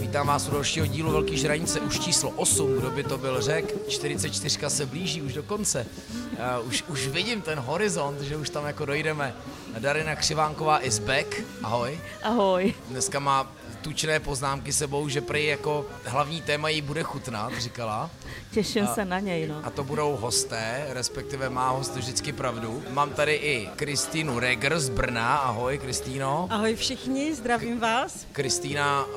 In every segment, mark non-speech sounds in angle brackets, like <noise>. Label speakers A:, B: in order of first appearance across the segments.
A: Vítám vás u dalšího dílu Velký žranice, už číslo 8, kdo by to byl řek, 44 se blíží už do konce. Uh, už, už vidím ten horizont, že už tam jako dojdeme. Darina Křivánková is back, ahoj.
B: Ahoj.
A: Dneska má tučné poznámky sebou, že prý jako hlavní téma jí bude chutnat, říkala.
B: Těším a, se na něj, no.
A: A to budou hosté, respektive má host vždycky pravdu. Mám tady i Kristýnu Reger z Brna. Ahoj, Kristýno.
C: Ahoj všichni, zdravím vás.
A: Kristýna uh,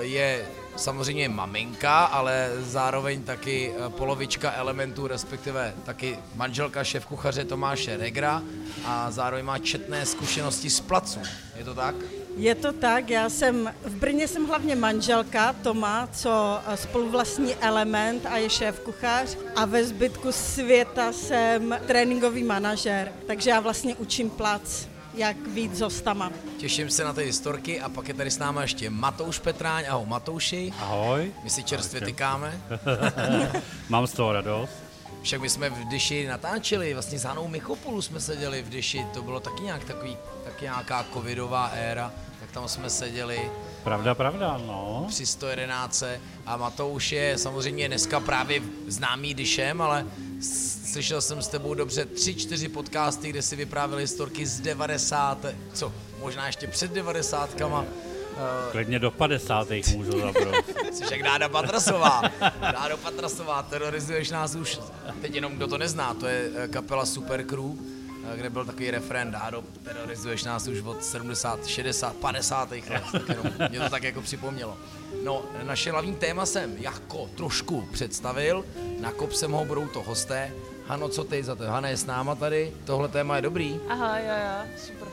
A: je samozřejmě maminka, ale zároveň taky eh, polovička elementů, respektive taky manželka šéf kuchaře Tomáše Regra a zároveň má četné zkušenosti z placu. Je to tak?
C: Je to tak, já jsem, v Brně jsem hlavně manželka Toma, co spoluvlastní element a je šéf kuchař a ve zbytku světa jsem tréninkový manažer, takže já vlastně učím plac jak víc s hostama.
A: Těším se na ty historky a pak je tady s námi ještě Matouš Petráň. Ahoj Matouši.
D: Ahoj.
A: My si čerstvě tykáme. <laughs>
D: Mám z toho radost.
A: Však my jsme v Dyši natáčeli, vlastně s Hanou Michopolu jsme seděli v Dyši, to bylo taky nějak takový, taky nějaká covidová éra tam jsme seděli.
D: Pravda, pravda, no.
A: Při 111 a Matouš je samozřejmě dneska právě známý dyšem, ale slyšel jsem s tebou dobře tři, čtyři podcasty, kde si vyprávěli historky z 90, co, možná ještě před 90 kama.
D: Uh, Klidně do 50. můžu zabrat. <laughs>
A: Jsi jak Dáda Patrasová. Dáda Patrasová, terorizuješ nás už, teď jenom kdo to nezná, to je eh, kapela Super Crew kde byl takový refrén, Dádo, terorizuješ nás už od 70, 60, 50. let, tak jenom mě to tak jako připomnělo. No, naše hlavní téma jsem jako trošku představil, na kop jsem ho budou to hosté. Hano, co ty za to? Hana je s náma tady, tohle téma je dobrý.
B: Aha, jo, jo, super.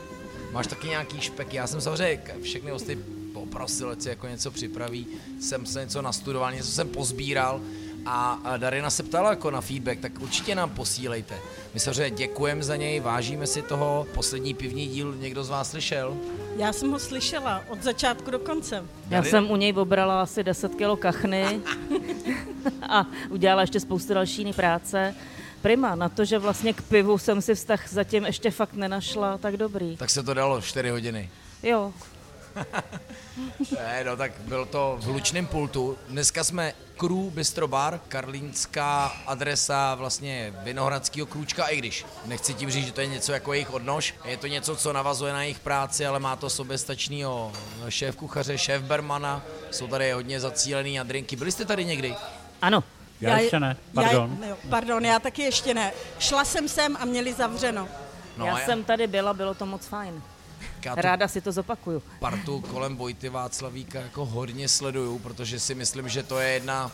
A: Máš taky nějaký špek? Já jsem samozřejmě všechny hosty poprosil, ať si jako něco připraví. Jsem se něco nastudoval, něco jsem pozbíral a Darina se ptala jako na feedback, tak určitě nám posílejte. My samozřejmě děkujeme za něj, vážíme si toho. Poslední pivní díl někdo z vás slyšel?
C: Já jsem ho slyšela od začátku do konce. Já
B: Darina? jsem u něj obrala asi 10 kilo kachny a udělala ještě spoustu další práce. Prima, na to, že vlastně k pivu jsem si vztah zatím ještě fakt nenašla, tak dobrý.
A: Tak se to dalo 4 hodiny.
B: Jo, <laughs>
A: ne, no tak byl to v Lučném pultu. Dneska jsme Crew Bistro Bar, karlínská adresa vlastně Vinohradského krůčka, i když nechci tím říct, že to je něco jako jejich odnož. Je to něco, co navazuje na jejich práci, ale má to soběstačnýho šéf kuchaře, šéf bermana. Jsou tady hodně zacílený na drinky. Byli jste tady někdy?
B: Ano.
D: Já, já ještě ne, pardon.
C: Já, jo, pardon, já taky ještě ne. Šla jsem sem a měli zavřeno.
B: No, já, já jsem tady byla, bylo to moc fajn. Já Ráda si to zopakuju.
A: Partu kolem Vojty Václavíka jako hodně sleduju, protože si myslím, že to je jedna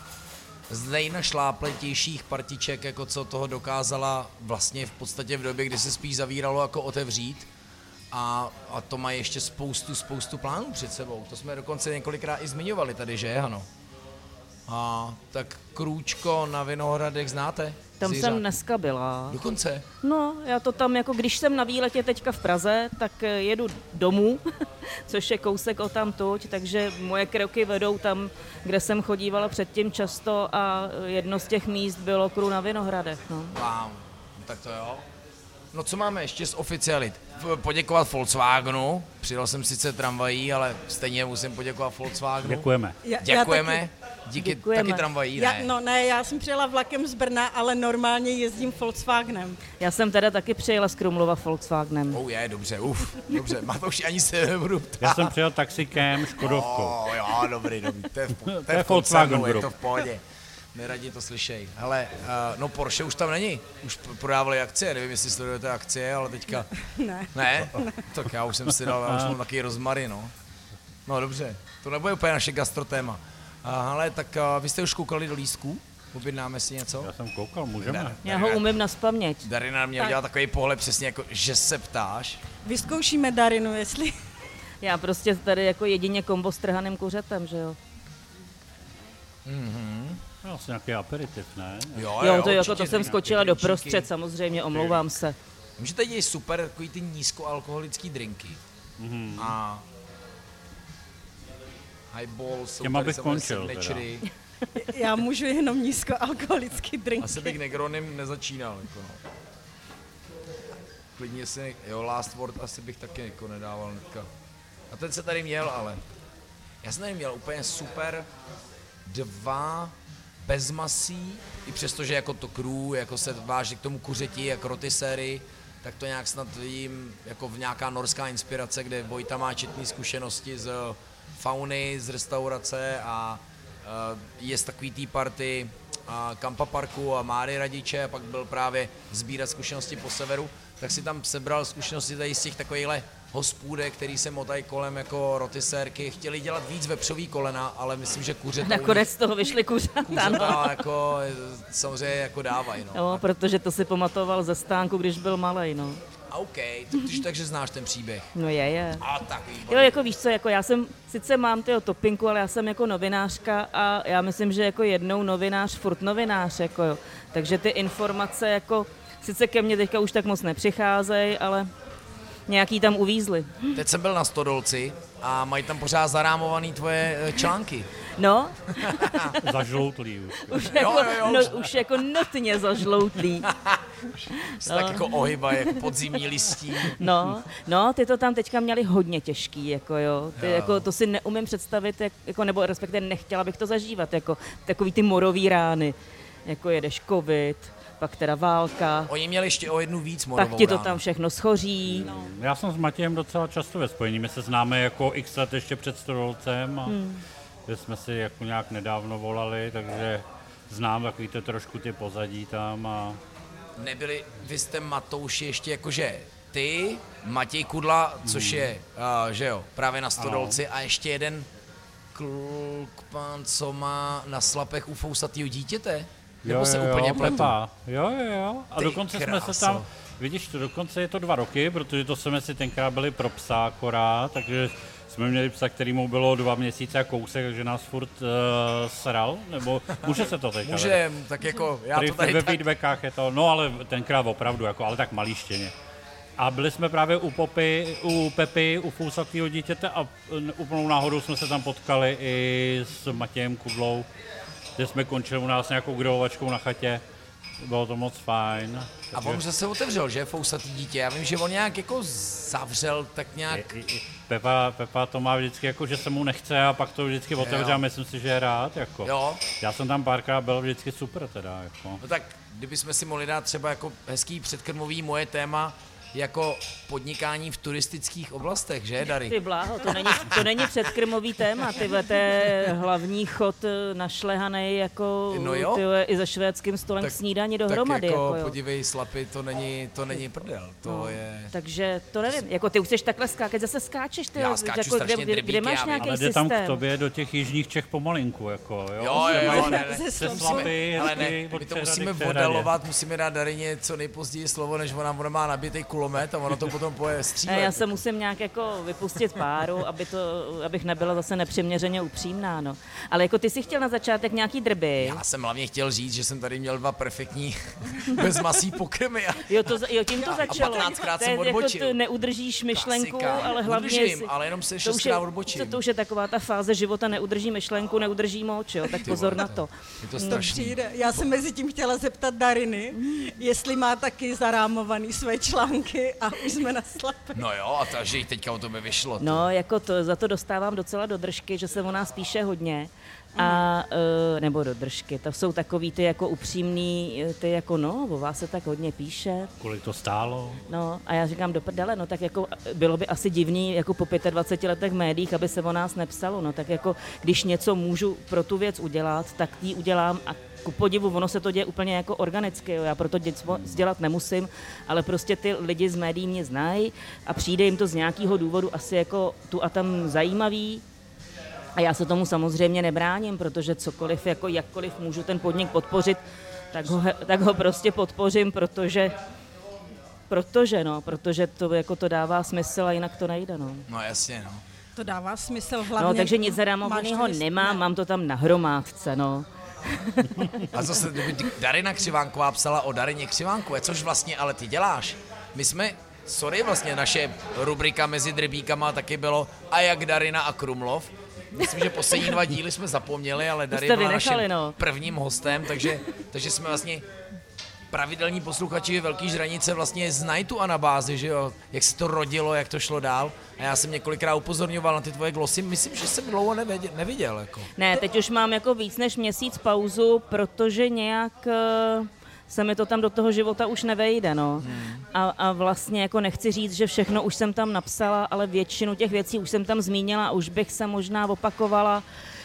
A: z nejnašlápletějších partiček, jako co toho dokázala vlastně v podstatě v době, kdy se spíš zavíralo jako otevřít. A, a to má ještě spoustu, spoustu plánů před sebou. To jsme dokonce několikrát i zmiňovali tady, že, Hano? A tak krůčko na Vinohradech znáte?
B: Tam Zířák. jsem dneska byla.
A: Dokonce?
B: No, já to tam, jako když jsem na výletě teďka v Praze, tak eh, jedu domů, <laughs> což je kousek o tam tuď, takže moje kroky vedou tam, kde jsem chodívala předtím často a jedno z těch míst bylo Kru na Vinohradech. No.
A: Wow, tak to jo. No co máme ještě z oficialit? Poděkovat Volkswagenu. Přidal jsem sice tramvají, ale stejně musím poděkovat Volkswagenu.
D: Děkujeme.
A: Já, Děkujeme. Já taky, Díky Děkujeme. taky tramvají,
C: ne? Já, no ne, já jsem přijela vlakem z Brna, ale normálně jezdím Volkswagenem.
B: Já jsem teda taky přijela z Krumlova Volkswagenem.
A: Oh je, dobře, uf, dobře, má to už ani se nebudu ptát.
D: Já jsem přijel taxikem, Škodovkou.
A: Oh, jo, dobrý, dobrý, to je v, to je, to je Volkswagen, je to v pohodě. Neradi to slyšej. Hele, uh, no Porsche už tam není. Už prodávali akcie, nevím, jestli sledujete akcie, ale teďka...
C: Ne. <laughs>
A: Ne? ne. Tak já už jsem si dal, já už mám taky rozmary, no. No dobře, to nebude úplně naše gastrotéma. Uh, ale tak uh, vy jste už koukali do lísku? Objednáme si něco?
D: Já jsem koukal, můžeme. Dar,
B: Já ho umím na spaměť.
A: Darina mě tak. udělala takový pohled přesně jako, že se ptáš.
C: Vyzkoušíme Darinu, jestli... <laughs>
B: Já prostě tady jako jedině kombo s trhaným kuřetem, že jo?
D: Mhm. No, asi nějaký aperitiv, ne?
A: Jo,
B: jo, jo to, jako to jsem skočila do prostřed, samozřejmě, omlouvám se.
A: Vím, že tady je super takový ty nízkoalkoholický drinky. Mm-hmm. A highball jsou
D: Těma bych končil
C: Já můžu jenom nízkoalkoholický drink.
A: Asi bych Negronem nezačínal. Jako no. Klidně si, jo, Last Word asi bych taky jako nedával netka. A ten se tady měl, ale já jsem tady měl úplně super dva bezmasí, i přesto, že jako to crew, jako se váží k tomu kuřeti, jako rotiséry, tak to nějak snad vidím jako v nějaká norská inspirace, kde Vojta má četné zkušenosti z fauny, z restaurace a uh, je z takový tý party uh, Kampa Parku a Máry Radiče a pak byl právě sbírat zkušenosti po severu, tak si tam sebral zkušenosti tady z těch takovýchhle hospůdek, který se motají kolem jako rotisérky. Chtěli dělat víc vepřový kolena, ale myslím, že kuře to
B: Nakonec z toho vyšly kuřata, no.
A: kuřata jako eh, samozřejmě jako dávají, no.
B: Jo, protože to si pamatoval ze stánku, když byl malý, no.
A: A OK, takže, takže znáš ten příběh.
B: No je, je.
A: A tak
B: Jo, jako víš co, jako já jsem, sice mám tyho topinku, ale já jsem jako novinářka a já myslím, že jako jednou novinář, furt novinář, jako jo. Takže ty informace jako, sice ke mně teďka už tak moc nepřicházejí, ale nějaký tam uvízly.
A: Teď jsem byl na Stodolci a mají tam pořád zarámovaný tvoje eh, články.
B: No, <laughs>
D: Zažloutlý už.
B: už,
A: Jo,
B: jako,
A: jo, jo,
B: no,
A: už-
B: už jako notně zažloutlý. <laughs>
A: Se tak jako ohyba, jak podzimní listí.
B: No, no, ty to tam teďka měli hodně těžký, jako jo. Ty,
A: Jo.
B: jako, to si neumím představit, jak, jako, nebo respektive nechtěla bych to zažívat, jako takový ty morový rány, jako jedeš covid, pak teda válka,
A: Oni měli ještě o jednu víc morovou
B: pak ti to tam všechno schoří. No.
D: Já jsem s Matějem docela často ve spojení. My se známe jako x let ještě před Stodolcem a
B: Hmm.
D: kde jsme si jako nějak nedávno volali, takže znám takový to trošku ty pozadí tam a
A: Nebyli, vy jste Matouši ještě jakože ty, Matěj Kudla, což je, uh, že jo, právě na Stodolci a ještě jeden kluk, pan, co má na slapech u fousatýho dítěte? Nebo se úplně pletu?
D: Pepa. Jo, jo, jo. A
A: Ty
D: dokonce jsme
A: kráso.
D: se tam, vidíš, to dokonce je to dva roky, protože to jsme si tenkrát byli pro psa akorát, takže jsme měli psa, který mu bylo dva měsíce a kousek, takže nás furt uh, sral, nebo <laughs> může se to teďka
A: Může, tak jako, já to tady
D: ve
A: tak,
D: feedbackách je to, no ale tenkrát opravdu, jako, ale tak malíštěně. A byli jsme právě u Popy, u Pepy, u fousatého dítěte a úplnou náhodou jsme se tam potkali i s Matějem Kudlou, kde jsme končili u nás nějakou grilovačkou na chatě. Bylo to moc fajn.
A: a on se otevřel, že, fousatý dítě, já vím, že on nějak jako zavřel tak nějak,
D: I- i- Pepa, Pepa to má vždycky jako, že se mu nechce a pak to vždycky otevře
A: Jo.
D: a myslím si, že je rád. Jako.
A: jo,
D: Já jsem tam párkrát byl vždycky super teda. Jako.
A: No tak, kdybychom si mohli dát třeba jako hezký předkrmový moje téma, jako podnikání v turistických oblastech, že, Dary?
B: Ty bláho, to není, to není předkrmový téma, ty je hlavní chod eh, našlehanej jako
A: No jo.
B: ty vole, i za švédským stolem
A: Tak-
B: k snídani
A: tak
B: dohromady.
A: jako,
B: jako, jo.
A: podívej, slapy, to není, to není prdel, to
B: No,
A: je...
B: Takže to nevím, jako ty už chceš takhle skákat, zase skáčeš, ty
A: Já
B: jo,
A: skáču
B: jako,
A: strašně
B: kde, kde,
A: drbíky,
B: kde máš
A: já vím.
B: nějaký
D: Ale jde tam
B: systém?
D: k tobě do těch jižních Čech pomalinku, jako, jo?
A: Jo, jo, jo, ne, <laughs> ne.
C: Slomsku.
D: Slapy,
A: Ale ne, my to musíme modelovat, musíme dát Darině co nejpozději slovo, než ona, ona má nabitý kulomet a ona to potom poje
B: Ne,
A: střílet.
B: já se musím nějak jako vypustit páru, aby to, abych nebyla zase nepřiměřeně upřímná, no. Ale jako ty si chtěl na začátek nějaký drby.
A: Já jsem hlavně chtěl říct, že jsem tady měl dva perfektní <laughs> bezmasí pokrmy a
B: Jo, to, jo, tím to
A: A
B: začalo.
A: 15krát
B: to
A: jsem
B: je, jako
A: odbočil.
B: ty neudržíš myšlenku,
A: Klasika.
B: ale hlavně...
A: Udržím,
B: si-
A: ale jenom se
B: to už je,
A: šestkrát odbočím.
B: To, to už je taková ta fáze života, neudrží myšlenku, neudrží moč, jo, tak pozor
A: vole,
B: na to.
A: je to
C: To
A: strašný.
C: přijde. Já jsem mezi tím chtěla zeptat Dariny, jestli má taky zarámovaný své články a už jsme na slapě.
A: No jo, a takže jí teďka o tobě vyšlo. ty.
B: No, jako to, za to dostávám docela do držky, že se o nás píše hodně. A, uh, nebo do držky, to jsou takový ty jako upřímný, ty jako no, o vás se tak hodně píše.
D: Kolik to stálo?
B: No a já říkám do prdele, no tak jako bylo by asi divný jako po 25 letech v médiích, aby se o nás nepsalo, no tak jako když něco můžu pro tu věc udělat, tak ji udělám a ku podivu, ono se to děje úplně jako organicky, jo. já proto nic dělat nemusím, ale prostě ty lidi z médií mě znají a přijde jim to z nějakého důvodu asi jako tu a tam zajímavý, a já se tomu samozřejmě nebráním, protože cokoliv, jako jakkoliv můžu ten podnik podpořit, tak ho, tak ho prostě podpořím, protože Protože, no, protože to, jako to dává smysl a jinak to nejde, no.
A: No jasně, no.
C: To dává smysl hlavně.
B: No, takže nic
C: list-
B: nemám,
C: ne.
B: mám to tam na hromádce, no. <laughs>
A: A zase, Darina Křivánková psala o Darině Křivánkové, což vlastně ale ty děláš. My jsme, sorry, vlastně naše rubrika mezi drbíkama taky bylo a jak Darina a Krumlov. Myslím, že poslední dva díly jsme zapomněli, ale Darina byla naším
B: no.
A: prvním hostem, takže, takže jsme vlastně pravidelní posluchači Velký žranice vlastně znají tu anabázi, že jo, jak se to rodilo, jak to šlo dál. A já jsem několikrát upozorňoval na ty tvoje glosy, myslím, že jsem dlouho nevěděl, neviděl. Jako.
B: Ne, teď už mám jako víc než měsíc pauzu, protože nějak uh, se mi to tam do toho života už nevejde, no. Hmm. A, a vlastně jako nechci říct, že všechno už jsem tam napsala, ale většinu těch věcí už jsem tam zmínila už bych se možná opakovala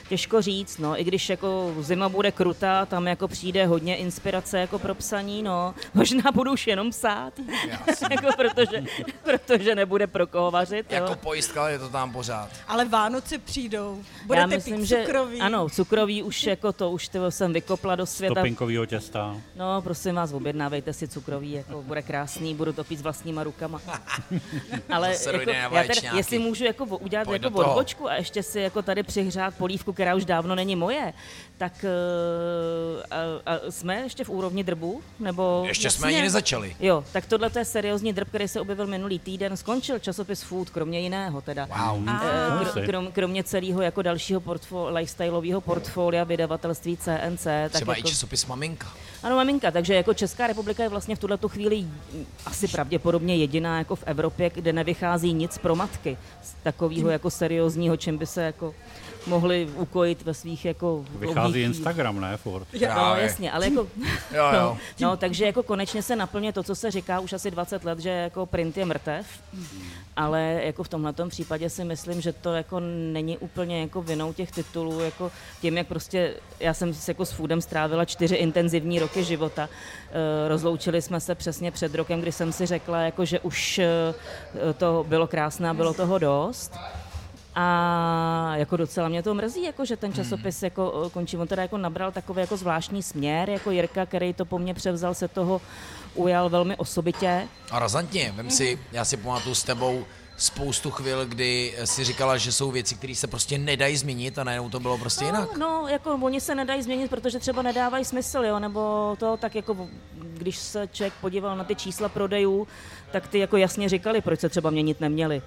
B: těžko říct, no, i když jako zima bude krutá, tam jako přijde hodně inspirace jako pro psaní, no, možná budu už jenom psát, <laughs> jako protože, protože nebude pro koho vařit.
A: Jako
B: jo.
A: pojistka je to tam pořád.
C: Ale Vánoce přijdou. Budete
B: Já myslím,
C: pít
B: že
C: cukrový.
B: ano, cukrový už jako to, už to jsem vykopla do světa.
D: Topinkovýho těsta.
B: No, prosím vás, objednávejte si cukrový, jako bude krásný, budu to pít s vlastníma rukama. <laughs> Ale jako, já tady, jestli můžu jako udělat
A: Pojď
B: jako odbočku a ještě si jako tady přihřát polívku, která už dávno není moje, tak uh, a, a jsme ještě v úrovni drbu? Nebo...
A: Ještě jsme
C: Jasně.
A: ani nezačali.
B: Jo, tak tohle to je seriózní drb, který se objevil minulý týden. Skončil časopis Food, kromě jiného teda.
A: Wow.
B: Eh, kro-
D: asi.
B: krom, kromě celého jako dalšího portfo- lifestyleového portfolia vydavatelství CNC. Tak
A: Třeba
B: jako,
A: i časopis Maminka.
B: ano, maminka, takže jako Česká republika je vlastně v tuhle tu chvíli asi pravděpodobně jediná jako v Evropě, kde nevychází nic pro matky z takového jako seriózního, čím by se jako mohli ukojit ve svých jako
D: Vychází Instagram, ne? Furt.
B: No
A: Právě.
B: jasně, ale jako,
A: Jo, jo.
B: no, <laughs> no, takže jako konečně se naplně to, co se říká už asi 20 let, že jako print je mrtev, ale jako v tomhle případě si myslím, že to jako není úplně jako vinou těch titulů, jako tím, jak prostě, já jsem s- jako s foodem strávila čtyři intenzivní roky života, Eh, rozloučili jsme se přesně před rokem, kdy jsem si řekla, jako, že už eh, to bylo krásné a bylo toho dost. A jako docela mě to mrzí, jako že ten časopis jako končí. On teda jako nabral takový jako zvláštní směr, jako Jirka, který to po mně převzal, se toho ujal velmi osobitě.
A: A razantně, vem si, já si pamatuju s tebou spoustu chvil, kdy si říkala, že jsou věci, které se prostě nedají změnit a najednou to bylo prostě jinak.
B: No, no, jako oni se nedají změnit, protože třeba nedávají smysl, jo, nebo to tak jako, když se člověk podíval na ty čísla prodejů, tak ty jako jasně říkali, proč se třeba měnit neměli.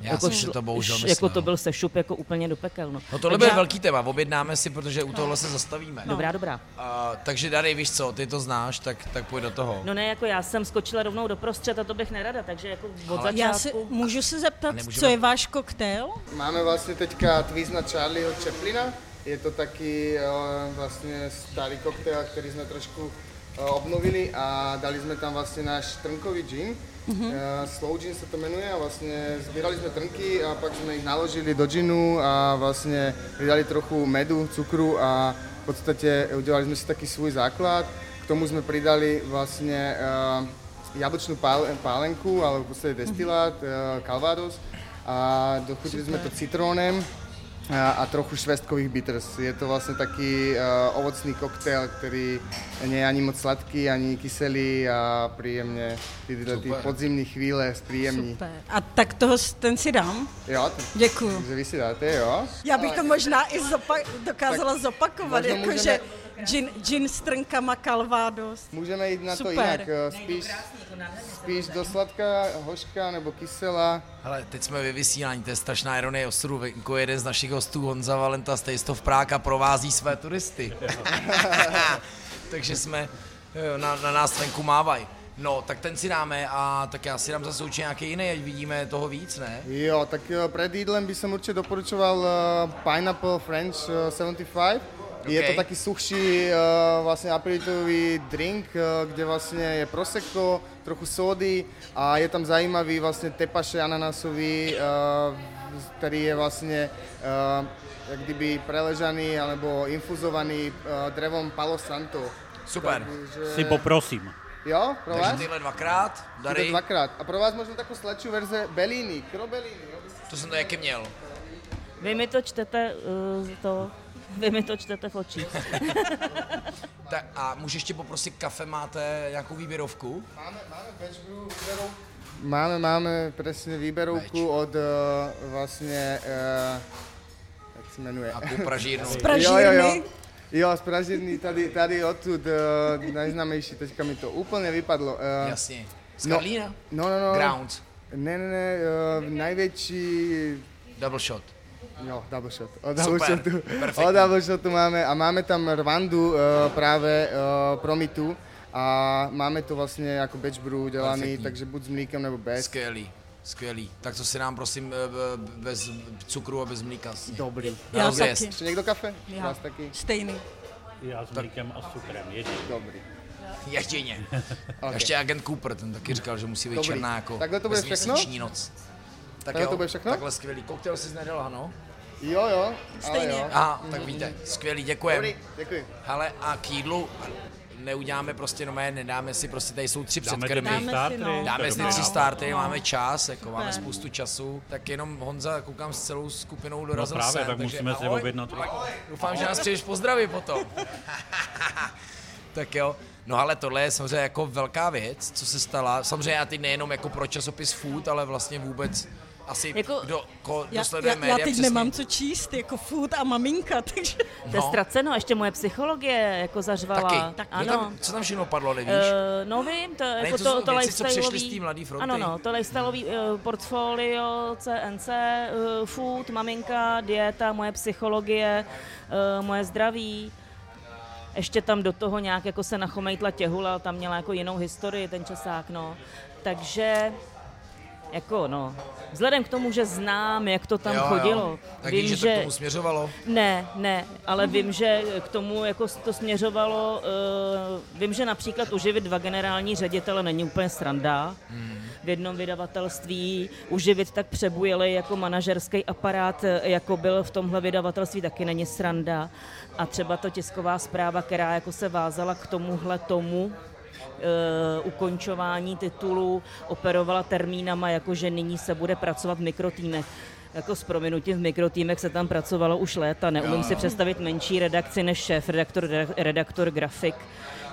A: Já
B: jako
A: jsem si
B: šlo-
A: to bohužel myslel.
B: Jako to byl sešup jako úplně do pekel, no.
A: No tohle bude velký téma, objednáme si, protože u tohle se zastavíme.
B: Dobrá, dobrá.
A: A, takže Dary, víš co, ty to znáš, tak, tak pojď do toho.
B: No ne, jako já jsem skočila rovnou do prostřed a to bych nerada, takže jako od
A: Ale-
B: začátku...
C: Já si, můžu se zeptat,
A: Nemůžeme-
C: co je váš koktejl?
E: Máme vlastně teďka twist na Charlieho Chaplina. Je to taky eh, vlastně starý koktejl, který jsme trošku obnovili a dali jsme tam vlastně náš trnkový gin. Mm-hmm. Slow gin se to jmenuje a vlastně sbírali jsme trnky a pak jsme ich naložili do ginu a vlastně pridali trochu medu, cukru a v podstate udělali jsme si taký svůj základ. K tomu jsme pridali vlastně eh, jablčnú pál- pálenku, ale v podstate destilát, eh, calvados a dochutili sme to citrónem a, a trochu švestkových bitters. Je to vlastně taký uh, ovocný koktejl, který nie je ani moc sladký, ani kyselý a príjemne tyhle ty podzimní chvíle zpríjemní.
C: Super. A tak toho, ten si dám.
E: Jo, t-
C: Děkuju.
E: takže vy si dáte, jo?
C: Já bych to možná i zopa- dokázala zopakovat,
E: možno
C: jakože gin, gin strnkama Calvados.
E: Můžeme jít na
C: Super.
E: Eh, to jinak, spíš, spíš do sladká, hoška nebo kyselá.
A: Hele, teď jsme ve vysílání, to je strašná ironie osudu. Venku jeden z našich hostů, Honza Valenta z Tejstov Práka, provází své turisty. <laughs> Takže jsme, eh, na, na nás venku mávají. No, tak ten si dáme a tak já si dám zase určitě nějaký jiný, ať vidíme toho víc, ne?
E: Jo, tak eh, před jídlem bych jsem určitě doporučoval uh, Pineapple French 75 Okay. Je to taký suchší uh, vlastně aperitivový drink, uh, kde vlastně je prosecco, trochu sody a je tam zajímavý vlastně tepaše ananasový, uh, který je vlastně uh, kdyby preležaný alebo infuzovaný uh, drevom Palo Santo.
A: Super.
E: Takže...
D: Si poprosím.
E: Jo, pro
A: Takže
E: vás?
A: Takže tyhle dvakrát, dary.
E: Tyhle dvakrát. A pro vás možná takovou sladší verze Bellini, Krobellini.
A: To jsem to jaký měl.
B: Vy mi to čtete uh, to vy mi to čtete v očích. <laughs>
A: Tak a můžu ještě poprosit kafe, máte nějakou výběrovku?
E: Máme, máme batch brew výberovku. Máme, máme presne výberovku od uh, vlastne, uh, jak se jmenuje?
A: Nějakou pražírnu. <laughs>
C: Pražírny.
E: Jo, jo, jo. Jo, z pražírny tady, tady odtud uh, najznámejší, teďka mi to úplne vypadlo. Uh,
A: Jasně. Z
E: No.
A: Karlína?
E: No, no, no.
A: Ground.
E: Ne, ne, ne, uh, najväčší,
A: Double shot.
E: Jo, double shot. O double
A: Super,
E: shotu,
A: perfektní.
E: o double shotu máme a máme tam Rwandu uh, práve uh, Promitu A máme to vlastně jako batch brew dělaný,
A: Perfektní.
E: takže buď s mlíkem nebo bez.
A: Skvělý, skvělý. Tak to si nám prosím eh, bez cukru a bez mlíka.
E: Dobrý.
C: Já
A: rozjezd.
C: taky.
E: Ještě někdo kafe?
C: Já.
E: Vás taky?
C: Stejný.
D: Já s mlíkem a s cukrem, jediný.
E: Dobrý.
A: Ještěně. <laughs>
E: Okay.
A: Ještě agent Cooper, ten taky říkal, že musí být
E: Dobrý.
A: černá jako
E: Takhle to bude všechno?
A: noc. Tak
E: Takhle
A: jo,
E: to bude všechno?
A: Takhle skvělý. Koktejl jsi nedala, no?
E: Jo, jo.
C: Stejně.
E: jo.
A: Aha, tak víte, skvělý, děkujem.
E: Dobrý, děkuji.
A: Hele, a k jídlu neuděláme prostě, no mé, nedáme si prostě, tady jsou tři
D: Dáme
A: předkrmy.
C: Dáme si,
D: startery,
C: no.
A: Dáme si tři
D: nápad.
A: starty, máme čas, jako máme
C: Super.
A: spoustu času, tak jenom Honza, koukám s celou skupinou
D: No
A: dorazil
D: právě,
A: sem,
D: tak
A: takže
D: musíme si
A: ahoj.
D: objednat.
A: Doufám, že nás přijdeš pozdravit potom. <laughs> tak jo. No ale tohle je samozřejmě jako velká věc, co se stala. Samozřejmě a ty nejenom jako pro časopis Food, ale vlastně vůbec asi
B: Jako-
A: kdo, ko, kdo
C: Já,
A: sleduje
C: já,
A: média
C: já teď
A: přesně.
C: nemám co číst, jako food a maminka, <laughs> takže...
B: To je ztraceno, ještě moje psychologie jako zařvala.
A: Taky.
C: Tak
A: Kdo
B: Ano.
A: tam, co tam všechno padlo, nevíš?
B: Uh, no vím, to, jako
A: to
B: to,
A: jsou
B: to,
A: věci, co z té Mladý fronty.
B: ano, no, to lifestyleový uh, portfolio, CNC, uh, food, maminka, dieta, moje psychologie, uh, moje zdraví. Ještě tam do toho nějak jako se nachomejtla těhula, tam měla jako jinou historii ten časák, no. Takže jako no, vzhledem k tomu, že znám, jak to tam
A: jo,
B: chodilo,
A: Jo. Tak
B: vím,
A: víš, že to
B: že...
A: k tomu směřovalo?
B: Ne, ne, ale vím, že k tomu jako to směřovalo, uh, vím, že například uživit dva generální ředitele není úplně sranda. V jednom vydavatelství uživit tak přebujelý jako manažerský aparát, eh, jako byl v tomhle vydavatelství, taky není sranda. A třeba to tisková zpráva, která jako se vázala k tomuhle tomu, ukončování titulu operovala termínama, jako že nyní se bude pracovat v mikrotýmech. Jako s prominutím v mikrotýmech se tam pracovalo už léta. Neumím si představit menší redakci než šéf, redaktor, redaktor, grafik.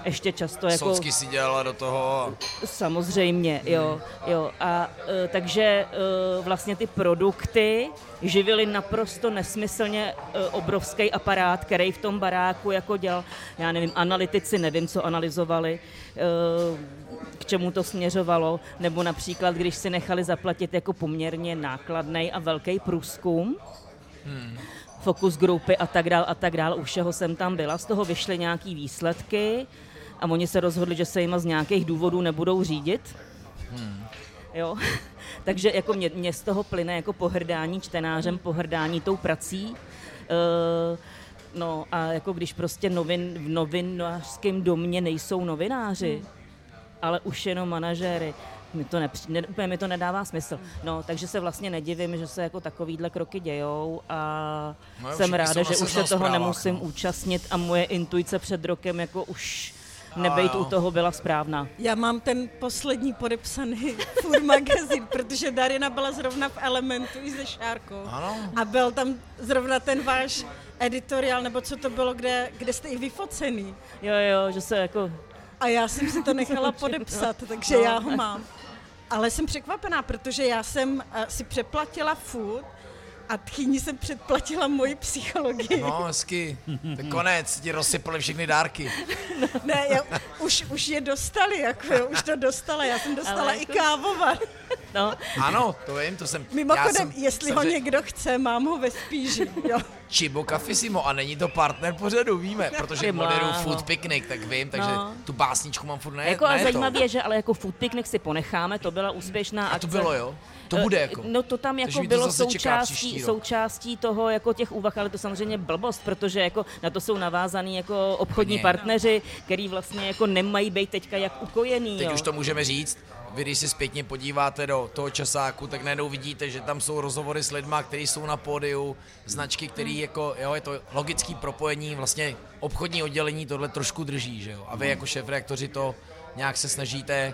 B: Ještě často jako...
A: Socky si dělala do toho.
B: Samozřejmě, jo, jo. A e, takže e, vlastně ty produkty živily naprosto nesmyslně e, obrovský aparát, který v tom baráku jako dělal, já nevím, analytici, nevím, co analyzovali, e, k čemu to směřovalo, nebo například, když si nechali zaplatit jako poměrně nákladný a velký průzkum, fokus grupy a tak dál a tak dál, u všeho jsem tam byla, z toho vyšly nějaký výsledky a oni se rozhodli, že se jima z nějakých důvodů nebudou řídit. Jo. <laughs> Takže jako mě, mě z toho plyne jako pohrdání čtenářem, pohrdání tou prací. E, no a jako když prostě novin, v novinářském domě nejsou novináři, ale už jenom manažéry, mi to nepři, ne, úplně mi to nedává smysl. No, takže se vlastně nedivím, že se jako takovýhle kroky dějou a
A: No
B: jsem ráda, že už se toho
A: seznam
B: nemusím
A: zprávách, no.
B: účastnit a moje intuice před rokem jako už nebejt u toho byla správná.
C: Já mám ten poslední podepsaný <laughs> Food magazín, protože Darina byla zrovna v Elementu i se Šárkou.
A: Ano.
C: A byl tam zrovna ten váš editoriál, nebo co to bylo, kde, kde jste i vyfocený.
B: Jo, jo, že se jako
C: A já jsem si to nechala <laughs> podepsat, takže
B: No.
C: já ho mám. Ale jsem překvapená, protože já jsem eh, si přeplatila food a tchýni jsem předplatila moji psychologii.
A: No, hezky. Tak konec, ti rozsypali všechny dárky. <laughs>
C: Ne, já, už, už je dostali, jako jo, už to dostala, já jsem dostala
B: Ale
C: i
B: jako-
C: kávovar.
B: no,
A: Ano, to vím, to jsem...
C: Mimochodem,
A: jsem,
C: jestli
A: jsem
C: ho
A: řek-
C: někdo chce, mám ho ve spíži, jo.
A: Chibo Cafissimo a není to partner pořadu, víme, protože moderuju
B: bláho.
A: Food Picnic, tak vím, takže
B: No.
A: tu básničku mám furt ne,
B: jako ale
A: ne
B: zajímavé je, že ale jako food picnic si ponecháme, to byla úspěšná
A: A to
B: akce.
A: bylo, jo? To bude jako.
B: No to tam
A: Takže
B: jako
A: to
B: bylo součástí, součástí toho jako těch úvah, ale to samozřejmě blbost, protože jako na to jsou navázaný jako obchodní
A: Úplně.
B: partneři, který vlastně jako nemají být teďka jak ukojený.
A: Teď
B: jo.
A: už to můžeme říct. Vy, když si zpětně podíváte do toho časáku, tak najednou vidíte, že tam jsou rozhovory s lidma, kteří jsou na pódiu, značky, který jako, jo, je to logický propojení, vlastně obchodní oddělení tohle trošku drží, že jo. A vy jako šéf to nějak se snažíte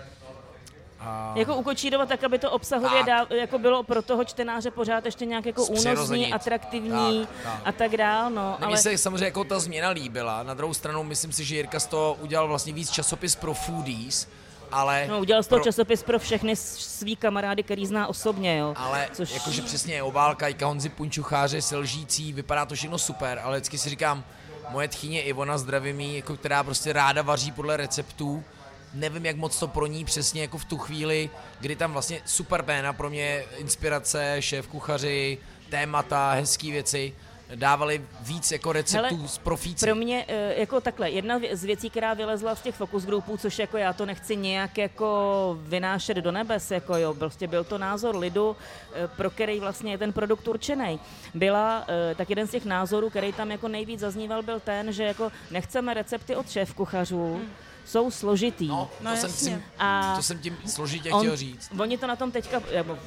A: a
B: Jako ukočírovat tak, aby to obsahově
A: Tak.
B: dá, jako bylo pro toho čtenáře pořád ještě nějak jako únosný, atraktivní
A: Tak, tak.
B: a tak dál, no.
A: Mně
B: Ale
A: se samozřejmě jako ta změna líbila. Na druhou stranu myslím si, že Jirka z toho udělal vlastně víc časopis pro foodies, ale...
B: no, udělal z toho
A: pro-
B: časopis pro všechny svý kamarády, který zná osobně, jo.
A: Ale
B: Což-
A: jakože přesně obálka, Jika Honzi Punčucháře, Selžící, vypadá to všechno super, ale vždycky si říkám, moje tchyně Ivona zdravím jako která prostě ráda vaří podle receptů, nevím, jak moc to pro ní přesně jako v tu chvíli, kdy tam vlastně super péna pro mě, inspirace, šéf kuchaři, témata, hezké věci, dávali víc jako receptů
B: Hele,
A: z profíci.
B: Pro mě eh, jako takhle, jedna z věcí, která vylezla z těch focus groupů, což jako já to nechci nějak jako vynášet do nebes, jako jo, prostě byl to názor lidu, eh, pro který vlastně je ten produkt určený. Byla, eh, tak jeden z těch názorů, který tam jako nejvíc zazníval, byl ten, že jako nechceme recepty od šéf kuchařů, jsou složitý.
A: No,
C: No
A: to, jsem
C: jasně.
A: tím,
B: A
A: to jsem tím složitě
B: On,
A: chtěl říct.
B: oni to na tom teďka, nebo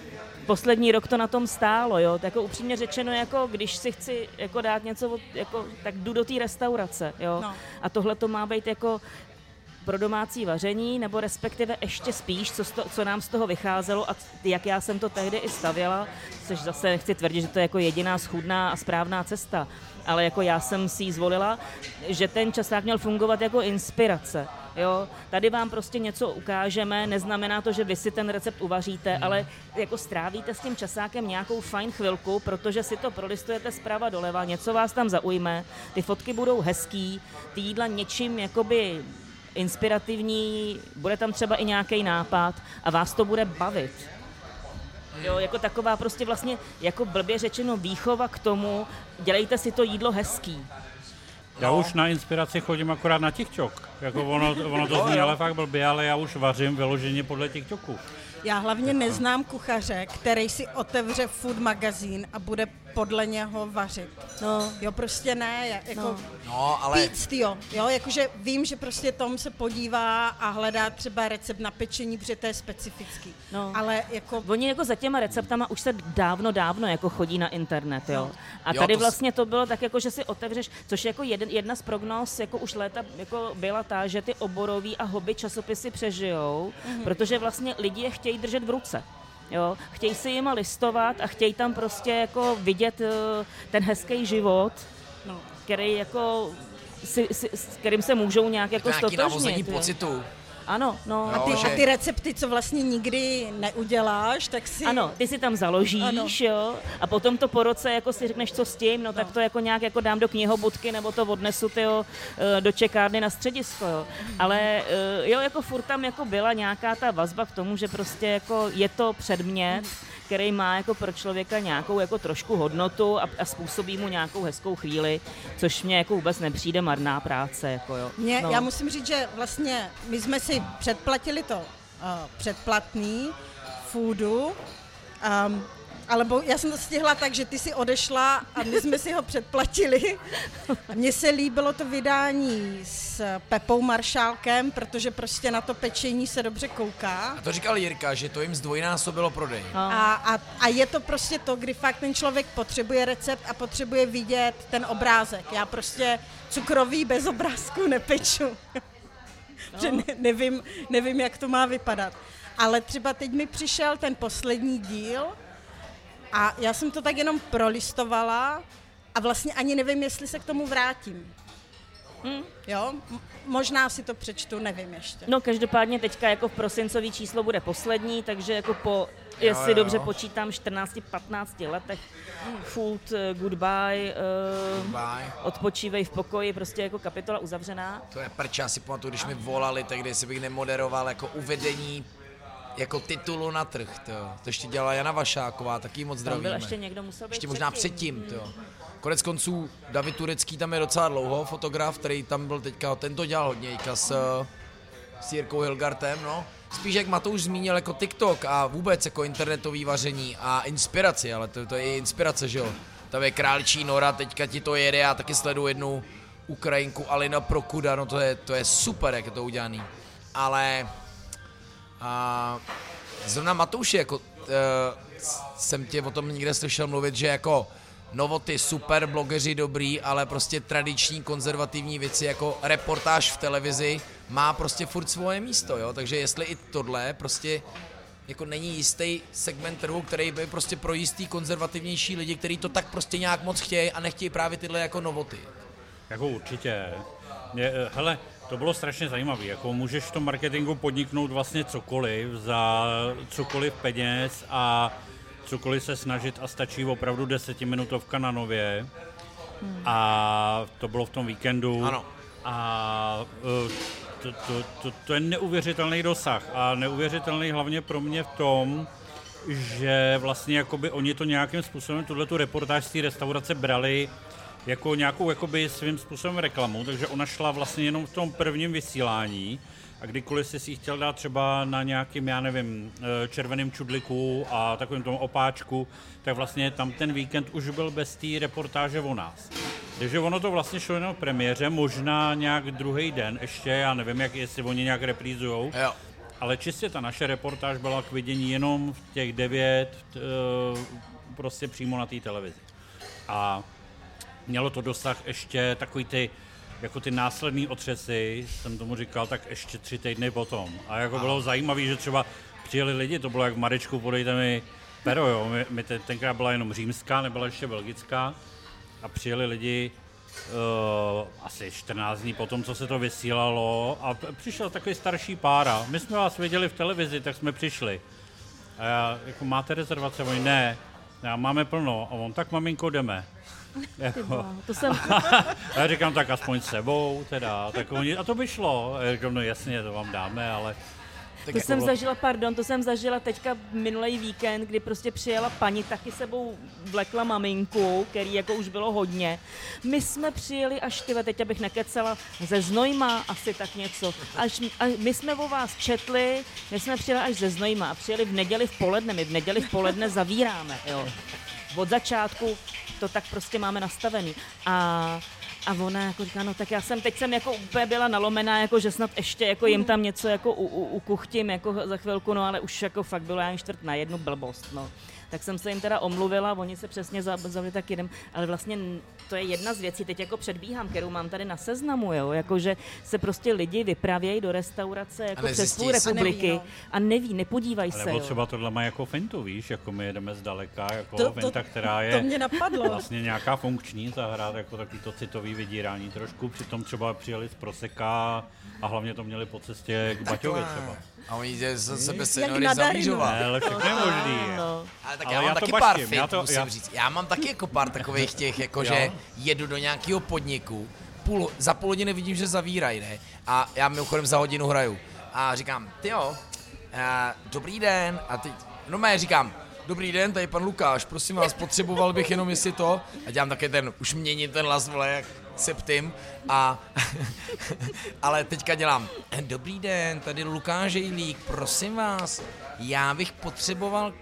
B: poslední rok to na tom stálo, jo, tak jako upřímně řečeno, jako když si chci jako dát něco, od, jako, tak jdu do té restaurace, jo,
C: No.
B: a tohle to má být jako pro domácí vaření, nebo respektive ještě spíš, co, z to, co nám z toho vycházelo a jak já jsem to tehdy i stavěla, což zase nechci tvrdit, že to je jako jediná schůdná a správná cesta, ale jako já jsem si ji zvolila, že ten časák měl fungovat jako inspirace. Jo, tady vám prostě něco ukážeme, neznamená to, že vy si ten recept uvaříte, ale jako strávíte s tím časákem nějakou fajn chvilku, protože si to prolistujete zprava doleva, něco vás tam zaujme, ty fotky budou hezký, ty jídla něčím jakoby inspirativní, bude tam třeba i nějaký nápad a vás to bude bavit. Jo, jako taková prostě vlastně, jako blbě řečeno, výchova k tomu, dělejte si to jídlo hezký.
D: Já už na inspiraci chodím akorát na TikTok. Jako ono, ono to zní ale fakt blbě, ale já už vařím vyloženě podle TikToku.
C: Já hlavně neznám kuchaře, který si otevře food magazín a bude podle něho vařit.
B: No,
C: Jo, prostě ne, ja- jako
B: No.
A: No, ale
C: Píc, jo, jo, jakože vím, že prostě Tom se podívá a hledá třeba recept na pečení, protože to je specifický.
B: No.
C: Ale jako
B: Oni jako za těma receptama už se dávno, dávno jako chodí na internet, jo. A
A: Jo,
B: tady
A: to
B: vlastně to bylo tak jako, že si otevřeš, což je jako jeden, jedna z prognóz, jako už léta jako byla ta, že ty oborový a hobby časopisy přežijou, protože vlastně lidi je chtějí držet v ruce. Jo, chtějí si jima listovat a chtějí tam prostě jako vidět eh, ten hezký život,
C: no.
B: který jako si, si, s kterým se můžou nějak jako
A: nějaký
B: stotožnit. jo.
A: pocitu.
B: Ano, no.
A: Jo,
C: Ty,
A: že-
C: a ty recepty, co vlastně nikdy neuděláš, tak si...
B: Ano, ty si tam založíš,
C: Ano.
B: jo, a potom to po roce jako si řekneš, co s tím, no, tak to jako nějak jako dám do knihobudky, nebo to odnesu tyjo, eh, do čekárny na středisko, jo. Ale eh, jo, jako furt tam jako byla nějaká ta vazba k tomu, že prostě jako je to předmět, který má jako pro člověka nějakou jako trošku hodnotu a, a způsobí mu nějakou hezkou chvíli, což mě jako vůbec nepřijde marná práce, jako jo.
C: Mě,
B: no.
C: Já musím říct, že vlastně my jsme si předplatili to uh, předplatný foodu, um, ale bo, já jsem to stihla tak, že ty si odešla a my jsme si ho předplatili. A Mně se líbilo to vydání s Pepou Maršálkem, protože prostě na to pečení se dobře kouká.
A: A to říkal Jirka, že to jim zdvojnásobilo prodej.
B: No.
C: A, a, a je to prostě to, kdy fakt ten člověk potřebuje recept a potřebuje vidět ten obrázek. Já prostě cukrový bez obrázku nepeču. že ne, nevím, nevím, jak to má vypadat. Ale třeba teď mi přišel ten poslední díl a já jsem to tak jenom prolistovala a vlastně ani nevím, jestli se k tomu vrátím.
B: Hm.
C: Jo, možná si to přečtu, nevím ještě.
B: No každopádně teďka jako v prosincový číslo bude poslední, takže jako po, jestli
A: jo.
B: dobře počítám, 14-15 letech food, eh, goodbye, uh,
A: Bye.
B: odpočívej v pokoji, prostě jako kapitola uzavřená.
A: To je prč, já si pamatuju, když mi volali tehdy, jestli bych nemoderoval jako uvedení jako titulu na trh, to, to ještě dělala Jana Vašáková, taky moc
B: Tam
A: zdravíme.
B: byl ještě někdo, musel být
A: Ještě možná předtím, to. Konec konců David Turecký tam je docela dlouho, fotograf, který tam byl teďka, ten to dělal hodně, s, s Jirkou Hilgartem, no. Spíš jak Matouš zmínil jako TikTok a vůbec jako internetový vaření a inspiraci, ale to, to je i inspirace, že jo. Tam je králičí Nora, teďka ti to jede, já taky sleduju jednu Ukrajinku Alina Prokuda, no to je, to je super, jak je to udělaný. Ale a zrovna Matouši, jako uh, jsem tě o tom někde slyšel mluvit, že jako novoty super, blogeři dobrý, ale prostě tradiční konzervativní věci jako reportáž v televizi má prostě furt svoje místo, jo, takže jestli i tohle prostě jako není jistý segment trhu, který by prostě pro jistý konzervativnější lidi, kteří to tak prostě nějak moc chtějí a nechtějí právě tyhle jako novoty.
D: Jako určitě. Je, eh, hele, to bylo strašně zajímavé. Jako můžeš v tom marketingu podniknout vlastně cokoliv za cokoliv peněz a cokoliv se snažit a stačí opravdu desetiminutovka na nově. A to bylo v tom víkendu.
A: Ano.
D: A eh, to, to, to, to je neuvěřitelný dosah. A neuvěřitelný hlavně pro mě v tom, že vlastně jakoby oni to nějakým způsobem, tuhle tu reportáž z té restaurace brali jako nějakou jakoby svým způsobem reklamu, takže ona šla vlastně jenom v tom prvním vysílání a kdykoliv jsi si ji chtěl dát třeba na nějakým, já nevím, eh, červeném čudliku a takovým tom opáčku, tak vlastně tam ten víkend už byl bez té reportáže o nás. Takže ono to vlastně šlo jenom premiéře, možná nějak druhý den ještě, já nevím, jak, jestli oni nějak reprízujou,
A: Jo.
D: ale čistě ta naše reportáž byla k vidění jenom v těch devět, eh, prostě přímo na té televizi. A mělo to dosah ještě takový ty, jako ty následné otřesy, jsem tomu říkal, tak ještě tři týdny potom. A jako bylo zajímavé, že třeba přijeli lidi, to bylo jak v Marečku, podejte mi pero, jo. My, my te, tenkrát byla jenom římská, nebyla ještě belgická. A přijeli lidi uh, asi 14 dní potom, co se to vysílalo a přišel takový starší pára. My jsme vás viděli v televizi, tak jsme přišli. A já, jako máte rezervace? Oni, ne. Já máme plno. A on, tak maminko, jdeme. Jako,
B: To jsem,
D: a <laughs> já říkám, tak aspoň s sebou, teda. Tak oni, a to by šlo. A já říkám, no jasně, to vám dáme, ale
A: Tak
B: to
A: jako
B: jsem
A: bylo-
B: zažila, pardon, to jsem zažila teďka minulý víkend, kdy prostě přijela paní, taky sebou vlekla maminku, který jako už bylo hodně. My jsme přijeli až, tyve, teď abych nekecela, ze Znojma, asi tak něco. Až, a my jsme o vás četli, my jsme přijeli až ze Znojma a přijeli v neděli v poledne, my v neděli v poledne zavíráme, jo. Od začátku to tak prostě máme nastavený. A a ona jako říká, no tak já jsem, teď jsem jako úplně byla nalomená, jako že snad ještě jako jim tam něco jako u, u, ukuchtím jako za chvilku, no ale už jako fakt bylo já čtvrt na jednu blbost, no. Tak jsem se jim teda omluvila, oni se přesně zavili tak jdem, ale vlastně to je jedna z věcí, teď jako předbíhám, kterou mám tady na seznamu, jo, jakože se prostě lidi vypravějí do restaurace jako přes půl republiky
C: A neví,
B: a neví, nepodívají
D: Ale
B: se,
D: nebo
B: jo.
D: třeba tohle má jako fintu, víš, jako my jedeme zdaleka, jako
C: To- to-
D: finta, která je
C: To mě napadlo.
D: vlastně nějaká funkční zahrát, jako takový to citový vydírání trošku, přitom třeba přijeli z Proseka a hlavně to měli po cestě k Baťovi třeba.
A: A oni ze sebe seniory zavířovat.
D: Ne, ale všechno je možný.
B: No.
A: Ale tak
D: Ale
A: já mám
D: já to
A: taky
D: baštím,
A: pár
D: já
A: fit,
D: to-
A: musím
D: já-
A: říct. Já mám taky jako pár takových těch, jako že jedu do nějakého podniku, půl, za půl hodiny vidím, že zavírají, ne? A já mimochodem za hodinu hraju. A říkám, ty jo, dobrý den. A teď, no mé říkám, dobrý den, tady pan Lukáš, prosím vás, potřeboval bych jenom jestli to. A dělám také ten, už měním ten hlas, vole, jak septim. A, <laughs> ale teďka dělám, dobrý den, tady Lukáš Jejlík, prosím vás, já bych potřeboval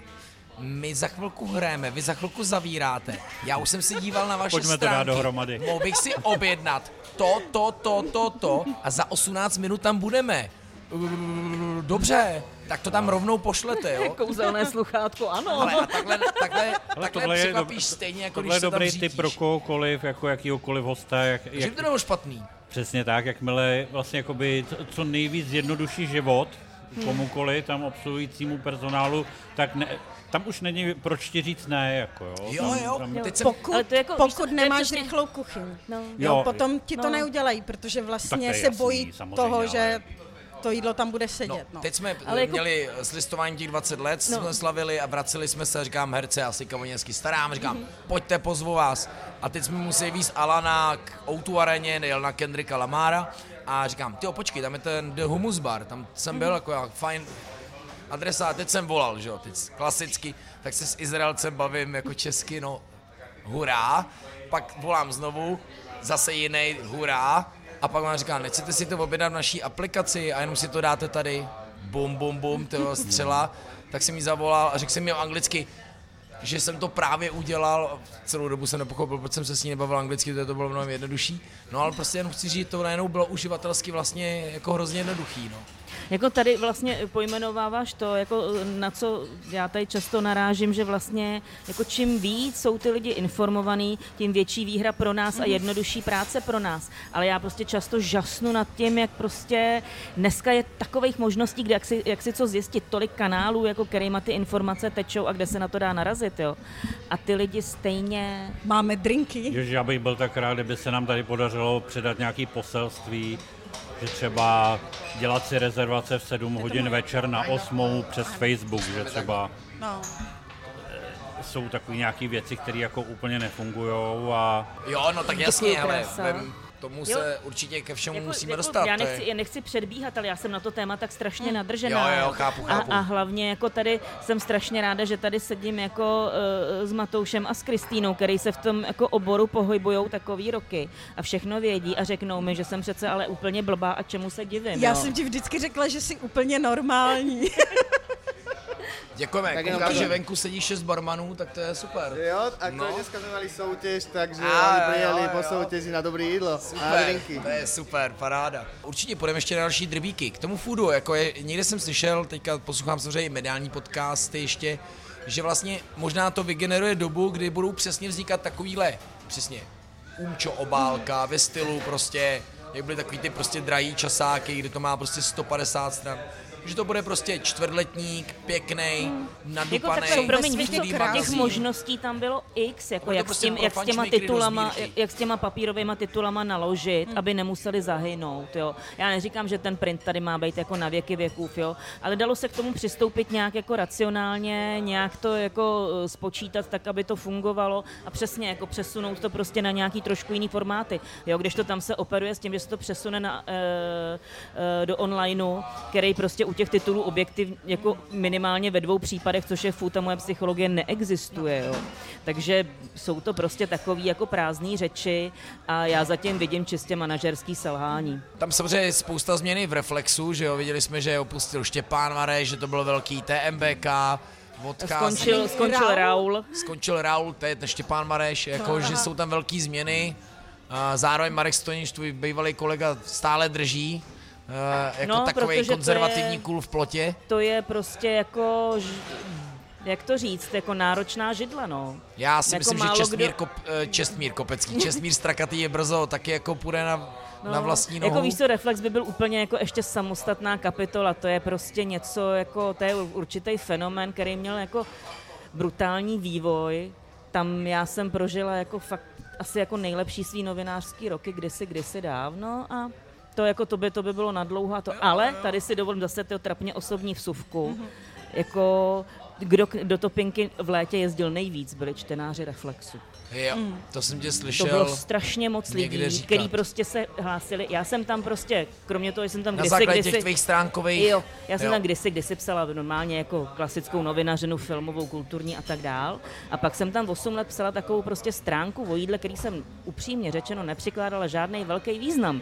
A: my za chvilku hrajeme, vy za chvilku zavíráte. Já už jsem si díval na vaše
D: Pojďme to dát
A: stránky.
D: dohromady.
A: Mohl bych si objednat to, to, to, to, to a za 18 minut tam budeme. Dobře, tak to tam rovnou pošlete, jo? <laughs>
B: Kouzelné sluchátko, ano.
A: Ale a takhle, takhle, takhle
D: tohle je
A: překvapíš
D: dob-
A: stejně, jako
D: Tohle
A: když
D: je
A: se tam
D: dobrý
A: řídíš.
D: tip pro kohokoliv, jako jakýhokoliv hosta, jak,
A: Že
D: jak,
A: to nebylo špatný.
D: přesně tak, jakmile vlastně jakoby co- co nejvíc zjednoduší život
A: Hmm.
D: komukoliv, tam obsluhujícímu personálu, tak ne, tam už není proč ti říct ne, jako jo.
A: Jo,
D: tam,
A: jo,
D: Tam,
A: teď jsem,
C: Pokud,
B: Ale to jako- víš
C: pokud
B: to je
C: nemáš
B: přesně-
C: rychlou kuchyň,
B: No.
C: jo,
D: Jo,
C: potom ti to
B: no.
C: neudělají, protože
D: to
C: vlastně se
D: jasný,
C: bojí
D: samozřejmě,
C: toho,
D: ale-
C: že to jídlo tam bude
A: No,
C: sedět. No.
A: teď jsme
B: Ale jako-
A: měli s listováním těch 20 let,
B: No.
A: jsme slavili a vraceli jsme se říkám herce, já si kavoněnsky starám, říkám,
B: Mhm.
A: pojďte, pozvu vás. A teď jsme museli víc Alana k O2 areně, nejel na Kendricka Lamara a říkám, ty počkej, tam je ten The Humus Bar, tam jsem byl jako jak fajn adresa a teď jsem volal, že jo, teď klasicky, tak se s Izraelcem bavím jako česky, no hurá, pak volám znovu, zase jiný hurá, a pak vám říká, nechcete si to objednat v naší aplikaci a jenom si to dáte tady, bum, bum, bum, to střela, tak jsem jí zavolal a řekl jsem mi anglicky, že jsem to právě udělal, celou dobu jsem nepochopil, proč jsem se s ní nebavil anglicky, protože to bylo mnohem jednodušší, no ale prostě jenom chci říct, to najednou bylo uživatelsky vlastně jako hrozně jednoduchý, no.
B: Jako tady vlastně pojmenováváš to, jako na co já tady často narážím, že vlastně jako čím víc jsou ty lidi informovaný, tím větší výhra pro nás a jednodušší práce pro nás. Ale já prostě často žasnu nad tím, jak prostě dneska je takových možností, kde jak si, jak si co zjistit, tolik kanálů, jako kterýma ty informace tečou a kde se na to dá narazit, jo. A ty lidi stejně
C: Máme drinky.
D: Ježiš, já bych byl tak rád, kdyby se nám tady podařilo předat nějaký poselství, třeba dělat si rezervace v 7 hodin večer na 8 přes Facebook, že třeba
C: No.
D: jsou takové nějaké věci, které jako úplně nefungují a
A: Jo, no tak jasně, ale vem, tomu
B: Jo.
A: se určitě ke všemu musíme dostat.
B: Já
A: to je-
B: nechci, já nechci předbíhat, ale já jsem na to téma tak strašně
C: Mm.
B: nadržená.
A: Jo, jo, chápu, chápu.
B: A, a hlavně jako tady jsem strašně ráda, že tady sedím jako uh, s Matoušem a s Kristýnou, který se v tom jako oboru pohybujou takový roky a všechno vědí a řeknou mi, že jsem přece ale úplně blbá a čemu se divím.
C: Já
B: jo.
C: jsem ti vždycky řekla, že jsi úplně normální. <laughs>
A: Děkujeme,
E: Tak
A: koukám, že venku sedí šest barmanů, tak to je super.
E: Jo, ako
A: No.
E: dneska sme mali soutěž, takže
A: Á,
E: oni
A: jo, jo,
E: po soutěži na dobré jídlo a
A: Super,
E: drinky.
A: to je super, paráda. Určitě půjdeme ještě na další drbíky. K tomu foodu, jako je, někde jsem slyšel, teďka poslouchám samozřejmě i mediální podcasty ještě, že vlastně možná to vygeneruje dobu, kdy budou přesně vznikat takovýhle, přesně, umčo obálka ve stylu prostě, jak byly takový ty prostě drahý časáky, kde to má prostě 150 stran. Že to bude prostě čtvrtletník, pěkný,
B: Jako
A: nadupaný,
B: takhle, promiň, víš, těch možností tam bylo x, jako jak,
A: prostě
B: s tím, jak s těma titulama, jak, jak s těma papírovými titulama naložit, aby nemuseli zahynout, jo. Já neříkám, že ten print tady má být jako na věky věkův, jo, ale dalo se k tomu přistoupit nějak jako racionálně, nějak to jako eh, spočítat tak, aby to fungovalo a přesně jako přesunout to prostě na nějaký trošku jiný formáty, jo, když to tam se operuje s tím, že se to přesune na, e, e, do onlineu, který prostě u těch titulů objektiv jako minimálně ve dvou případech, což je food a moje psychologie, neexistuje. Jo. Takže jsou to prostě takový jako prázdné řeči a já zatím vidím čistě manažerský selhání.
A: Tam samozřejmě je spousta změny v Reflexu, že jo, viděli jsme, že opustil Štěpán Mareš, že to bylo velký TMBK, odchází,
B: Skončil, skončil
C: Raul?
B: Raul.
A: skončil Raul, to je ten Štěpán Mareš, jako, že jsou tam velké změny, a zároveň Marek Stonič, tvůj bývalý kolega, stále drží, eh, jako
B: No,
A: takový
B: protože to
A: konzervativní
B: je-
A: kůl v plotě.
B: To je prostě jako, jak to říct, jako náročná židla, no.
A: Já si
B: Jako
A: myslím, že Čestmír,
B: kdo-
A: Kop, eh, Čestmír Kopecký, Čestmír Strakatý je brzo taky jako půjde na, na vlastní nohu.
B: Jako víš co, Reflex by byl úplně jako ještě samostatná kapitola, to je prostě něco jako, to je určitý fenomén, který měl jako brutální vývoj, tam já jsem prožila jako fakt asi jako nejlepší svý novinářský roky kdysi, kdysi dávno a to jako to by, to by bylo nadlouho to, ale tady si dovolím zase to trapně osobní vsuvku, jako kdo do Topinky v létě jezdil nejvíc, byli čtenáři Reflexu.
A: Jo, to jsem tě
B: To
A: slyšel.
B: bylo strašně moc lidí, který prostě se hlásili. Já jsem tam prostě, kromě toho, že jsem tam
A: na
B: kdysi, kdysi,
A: těch tvých stránkových...
B: Jo, já jsem
A: jo.
B: tam kdysi, kdysi psala normálně jako klasickou novinařinu, filmovou, kulturní a tak dál. A pak jsem tam 8 let psala takovou prostě stránku o jídle, který jsem upřímně řečeno nepřikládala žádný velký význam.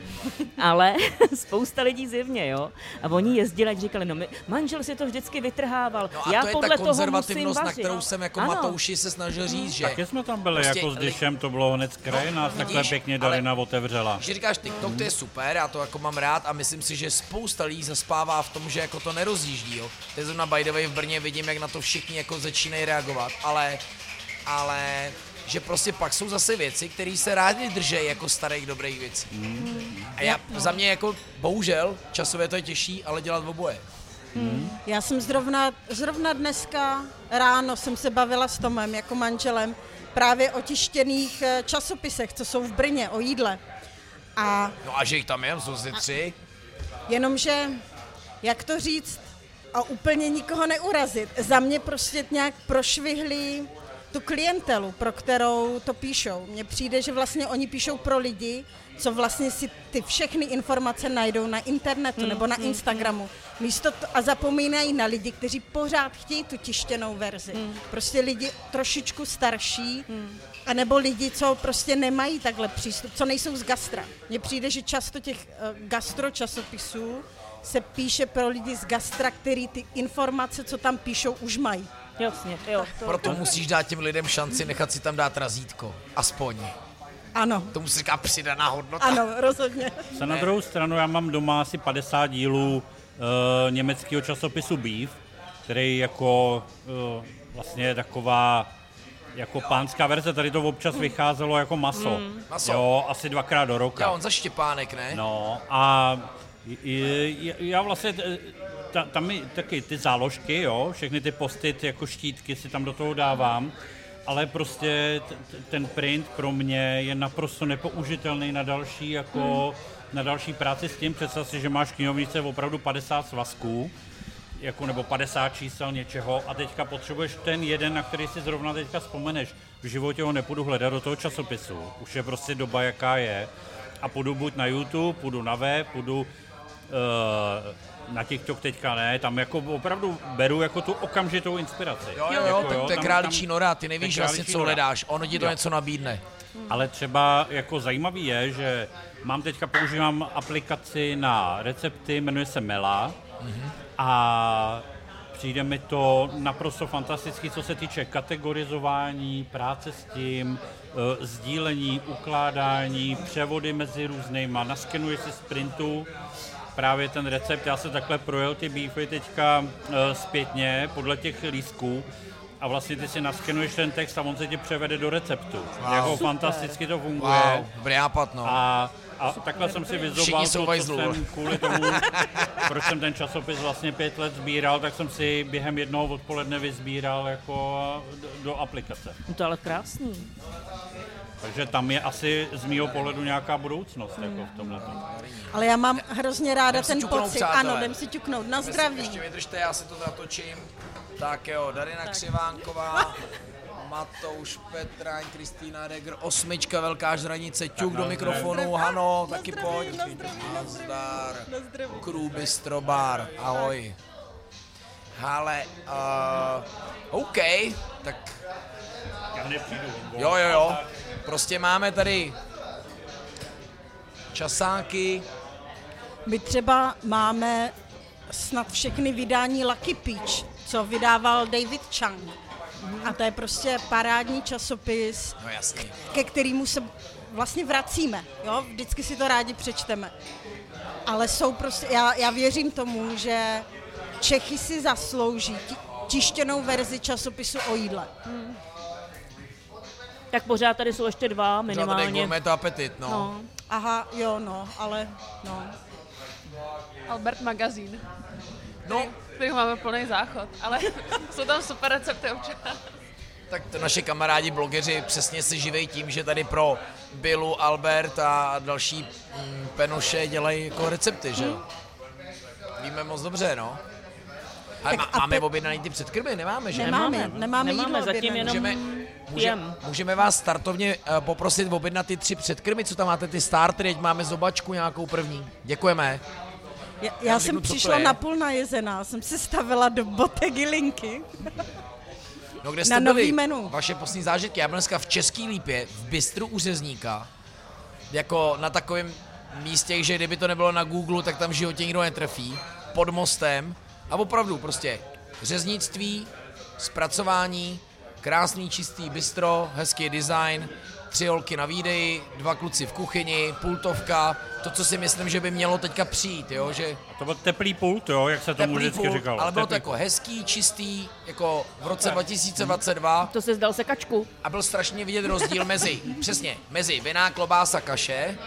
B: Ale <laughs> spousta lidí zjevně, jo. A oni jezdili a říkali, no my, manžel si to vždycky vytrhával.
A: No a
B: já
A: to je
B: podle
A: ta
B: toho musím
A: konzervativnost, na kterou jsem jako
B: Ano.
A: Matouši se snažil říct, že...
D: Taky jsme tam byli jako s Dyšem, to bylo hned z kraje, nás takhle
A: vidíš,
D: pěkně
A: ale-
D: Dalina otevřela.
A: Když říkáš TikTok, to je super, já to jako mám rád a myslím si, že spousta lidí zaspává v tom, že jako to nerozjíždí, jo. Teď zrovna by the way v Brně vidím, jak na to všichni jako začínají reagovat, ale, ale že prostě pak jsou zase věci, které se rádi drží jako starých dobrých věcí. A já, za mě jako, bohužel, časově to je těžší, ale dělat oboje.
C: Já jsem zrovna, zrovna dneska ráno jsem se bavila s Tomem jako manželem právě o tištěných eh, časopisech, co jsou v Brně, o jídle. A
A: No a že jich tam je, jsou asi tři.
C: jenomže, jak to říct, a úplně nikoho neurazit. Za mě prostě nějak prošvihli tu klientelu, pro kterou to píšou. Mně přijde, že vlastně oni píšou pro lidi, co vlastně si ty všechny informace najdou na internetu nebo na Instagramu. Místo to, a zapomínají na lidi, kteří pořád chtějí tu tištěnou verzi. Prostě lidi trošičku starší, a nebo lidi, co prostě nemají takhle přístup, co nejsou z gastra. Mně přijde, že často těch uh, gastro časopisů se píše pro lidi z gastra, který ty informace, co tam píšou, už mají.
B: Jasně, jo. To,
A: Proto musíš dát těm lidem šanci nechat si tam dát razítko. Aspoň.
C: Ano,
A: Tomu se říká přidaná hodnota.
C: ano, rozhodně.
D: Se na druhou stranu já mám doma asi 50 dílů uh, německého časopisu Beef, který jako uh, vlastně taková jako pánská verze, tady to občas vycházelo jako maso.
A: Maso.
D: Jo, asi dvakrát do roka.
A: Já on za Štěpánek, ne?
D: No a i- já vlastně, t- ta, tam mi taky ty záložky, jo, všechny ty postit jako štítky si tam do toho dávám, ale prostě t- t- ten print pro mě je naprosto nepoužitelný na další jako na další práci s tím. Představ si, že máš knihovnice opravdu 50 svazků, jako nebo 50 čísel něčeho a teďka potřebuješ ten jeden, na který si zrovna teďka vzpomeneš. V životě ho nepůjdu hledat do toho časopisu. Už je prostě doba, jaká je. a půjdu buď na YouTube, půjdu na web, půjdu uh, na TikTok teďka ne, tam jako opravdu beru jako tu okamžitou inspiraci.
A: Jo, jo, jo,
D: Jako,
A: tak to je králičí nora, ty nevíš vlastně, co hledáš, ono ti to
D: Jo.
A: něco nabídne.
D: Ale třeba jako zajímavý je, že mám teďka používám aplikaci na recepty, jmenuje se Mela a přijde mi to naprosto fantasticky, co se týče kategorizování, práce s tím, eh, sdílení, ukládání, převody mezi různýma, naskenuje si z printu právě ten recept. Já jsem takhle projel ty beefy teďka eh, zpětně podle těch lístků a vlastně ty si naskenuješ ten text a on se ti převede do receptu.
A: Wow.
D: Jako
B: Super.
D: fantasticky to funguje.
A: Wow, dobrý nápad, no.
D: A, a takhle jsem si
A: jsou
D: to, co jsem kvůli tomu, proč jsem ten časopis vlastně pět let sbíral, tak jsem si během jednoho odpoledne vyzbíral jako do, do aplikace.
B: No to ale krásný.
D: Takže tam je asi z mýho pohledu nějaká budoucnost jako v tomhle.
C: Ale já mám hrozně ráda
A: Jdem
C: ten pocit.
A: přátelé.
C: Ano, jdem si ťuknout. Na
A: Ještě
C: zdraví.
A: vydržte, já si to natočím. Tak jo, Darina Křivánková, Matouš Petraň, Kristýna Regr, osmička, velká žranice, ťuk do mikrofonu, Hano, taky
C: zdraví,
A: pojď.
C: na zdraví, na zdraví,
A: Nazdar. Bistro Bar, ahoj. Ale, uh, OK, tak
D: Já nepřijdu.
A: jo, jo, jo. Prostě máme tady časáky,
C: My třeba máme snad všechny vydání Lucky Peach, co vydával David Chang. A to je prostě parádní časopis,
A: no jasně.
C: ke kterému se vlastně vracíme. Jo? Vždycky si to rádi přečteme. Ale jsou prostě, já, já věřím tomu, že Čechy si zaslouží ti- tištěnou verzi časopisu o jídle.
B: Tak pořád tady jsou ještě dva
A: Pořád tady
B: minimálně.
A: gourmet appetit, no.
B: No.
C: Aha, jo, no, ale no.
F: Albert magazín.
A: No,
F: Kterých máme plný záchod, ale <laughs> jsou tam super recepty občas.
A: Tak to naše kamarádi blogeři přesně se živejí tím, že tady pro Billu, Albert a další mm, penoše dělají jako recepty, že jo? Víme moc dobře, no. Ale má,
C: a
A: máme
C: pe-
A: objednaný ty předkrmy? Nemáme, že?
C: Nemáme, nemáme,
B: Nemáme
C: jídlo
B: zatím jenom
A: Můžeme, může, můžeme vás startovně uh, poprosit objednat ty tři předkrmy, co tam máte, ty startery, teď máme zobačku nějakou první. Děkujeme.
C: Já, já
A: řeknu,
C: jsem
A: to
C: přišla napůl najezená, jsem se stavila do botegy linky.
A: No kde
C: Na
A: jste
C: nový
A: byli?
C: menu.
A: Vaše poslední zážitky. Já byl dneska v Český lípě, v bistru u Řezníka. Jako na takovém místě, že kdyby to nebylo na Google, tak tam v životě nikdo netrefí. Pod mostem. A opravdu prostě řeznictví, zpracování, krásný čistý bistro, hezký design, tři holky na výdeji, dva kluci v kuchyni, pultovka, to, co si myslím, že by mělo teďka přijít, jo, že
D: To byl teplý pult, jo, jak se tomu
A: teplý
D: vždycky
A: pult,
D: říkalo.
A: ale bylo to
D: Teplý
A: jako hezký, čistý, jako v roce 2022
B: To se zdal sekačku.
A: a byl strašně vidět rozdíl mezi, <laughs> přesně, mezi viná klobása kaše,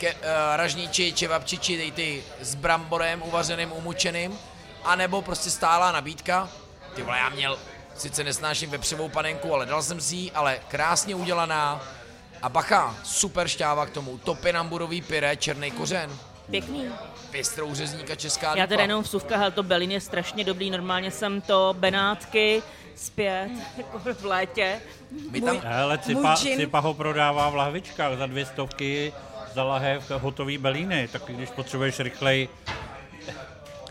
A: ke, uh, ražníči, čevapčiči, ty, ty s bramborem uvařeným, umučeným, anebo prostě stálá nabídka. Ty vole, já měl, sice nesnáším vepřovou panenku, ale dal jsem si ji, ale krásně udělaná. A bacha, super šťáva k tomu, topinamburový pyré, černý kořen,
B: Pěkný.
A: pistrou řezníka Česká
B: Já teda jenom vsuvka, hele, to Belin je strašně dobrý, normálně jsem to Benátky zpět, <laughs> jako v létě.
A: My tam,
D: Hele, Cipa,
C: Můj
D: Cipa ho prodává v lahvičkách za dvě stovky za lahev hotový belíny, tak když potřebuješ rychlej,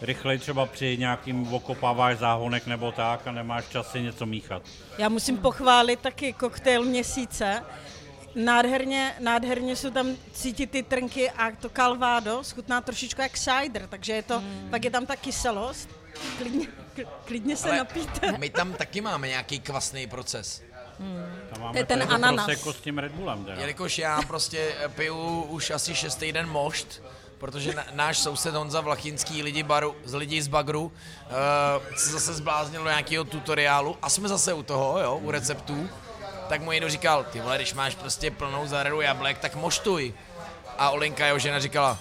D: rychlej třeba při nějakým okopáváš záhonek nebo tak a nemáš čas si něco míchat.
C: Já musím pochválit taky koktejl měsíce. Nádherně, nádherně jsou tam cítit ty trnky a to kalvádo schutná trošičku jak cider, takže je to,
B: Hmm.
C: pak je tam ta kyselost. Klidně, kl- klidně se
A: ale
C: napijte.
A: my tam taky máme nějaký kvasný proces.
D: Tam máme
C: To je ten
D: tady
C: ananas.
D: prosecco s tím Red Bullem. Teda.
A: Jelikož já prostě piju už asi šestý den mošt, protože na, náš soused Honza Vlachinský lidi, baru, z lidí z Bagru uh, se zase zbláznil do nějakého tutoriálu a jsme zase u toho, jo, u receptů, tak mu někdo říkal, ty vole, když máš prostě plnou zahradu jablek, tak moštuj. A Olenka, jeho žena, říkala,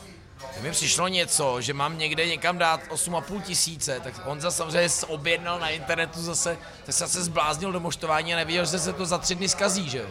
A: mi přišlo něco, že mám někde někam dát 8,5 tisíce, tak Honza samozřejmě se objednal na internetu zase, tak se zase zbláznil do moštování a nevěděl, že se to za tři dny skazí, že jo.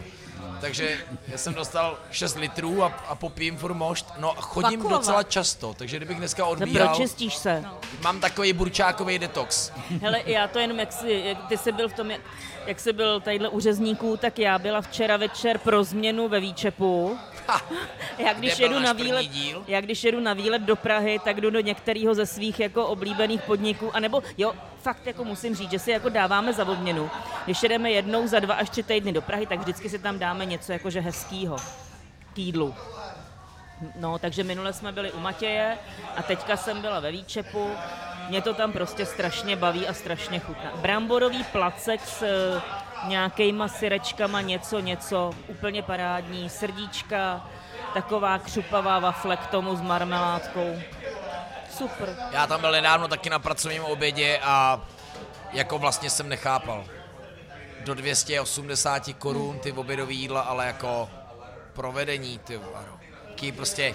A: takže já jsem dostal 6 litrů a, a popijím furt mošt. No a chodím
B: Taková.
A: docela často, takže kdybych dneska odbíhal,
B: pročistíš se.
A: mám takový burčákový detox.
B: Hele, já to jenom, jak, jsi, jak ty jsi byl v tom, jak, jak jsi byl tadyhle u řezníků, tak já byla včera večer pro změnu ve Výčepu.
A: Ha, <laughs>
B: Já když, jedu na výlet, já když jedu na výlet do Prahy, tak jdu do některého ze svých jako oblíbených podniků, anebo jo, fakt jako musím říct, že si jako dáváme za odměnu. Když jedeme jednou za dva až tři týdny do Prahy, tak vždycky si tam dáme něco jakože hezkýho k jídlu. No, takže minule jsme byli u Matěje a teďka jsem byla ve Výčepu. Mě to tam prostě strašně baví a strašně chutná. Bramborový placek s eh, nějakýma syrečkama, něco, něco, úplně parádní. Srdíčka, taková křupavá wafle k tomu s marmeládkou. Super.
A: Já tam byl nedávno taky na pracovním obědě a jako vlastně jsem nechápal. Do 280 korun ty obědový jídla, ale jako provedení, ty varo. Taký prostě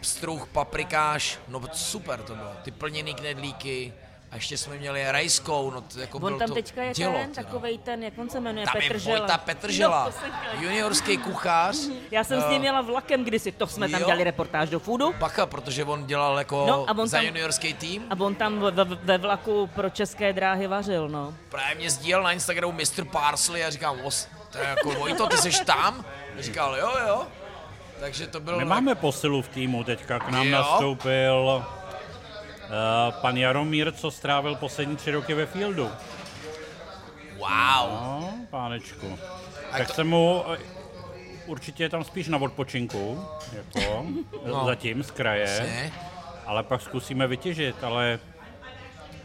A: pstruh, paprikáš, no super to bylo. Ty plněný knedlíky a ještě jsme měli rajskou, no to jako
B: On tam
A: to
B: teďka je
A: dělo,
B: ten, takovej ten, jak on se jmenuje,
A: Tam je
B: Petržela.
A: Vojta Petržela,
B: No, to jsem chtěla.
A: juniorský kuchař. <laughs>
B: Já jsem s
A: Eh,
B: ním měla vlakem kdysi, to jsme tam
A: jo.
B: dělali reportáž do foodu.
A: Bacha, protože on dělal jako
B: No, a on
A: za
B: tam-
A: juniorský tým.
B: A on tam ve, ve, ve vlaku pro české dráhy vařil, no.
A: Právě mě sdílel na Instagramu Mr. Parsley a říkám, os, to je jako Vojto, ty jsi tam? A říkal, jo, jo. Takže to bylo...
D: My máme posilu v týmu teďka, k nám
A: Jo.
D: nastoupil uh, pan Jaromír, co strávil poslední tři roky ve Fieldu.
A: Wow.
D: No, pánečku.
A: A
D: Tak
A: to-
D: jsem mu, eh, určitě je tam spíš na odpočinku, jako,
A: No.
D: zatím z kraje,
A: Přesně.
D: ale pak zkusíme vytěžit, ale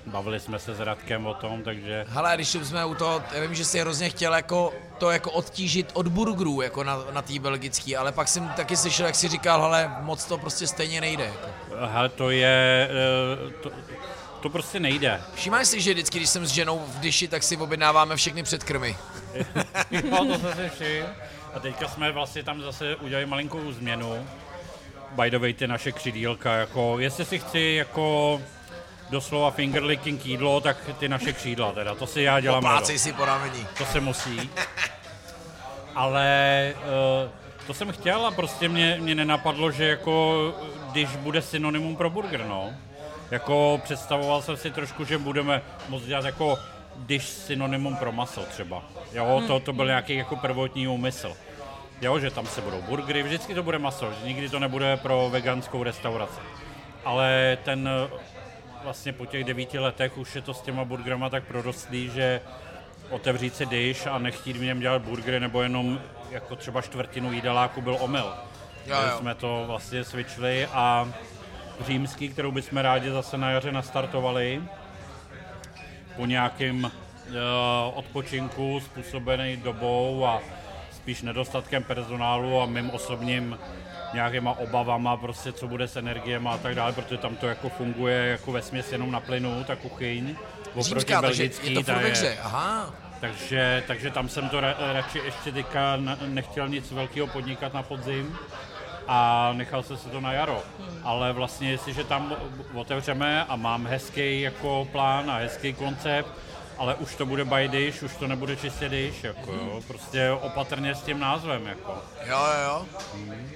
D: bavili jsme se s Radkem o tom, takže
A: Hele, když jsme u toho, já vím, že jsi hrozně chtěl jako to jako odtížit od burgerů, jako na, na té belgický, ale pak jsem taky slyšel, jak jsi říkal, hele, moc to prostě stejně nejde. Jako.
D: hele, to je, eh, to, to prostě nejde.
A: Všimáš si, že vždycky, když jsem s ženou v dyši, tak si objednáváme všechny předkrmy. <laughs>
D: No, to se řeší. A teďka jsme vlastně tam zase udělali malinkou změnu. By the way, ty naše křidílka, jako, jestli si chci jako doslova fingerlicking jídlo, tak ty naše křídla teda, to si já dělám
A: Poplácej si po rameni.
D: To se musí. <laughs> Ale uh, to jsem chtěl a prostě mě, mě nenapadlo, že jako když bude synonymum pro burger, no. Jako představoval jsem si trošku, že budeme moc dělat jako když synonymum pro maso třeba. Jo, to, to byl nějaký jako prvotní úmysl. Jo, že tam se budou burgery, vždycky to bude maso, že nikdy to nebude pro veganskou restauraci. Ale ten vlastně po těch devíti letech už je to s těma burgerama tak prorostlý, že otevřít si dish a nechtít v něm dělat burgery nebo jenom jako třeba čtvrtinu jídeláku byl omyl.
A: Jo, jo.
D: jsme to vlastně switchli a římský, kterou bychom rádi zase na jaře nastartovali, po nějakém uh, odpočinku způsobený dobou a spíš nedostatkem personálu a mým osobním nějakýma obavama, prostě co bude s energiemi a tak dále, protože tam to jako funguje jako ve směs jenom na plynu, ta kuchyň. Oproti belgický,
A: je to
D: ta
A: hře. Aha.
D: takže, takže tam jsem to ra, radši ještě teďka nechtěl nic velkého podnikat na podzim a nechal jsem se to na jaro. Ale vlastně, jestliže tam otevřeme a mám hezký jako plán a hezký koncept, ale už to bude by dish, už to nebude čistě dish, jako jo, prostě opatrně s tím názvem, jako.
A: Jo, jo, jo.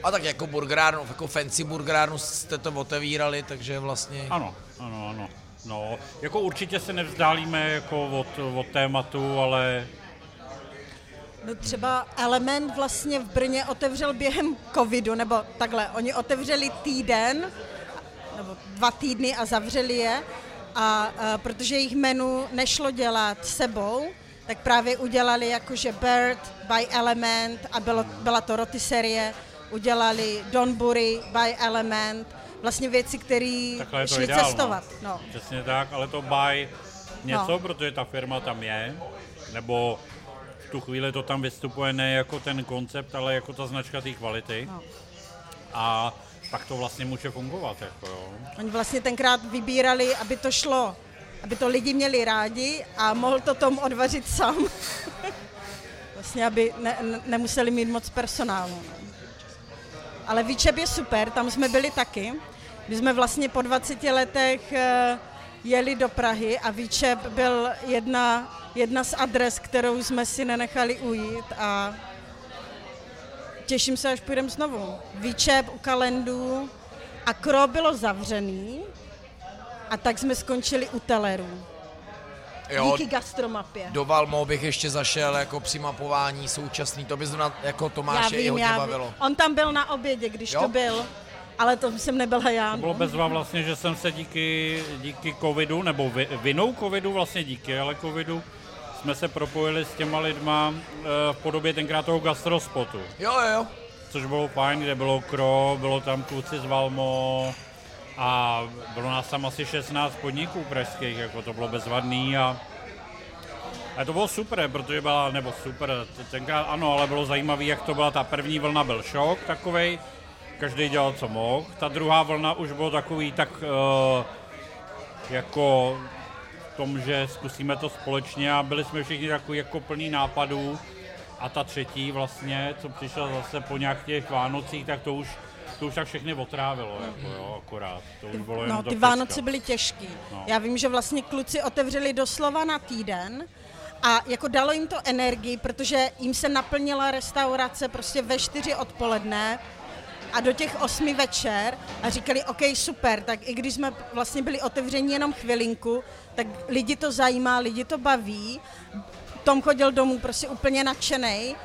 A: A tak jako burgerárnu, jako fancy burgerárnu jste to otevírali, takže vlastně...
D: Ano, ano, ano. No, jako určitě se nevzdálíme jako od, od tématu, ale
C: No třeba Element vlastně v Brně otevřel během covidu, nebo takhle, oni otevřeli týden, nebo dva týdny a zavřeli je, a, a protože jejich menu nešlo dělat sebou, tak právě udělali jakože Bird by Element a bylo, byla to rotisserie, udělali Donbury by Element, vlastně věci, které šly
D: ideál,
C: cestovat.
D: No.
C: No.
D: Přesně tak, ale to buy něco,
C: No.
D: protože ta firma tam je, nebo v tu chvíli to tam vystupuje ne jako ten koncept, ale jako ta značka té kvality.
C: No.
D: A pak to vlastně může fungovat, jako jo.
C: Oni vlastně tenkrát vybírali, aby to šlo, aby to lidi měli rádi a mohl to Tom odvařit sám. <laughs> vlastně, aby ne, ne, nemuseli mít moc personálu. no. Ale Výčep je super, tam jsme byli taky. My jsme vlastně po 20 letech eh, jeli do Prahy a Výčep byl jedna, jedna z adres, kterou jsme si nenechali ujít a těším se, až půjdeme znovu. Výčep u kalendu a kro bylo zavřený a tak jsme skončili u telerů.
A: Jo,
C: Díky gastromapě.
A: do Valmo bych ještě zašel jako při mapování současný, to by zrovna jako
C: já
A: Tomáše i
C: vím,
A: hodně
C: já
A: bavilo.
C: vím. On tam byl na obědě, když
A: Jo?
C: to byl, ale to jsem nebyla já.
D: To bylo bezva vlastně, že jsem se díky, díky covidu, nebo vi, vinou covidu, vlastně díky, ale covidu, jsme se propojili s těma lidma eh, v podobě tenkrát toho gastrospotu.
A: Jo, jo,
D: což bylo fajn, kde bylo Kro, bylo tam kluci z Valmo a bylo nás tam asi 16 podniků pražských, jako to bylo bezvadný a a to bylo super, protože byla, nebo super, tenkrát ano, ale bylo zajímavé, jak to byla ta první vlna, byl šok takovej, každý dělal, co mohl. Ta druhá vlna už bylo takový tak uh, jako tom, že zkusíme to společně a byli jsme všichni takový jako plný nápadů. A ta třetí vlastně, co přišla zase po nějakých těch Vánocích, tak to už, to už tak všechny otrávilo, jako jo, akorát. To už bylo
C: No, ty Vánoce byly těžký.
D: No.
C: Já vím, že vlastně kluci otevřeli doslova na týden a jako dalo jim to energii, protože jim se naplnila restaurace prostě ve čtyři odpoledne a do těch osmi večer a říkali, OK, super, tak i když jsme vlastně byli otevření jenom chvilinku, tak lidi to zajímá, lidi to baví. Tom chodil domů prostě úplně nadšený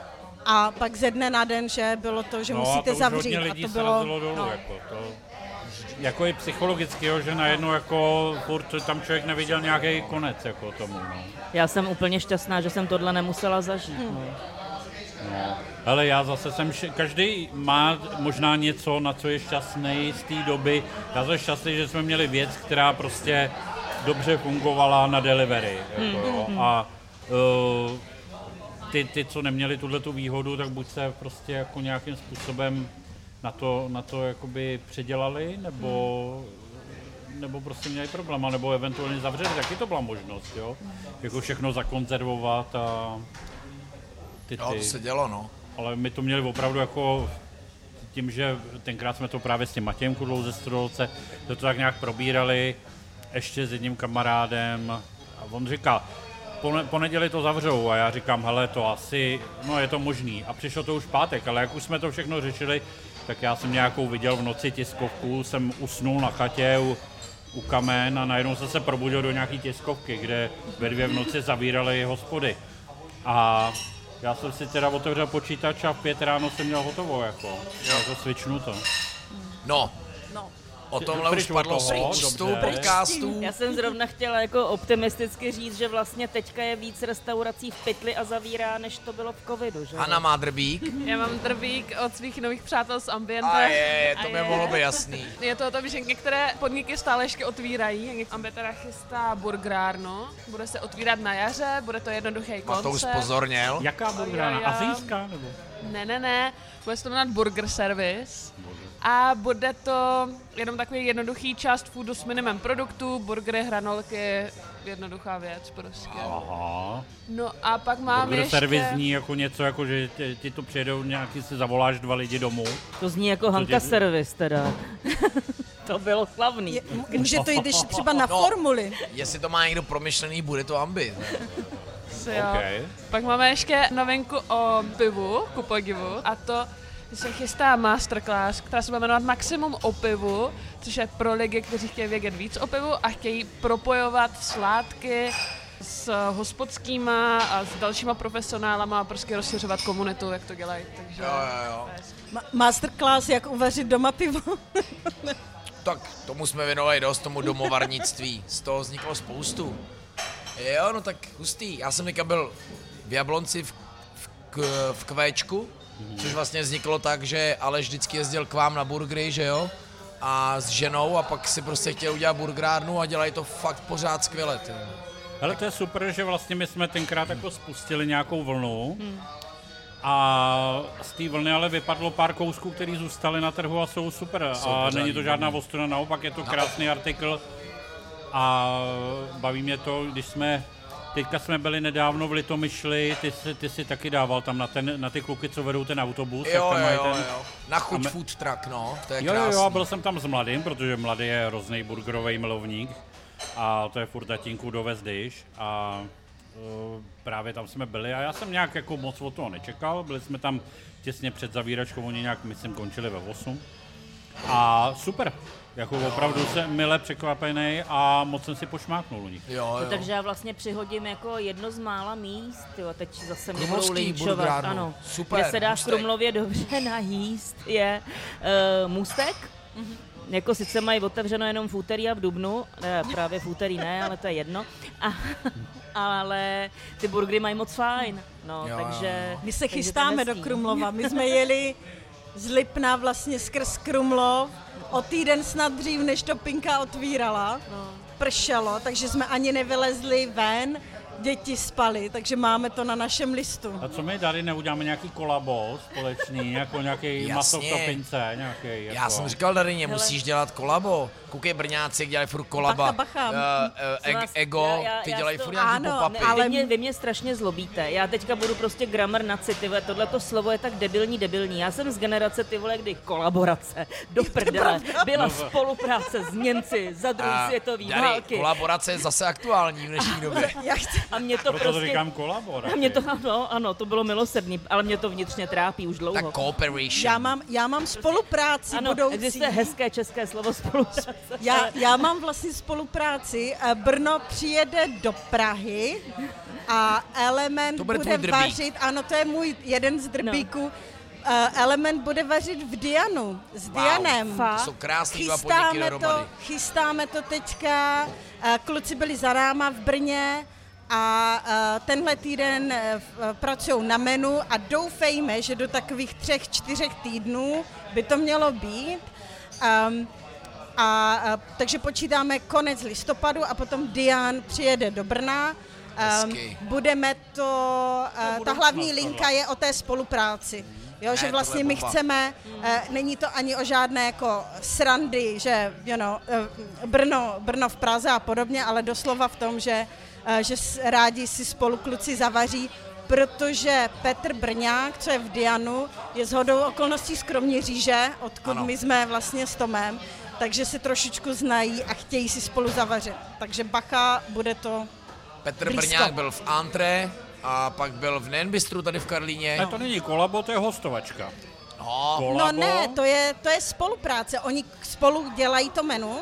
C: a pak ze dne na den, že bylo to, že
D: no, a
C: musíte
D: to už
C: zavřít.
D: hodně
C: a
D: lidí
C: to
D: se
C: bylo,
D: dolů,
C: no.
D: jako to, jako i psychologicky, jo, že najednou jako furt tam člověk neviděl nějaký konec jako tomu, no.
B: Já jsem úplně šťastná, že jsem tohle nemusela zažít.
C: Hm.
B: No.
D: Ale já zase jsem, š- každý má možná něco, na co je šťastný z té doby. Já jsem šťastný, že jsme měli věc, která prostě dobře fungovala na delivery. Jako, jo. A uh, ty, ty, co neměli tuhle tu výhodu, tak buď se prostě jako nějakým způsobem na to, na to jakoby předělali, nebo nebo prostě měli problém, nebo eventuálně zavřeli, taky to byla možnost, jo. Jako všechno zakonzervovat a ty,
A: Jo, to se dělo, no.
D: ale my to měli opravdu jako tím, že tenkrát jsme to právě s tím Matějem Kudlou ze Strodolce, to, to tak nějak probírali ještě s jedním kamarádem a on říká, po, ne- po neděli to zavřou a já říkám, hele, to asi, no je to možný. A přišlo to už pátek, ale jak už jsme to všechno řešili, tak já jsem nějakou viděl v noci tiskovku, jsem usnul na chatě u, u kamen a najednou jsem se probudil do nějaký tiskovky, kde ve dvě v noci zavírali hospody. A já jsem si teda otevřel počítač a v pět ráno jsem měl hotovo, jako. Jako switchnuto.
A: No,
C: No.
A: O tomhle už padlo spoustu podcastů.
B: Já jsem zrovna chtěla jako optimisticky říct, že vlastně teďka je víc restaurací v pytli a zavírá, než to bylo v covidu, že?
A: Hanna má drbík.
F: Já mám drbík od svých nových přátel z Ambiente.
A: A je, to
F: A
A: by mohlo být jasný.
F: Je to o tom, že některé podniky stále ještě otvírají. Ambetera chystá burgerárnu. Bude se otvírat na jaře, bude to jednoduchý
A: Matouš
F: koncept.
A: pozorněl.
D: Jaká
F: jo.
D: Azijská nebo?
F: Ne, ne, ne, bude se to jmenovat Burger Service. A bude to jenom takový jednoduchý fast food s minimem produktů, burgery, hranolky, jednoduchá věc prostě.
D: Aha.
F: No a pak mám
D: Burger
F: ještě...
D: servis zní jako něco, jako že ti, ti to přijedou nějaký, si zavoláš dva lidi domů.
B: To zní jako Hanka
D: tě-
B: Service teda. <laughs> to bylo slavný.
C: Je, může to jít ještě třeba na <laughs>
A: No.
C: formuli.
A: Jestli to má někdo promyšlený, bude to ambi. <laughs>
D: Okay.
F: Pak máme ještě novinku o pivu, ku podivu, a to se chystá masterclass, která se bude jmenovat Maximum o pivu, což je pro lidi, kteří chtějí vědět víc o pivu a chtějí propojovat sládky s hospodskýma a s dalšíma profesionálama a prostě rozšiřovat komunitu, jak to dělají. Takže
A: Jo, jo, jo.
C: Ma- masterclass, jak uvařit doma pivo. <laughs>
A: Tak tomu jsme věnovali dost, tomu domovarnictví. Z toho vzniklo spoustu. Jo, no tak hustý. Já jsem teďka byl v Jablonci v, v, v Kvéčku, což vlastně vzniklo tak, že Aleš vždycky jezdil k vám na burgery, že jo? A s ženou a pak si prostě chtěl udělat burgerárnu a dělají to fakt pořád skvěle. Ty.
D: Ale to je super, že vlastně my jsme tenkrát jako spustili nějakou vlnu. A z té vlny ale vypadlo pár kousků, které zůstaly na trhu a jsou super.
A: Jsou
D: a není to žádná ostuda, naopak je to krásný artikl. A baví mě to, když jsme, teďka jsme byli nedávno v Litomyšli, ty jsi, ty jsi taky dával tam na, ten, na ty kluky, co vedou ten autobus.
A: Jo,
D: tam
A: jo, jo,
D: ten,
A: jo. Na chuť
D: me-
A: food truck, no, to je
D: Jo, jo,
A: krásný.
D: jo, a byl jsem tam s mladým, protože mladý je hrozný burgerový milovník a to je furt tatínku dovez když a eh, právě tam jsme byli a já jsem nějak jako moc od toho nečekal, byli jsme tam těsně před zavíračkou, oni nějak, myslím, končili ve 8. A super, jako opravdu jsem mile překvapený a moc jsem si pošmáknul u nich.
A: Jo,
B: No,
A: jo.
B: takže já vlastně přihodím jako jedno z mála míst, jo, teď zase mě budou linčovat, ano,
A: Super,
B: kde se dá v
A: můstek.
B: Krumlově dobře <laughs> najíst, je uh, můstek, jako sice mají otevřeno jenom v úterý a v dubnu, ne, právě v úterý ne, ale to je jedno, a, <laughs> ale ty burgery mají moc fajn, no,
A: Jo, jo,
B: takže...
C: My se
B: takže
C: chystáme do. Krumlova. My jsme jeli z Lipna vlastně skrz Krumlov o týden snad dřív, než to Pinka otvírala. Pršelo, takže jsme ani nevylezli ven, děti spaly, takže máme to na našem listu.
D: A co my tady neuděláme nějaký kolabo společný, jako nějaký
A: Jasně.
D: maso v topince, nějaký. Jako.
A: Já jsem říkal Darině, musíš dělat kolabo. Koukej, Brňáci, dělají furt kolaba.
C: Bacha, bacha.
B: Co
A: eg-
B: vás-
A: ego,
B: já- já-
A: ty
B: já
A: dělají
B: to-
A: furt nějaký
C: Ano,
A: pop-upy.
B: Ale vy mě, vy mě strašně zlobíte. Já teďka budu prostě grammar na city, tohleto slovo je tak debilní, debilní. Já jsem z generace ty vole, kdy kolaborace, do prdele, byla spolupráce s Němci za druhé
A: A
B: světové
A: Dary,
B: války.
A: kolaborace je zase aktuální v dnešní době. <laughs>
B: A mě to
D: Proto to
B: prostě...
D: říkám kolabo.
B: A mě to, ano, ano, to bylo milosrdný, ale mě to vnitřně trápí už dlouho.
A: Tak cooperation.
C: já, mám, já mám spolupráci
B: ano,
C: budoucí.
B: existuje hezké české slovo spolupráce.
C: Já, já mám vlastně spolupráci. Eh, Brno přijede do Prahy a Element
A: To bude
C: bude, vařit, ano, to je můj jeden z drbíků, no. Element bude vařit v Dianu s
A: Wow.
C: Dianem.
A: To jsou krásný dva
C: Chystáme to,
A: dohromady.
C: chystáme to teďka, eh, kluci byli za náma v Brně a tenhle týden pracují na menu a doufejme, že do takových třech, čtyřech týdnů by to mělo být. Um, a, a takže počítáme konec listopadu a potom Dian přijede do Brna. Um,
A: Hezky.
C: budeme to, uh, ta hlavní linka je o té spolupráci. Jo,
A: Ne,
C: že vlastně my
A: bomba.
C: chceme, uh, není to ani o žádné jako srandy, že you know, uh, Brno, Brno v Praze a podobně, ale doslova v tom, že, uh, že rádi si spolu kluci zavaří, protože Petr Brňák, co je v Dianu, je shodou okolností z Kroměříže, odkud
A: Ano.
C: my jsme vlastně s Tomem, takže se trošičku znají a chtějí si spolu zavařit. Takže bacha, bude to
A: Petr
C: blízko.
A: Brňák byl v Antre a pak byl v Nenbistru tady v Karlíně.
D: Ne, to není kolabo, to je hostovačka.
A: No,
D: Kolabo,
C: No ne, to je, to je spolupráce. Oni spolu dělají to menu,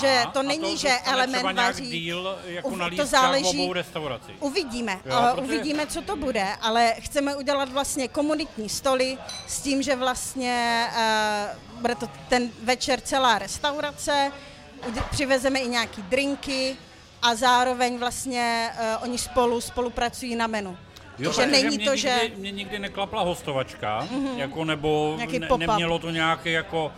C: že
D: Aha,
C: to
D: a
C: není, že
D: dostane třeba
C: element vaří.
D: díl jako
C: Uv- to záleží-
D: obou restaurací.
C: Uvidíme,
D: Jo,
C: uh,
D: protože-
C: uvidíme, co to bude, ale chceme udělat vlastně komunitní stoly s tím, že vlastně uh, bude to ten večer celá restaurace, přivezeme i nějaký drinky a zároveň vlastně uh, oni spolu spolupracují na menu.
D: Jo,
C: že není
D: mě
C: to,
D: nikdy,
C: že... Mhm.
D: Mě nikdy neklapla hostovačka, jako nebo ne, nemělo to nějaký jako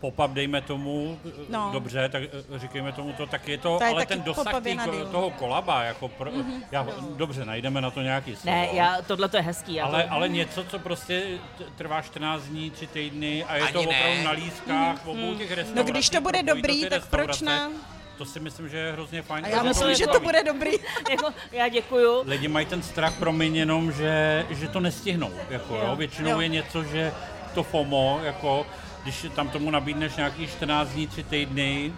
D: pop-up, dejme tomu,
C: No.
D: dobře, tak eh, říkejme tomu to, tak je to,
C: To je
D: ale ten dosah tý, toho kolaba, jako pro, já, dobře, najdeme na to nějaký slovo.
B: Ne, já, tohle to je hezký. Já
D: Ale,
B: to,
D: ale něco, co prostě trvá 14 dní, 3 týdny a je
A: Ani
D: to
A: ne.
D: opravdu na lístkách v obou těch restauracích.
C: No když to bude dobrý, tak proč ne?
D: To si myslím, že je hrozně fajn.
C: A já
D: protože
C: myslím, že to bude dobrý. <laughs>
B: jako, já děkuju.
D: Lidi mají ten strach promiň jenom, že, že to nestihnou. Jako, jo.
B: Jo.
D: Většinou
C: Jo.
D: je něco, že to FOMO, jako, když tam tomu nabídneš nějaký 14 dní, 3 týdny,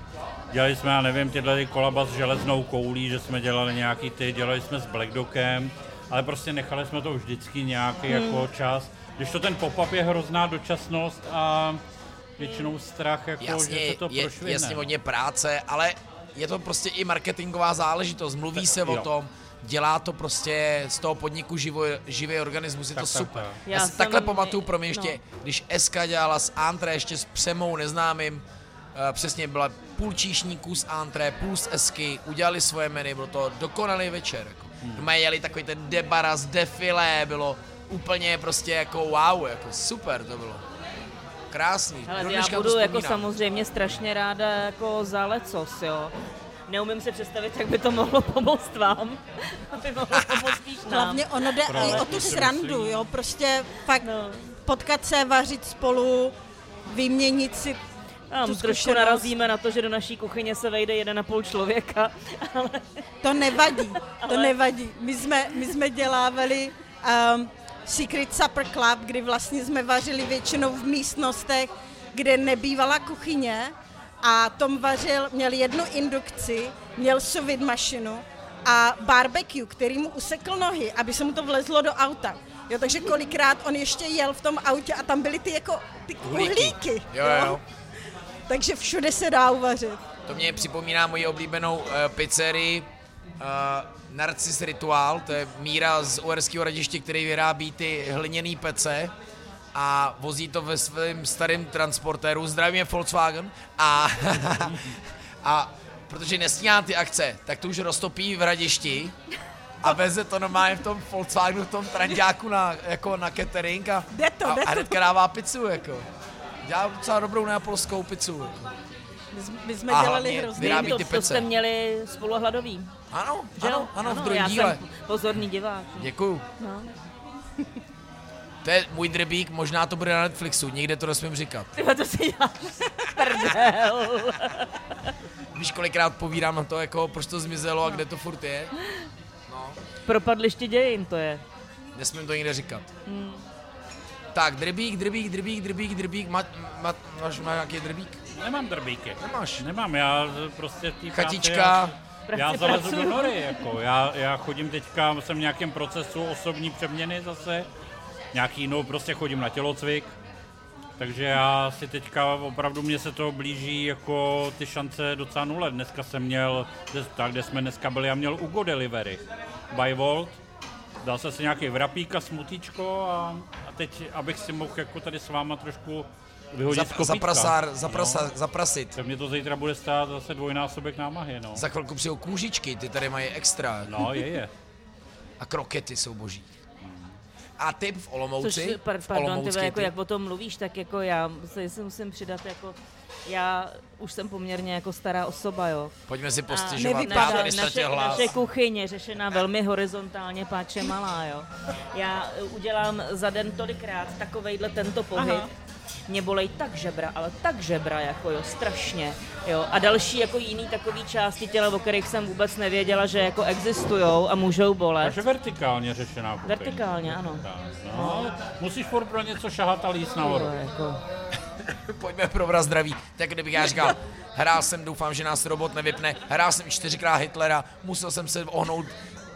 D: dělali jsme, já nevím, tyhle ty kolaba s železnou koulí, že jsme dělali nějaký ty, dělali jsme s Black Dockem, ale prostě nechali jsme to vždycky nějaký
C: Hmm.
D: jako čas. Když to ten pop-up je hrozná dočasnost a většinou strach, jako, že
A: jasně,
D: se to
A: je,
D: prošvihne.
A: jasně hodně práce, ale je to prostě i marketingová záležitost. Mluví se o tom, dělá to prostě z toho podniku živo, živý organismus, je
D: Tak,
A: to
D: tak,
A: super.
D: tak.
A: Já,
B: Já
A: si takhle pamatuju pro mě
B: no.
A: ještě, když SK dělala s Antre ještě s Přemou neznámým, eh, přesně byla půl číšníků z Antre, půl z Esky, udělali svoje menu, byl to dokonalý večer. Jako. Hmm. jeli takový ten debaras, defilé, bylo úplně prostě jako wow, jako super to bylo. Krásný.
B: Ale
A: Do
B: já budu jako samozřejmě strašně ráda jako za lecos, jo. Neumím si představit, jak by to mohlo pomoct vám, <laughs> aby mohlo pomoct spíš nám.
C: Hlavně ono jde
D: Právě,
C: i o
D: to
C: tu srandu, jo, prostě fakt
B: No.
C: potkat se, vařit spolu, vyměnit si
B: Tam
C: tu
B: trošku narazíme na to, že do naší kuchyně se vejde jeden a půl člověka, <laughs> ale
C: To nevadí, to nevadí. My jsme, my jsme dělávali um, Secret Supper Club, kdy vlastně jsme vařili většinou v místnostech, kde nebývala kuchyně a Tom vařil, měl jednu indukci, měl suvit mašinu a barbecue, který mu usekl nohy, aby se mu to vlezlo do auta. Jo, takže kolikrát on ještě jel v tom autě a tam byly ty jako ty
A: Uhlíky.
C: uhlíky.
A: Jo, jo.
C: Takže všude se dá uvařit.
A: To mě připomíná moji oblíbenou uh, pizzerii uh, Narcis Ritual, to je Míra z Uherského radiště, který vyrábí ty hliněný pece a vozí to ve svém starém transportéru, zdravím je Volkswagen a, <laughs> a protože nestíhá ty akce, tak to už roztopí v radišti a veze to normálně v tom Volkswagenu, v tom tranďáku na, jako na catering a,
C: Jde to,
A: a,
C: jde
A: a
C: to.
A: hnedka dává pizzu, jako. Dělá docela dobrou neapolskou pizzu. Jako.
C: My, jsme- my jsme
A: A
C: dělali hrozný.
B: to,
A: ty
B: to
A: pece.
B: jste měli spolu hladový.
A: Ano,
B: Že jo?
A: ano, ano, v druhém díle.
B: jsem pozorný divák.
A: Děkuju.
B: No.
A: To je můj drbík, možná to bude na Netflixu, nikde to nesmím říkat.
B: Tyhle, to si děláš <laughs> prdel.
A: Víš, kolikrát povídám na to, jako proč to zmizelo a kde to furt je?
B: Propadliště dějin to je.
A: Nesmím to nikde říkat. Tak, drbík, drbík, drbík, drbík, drbík, ma, ma, máš má nějaký drbík?
D: Nemám drbíky.
A: Nemáš.
D: Nemám, já prostě v té
A: Chatička.
D: práci, Já, zalezu do nory, jako. Já, já chodím teďka, jsem v nějakém procesu osobní přeměny zase. Nějaký, no prostě chodím na tělocvik. Takže já si teďka opravdu mě se to blíží jako ty šance docela nule. Dneska jsem měl, tak kde jsme dneska byli, já měl Ugo Delivery by Volt. Dal jsem si nějaký vrapík a smutíčko a, a teď, abych si mohl jako tady s váma trošku vyhodit z
A: Za,
D: kopítka.
A: za prasár, za,
D: No.
A: prasa, za prasit.
D: Tak mě to zítra bude stát zase dvojnásobek námahy, no.
A: Za chvilku přijou kůžičky, ty tady mají extra.
D: No, je, je.
A: A krokety jsou boží. A typ v Olomouci,
B: Což, par,
A: v
B: pardon,
A: Olomoucký
B: tyhle, jako jak o tom mluvíš, tak jako já se si musím přidat, jako já už jsem poměrně jako stará osoba, jo.
A: Pojďme si
B: A
A: postěžovat,
C: nevypadá.
A: já tady
B: naše,
A: ztratil hlas.
B: naše kuchyně řešená velmi horizontálně, páče malá, jo. Já udělám za den tolikrát takovejhle tento pohyb,
C: Aha.
B: Mě bolej tak žebra, ale tak žebra, jako jo, strašně, jo. A další jako jiný takový části těla, o kterých jsem vůbec nevěděla, že jako existujou a můžou bolet.
D: Takže vertikálně řešená kuchyň.
B: Vertikálně, ano.
D: No, ale musíš furt pro něco šahat a líst nahoru.
B: Jo, jako. <laughs>
A: Pojďme probrat zdraví. Tak kdybych já říkal, hrál jsem, doufám, že nás robot nevypne, hrál jsem čtyřikrát Hitlera, musel jsem se ohnout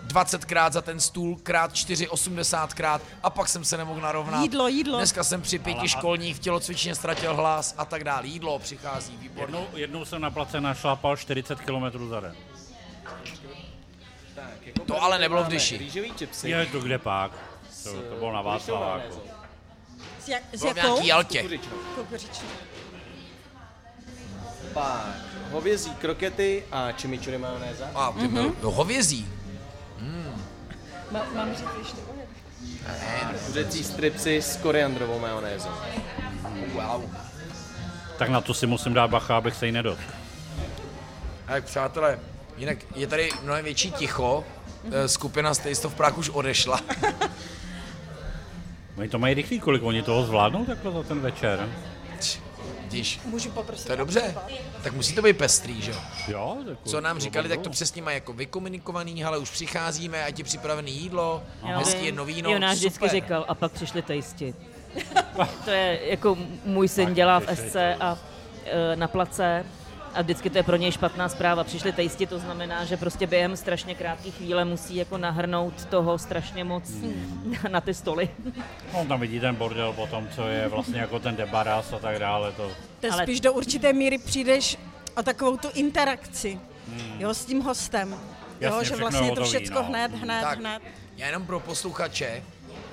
A: 20krát za ten stůl, krát 4, 80krát a pak jsem se nemohl narovnat.
C: Jídlo, jídlo.
A: Dneska jsem při pěti
D: Ale a-
A: školních v tělocvičně ztratil hlas a tak dále. Jídlo přichází, výborně.
D: Jednou, jednou jsem na place našlapal 40 km za den.
G: Tak, jako
A: To ale nebylo v Dyši.
G: Rýžový čipsy.
D: Je to kde pak? To, to bylo na Václaváku.
C: S, jak, s
A: Bylo v
C: jakou?
A: nějaký Jaltě.
G: Kukuřičnou.
C: Kukuřičnou.
G: Pak hovězí krokety a chimichurri majonéza.
A: A ty mm-hmm. no, hovězí.
C: Ma, mám říct ještě
G: Kuřecí stripsy s koriandrovou majonézou.
A: Wow.
D: Tak na to si musím dát bacha, abych se jí nedot.
A: Tak přátelé, jinak je tady mnohem větší ticho. Eh, Skupina Stay v Prague už odešla.
D: Oni to mají rychlý, kolik oni toho zvládnou takhle za ten večer.
A: Díš,
C: Můžu poprosit?
A: to je dobře. Tak musí to být pestrý, že jo?
D: Jo, tak
A: Co nám říkali, tak to přesně mají jako vykomunikovaný, ale už přicházíme, ať je připravené jídlo, hezky jedno víno,
B: Jo, náš vždycky
A: super.
B: říkal, a pak přišli tejsti. <laughs> to je, jako můj syn dělá v SC a e, na place a vždycky to je pro něj špatná zpráva. Přišli tejsti, to znamená, že prostě během strašně krátké chvíle musí jako nahrnout toho strašně moc na ty stoly.
D: No, tam vidí ten bordel potom, co je vlastně jako ten debaras a tak dále. To,
C: To
B: Ale-
C: spíš do určité míry přijdeš o takovou tu interakci jo, s tím hostem. jo,
D: Jasně,
C: že
D: všechno
C: vlastně
D: je
C: je to
D: hotový,
C: všecko
D: no.
C: hned, hned,
A: Tak,
C: hned.
A: já jenom pro posluchače,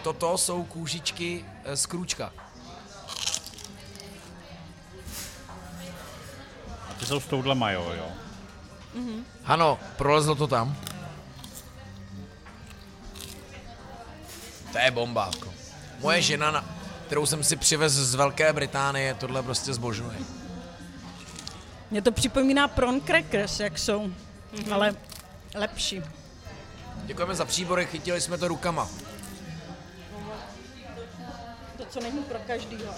A: toto jsou kůžičky eh, z krůčka.
D: Ty jsou s touhle majo, jo.
A: Ano, prolezlo to tam. To je bomba. Jako. Moje žena, na, kterou jsem si přivez z Velké Británie, tohle prostě zbožňuje.
C: Mně to připomíná prawn crackers, jak jsou,
B: Mhm.
C: ale lepší.
A: Děkujeme za příbory, chytili jsme to rukama.
C: To, co není pro každýho.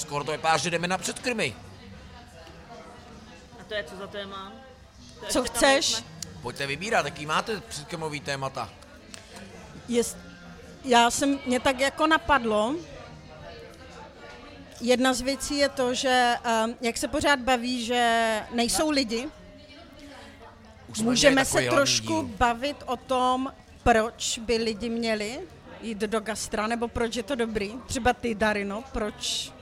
A: Skoro to vypadá, že jdeme na předkrmy.
B: A to je co za téma? To
C: Co
B: ještě tam
C: chceš?
B: nejsme.
A: Pojďte vybírat, jaký máte předkrmový témata.
C: Jest, já jsem, mě tak jako napadlo, jedna z věcí je to, že um, jak se pořád baví, že nejsou lidi,
A: Už jsme
C: Můžeme se
A: takový hlavní
C: trošku
A: díl.
C: bavit o tom, proč by lidi měli jít do gastra, nebo proč je to dobrý? Třeba ty, Darino, proč?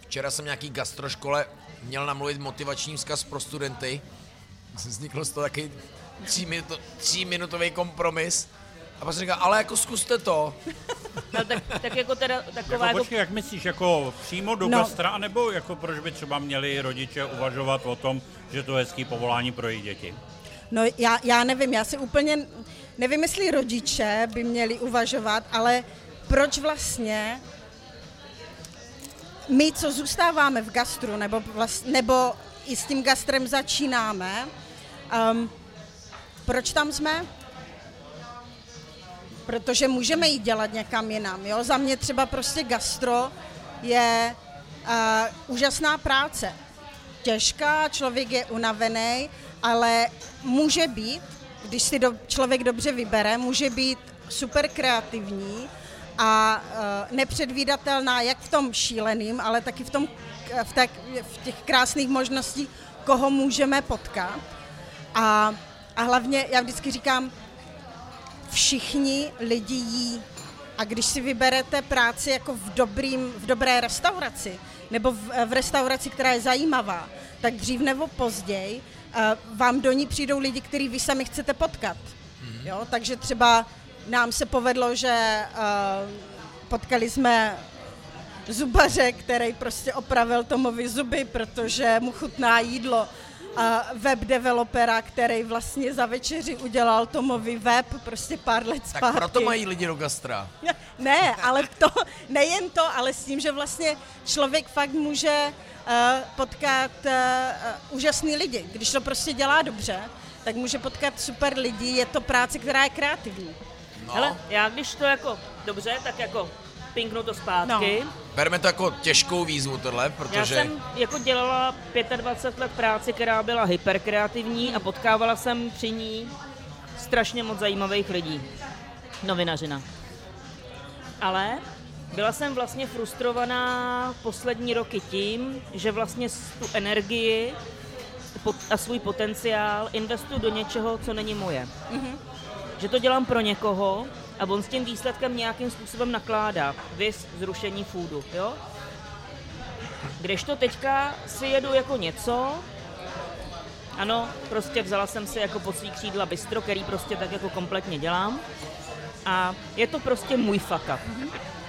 A: Včera jsem nějaký gastroškole měl namluvit motivační vzkaz pro studenty. <laughs> Vznikl z toho takový tříminuto, tříminutový kompromis. A pak jsem říkal, ale jako zkuste to. <laughs>
B: No, tak, tak jako teda taková
D: Jako,
B: jako,
D: počkej, jak myslíš, jako přímo do
C: No.
D: gastra, nebo jako proč by třeba měli rodiče uvažovat o tom, že to je hezký povolání pro jejich děti?
C: No já, já nevím, já si úplně nevím, jestli rodiče by měli uvažovat, ale proč vlastně my, co zůstáváme v gastru, nebo, vlast, nebo i s tím gastrem začínáme, um, proč tam jsme? Protože můžeme jít dělat někam jinam. Jo? Za mě třeba prostě gastro je uh, úžasná práce. Těžká, člověk je unavený, ale může být, když si do, člověk dobře vybere, může být super kreativní a uh, nepředvídatelná jak v tom šíleným, ale taky v, tom, v, tak, v těch krásných možností, koho můžeme potkat. A, a hlavně, já vždycky říkám, všichni lidi jí. A když si vyberete práci jako v, dobrým, v dobré restauraci, nebo v, v restauraci, která je zajímavá, tak dřív nebo později vám do ní přijdou lidi, který vy sami chcete potkat. Jo? Takže třeba nám se povedlo, že uh, potkali jsme zubaře, který prostě opravil Tomovi zuby, protože mu chutná jídlo. A web developera, který vlastně za večeři udělal Tomovi web prostě pár let
A: Tak
C: zpátky.
A: proto mají lidi do gastra. <laughs>
C: Ne, ale to, nejen to, ale s tím, že vlastně člověk fakt může uh, potkat uh, úžasný lidi. Když to prostě dělá dobře, tak může potkat super lidi, je to práce, která je kreativní.
A: No.
B: Hele, já když to jako, dobře, tak jako pinknu to zpátky.
C: No.
A: Bereme to jako těžkou výzvu tohle,
B: Já
A: protože...
B: jsem jako dělala 25 let práci, která byla hyperkreativní a potkávala jsem při ní strašně moc zajímavých lidí. Novinařina. Ale byla jsem vlastně frustrovaná poslední roky tím, že vlastně tu energii a svůj potenciál investuju do něčeho, co není moje. Že to dělám pro někoho a on s tím výsledkem nějakým způsobem nakládá. Vys zrušení foodu, jo? Kdežto teďka si jedu jako něco, ano, prostě vzala jsem si jako pod svý křídla bistro, který prostě tak jako kompletně dělám. A je to prostě můj fuck up.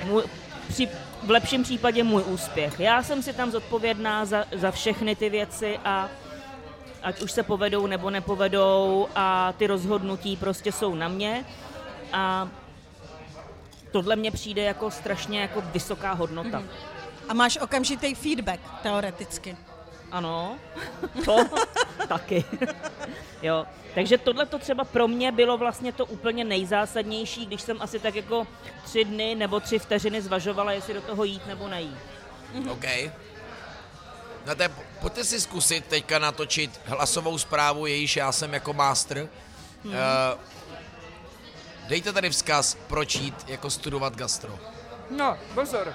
B: Můj, při, v lepším případě můj úspěch. Já jsem si tam zodpovědná za, za všechny ty věci a ať už se povedou nebo nepovedou a ty rozhodnutí prostě jsou na mě. A tohle mně přijde jako strašně jako vysoká hodnota.
C: A máš okamžitý feedback, teoreticky.
B: Ano, to <laughs> taky. jo, takže tohle to třeba pro mě bylo vlastně to úplně nejzásadnější, když jsem asi tak jako tři dny nebo tři vteřiny zvažovala, jestli do toho jít nebo nejít.
A: OK. No to je, pojďte si zkusit teďka natočit hlasovou zprávu, jejíž já jsem jako master. Hmm. Uh, dejte tady vzkaz, proč jít jako studovat gastro.
B: No, pozor.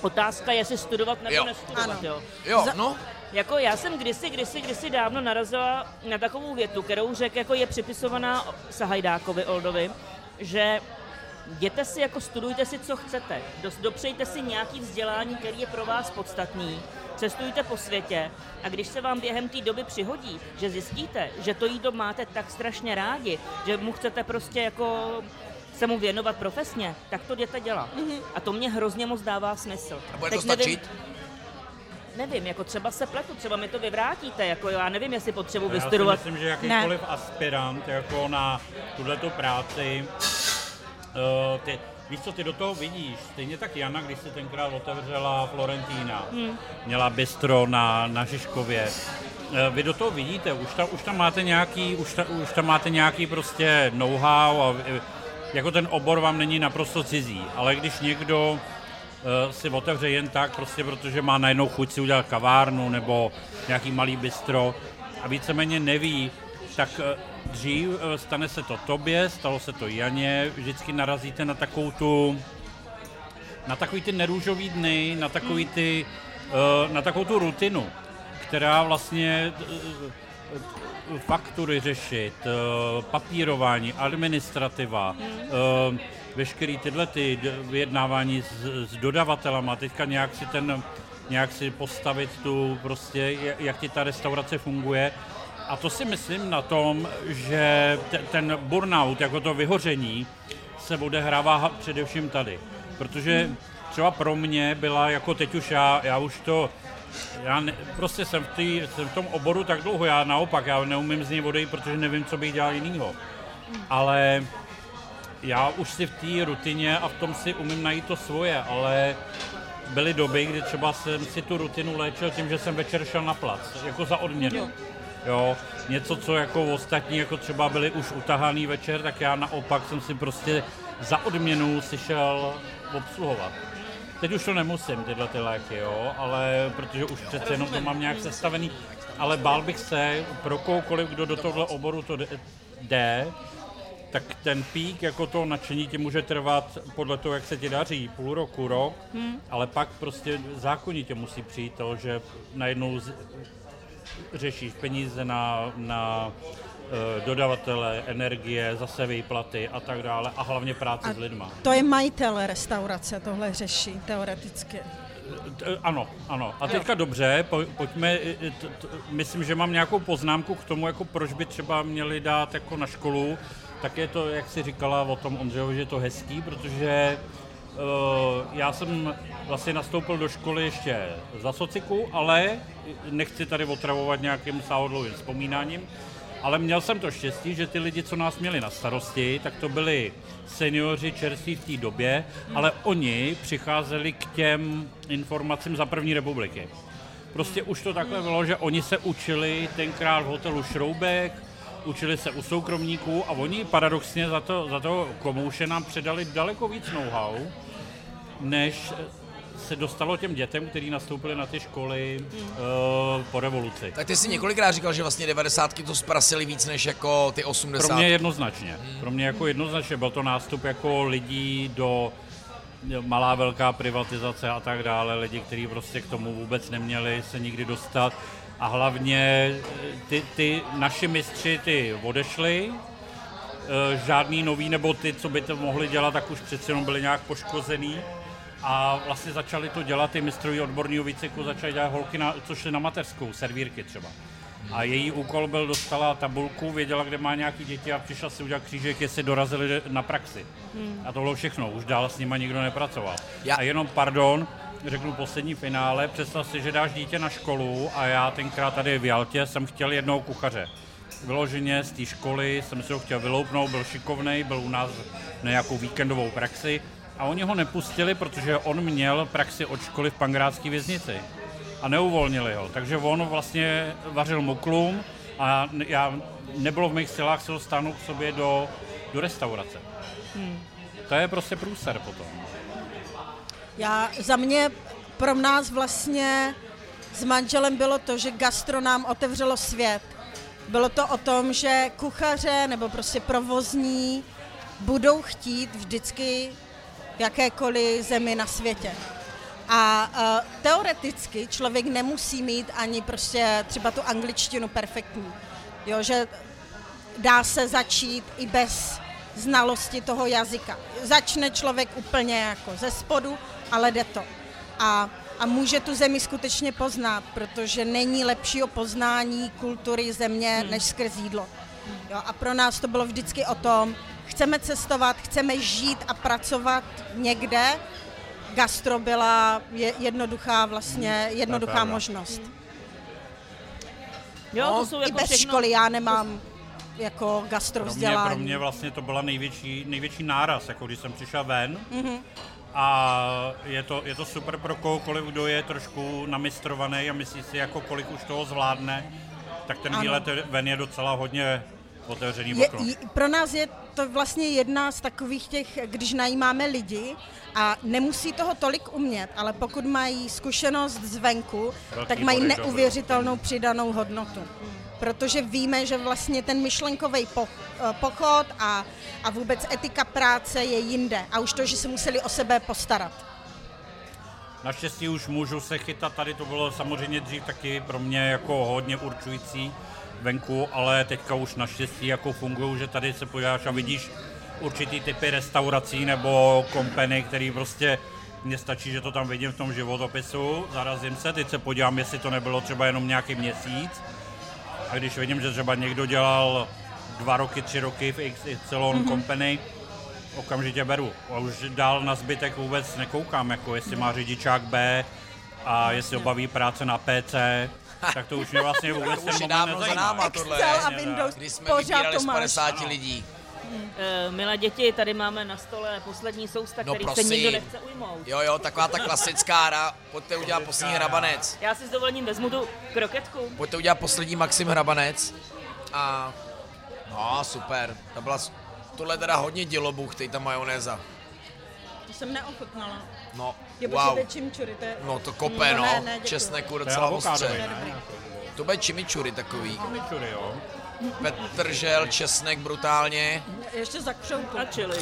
B: Otázka je, jestli studovat nebo
A: Jo.
B: nestudovat,
C: Ano.
B: jo.
A: Jo,
C: Za-
A: no,
B: Jako já jsem kdysi, kdysi, kdysi dávno narazila na takovou větu, kterou řekl, jako je připisovaná Sahajdákovi Oldovi, že jděte si, jako studujte si, co chcete. Dopřejte si nějaký vzdělání, který je pro vás podstatný. Cestujte po světě a když se vám během té doby přihodí, že zjistíte, že to jídlo máte tak strašně rádi, že mu chcete prostě jako se mu věnovat profesně, tak to jděte dělat. A to mě hrozně moc dává smysl.
A: a bude to
B: Teď nevím-
A: stačit?
B: Nevím, jako třeba se pletu, třeba mi to vyvrátíte, jako já nevím, jestli potřebuji
D: Já si
B: vystudovat.
D: myslím, že jakýkoliv ne. aspirant jako na tuhletu práci, uh, ty, víš co, ty do toho vidíš. Stejně tak Jana, když si tenkrát otevřela Florentína, hmm. měla bistro na, na Žižkově. Eh, Vy do toho vidíte, už tam, už tam máte nějaký, už, ta, už tam máte nějaký prostě know-how a eh, jako ten obor vám není naprosto cizí, ale když někdo eh, si otevře jen tak, prostě protože má najednou chuť si udělat kavárnu nebo nějaký malý bistro a víceméně neví, tak dřív eh, stane se to tobě, stalo se to Janě, vždycky narazíte na takovou tu, na takový ty nerůžový dny, na takový ty, eh, na takovou tu rutinu, která vlastně eh, faktury řešit, papírování, administrativa, eh, veškerý tyhle ty vyjednávání s, s dodavatelama, teďka nějak si ten, nějak si postavit tu prostě, jak ti ta restaurace funguje. A to si myslím na tom, že te, ten burnout, jako to vyhoření, se odehrává ha- především tady. Protože třeba pro mě byla, jako teď už já, já už to, já ne, prostě jsem v, tý, jsem v tom oboru tak dlouho, já naopak, já neumím z něj odejít, protože nevím, co bych dělal jinýho. Ale já už si v té rutině a v tom si umím najít to svoje, ale byly doby, kdy třeba jsem si tu rutinu léčil tím, že jsem večer šel na plac, jako za odměnu. Jo, něco, co jako ostatní, jako třeba byli už utahaný večer, tak já naopak jsem si prostě za odměnu si šel obsluhovat. Teď už to nemusím, tyhle ty léky, jo, ale protože už přece jenom to mám nějak sestavený, ale bál bych se pro kohokoliv, kdo do tohle oboru to jde- jde, tak ten pík jako to nadšení ti může trvat podle toho, jak se ti daří, půl roku, rok, hmm. ale pak prostě zákonitě musí přijít to, že najednou z, řešíš peníze na, na eh, dodavatele, energie, zase výplaty a tak dále a hlavně práce
C: A
D: s lidma.
C: To je majitel restaurace, tohle řeší teoreticky.
D: Ano, ano. A teďka dobře, po, pojďme, myslím, že mám nějakou poznámku k tomu, jako proč by třeba měli dát jako na školu, tak je to, jak si říkala o tom Ondřejovi, že je to hezký, protože uh, já jsem vlastně nastoupil do školy ještě za sociku, ale nechci tady otravovat nějakým sáhodlouhým vzpomínáním, ale měl jsem to štěstí, že ty lidi, co nás měli na starosti, tak to byli seniori čerství v té době, ale oni přicházeli k těm informacím za první republiky. Prostě už to takhle bylo, že oni se učili tenkrát v hotelu Šroubek, učili se u soukromníků a oni paradoxně za to, za to komouše nám předali daleko víc know-how, než se dostalo těm dětem, kteří nastoupili na ty školy uh, po revoluci.
A: Tak ty jsi několikrát říkal, že vlastně 90 to zprasili víc než jako ty 80.
D: Pro mě jednoznačně. Pro mě jako jednoznačně byl to nástup jako lidí do malá velká privatizace a tak dále, lidi, kteří prostě k tomu vůbec neměli se nikdy dostat. A hlavně ty, ty naši mistři, ty odešli, Eh, žádný nový, nebo ty, co by to mohli dělat, tak už přeci jenom byli nějak poškozený. A vlastně začali to dělat, ty mistrový odborného výcviku začali dělat holky, na, co šly na mateřskou, servírky třeba. A její úkol byl, dostala tabulku, věděla, kde má nějaký děti a přišla si udělat křížek, jestli dorazili na praxi. A to bylo všechno, už dál s nima nikdo nepracoval.
A: Já-
D: A jenom, pardon, řeknu poslední finále, představ si, že dáš dítě na školu a já tenkrát tady v Jaltě jsem chtěl jednoho kuchaře. Vyloženě z té školy jsem si ho chtěl vyloupnout, byl šikovný, byl u nás na nějakou víkendovou praxi a oni ho nepustili, protože on měl praxi od školy v Pangrádské věznici a neuvolnili ho. Takže on vlastně vařil muklum a já, nebylo v mých silách se ho stáhnout k sobě do, do restaurace. To je prostě průser potom.
C: Já, za mě, pro nás vlastně s manželem bylo to, že gastro nám otevřelo svět. Bylo to o tom, že kuchaře nebo prostě provozní budou chtít vždycky jakékoliv zemi na světě. A uh, teoreticky člověk nemusí mít ani prostě třeba tu angličtinu perfektní. Jo, že dá se začít i bez znalosti toho jazyka. Začne člověk úplně jako ze spodu, ale jde to. A, a může tu zemi skutečně poznat, protože není lepšího poznání kultury země, hmm. než skrz jídlo. Jo, a pro nás to bylo vždycky o tom, chceme cestovat, chceme žít a pracovat někde. Gastro byla je, jednoduchá vlastně, jednoduchá
D: pravda.
C: možnost.
B: Jo,
A: No,
B: to jsou
C: I
B: jako
C: bez
B: všechno,
C: školy já nemám jako gastro
D: Pro mě,
C: vzdělání.
D: pro mě vlastně to byla největší, největší náraz, jako když jsem přišel ven.
C: Mhm.
D: Mm-hmm. A je to, je to super pro kohokoliv, kdo je trošku namistrovaný a myslí si, jako kolik už toho zvládne, tak ten
C: Ano.
D: výlet ven je docela hodně otevřený
C: Je,
D: okno.
C: je, pro nás je to vlastně jedna z takových těch, když najímáme lidi a nemusí toho tolik umět, ale pokud mají zkušenost zvenku,
D: Velký
C: tak mají neuvěřitelnou přidanou hodnotu. Protože víme, že vlastně ten myšlenkový po, eh, pochod a, a vůbec etika práce je jinde. A už to, že se museli o sebe postarat.
D: Naštěstí už můžu se chytat tady, to bylo samozřejmě dřív taky pro mě jako hodně určující venku, ale teďka už naštěstí jako fungují, že tady se podíváš a vidíš určitý typy restaurací nebo kompany, který prostě mně stačí, že to tam vidím v tom životopisu, zarazím se, teď se podívám, jestli to nebylo třeba jenom nějaký měsíc. A když vidím, že třeba někdo dělal dva roky, tři roky v XY mm-hmm. company, okamžitě beru. A už dál na zbytek vůbec nekoukám, jako jestli má řidičák B a jestli ho baví práce na PC, tak to už mě vlastně vůbec
A: Už
D: ten
A: je dávno za náma tohle.
C: Excel a. Windows,
A: Když jsme
C: pořád
A: vybírali
C: to
A: z
C: máš.
A: 50 lidí.
B: Eh, Milé děti, tady máme na stole poslední sousta,
A: No
B: který se
A: prosím.
B: nikdo nechce ujmout.
A: Jo, jo, taková ta klasická hra. Pojďte udělat poslední hrabanec.
B: Já si s dovolením vezmu tu kroketku.
A: Pojďte udělat poslední Maxim Hrabanec. A... No, super. To byla... Tohle je teda hodně dělobuch, teď ta majonéza.
C: To jsem neochutnala.
A: No,
C: Je
A: wow.
C: wow. chimichurri, to je...
A: No to kope,
C: No,
A: no.
C: ne, ne.
A: Česneku docela ostře.
D: ne?
A: To bude chimichurri takový.
D: Chimichurri, jo.
A: Petržel, česnek brutálně.
C: Ještě za křoutu.
B: A čili.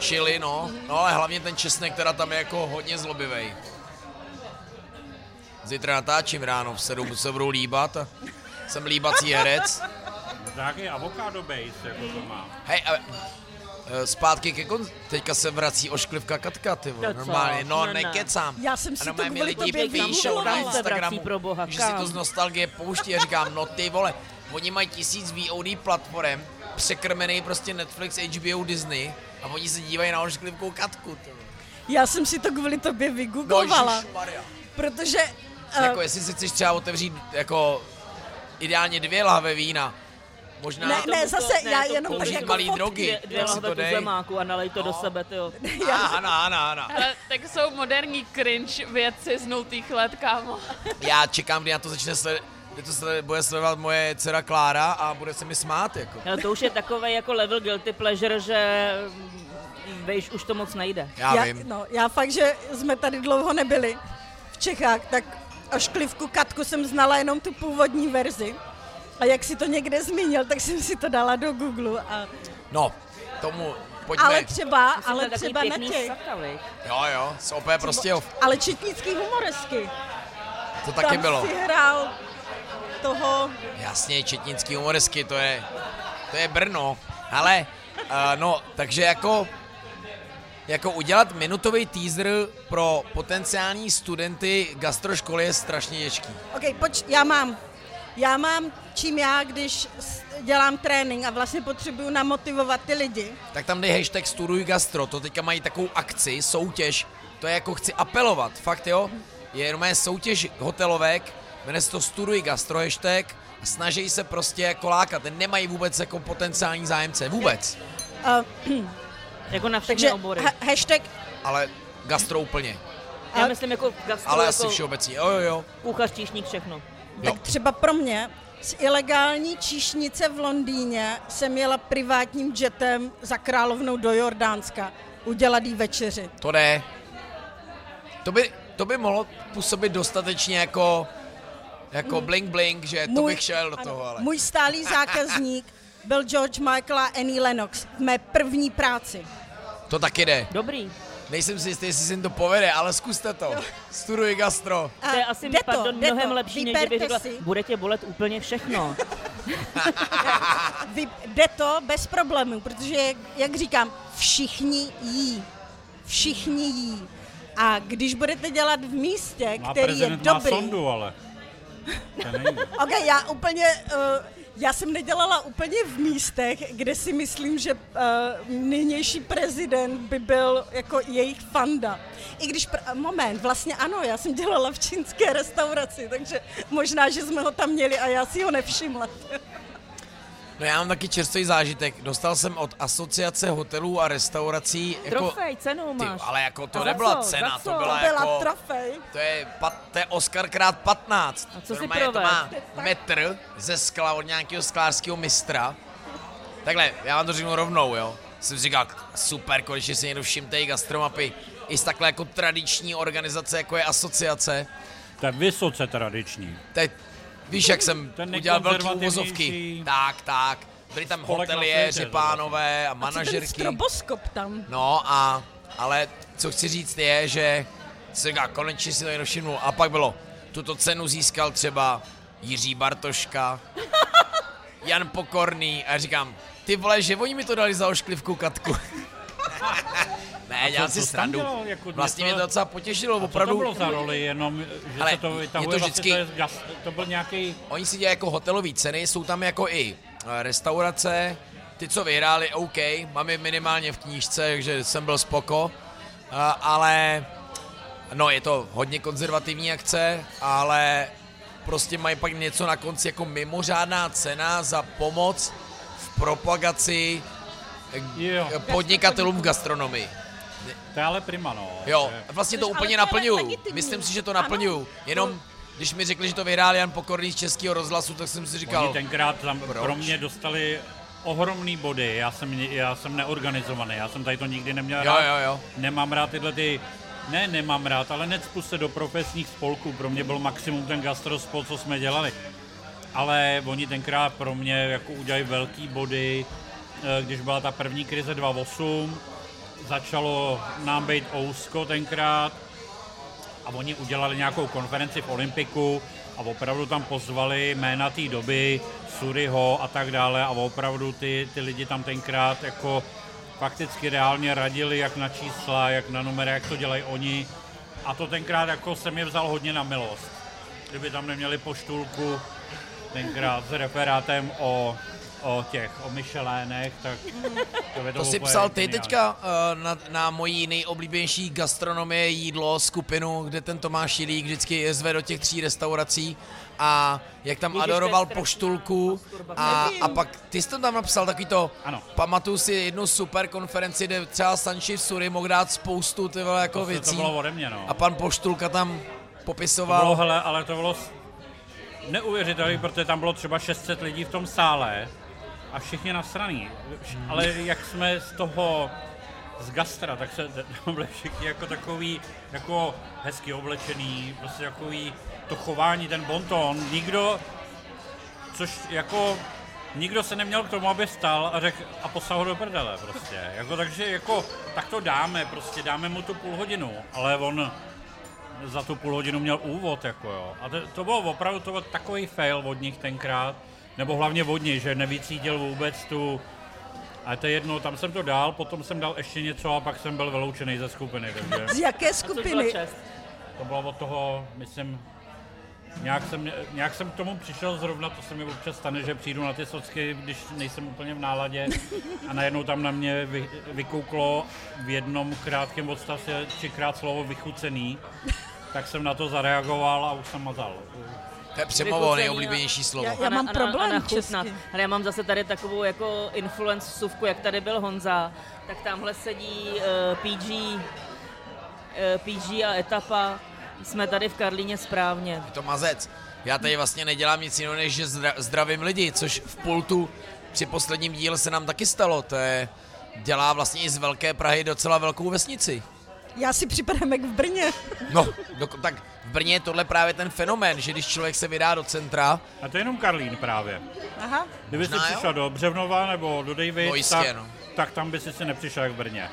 A: Chili, no. No ale hlavně ten česnek teda tam je jako hodně zlobivej. Zítra natáčím ráno, v 7 se budou líbat a jsem líbací herec.
D: Nějaký avokado base, jako to má.
A: Hej, a, e, zpátky ke konci. Teďka se vrací ošklivka Katka, ty vole,
B: co?
A: normálně. No,
B: Ne, ne.
A: nekecám.
C: Já jsem si
A: Ano,
C: to kvůli tobě
A: píšou na Instagramu,
B: pro boha,
A: že si to z nostalgie pouští a říkám, no ty vole, oni mají tisíc VOD platform, překrmený prostě Netflix, HBO, Disney a oni se dívají na ošklivkou Katku. ty vole.
C: Já jsem si to kvůli tobě
A: No,
C: vygooglovala,
A: ježišmarja.
C: protože... Uh,
A: Jako jestli si chceš třeba otevřít jako ideálně dvě lahve vína, možná
C: Ne,
B: To
C: ne,
B: to-
C: zase
B: ne,
C: já
B: to
C: jenom tak jako
A: malý
C: fotky.
A: drogy.
B: Dvě, lahve
A: to dej?
B: tuzemáku a nalej to do sebe, tyjo. <laughs>
A: Ah, Hana, Hana, Hana.
F: Ale tak jsou moderní cringe věci z nultých let, kámo. <laughs>
A: Já čekám, kdy na to začne sledovat, kdy to sled, bude sledovat moje dcera Klára a bude se mi smát, jako.
B: Ale to už je takový jako level guilty pleasure, že mm, víš, už to moc nejde.
A: Já,
C: já,
A: vím.
C: No, já fakt, že jsme tady dlouho nebyli v Čechách, tak ošklivku Katku jsem znala jenom tu původní verzi. A jak si to někde zmínil, tak jsem si to dala do Google. A,
A: No, tomu, pojďme.
C: ale třeba,
B: Myslím,
C: ale třeba na těch?
A: Jo, jo, z OP prostě,
C: ale četnický humoresky.
A: to taky
C: Tam
A: bylo.
C: si hrál toho,
A: Jasně, četnický humoresky, to je, to je Brno. Ale, uh, no, takže jako, jako udělat minutový teaser pro potenciální studenty gastroškoly je strašně těžký.
C: OK, poč, já mám, já mám, čím já, když dělám trénink a vlastně potřebuju namotivovat ty lidi,
A: Tak tam dej hashtag studuj gastro, to teďka mají takovou akci, soutěž, to je jako chci apelovat, fakt jo, je jenom soutěž hotelovek, jmenuje se to studuj gastro hashtag a snaží se prostě jako lákat, nemají vůbec jako potenciální zájemce, vůbec,
C: uh, <clears throat>
B: Jako na všechny
C: takže
B: obory.
C: ha- hashtag
A: ale gastro úplně,
B: Já myslím jako gastro,
A: ale
B: jako
A: asi všeobecně, jo jo jo.
B: kuchař, číšník, všechno.
A: Jo.
C: Tak třeba pro mě z ilegální číšnice v Londýně jsem jela privátním jetem za královnou do Jordánska udělat jí večeři.
A: To jde. To by, to by mohlo působit dostatečně jako, jako bling bling, že to bych šel do
C: ano,
A: toho, ale.
C: Můj stálý zákazník byl George Michael a Annie Lennox v mé první práci.
A: To taky jde.
B: Dobrý.
A: Nejsem si jistý, jestli se jim to povede, ale zkuste to. Studuj gastro.
C: A
B: To je asi,
C: jde to,
B: pardon,
C: jde
B: mnohem
C: to.
B: lepší, než kdyby řekla,
C: si,
B: bude tě bolet úplně všechno. <laughs>
C: vy, jde to bez problémů, protože, jak, říkám, všichni jí. Všichni jí. A když budete dělat v místě,
D: Má
C: který je
D: prezident má
C: dobrý,
D: sondu, ale. <laughs> To není.
C: Ok, já úplně, uh, já jsem nedělala úplně v místech, kde si myslím, že uh, nynější prezident by byl jako jejich fanda. I když, pr- moment, vlastně ano, já jsem dělala v čínské restauraci, takže možná, že jsme ho tam měli a já si ho nevšimla.
A: No já mám taky čerstvý zážitek. Dostal jsem od asociace hotelů a restaurací jako...
B: Trofej, cenu
A: Ty,
B: máš.
A: ale jako to
B: A
A: nebyla
B: co?
A: cena, to byla
C: To byla
A: jako...
C: trofej.
A: To je, pat, to je Oscar krát 15.
B: A co si
A: Normálně to
B: provedl?
A: má metr ze skla od nějakého sklářského mistra. Takhle, já vám to řeknu rovnou, jo. Jsem si říkal, super, konečně si někdo všim té gastromapy. I z takhle jako tradiční organizace, jako je asociace.
D: To je vysoce tradiční.
A: Teď, víš, jak jsem
D: Ten
A: udělal velký uvozovky. Tak, tak. Byli tam hoteliéři, pánové a
C: A co ten
A: manažerky.
C: stroboskop tam?
A: No a, ale co chci říct je, že se říká, konečně si to někdo všimnul. A pak bylo, tuto cenu získal třeba Jiří Bartoška, <laughs> Jan Pokorný a říkám, ty vole, že oni mi to dali za ošklivku katku. <laughs> ne, dělám si srandu.
D: dělal? Jako
A: Vlastně mě to docela potěšilo,
D: to
A: opravdu.
D: bylo za roli, jenom, že
A: Ale
D: se to
A: je
D: vytahuje,
A: to
D: vlastně
A: vždycky-
D: to, je to byl nějaký,
A: Oni si dělají jako hotelové ceny, jsou tam jako i eh, restaurace, ty, co vyhráli, OK, mám je minimálně v knížce, takže jsem byl spoko, Eh, ale no je to hodně konzervativní akce, ale prostě mají pak něco na konci jako mimořádná cena za pomoc v propagaci
D: Jo.
A: podnikatelům v gastronomii.
D: to je ale prima, no.
A: Jo, vlastně to úplně naplňuju. Myslím si, že to naplňuju. Jenom když mi řekli, že to vyhrál Jan Pokorný z Českého rozhlasu, tak jsem si říkal,
D: Oni tenkrát tam
A: proč?
D: pro mě dostali ohromný body, já jsem, já jsem neorganizovaný, já jsem tady to nikdy neměl
A: jo,
D: rád.
A: jo, jo.
D: Nemám rád tyhle ty, ne nemám rád, ale necpu se do profesních spolků, pro mě byl maximum ten gastrospol, co jsme dělali. Ale oni tenkrát pro mě jako udělali velký body, eh, když byla ta první krize 2008, začalo nám být ousko tenkrát a oni udělali nějakou konferenci v Olympiku a opravdu tam pozvali jména té doby, Suriho a tak dále a opravdu ty, ty lidi tam tenkrát jako fakticky reálně radili jak na čísla, jak na numery, jak to dělají oni a to tenkrát jako jsem je vzal hodně na milost. Kdyby tam neměli poštulku tenkrát s referátem o, o těch, o Michelénech, tak to by to
A: To
D: úplně
A: psal ty teďka uh, na, na mojí nejoblíbenější gastronomie jídlo skupinu, kde ten Tomáš Jilík vždycky zve do těch tří restaurací a jak tam
B: Ježiš, to je
A: adoroval poštulku a, a pak ty jsi tam napsal takový to,
D: Ano.
A: pamatuju si jednu super konferenci, kde třeba Sanči Suri mohl dát spoustu ty vole jako
D: To,
A: věcí
D: to bylo ode mě, no.
A: a pan Poštulka tam
D: To
A: popisoval.
D: bylo, hele, ale to bylo neuvěřitelné, protože tam bylo třeba 600 lidí v tom sále a všichni nasraný. Ale jak jsme z toho, z gastra, tak se <laughs> byli všichni jako takový, jako hezky oblečený, prostě takový to chování, ten bonton, nikdo, což jako, nikdo se neměl k tomu, aby stál a řekl a poslal ho do prdele prostě. Jako, takže jako, tak to dáme, prostě dáme mu tu půl hodinu, ale on za tu půl hodinu měl úvod, jako jo. A to, to bylo opravdu to byl takový fail od nich tenkrát, nebo hlavně od nich, že nevycítil vůbec tu, ale to je jedno, tam jsem to dal, potom jsem dal ještě něco a pak jsem byl vyloučený ze skupiny, takže
C: Z jaké skupiny?
D: to bylo od toho, myslím, nějak jsem, nějak jsem k tomu přišel zrovna, to se mi občas stane, že přijdu na ty socky, když nejsem úplně v náladě a najednou tam na mě vy, vykouklo v jednom krátkém odstavci třikrát slovo vychucený, tak jsem na to zareagoval a už jsem mazal.
A: To je přemovo
B: Vychucený
A: nejoblíbenější slovo.
C: Já-
B: A na-
C: mám
B: a na-
C: problém
B: a
C: česky.
B: Ale já mám zase tady takovou jako influencovku, jak tady byl Honza, tak tamhle sedí uh, PG, uh, PG a etapa. Jsme tady v Karlíně správně.
A: Je to mazec. Já tady vlastně nedělám nic jiného, než že zdra- zdravím lidi, což v pultu při posledním díle se nám taky stalo. To je, dělá vlastně i z Velké Prahy docela velkou vesnici.
C: Já si připadám jak v Brně.
A: No, doko- tak v Brně je tohle právě ten fenomén, že když člověk se vydá do centra,
D: A to je jenom Karlín právě.
C: Aha.
D: Kdyby
A: jo.
D: přišel do Břevnova nebo do David,
A: No jistě,
D: tak,
A: no.
D: tak tam by si si nepřišel jak v Brně.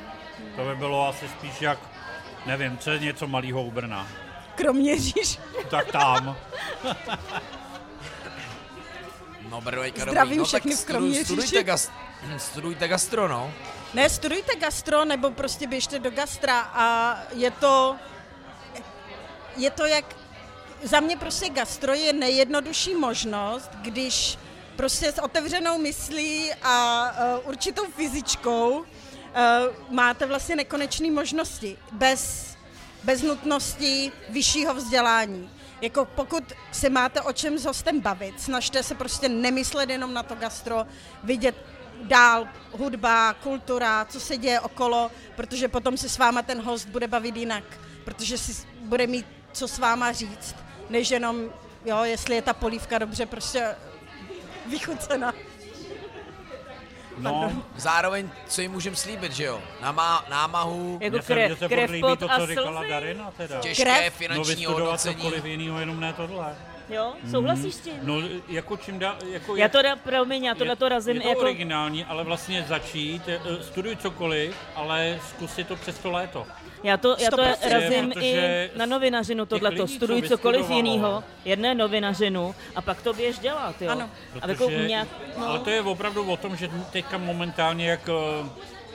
D: To by bylo asi spíš jak, nevím, co je něco malého u Brna.
C: Kroměříž.
D: Tak tam.
A: no Brvejka dobrý.
C: Zdravím
A: no,
C: všechny v Kroměříži.
A: studujte, gas, <clears throat> studujte gastro, no.
C: Ne, studujte gastro, nebo prostě běžte do gastra a je to, je to jak, za mě prostě gastro je nejjednodušší možnost, když prostě s otevřenou myslí a uh, určitou fyzičkou uh, máte vlastně nekonečné možnosti, bez, bez nutnosti vyššího vzdělání. Jako pokud se máte o čem s hostem bavit, snažte se prostě nemyslet jenom na to gastro, vidět dál hudba, kultura, co se děje okolo, protože potom se s váma ten host bude bavit jinak, protože si bude mít co s váma říct, než jenom, jo, jestli je ta polívka dobře prostě vychucena.
D: No,
A: Zároveň, co jim můžem slíbit, že jo? Náma, námahu,
B: Jako
D: se,
B: krev,
D: se
B: krev,
D: líbí
B: pot
D: to,
B: a
D: co říkala
B: slzy.
D: Darina teda.
A: těžké
C: Krev?
D: No
A: finanční
D: vystudovat
A: hodnocení.
D: cokoliv jiného, jenom ne tohle.
B: Jo, souhlasíš s tím?
D: No, jako čím dá, jako
B: Já to, da, promiň, já tohle to razím
D: je to
B: jako...
D: originální, ale vlastně začít, eh, studuj cokoliv, ale zkusit to přes to léto.
B: Já to, já to
C: 100%,
B: razím
D: protože
B: i na novinařinu tohleto.
D: lidí, co
B: Studuj cokoliv jiného, jedné novinařinu a pak to běž dělat, jo.
C: Ano.
B: A jako nějak, no,
D: Ale to je opravdu o tom, že teďka momentálně, jak eh,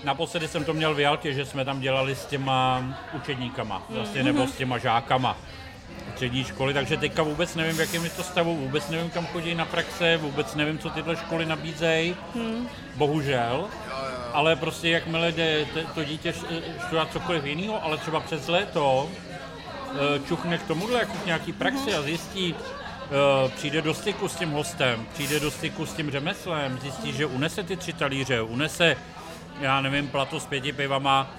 D: naposledy jsem to měl v Jaltě, že jsme tam dělali s těma učedníkama, vlastně, nebo s těma žákama střední školy, takže teďka vůbec nevím, v jakém je to stavu, vůbec nevím, kam chodí na praxe, vůbec nevím, co tyhle školy nabízejí, bohužel, ale prostě jakmile jde to dítě š- studovat cokoliv jiného, ale třeba přes léto eh, čuchne k tomuhle jako k nějaký praxi a zjistí, eh, přijde do styku s tím hostem, přijde do styku s tím řemeslem, zjistí, že unese ty tři talíře, unese, já nevím, plato s pěti pivama,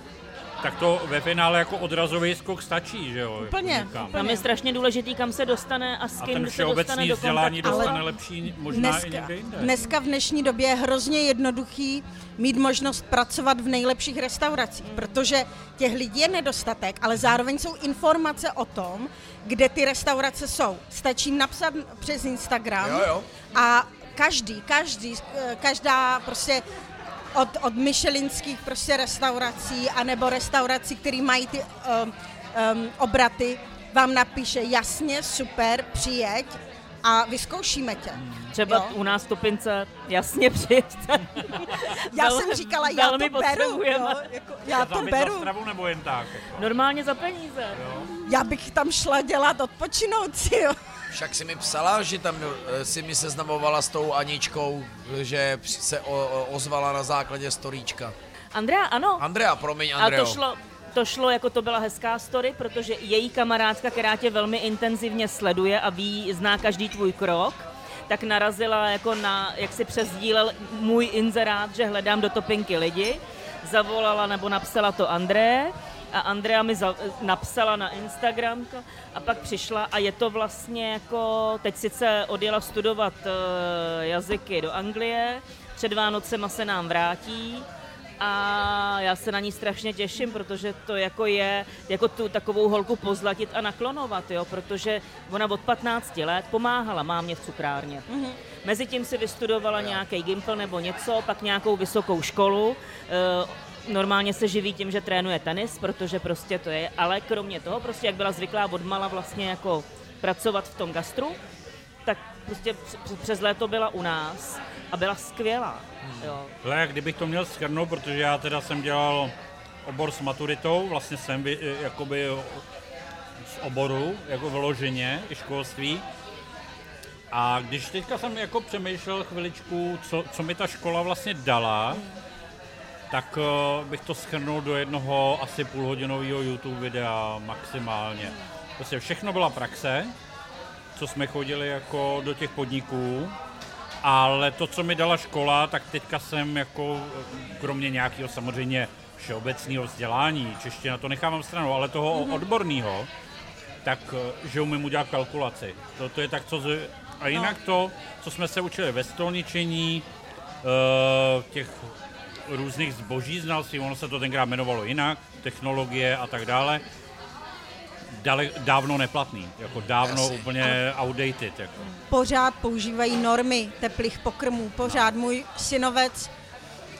D: tak to ve finále jako odrazový skok stačí, že jo? jako
C: Úplně,
D: někam.
C: úplně.
B: tam je strašně důležitý, kam se dostane a s
D: A
B: kým
D: ten
B: se dostane do
D: vzdělání
B: kontaktu.
D: dostane
C: Ale
D: lepší možná i
C: Dneska,
D: někde jinde.
C: dneska v dnešní době je hrozně jednoduchý mít možnost pracovat v nejlepších restauracích, protože těch lidí je nedostatek, ale zároveň jsou informace o tom, kde ty restaurace jsou. Stačí napsat přes Instagram
A: Jo, jo.
C: a každý, každý, eh, každá prostě od, od Michelinských prostě restaurací, anebo restaurací, které mají ty um, um, obraty, vám napíše jasně, super, přijeď a vyzkoušíme tě.
B: Třeba
C: Jo.
B: u nás Topince, jasně přijďte. <laughs>
C: Já
B: Vel-
C: jsem říkala, já to beru, jo, jako, já to
D: za
C: beru.
D: stravu nebo jen tak? Jako.
B: Normálně za peníze.
C: Já bych tam šla dělat odpočinout si, jo.
A: Však si mi psala, že tam eh, si mi seznamovala s tou Aničkou, že se o, o, ozvala na základě storíčka.
B: Andrea, ano.
A: Andrea, promiň,
B: A
A: Andreo.
B: to šlo, to šlo, jako to byla hezká story, protože její kamarádka, která tě velmi intenzivně sleduje a ví, zná každý tvůj krok, tak narazila jako na, jak si přesdílel můj inzerát, že hledám do topinky lidi, zavolala nebo napsala to André a Andrea mi za, napsala na Instagram a pak přišla a je to vlastně jako, teď sice odjela studovat uh, jazyky do Anglie, před Vánocema se nám vrátí, a já se na ní strašně těším, protože to jako je, jako tu takovou holku pozlatit a naklonovat, jo, protože ona od 15 let pomáhala mámě v cukrárně. Mm-hmm. Mezitím si vystudovala nějaký gimpl nebo něco, pak nějakou vysokou školu, e, normálně se živí tím, že trénuje tenis, protože prostě to je, ale kromě toho, prostě jak byla zvyklá od mala vlastně jako pracovat v tom gastru, tak prostě př- přes léto byla u nás a byla skvělá. Jo.
D: Ale jak kdybych to měl schrnout, protože já teda jsem dělal obor s maturitou, vlastně jsem vy- jakoby z oboru, jako vyloženě, i školství. A když teďka jsem jako přemýšlel chviličku, co, co mi ta škola vlastně dala, tak uh, bych to schrnul do jednoho asi půlhodinového YouTube videa maximálně. Prostě všechno byla praxe, co jsme chodili jako do těch podniků, ale to, co mi dala škola, tak teďka jsem jako, eh, kromě nějakého samozřejmě všeobecného vzdělání, čeština to nechávám stranou, ale toho mm-hmm. odborného, tak eh, že umím udělat kalkulaci. To, to je tak, co... Z... A jinak no. to, co jsme se učili ve stolničení, eh, těch různých zboží znalství, ono se to tenkrát jmenovalo jinak, technologie a tak dále, dale, dávno neplatný, jako dávno
A: Jasně.
D: úplně outdated. Jako.
C: Pořád používají normy teplých pokrmů. Pořád můj synovec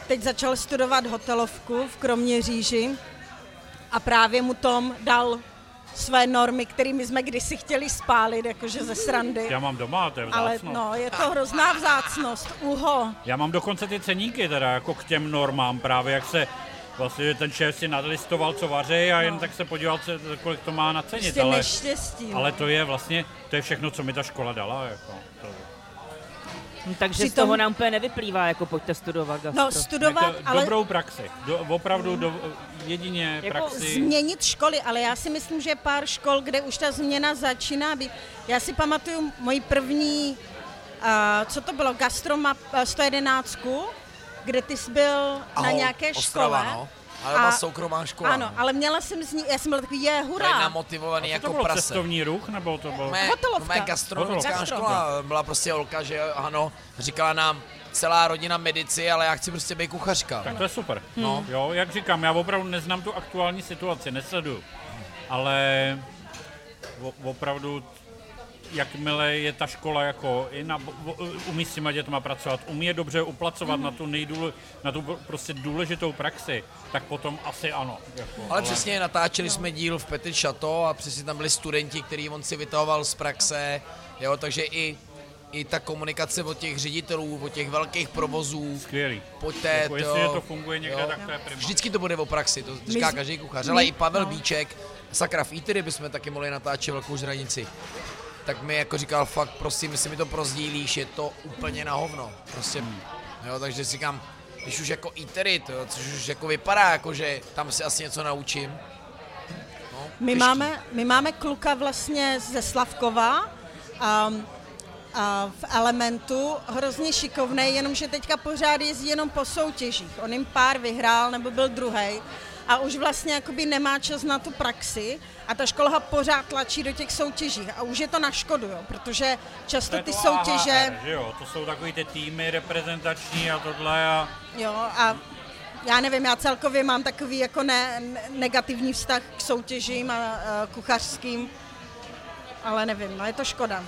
C: teď začal studovat hotelovku v Kroměříži a právě mu Tom dal své normy, kterými jsme kdysi chtěli spálit, jakože ze srandy.
D: Já mám doma, to je
C: Ale
D: vzácno.
C: no, je to hrozná vzácnost. Uho.
D: Já mám dokonce ty ceníky teda jako k těm normám právě, jak se vlastně že ten šéf si nadlistoval, co vaří a jen tak se podíval, co, kolik to má na
C: Prostě
D: ale,
C: neštěstí. no.
D: ale to je vlastně, to je všechno, co mi ta škola dala. Jako, to,
B: No, takže z
C: Přitom-
B: toho nám úplně nevyplývá, jako pojďte studovat gastro.
C: No, studovat,
D: jako
C: ale
D: Dobrou praxi, do, opravdu do, jedině
B: Jako
D: praxi.
C: změnit školy, ale já si myslím, že je pár škol, kde už ta změna začíná být. Já si pamatuju moji první, uh, co to bylo, gastroma uh, 111, kde ty jsi byl na
A: Ahoj,
C: nějaké
A: Ostrava,
C: škole.
A: no. Ale byla soukromá škola.
C: Ano,
A: no.
C: ale měla jsem z ní, já jsem byla takový, je,
A: Tady
C: hurá.
A: namotivovaný
D: A co to
A: jako
D: bylo
A: prase.
D: cestovní ruch, nebo to bylo...
A: Mé,
C: Hotelovka.
A: mé gastronomická
C: Gastro.
A: škola byla prostě holka, že ano, říkala nám celá rodina medici, ale já chci prostě být kuchařka.
D: Tak to je super.
A: No.
D: Jo, jak říkám, já opravdu neznám tu aktuální situaci, nesleduju. Ale opravdu jakmile je ta škola jako i na, umí s těma dětma pracovat, umí je dobře uplacovat mm. na tu nejdůle, na tu prostě důležitou praxi, tak potom asi ano. Jako,
A: ale, ale přesně natáčeli jsme díl v Petit Chateau a přesně tam byli studenti, který on si vytahoval z praxe, jo, takže i i ta komunikace od těch ředitelů, od těch velkých provozů.
D: Skvělý.
A: Pojďte,
D: jako to, jestli to funguje někde, jo. tak to je prima.
A: Vždycky to bude o praxi, to říká my, každý kuchař. Ale my, i Pavel no. Bíček, sakra, v Eatery bychom taky mohli natáčet velkou žranici. Tak mi jako říkal, fakt prosím, jestli mi to prozdílíš, je to úplně na hovno. Prostě, hmm. jo, takže si říkám, když už jako Eatery, to, což už jako vypadá, jako že tam si asi něco naučím.
C: No, my, máme, my máme kluka vlastně ze Slavkova, um, v Elementu, hrozně šikovný, jenomže teďka pořád jezdí jenom po soutěžích. On jim pár vyhrál nebo byl druhý a už vlastně jakoby nemá čas na tu praxi a ta škola ho pořád tlačí do těch soutěží a už je to na škodu, jo, protože často ty soutěže...
D: AHR, že jo? To jsou takový ty týmy reprezentační a tohle a...
C: Jo a já nevím, já celkově mám takový jako ne, negativní vztah k soutěžím a, a kuchařským, ale nevím, no je to škoda.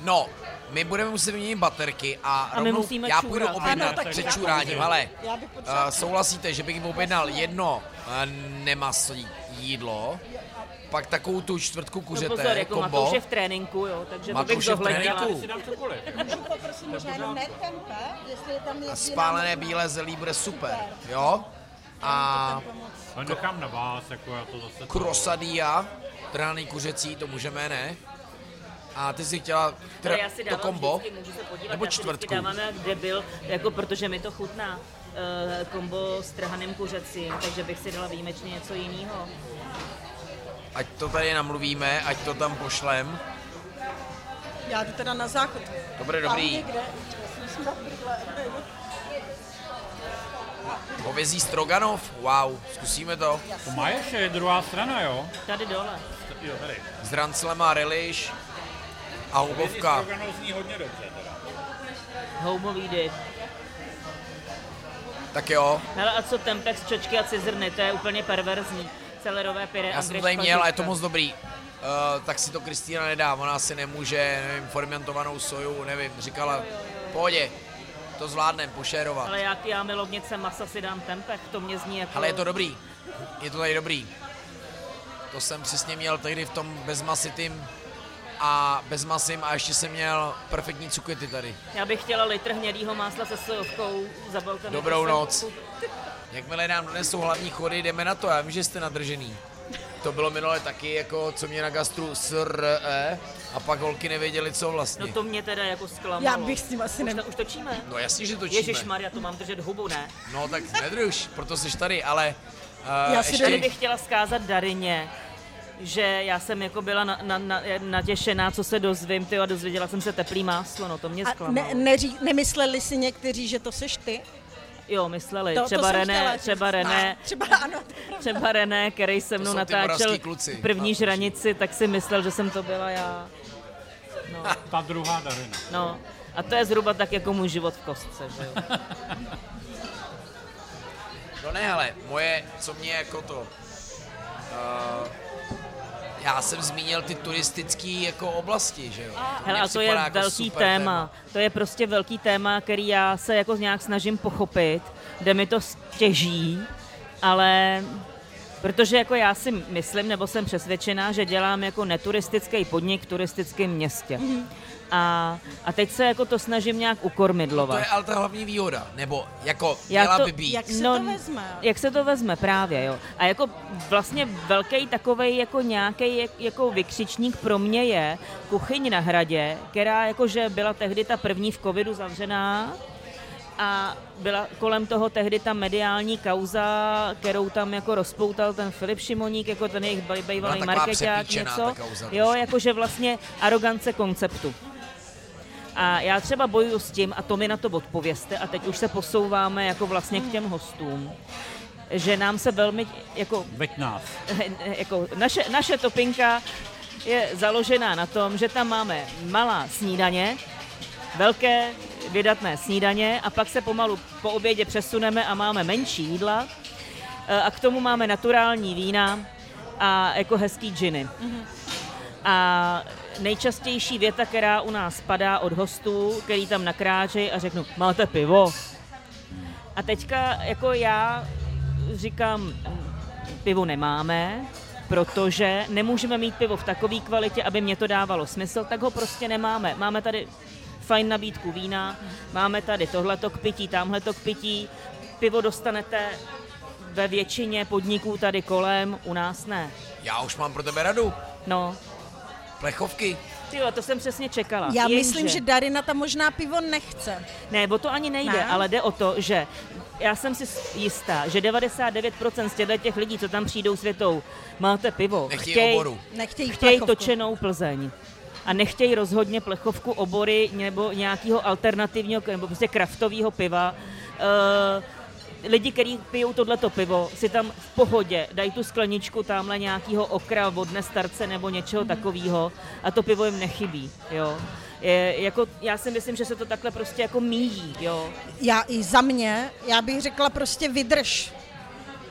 A: No, my budeme muset vyměnit baterky a,
B: a rovnou, musíme
A: já
B: čůrat.
A: půjdu objednat ano, před čuráním, ale uh, souhlasíte, že bych objednal jedno uh, nemasí jídlo, pak takovou tu čtvrtku kuřete, no pozor,
B: jako
A: kombo.
B: Matouš je v tréninku, jo, takže Matouš to bych zohlednila.
A: A spálené bílé zelí bude super, jo? A...
D: nechám na vás, jako já to zase...
A: Krosadia, trhaný kuřecí, to můžeme, ne? A ty jsi chtěla tra- já si to kombo?
B: Vždycky, můžu se podívat,
A: nebo
B: čtvrtku? Já dáváme kde byl, jako protože mi to chutná. Uh, kombo s trhaným kuřecím, takže bych si dala výjimečně něco jiného.
A: Ať to tady namluvíme, ať to tam pošlem.
C: Já to teda na záchod.
A: Dobré, dobrý. Hovězí Stroganov? Wow, zkusíme to.
D: To má ještě druhá strana, jo?
B: Tady dole.
D: Jo, tady.
A: S Ranclem a relish a houbovka.
D: zní hodně dobře teda.
B: Houbový dip.
A: Tak jo.
B: Hele, a co tempex, čočky a cizrny, to je úplně perverzní. Celerové pyré
A: Já jsem to tady měl a je to moc dobrý. Uh, tak si to Kristýna nedá, ona si nemůže, nevím, fermentovanou soju, nevím, říkala, pohodě, to zvládnem, pošérovat.
B: Ale já, já milovnice masa si dám tempeh, to mě zní jako...
A: Ale je to dobrý, je to tady dobrý. To jsem přesně měl tehdy v tom bezmasitým a bez masím a ještě jsem měl perfektní cukety tady.
B: Já bych chtěla litr hnědýho másla se sojovkou, zabalte
A: Dobrou noc. Jakmile nám donesou hlavní chody, jdeme na to, já vím, že jste nadržený. To bylo minule taky, jako co mě na gastru SRE a pak holky nevěděli, co vlastně.
B: No to mě teda jako zklamalo.
C: Já bych s tím asi
B: ne... Už, už točíme?
A: No jasně, že točíme.
B: Ježíš Maria, to mám držet hubu, ne?
A: No tak nedruž, proto jsi tady, ale...
B: Uh, já si ještě... bych chtěla zkázat Darině, že já jsem jako byla na, na, na, natěšená, co se dozvím, ty a dozvěděla jsem se teplý máslo, no to mě zklamalo.
C: Ne, neří, nemysleli si někteří, že to seš ty?
B: Jo, mysleli. To, třeba, to René, třeba René, <laughs>
C: třeba, ano,
B: třeba René, který se mnou natáčel první no, žranici, tak si myslel, že jsem to byla já.
D: No. <laughs> Ta druhá Darina.
B: No, a to je zhruba tak jako můj život v kostce, že jo.
A: No ne, ale moje, co mě jako to... Uh, já jsem zmínil ty turistické jako oblasti, že jo.
B: Hele, a to je jako velký téma. téma. To je prostě velký téma, který já se jako nějak snažím pochopit, kde mi to stěží, ale Protože jako já si myslím, nebo jsem přesvědčená, že dělám jako neturistický podnik v turistickém městě. Mm-hmm a, a teď se jako to snažím nějak ukormidlovat.
A: No to je ale ta hlavní výhoda, nebo jako měla
C: to,
A: by být.
C: Jak se no, to vezme?
B: Jak se to vezme právě, jo. A jako vlastně velký takový jako nějaký jako vykřičník pro mě je kuchyň na hradě, která jakože byla tehdy ta první v covidu zavřená, a byla kolem toho tehdy ta mediální kauza, kterou tam jako rozpoutal ten Filip Šimoník, jako ten jejich bývalý marketák, něco. Jo, jakože vlastně arogance konceptu. A já třeba bojuju s tím, a to mi na to odpověste, a teď už se posouváme jako vlastně k těm hostům, že nám se velmi, jako...
D: Veď nás. <laughs>
B: Jako naše, naše topinka je založená na tom, že tam máme malá snídaně, velké vydatné snídaně a pak se pomalu po obědě přesuneme a máme menší jídla e, a k tomu máme naturální vína a jako hezký džiny. Mm-hmm. A nejčastější věta, která u nás padá od hostů, který tam nakráčejí a řeknu, máte pivo? A teďka jako já říkám, pivo nemáme, protože nemůžeme mít pivo v takové kvalitě, aby mě to dávalo smysl, tak ho prostě nemáme. Máme tady fajn nabídku vína, máme tady tohleto k pití, tamhleto k pití, pivo dostanete ve většině podniků tady kolem, u nás ne.
A: Já už mám pro tebe radu.
B: No,
A: Plechovky.
B: ty to jsem přesně čekala.
C: Já
B: Jenže-
C: myslím, že Darina tam možná pivo nechce.
B: Ne, o to ani nejde,
C: Ne?
B: ale jde o to, že já jsem si jistá, že 99% z těchto těch lidí, co tam přijdou světou, máte pivo,
A: Nechtějí oboru.
C: Nechtějí
B: chtějí
C: plechovku.
B: točenou Plzeň. A nechtějí rozhodně plechovku obory nebo nějakého alternativního, nebo prostě kraftového piva. Uh, lidi, kteří pijou tohleto pivo, si tam v pohodě dají tu skleničku tamhle nějakého okra, vodné starce nebo něčeho takového a to pivo jim nechybí. Jo. Je, jako, já si myslím, že se to takhle prostě jako míjí. Jo.
C: Já i za mě, já bych řekla prostě vydrž.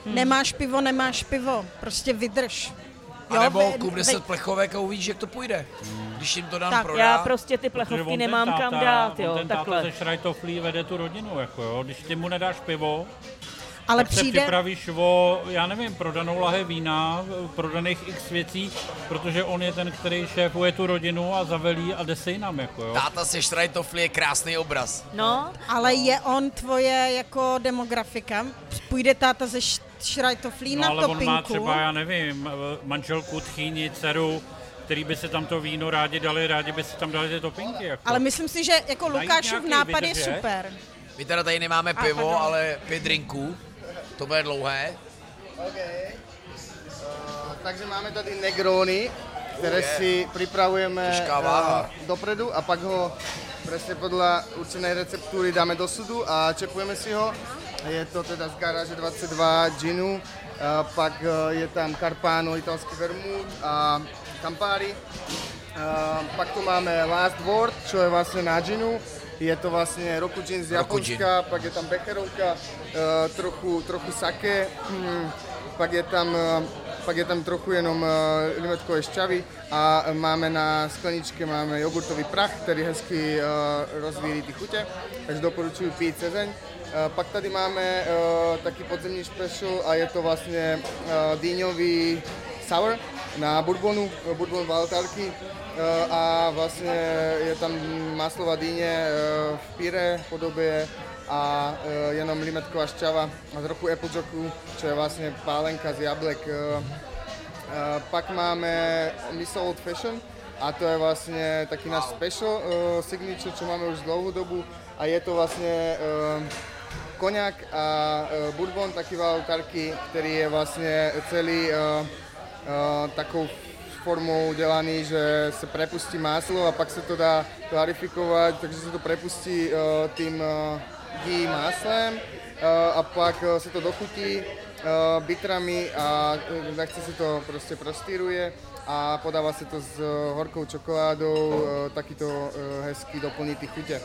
B: Hmm.
C: Nemáš pivo, nemáš pivo. Prostě vydrž.
A: A nebo
C: ve-
A: kup
C: ve-
A: 10 plechovek a uvidíš, jak to půjde. Když jim to dám
C: Tak,
A: prodat.
B: Já prostě ty plechovky nemám
D: táta,
B: kam dát, jo,
D: on ten táta
B: takhle.
D: ze Šrajtoflí vede tu rodinu, jako jo. Když ty mu nedáš pivo,
C: Ale
D: tak se
C: přijde,
D: připravíš o, já nevím, prodanou lahe vína, prodaných x věcí, protože on je ten, který šéfuje tu rodinu a zavelí a jde se jinam, jako jo.
A: Táta se Štrajtofli je krásný obraz.
B: No,
C: ale je on tvoje jako demografika? Půjde táta ze Š- Šrajtoflí
D: No
C: na
D: ale on
C: topinku?
D: má třeba, já nevím, manželku, tchýni, dceru, který by si tam to víno rádi dali, rádi by si tam dali ty topinky. Jako.
C: Ale myslím si, že jako Lukášův nápad je
D: vydržet.
C: super.
A: My teda tady nemáme pivo,
C: pardon.
A: ale pět drinků. To bude dlouhé.
E: Takže máme tady Negrony, které
A: Je.
E: si připravujeme eh, dopredu a pak ho přesně podle určené receptury dáme do sudu a čepujeme si ho. Je to teda z garáže 22 ginu, eh, pak eh, je tam Carpano, italský vermut a Campari. Pak tu máme Last Word, čo je vlastně na ginu. Je to vlastně Roku Gin z
A: Roku.
E: Japonska, pak je tam Becherovka, eh, trochu, trochu sake, hm, pak je tam, eh, pak je tam trochu jenom eh, limetkové šťavy a máme na skleničke máme jogurtový prach, který hezky rozvíjí ty chutě, takže doporučuji pít cezeň. Eh, Pak tady máme taky podzemní special a je to vlastně dýňový sour na bourbonu, bourbon Valtarky a vlastně je tam maslová dýně eh, v píre podobě a eh, jenom limetková šťava a trochu applejacku, čo je vlastně pálenka z jablek. eh. Eh, Pak máme miso old fashion a to je vlastně taky náš special signature, čo máme už dlouhou dobu a je to vlastně koněk a bourbon taky valtarky, který je vlastně celý uh, takovou formou udělaný, že se prepustí máslo a pak se to dá klarifikovat, takže se to prepustí uh, tím uh, ghee máslem uh, a pak uh, se to dochutí uh, bitrami a uh, lehce se to prostě prostýruje a podává se to s uh, horkou čokoládou, uh, taky to uh, hezky doplní ty chutě.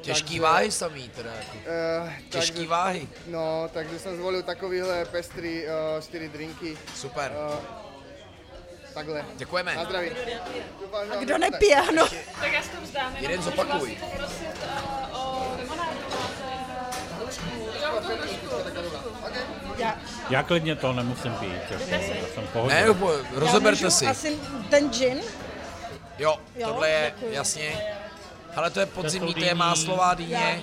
A: Těžký
E: Takže-
A: váhy samý teda. Jako.
E: Uh,
A: Těžký váhy.
E: No, takže jsem zvolil takovýhle pestrý uh, čtyři drinky.
A: Super.
E: Uh, takhle.
A: Děkujeme.
E: Na zdraví.
C: A kdo nepije, ano.
F: Tak já si to vzdám.
A: Jeden zopakuj.
F: limonádu.
C: Já,
D: Já klidně to nemusím pít. Jako, já jsem v pohodě.
A: Ne, rozeberte si.
C: Asi ten gin.
A: Jo,
C: Jo,
A: tohle je
C: děkuji.
A: jasně. Ale to je podzimní, to je máslová dýně,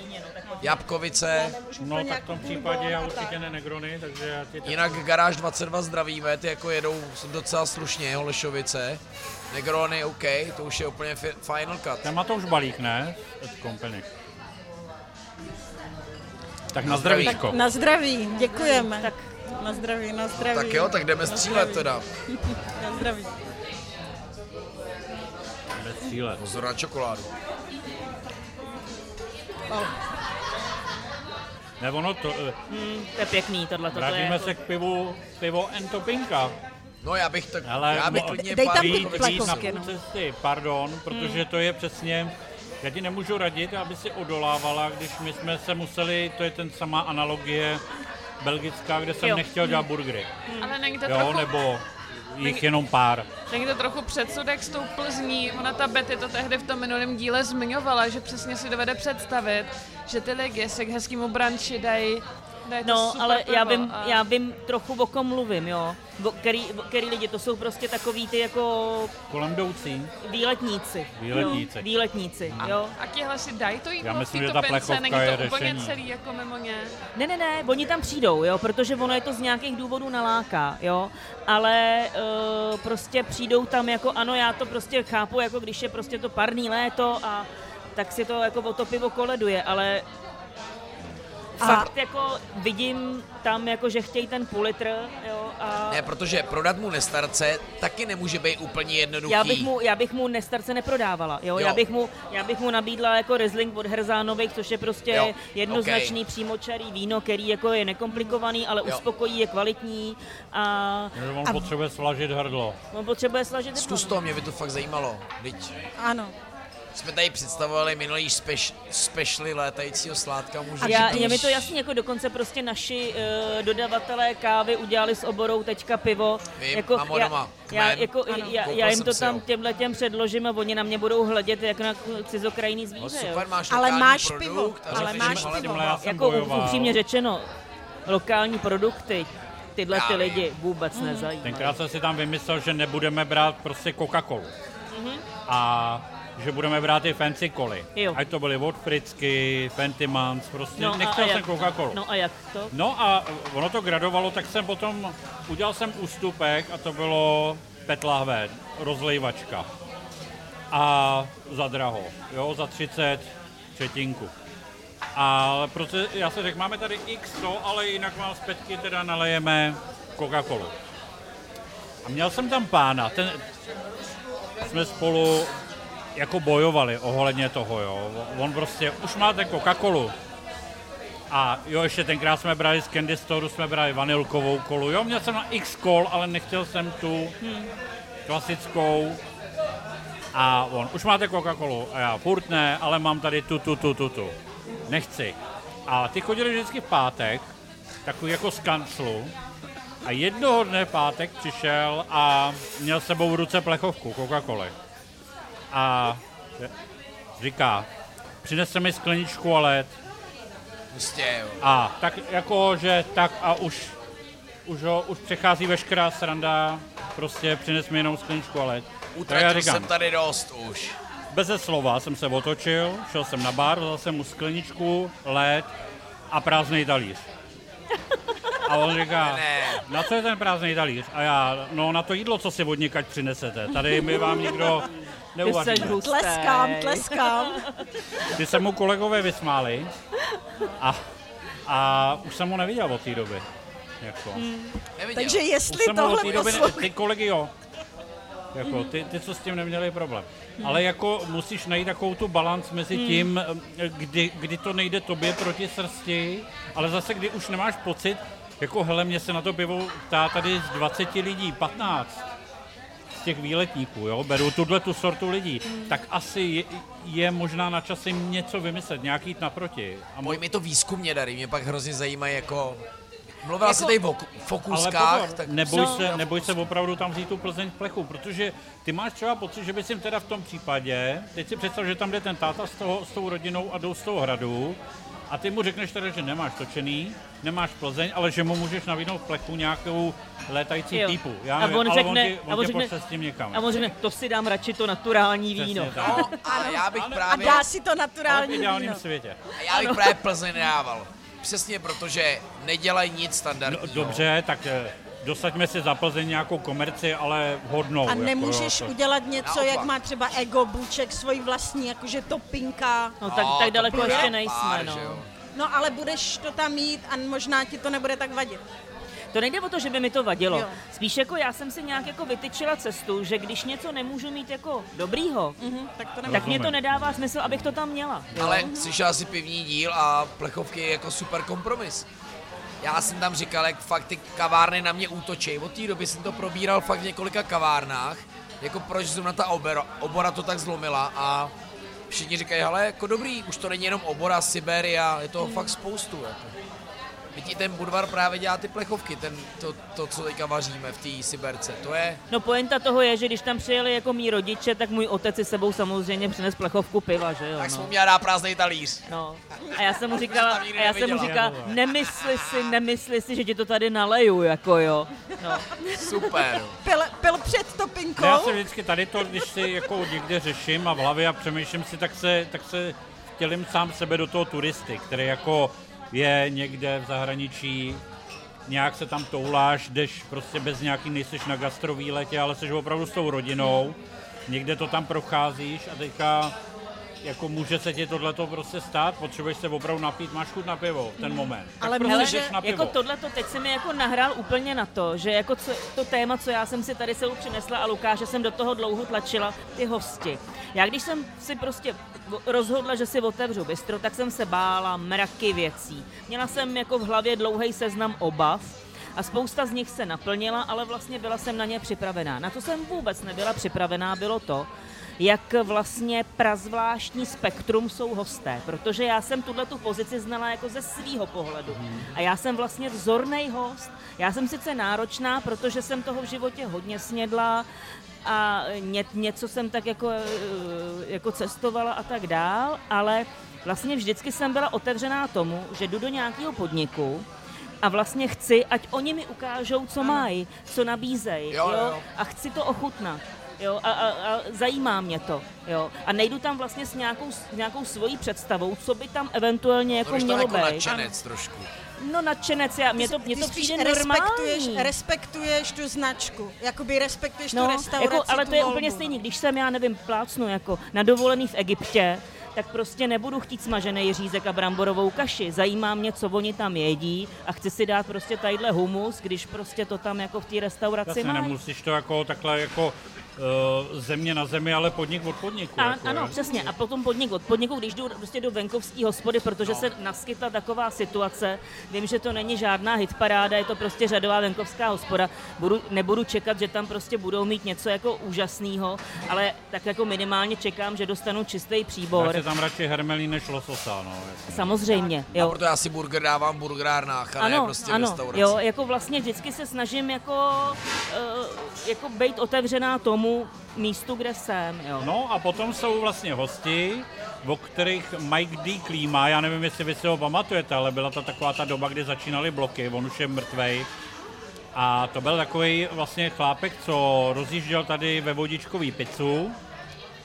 A: jabkovice.
D: No tak v tom případě já určitě ne Negrony, takže já ti
A: Jinak Garáž 22 zdravíme, ty jako jedou docela slušně, Holešovice. Negrony, OK, to už je úplně fi- final cut.
D: Ten má to už balík, ne? Kompany. Tak na
A: zdraví.
D: zdravíčko.
C: Na zdraví, děkujeme. Tak na zdraví, na zdraví.
A: Tak jo, tak jdeme
C: Na
A: střílet
C: zdraví.
A: teda.
C: Na zdraví.
D: Bez cíle.
A: Pozor na čokoládu.
D: Ne, ono to, eh,
B: Hmm, to je pěkný, tohle to je.
D: vrátíme se k pivu, pivo Entopinka.
A: No já bych tak,
D: Ale
A: já bych klidně
C: Dej tam ty
D: vít na půl
C: no.
D: cesty, pardon, protože to je přesně, já ti nemůžu radit, aby si odolávala, když my jsme se museli, to je ten samá analogie belgická, kde jsem
B: Jo.
D: nechtěl dělat burgery.
F: Ale není to
D: Jo,
F: trochu...
D: nebo jich jenom pár.
F: Není to trochu předsudek s tou Plzní. Ona ta Betty to tehdy v tom minulém díle zmiňovala, že přesně si dovede představit, že ty lidi se k hezkému branči dají to
B: No,
F: super
B: ale já vím,
F: a-
B: já vím trochu, o kom mluvím, jo. O, který, o, který lidi, to jsou prostě takový ty jako
D: Kolem jdoucí.
B: výletníci.
D: Výletníci.
B: Jo, výletníci, jo.
F: A tihle si dají to jídlo
D: Já myslím, že ta plechovka
F: není
D: je
F: to úplně
D: řešení.
F: celý jako mimo ně.
B: Ne, ne, ne, oni tam přijdou, jo, protože ono je to z nějakých důvodů naláká, jo, ale uh, prostě přijdou tam jako, ano, já to prostě chápu, jako když je prostě to parný léto a tak si to jako o to pivo koleduje, ale
C: A-
B: fakt jako vidím tam jako, že chtějí ten půl litr, jo, a
A: Ne, protože prodat mu nestarce taky nemůže být úplně jednoduchý.
B: já bych, mu, já bych mu nestarce neprodávala, jo?
A: Jo.
B: Já, bych mu, já bych mu nabídla jako Riesling od Herzánových, což je prostě
A: Jo,
B: jednoznačný přímočarý víno, který jako je nekomplikovaný, ale
A: Jo.
B: uspokojí, je kvalitní a
D: Že on
C: A-
D: potřebuje slažit hrdlo.
B: on potřebuje slažit
A: Zkus to, mě by to fakt zajímalo. Teď
C: Ano.
A: Jsme tady představovali minulý speš, specially létajícího sládka. Můžu
B: Já, je mi to jasný, jako dokonce prostě naši uh, dodavatelé kávy udělali s oborou teďka pivo.
A: Vím,
B: jako,
A: mám
B: já,
A: doma,
B: já, jako,
C: Ano.
B: já, já jim to tam těmhle těm předložím a oni na mě budou hledět jak na cizokrajný
A: No,
B: zvíře.
A: super,
B: jo.
A: máš
C: Ale máš
A: produkt,
C: pivo, ale máš
A: ale
C: pivo.
B: Jako upřímně řečeno, lokální produkty tyhle ty lidi vůbec nezajímají.
D: Tenkrát jsem si tam vymyslel, že nebudeme brát prostě Coca-Colu. A že budeme brát i fancy koly.
B: Jo.
D: Ať to byly od Fricky, Fentimans, prostě
B: No a-
D: nechtěl
B: a
D: jsem Coca-Colu.
B: No a jak to?
D: No a ono to gradovalo, tak jsem potom udělal jsem ústupek a to bylo pet lahve, rozlejvačka. A za draho, jo, za 30 třetinku. Ale protože já se řekl, máme tady x to, ale jinak vám z petky teda nalejeme Coca-Colu. A měl jsem tam pána, ten, jsme spolu jako bojovali ohledně toho, jo. On prostě, už máte Coca-Colu, a jo, ještě tenkrát jsme brali z Candy Store, jsme brali vanilkovou kolu. Jo, měl jsem na X kol, ale nechtěl jsem tu klasickou. A on, už máte Coca-Colu? A já, furt ne, ale mám tady tu, tu, tu, tu, tu. Nechci. A ty chodili vždycky v pátek, takový jako z kanclu. A jednoho dne pátek přišel a měl s sebou v ruce plechovku Coca-Coly. A říká, přineste mi skleničku a led.
A: Prostě, jo.
D: A tak jako, že tak a už, už, ho, už přechází veškerá sranda, prostě přines mi jenom skleničku a led.
A: Utratil
D: říkám,
A: jsem tady dost už.
D: beze slova jsem se otočil, šel jsem na bar, vzal jsem mu skleničku, led a prázdný talíř. A on říká, <laughs>
A: Ne.
D: na co je ten prázdný talíř? A já, no na to jídlo, co si od někaď přinesete. Tady my vám nikdo neuvaříme.
B: hustý.
C: Tleskám, tleskám.
D: Ty se mu kolegové vysmáli a, a už jsem ho neviděl od té doby. Jako.
A: Neviděl.
C: Takže
D: Už
C: jestli
D: jsem ho od
C: tohle
D: té doby, ne, ty kolegy jo. Jako, ty, ty, co s tím neměli problém. Ale jako musíš najít takovou tu balans mezi tím, kdy, kdy to nejde tobě proti srsti, ale zase kdy už nemáš pocit, jako hele, mě se na to pivo ptá tady z 20 lidí, 15 z těch výletníků, jo, beru tuhle tu sortu lidí, tak asi je, je možná na čase jim něco vymyslet, nějak jít naproti. A mo-
A: Pojď mi to výzkumně dary, mě pak hrozně zajímají jako... Mluvila
B: Jako-
A: jsi tady o ku-
D: Ale
A: fokuskách,
D: pozor,
A: tak...
D: neboj,
B: No.
D: se, neboj se opravdu tam vzít tu Plzeň v plechu, protože ty máš třeba pocit, že bys jim teda v tom případě, teď si představ, že tam jde ten táta s, toho, s tou rodinou a jdou z toho hradu a ty mu řekneš teda, že nemáš točený, nemáš Plzeň, ale že mu můžeš nabídnout v plechu nějakou létající
B: Jo.
D: typu. Já
B: A
D: nevím,
B: on
D: ale
B: řekne-
D: on tě,
B: a
D: on
B: on
D: tě
B: řekne-
D: s tím někam.
B: A on řekne, to si dám radši to naturální víno.
D: Tak.
A: No, <laughs> a já bych
D: Ale-
C: A
A: právě...
C: dá si to
D: v
C: naturální
D: ideálním
C: víno.
D: světě.
A: A já bych právě <laughs> Plzeň nedával. Přesně protože nedělají nic
D: No,
A: standardního.
D: dobře, tak eh, dosaďme si za Plzeň nějakou komerci, ale vhodnou.
C: A
D: jako,
C: nemůžeš
D: jo, to-
C: udělat něco,
A: Naopak.
C: jak má třeba Ego Buček, svoji vlastní, jakože topinka.
B: No tak,
A: No,
B: tak
A: to
B: daleko ještě
A: pár,
B: nejsme,
A: že
B: no.
C: No ale budeš to tam mít a možná ti to nebude tak vadit.
B: To nejde o to, že by mi to vadilo.
C: Jo.
B: Spíš jako já jsem si nějak jako vytyčila cestu, že když něco nemůžu mít jako dobrýho,
C: Mhm, tak to
B: tak mě to nedává smysl, abych to tam měla. jo.
A: Ale slyšela si pivní díl a plechovky je jako super kompromis. Já jsem tam říkal, jak fakt ty kavárny na mě útočí. Od té doby jsem to probíral fakt v několika kavárnách, jako proč zrovna ta obora, obora to tak zlomila a všichni říkají, hele, jako dobrý, už to není jenom obora, Siberia, je toho fakt spoustu. Jako. Vidíte, ten Budvar právě dělá ty plechovky, ten, to, to, co teďka vaříme v té Siberce, to je,
B: No poenta toho je, že když tam přijeli jako mý rodiče, tak můj otec si sebou samozřejmě přines plechovku piva, že jo.
A: tak jsem
B: No.
A: měla dát prázdnej talíř.
B: No. A já jsem mu říkala, a já jsem mu říkala, nemysli si, nemysli si, že ti to tady naleju, jako jo. No.
A: Super.
C: Pil, pil před topinkou.
D: Já se vždycky tady to, když si jako někde řeším a v hlavě a přemýšlím si, tak se, tak se vtělím sám sebe do toho turisty, který jako je někde v zahraničí, nějak se tam touláš, jdeš prostě bez nějaký, nejseš na gastrovýletě, ale jsi opravdu s tou rodinou, někde to tam procházíš a teďka jako může se ti tohleto prostě stát, potřebuješ se opravdu napít, máš chuť na pivo v ten moment. Tak
C: Ale
D: prostě
C: hele,
D: jdeš na pivo.
B: Jako tohle to teď si mi jako nahrál úplně na to, že jako co, to téma, co já jsem si tady sebou přinesla a Lukáše jsem do toho dlouho tlačila, ty hosti. Já když jsem si prostě rozhodla, že si otevřu bistro, tak jsem se bála mraky věcí. Měla jsem jako v hlavě dlouhý seznam obav, a spousta z nich se naplnila, ale vlastně byla jsem na ně připravená. Na to jsem vůbec nebyla připravená, bylo to, jak vlastně prazvláštní spektrum jsou hosté, protože já jsem tuhle tu pozici znala jako ze svýho pohledu. A já jsem vlastně vzorný host. Já jsem sice náročná, protože jsem toho v životě hodně snědla a ně, něco jsem tak jako, eh, jako cestovala a tak dál, ale vlastně vždycky jsem byla otevřená tomu, že jdu do nějakého podniku, a vlastně chci, ať oni mi ukážou, co mají, co nabízejí,
A: Jo, jo, jo.
B: a chci to ochutnat. Jo, a, a, a zajímá mě to. Jo. A nejdu tam vlastně s nějakou, s nějakou svojí představou, co by tam eventuálně jako
A: To
B: mělo
A: jako
B: být.
A: nadšenec trošku.
B: No nadšenec, já, mě to, mě to
C: spíš
B: přijde
C: respektuješ,
B: normální.
C: respektuješ tu značku, jakoby respektuješ tu
B: No,
C: restauraci,
B: jako, ale
C: tu
B: to je
C: volbu,
B: úplně
C: no.
B: stejný, když jsem, já nevím, plácnu jako na dovolený v Egyptě, tak prostě nebudu chtít smažený řízek a bramborovou kaši. Zajímá mě, co oni tam jedí a chci si dát prostě tadyhle humus, když prostě to tam jako v té restauraci
D: Jasně,
B: mají.
D: nemusíš to jako takhle jako země na zemi, ale podnik od podniku.
B: A,
D: jako,
B: ano,
D: jo.
B: přesně. A potom podnik od podniku, když jdu prostě do venkovské hospody, protože
A: No.
B: se naskytla taková situace, vím, že to není žádná hitparáda, je to prostě řadová venkovská hospoda, budu, nebudu čekat, že tam prostě budou mít něco jako úžasného, ale tak jako minimálně čekám, že dostanu čistý
D: Já
B: příbor.
D: si tam radši hermelí než lososa, no. Jasně.
B: Samozřejmě,
A: A
B: jo.
A: proto já si burger dávám v burgerárnách, a ne
B: Ano,
A: prostě v
B: ano,
A: restauraci.
B: jo, jako vlastně vždycky se snažím jako, uh, jako být otevřená tomu místu, kde jsem, jo.
D: No a potom jsou vlastně hosti, o kterých Mike D. Klíma, já nevím, jestli vy si ho pamatujete, ale byla to taková ta doba, kdy začínaly bloky, on už je mrtvej. A to byl takový vlastně chlápek, co rozjížděl tady ve vodičkový pizzu,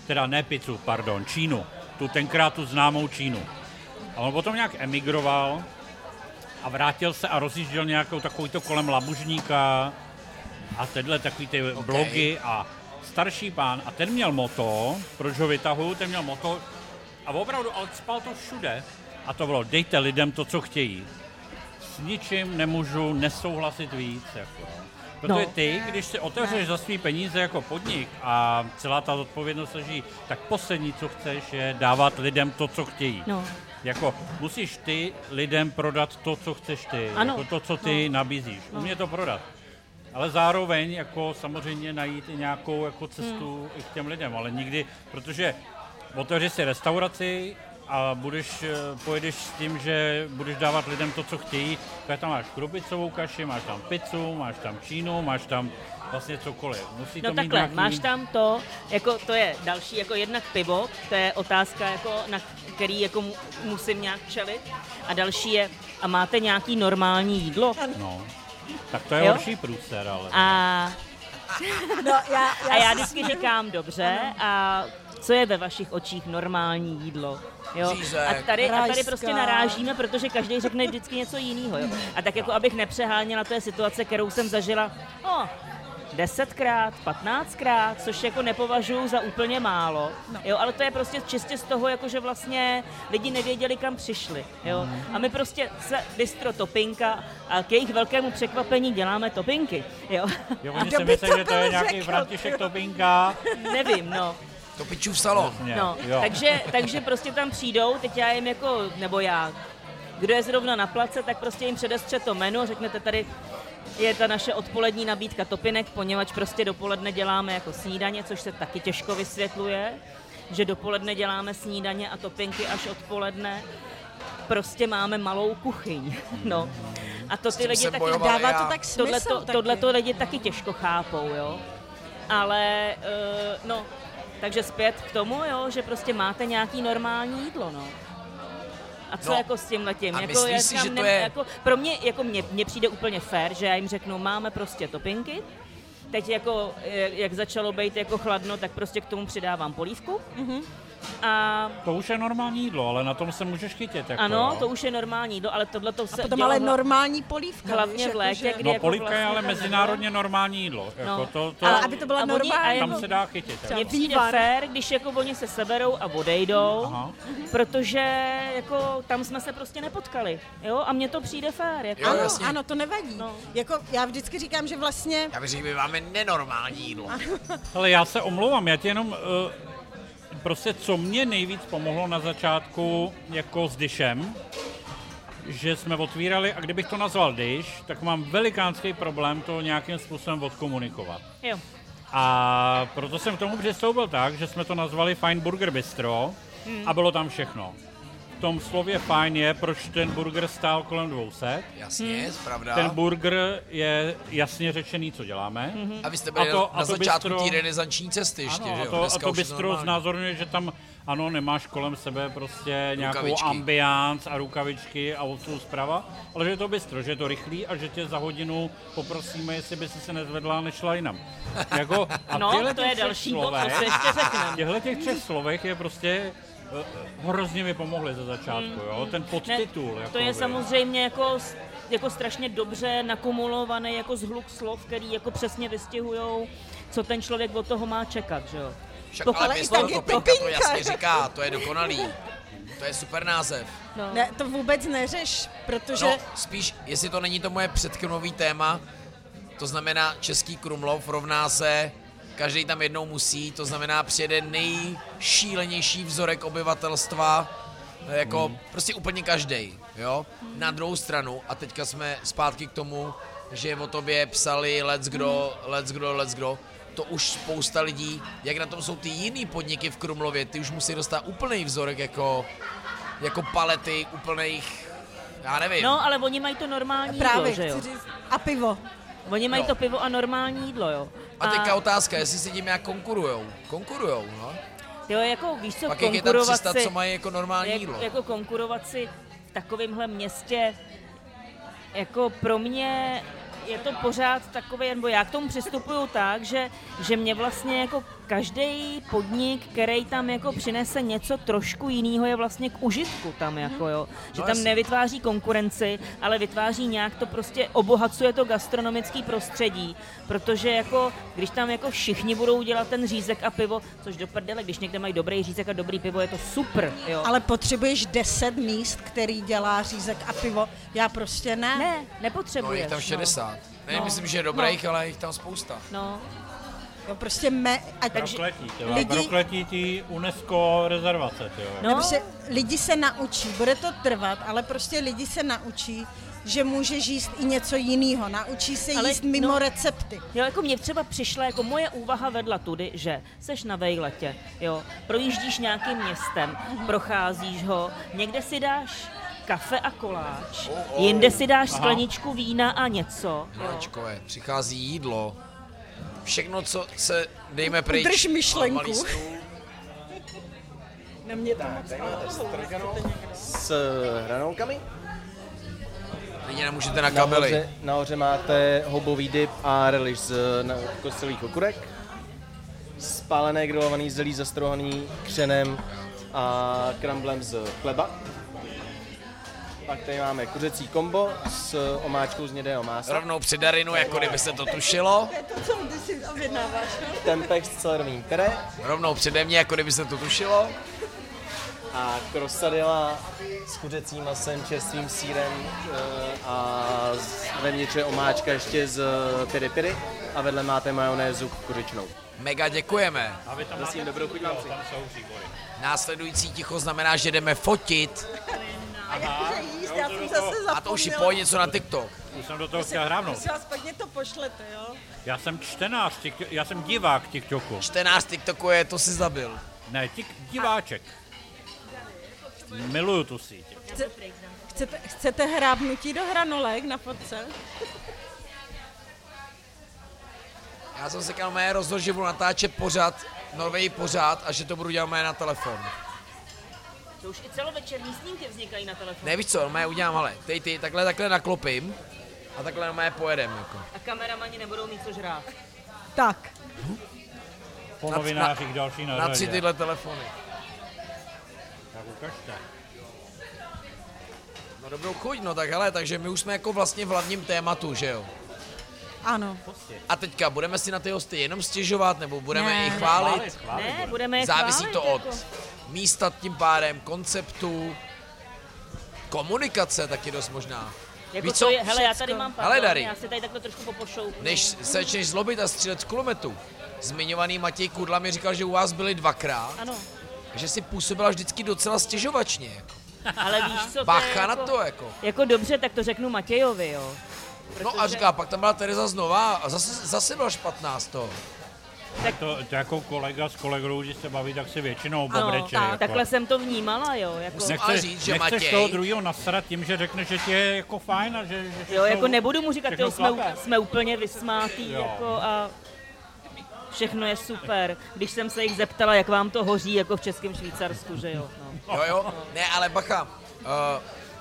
D: teda ne pizzu, pardon, Čínu, tu tenkrát tu známou Čínu. A on potom nějak emigroval a vrátil se a rozjížděl nějakou takový to kolem Labužníka a tenhle takový ty okay. blogy a starší pán a ten měl moto, proč ho vytahuju, ten měl moto a opravdu, ale spal to všude a to bylo dejte lidem to, co chtějí. S ničím nemůžu nesouhlasit víc. Jako. Protože
B: No.
D: ty, když si otevřeš za svý peníze jako podnik a celá ta zodpovědnost leží, tak poslední, co chceš, je dávat lidem to, co chtějí.
B: No.
D: Jako musíš ty lidem prodat to, co chceš ty,
B: Ano.
D: jako to, co ty no. nabízíš. Umě to prodat. Ale zároveň jako samozřejmě najít i nějakou jako cestu
B: Hmm.
D: i k těm lidem, ale nikdy, protože otevřeš si restauraci a budeš, eh, pojedeš s tím, že budeš dávat lidem to, co chtějí, tak tam máš krupicovou kaši, máš tam pizzu, máš tam čínu, máš tam vlastně cokoliv. Musí
B: No
D: to mít
B: takhle,
D: nějaký...
B: máš tam to, jako to je další, jako jednak pivo, to je otázka, jako, na který jako mu, musím nějak čelit. A další je, a máte nějaký normální jídlo?
D: No. Tak to je
B: Jo?
D: horší průser, ale...
B: A, <laughs>
C: No, já, já,
B: a já vždycky říkám, dobře, a co je ve vašich očích normální jídlo? Jo?
A: Řízek.
B: A, tady, a tady prostě narážíme, protože každý řekne vždycky něco jiného. Jo? A tak jako abych nepřeháněla, to je situace, kterou jsem zažila oh, desetkrát, patnáctkrát, což jako nepovažuji za úplně málo.
C: No.
B: Jo, ale to je prostě čistě z toho, jako že vlastně lidi nevěděli, kam přišli. Jo? A my prostě se bistro Topinka a k jejich velkému překvapení děláme topinky. Jo?
D: Jo, <laughs> oni si myslí,
C: to
D: že to je nějaký
C: řekl,
D: František? Topinka. <laughs>
B: Nevím, no.
A: To pičův salon.
B: No,
D: jo.
B: takže, takže prostě tam přijdou, teď já jim jako, nebo já, kdo je zrovna na place, tak prostě jim předestře to menu a řeknete tady, je ta naše odpolední nabídka topinek, poněvadž prostě dopoledne děláme jako snídaně, což se taky těžko vysvětluje, že dopoledne děláme snídaně a topinky až odpoledne. Prostě máme malou kuchyň. <laughs> No. A to ty lidi taky
C: Dává
A: já.
C: to tak smysl
B: tohle
C: taky.
B: tohle to lidi taky těžko chápou, jo. Ale, uh, no, takže zpět k tomu, jo, že prostě máte nějaký normální jídlo, no. A co
A: No,
B: jako s tím letím?
A: a
B: Jako,
A: myslíš
B: já
A: si,
B: říkám,
A: že to
B: ne-
A: je-
B: jako, pro mě, jako mně, mně přijde úplně fér, že já jim řeknu, máme prostě topinky, teď jako, eh, jak začalo být jako chladno, tak prostě k tomu přidávám polívku.
C: Mhm.
B: A
D: To už je normální jídlo, ale na tom se můžeš chytit. Jako,
B: ano,
D: jo.
B: to už je normální jídlo, ale tohle to se
C: A potom
B: dělo
C: ale normální polívka.
B: hlavně
C: víš,
B: v
C: jako,
B: létě,
C: že-
B: kdy
D: No
B: jako
D: polívka je
B: vlastně
D: ale
B: tam
D: mezinárodně normální jídlo. Jako
B: No.
D: to, to,
C: Ale aby to byla normální.
B: a jako-
D: tam se dá chytit.
B: Mně
D: Jako.
B: přijde fér, když jako oni se seberou a odejdou,
D: Aha.
B: protože jako tam jsme se prostě nepotkali, jo, a mně to přijde fér, jako.
A: Jo,
C: Ano,
A: jasně.
C: ano, to nevadí.
B: No.
C: Jako, já vždycky říkám, že vlastně
A: Já bych řekl, my máme nenormální jídlo.
D: Ale já se omlouvám, já ti jenom uh, prostě co mě nejvíc pomohlo na začátku jako s dyšem, že jsme otvírali, a kdybych to nazval dyš, tak mám velikánský problém to nějakým způsobem odkomunikovat.
B: Jo.
D: A proto jsem k tomu přistoupil tak, že jsme to nazvali Fine Burger Bistro a bylo tam všechno. V tom slově fine je, proč ten burger stál kolem 200.
A: Jasně, pravda.
D: Ten burger je jasně řečený, co děláme.
A: A vy jste byli
D: A to-
A: na
D: a to
A: začátku
D: bistro-
A: té renesanční cesty ještě,
D: Ano,
A: že
D: a
A: jo?
D: to, a to
A: už je
D: bistro znázorňuje, že tam ano, nemáš kolem sebe prostě nějakou
A: Rukavičky.
D: ambiance a rukavičky a odsud zprava, ale že je to bistro, že je to rychlý a že tě za hodinu poprosíme, jestli by si se nezvedla a nešla jinam. <laughs> Jako, a
B: No, to je další bod, co
D: slovech-
B: se ještě
D: v
B: řekneme.
D: těchto těch třech slovech je prostě hrozně mi pomohli ze začátku, jo? ten podtitul.
B: to
D: jako
B: je
D: by.
B: samozřejmě jako, jako strašně dobře nakumulovaný jako zhluk slov, který jako přesně vystihujou, co ten člověk od toho má čekat, že jo.
A: Však
B: Pokud-
A: ale
C: Ale i
A: bistro
C: tak je
A: topinka to
C: topinka.
A: jasně říká, to je dokonalý. To je super název.
B: No.
C: ne, to vůbec neřeš, protože
A: No, spíš, jestli to není to moje předkrmový téma, to znamená Český Krumlov rovná se každý tam jednou musí, to znamená přijede nejšílenější vzorek obyvatelstva, jako
D: Hmm.
A: prostě úplně každý, jo. Na druhou stranu, a teďka jsme zpátky k tomu, že o tobě psali let's kdo, let's kdo, let's kdo, to už spousta lidí, jak na tom jsou ty jiný podniky v Krumlově, ty už musí dostat úplný vzorek jako, jako palety úplných, já nevím.
B: no, ale oni mají to normální
C: právě
B: jídlo, že jo.
C: říct, a pivo.
B: Oni mají
A: Jo.
B: to pivo a normální jídlo, jo.
A: A teďka otázka, jestli si tím nějak konkurujou. Konkurujou, no.
B: jo, jako víš co,
A: Pak jak je tam
B: konkurovat
A: 300,
B: si,
A: co mají jako normální
B: jak,
A: jídlo.
B: jako konkurovat si v takovémhle městě, jako pro mě je to pořád takové, nebo já k tomu přistupuju tak, že, že mě vlastně jako každý podnik, který tam jako přinese něco trošku jiného, je vlastně k užitku tam jako jo. Že
A: No
B: tam
A: jasně.
B: nevytváří konkurenci, ale vytváří nějak to prostě, obohacuje to gastronomický prostředí, protože jako, když tam jako všichni budou dělat ten řízek a pivo, což do prdele, když někde mají dobrý řízek a dobrý pivo, je to super, jo.
C: Ale potřebuješ 10 míst, který dělá řízek a pivo. Já prostě ne.
B: Ne,
A: No,
B: nepotřebuješ.
A: je jich tam 60. Ne,
B: No.
A: myslím, že je dobrých, ale je jich tam spousta.
B: No,
C: Jo, prostě me, ať
D: Prokletí, tyjo,
C: lidi-
D: prokletí tí UNESCO rezervace, tyjo.
B: no.
C: No. Prostě lidi se naučí, bude to trvat, ale prostě lidi se naučí, že můžeš jíst i něco jiného. Naučí se
B: Ale
C: jíst mimo
B: no-
C: recepty.
B: Jo, jako mě třeba přišla, jako moje úvaha vedla tudy, že seš na vejletě, jo, projíždíš nějakým městem, procházíš ho, někde si dáš kafe a koláč,
A: Oh, oh.
B: jinde si dáš skleničku vína a něco, jo.
A: Máčkové, přichází jídlo. Všechno, co se, dejme pryč.
C: Udrž myšlenku.
A: stůl.
C: Na mě to moc
G: S hranolkami.
A: Lidi nemůžete na kabely.
G: Nahoře, nahoře máte houbový dip a relish z na, kostelých okurek. Spálené grilovaný zelí zastrohaný křenem a kramblem z chleba. Pak tady máme kuřecí kombo s omáčkou z hnědého másla.
A: Rovnou při Darinu, jako kdyby se to tušilo.
C: To je to, co ty si objednáváš, no?
G: Tempeh s celerovým pere
A: Rovnou přede mě, jako kdyby se to tušilo.
G: a krosadila s kuřecím masem, čerstvým sírem eh, a z- vevnitř je omáčka ještě z piri piri a vedle máte majonézu kuřečnou.
A: Mega děkujeme.
D: A vy tam
G: Prosím,
D: máte
G: dobrou chuť vám přeji.
D: tam jsou příbory.
A: Následující ticho znamená, že jdeme fotit.
C: A jakože jíst, já jsem zase zapomněla.
A: A to už si pojď něco na TikTok.
D: Už jsem do toho chtěl hrávnout.
C: Prosím vás, pak mě to pošlete, jo?
D: Já jsem čtenář, tik- já jsem divák TikToku.
A: Čtenář TikToku je, to si zabil.
D: Ne, tik, diváček. Miluju tu síť.
C: Chcete, chcete hrábnutí do hranolek na fotce?
A: Já jsem se říkal, mé rozhodl, že budu natáčet pořád, nový pořád a že to budu dělat mé na telefon.
B: To už i celovečerní snímky vznikají na telefonu.
A: Ne, víš co, mé udělám, ale teď ty takhle, takhle naklopím a takhle mé pojedem, jako.
B: A kameramani nebudou mít co žrát.
C: Tak.
D: Po
A: Na-
D: novinářích další na,
A: Na tři tyhle telefony.
D: Tak ukažte.
A: No dobrou chuť, no tak hele, takže my už jsme jako vlastně v hlavním tématu, že jo?
C: Ano.
A: A teďka budeme si na ty hosty jenom stěžovat, nebo budeme
C: Ne.
A: je chválit?
D: Chválit, chválit
B: Ne,
D: bude.
B: budeme je
A: Závisí
B: chválit,
A: to od
B: Jako.
A: Místa tím pádem, konceptu, komunikace taky dost možná.
B: Jako
A: Víš co?
B: je, hele, já tady mám
A: Hele,
B: pardon,
A: Dary.
B: já si tady takhle trošku popošoupnu.
A: Než se začneš zlobit a střílet z kulometu, zmiňovaný Matěj Kudla mi říkal, že u vás byli dvakrát,
B: Ano,
A: že si působila vždycky docela stěžovačně. Jako.
B: ale víš co, to je
A: Bacha
B: jako,
A: na to, jako.
B: Jako dobře, tak to řeknu Matějovi, jo.
A: No a
B: Protože-
A: říká, pak tam byla Tereza znova a zase, zase byla špatná z toho.
D: To, to jako kolega s kolegou, když se baví, tak si většinou
B: Ano,
D: pobreče.
B: tak,
D: jako.
B: takhle jsem to vnímala, jo. Jako,
A: Musím
D: Nechceš,
A: ale říct, že
D: nechceš
A: Matěj-
D: toho druhého nasrat tím, že řekne, že ti je jako fajn a že, že
B: jo, jako nebudu mu říkat, jo, jsme, jsme úplně vysmátý,
D: Jo.
B: jako a všechno je super. Když jsem se jich zeptala, jak vám to hoří, jako v Českém Švýcarsku, že jo. No. <laughs>
A: Jo, jo, ne, ale bacha, uh,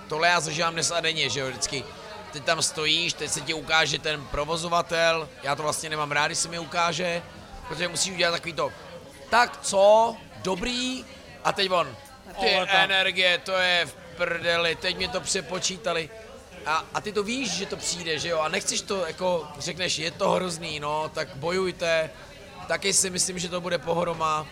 A: tohle já zažívám dnes a denně, že jo, vždycky. Ty tam stojíš, teď se ti ukáže ten provozovatel, já to vlastně nemám rád, když se mi ukáže, protože musíš udělat takový to, tak co, dobrý, a teď on, ty
D: Ale tam-
A: energie, to je v prdeli, teď mě to přepočítali. A, a ty to víš, že to přijde, že jo, a nechceš to, jako řekneš, je to hrozný, no, tak bojujte, taky si myslím, že to bude pohroma,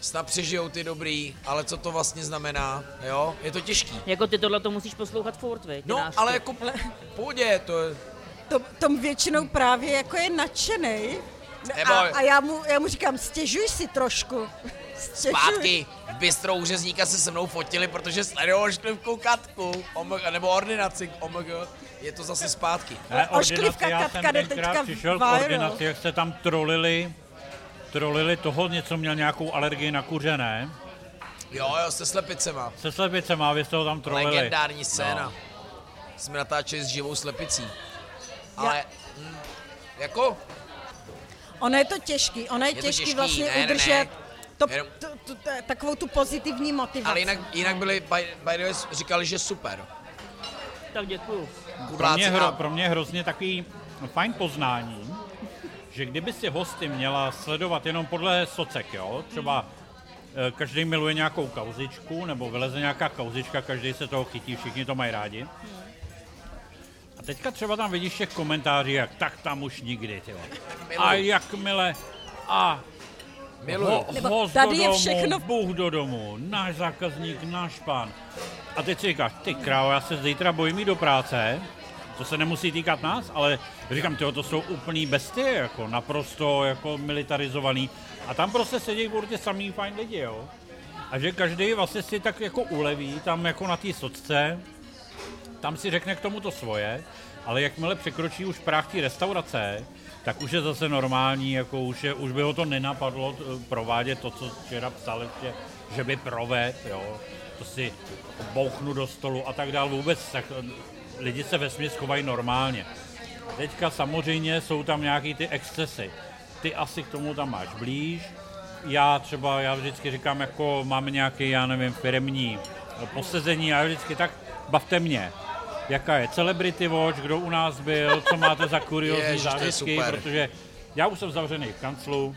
A: snad přežijou ty dobrý, ale co to vlastně znamená, jo? Je to těžký.
B: Jako ty tohle to musíš poslouchat furt, ty
A: No,
B: nářky.
A: ale jako pohodě, to je,
C: To, tom většinou právě jako je nadšenej.
A: Nebo-
C: A, a já, mu, já mu říkám, stěžuj si trošku. <laughs> Stěžuj.
A: zpátky v bistrou řezníka se se mnou fotili, protože sledoval šklivkou katku, omg, nebo ordinaci omg, je to zase zpátky.
D: Ne,
C: Ošklivka
D: já
C: Katka
D: jsem
C: teďka
D: přišel k ordinaci, jak se tam trolili, trolili toho, něco měl nějakou alergii na kuře, ne?
A: Jo, jo, se slepicema.
D: Se slepicema, vy jste ho tam trolili.
A: Legendární scéna.
D: No.
A: Jsme natáčeli s živou slepicí. Ale, hm, jako,
C: Ono je to těžký, ono je,
A: Je
C: těžký,
A: těžký,
C: vlastně
A: ne, ne,
C: udržet
A: ne.
C: To,
A: Jenom-
C: to, to, to, takovou tu pozitivní motivaci.
A: ale jinak, jinak byli, by, by the way, říkali, že super.
B: Tak děkuju.
D: Pro mě, hro, pro mě hrozně takový fajn poznání, že kdyby si hosty měla sledovat jenom podle socek, jo, třeba eh, každý miluje nějakou kauzičku, nebo vyleze nějaká kauzička, každý se toho chytí, všichni to mají rádi. Teďka třeba tam vidíš těch komentářích, jak tak tam už nikdy, tyjo. A jakmile, a
A: Miluju.
D: ho,
C: Nebo tady
D: do
C: je
D: domu,
C: všechno-
D: Bůh do domu, náš zákazník, náš pán. A teď si říkáš, ty krávo, já se zítra bojím jít do práce, to se nemusí týkat nás, ale říkám, tyjo, to jsou úplný bestie, jako naprosto jako militarizovaný. A tam prostě sedí ty samý fajn lidi, jo. A že každý vlastně si tak jako uleví tam jako na té socce, tam si řekne k tomu to svoje, ale jakmile překročí už práh té restaurace, tak už je zase normální, jako už, je, už by ho to nenapadlo t- provádět to, co včera psal ještě, že by proved, jo, to si bouchnu do stolu a tak dál vůbec, tak eh, lidi se ve chovají normálně. Teďka samozřejmě jsou tam nějaký ty excesy. Ty asi k tomu tam máš blíž. Já třeba, já vždycky říkám, jako máme nějaký, já nevím, firmní eh, posezení, já vždycky tak, bavte mě. Jaká je Celebrity Watch, kdo u nás byl, co máte za kuriozní zážitky, protože já už jsem zavřený v kanclu,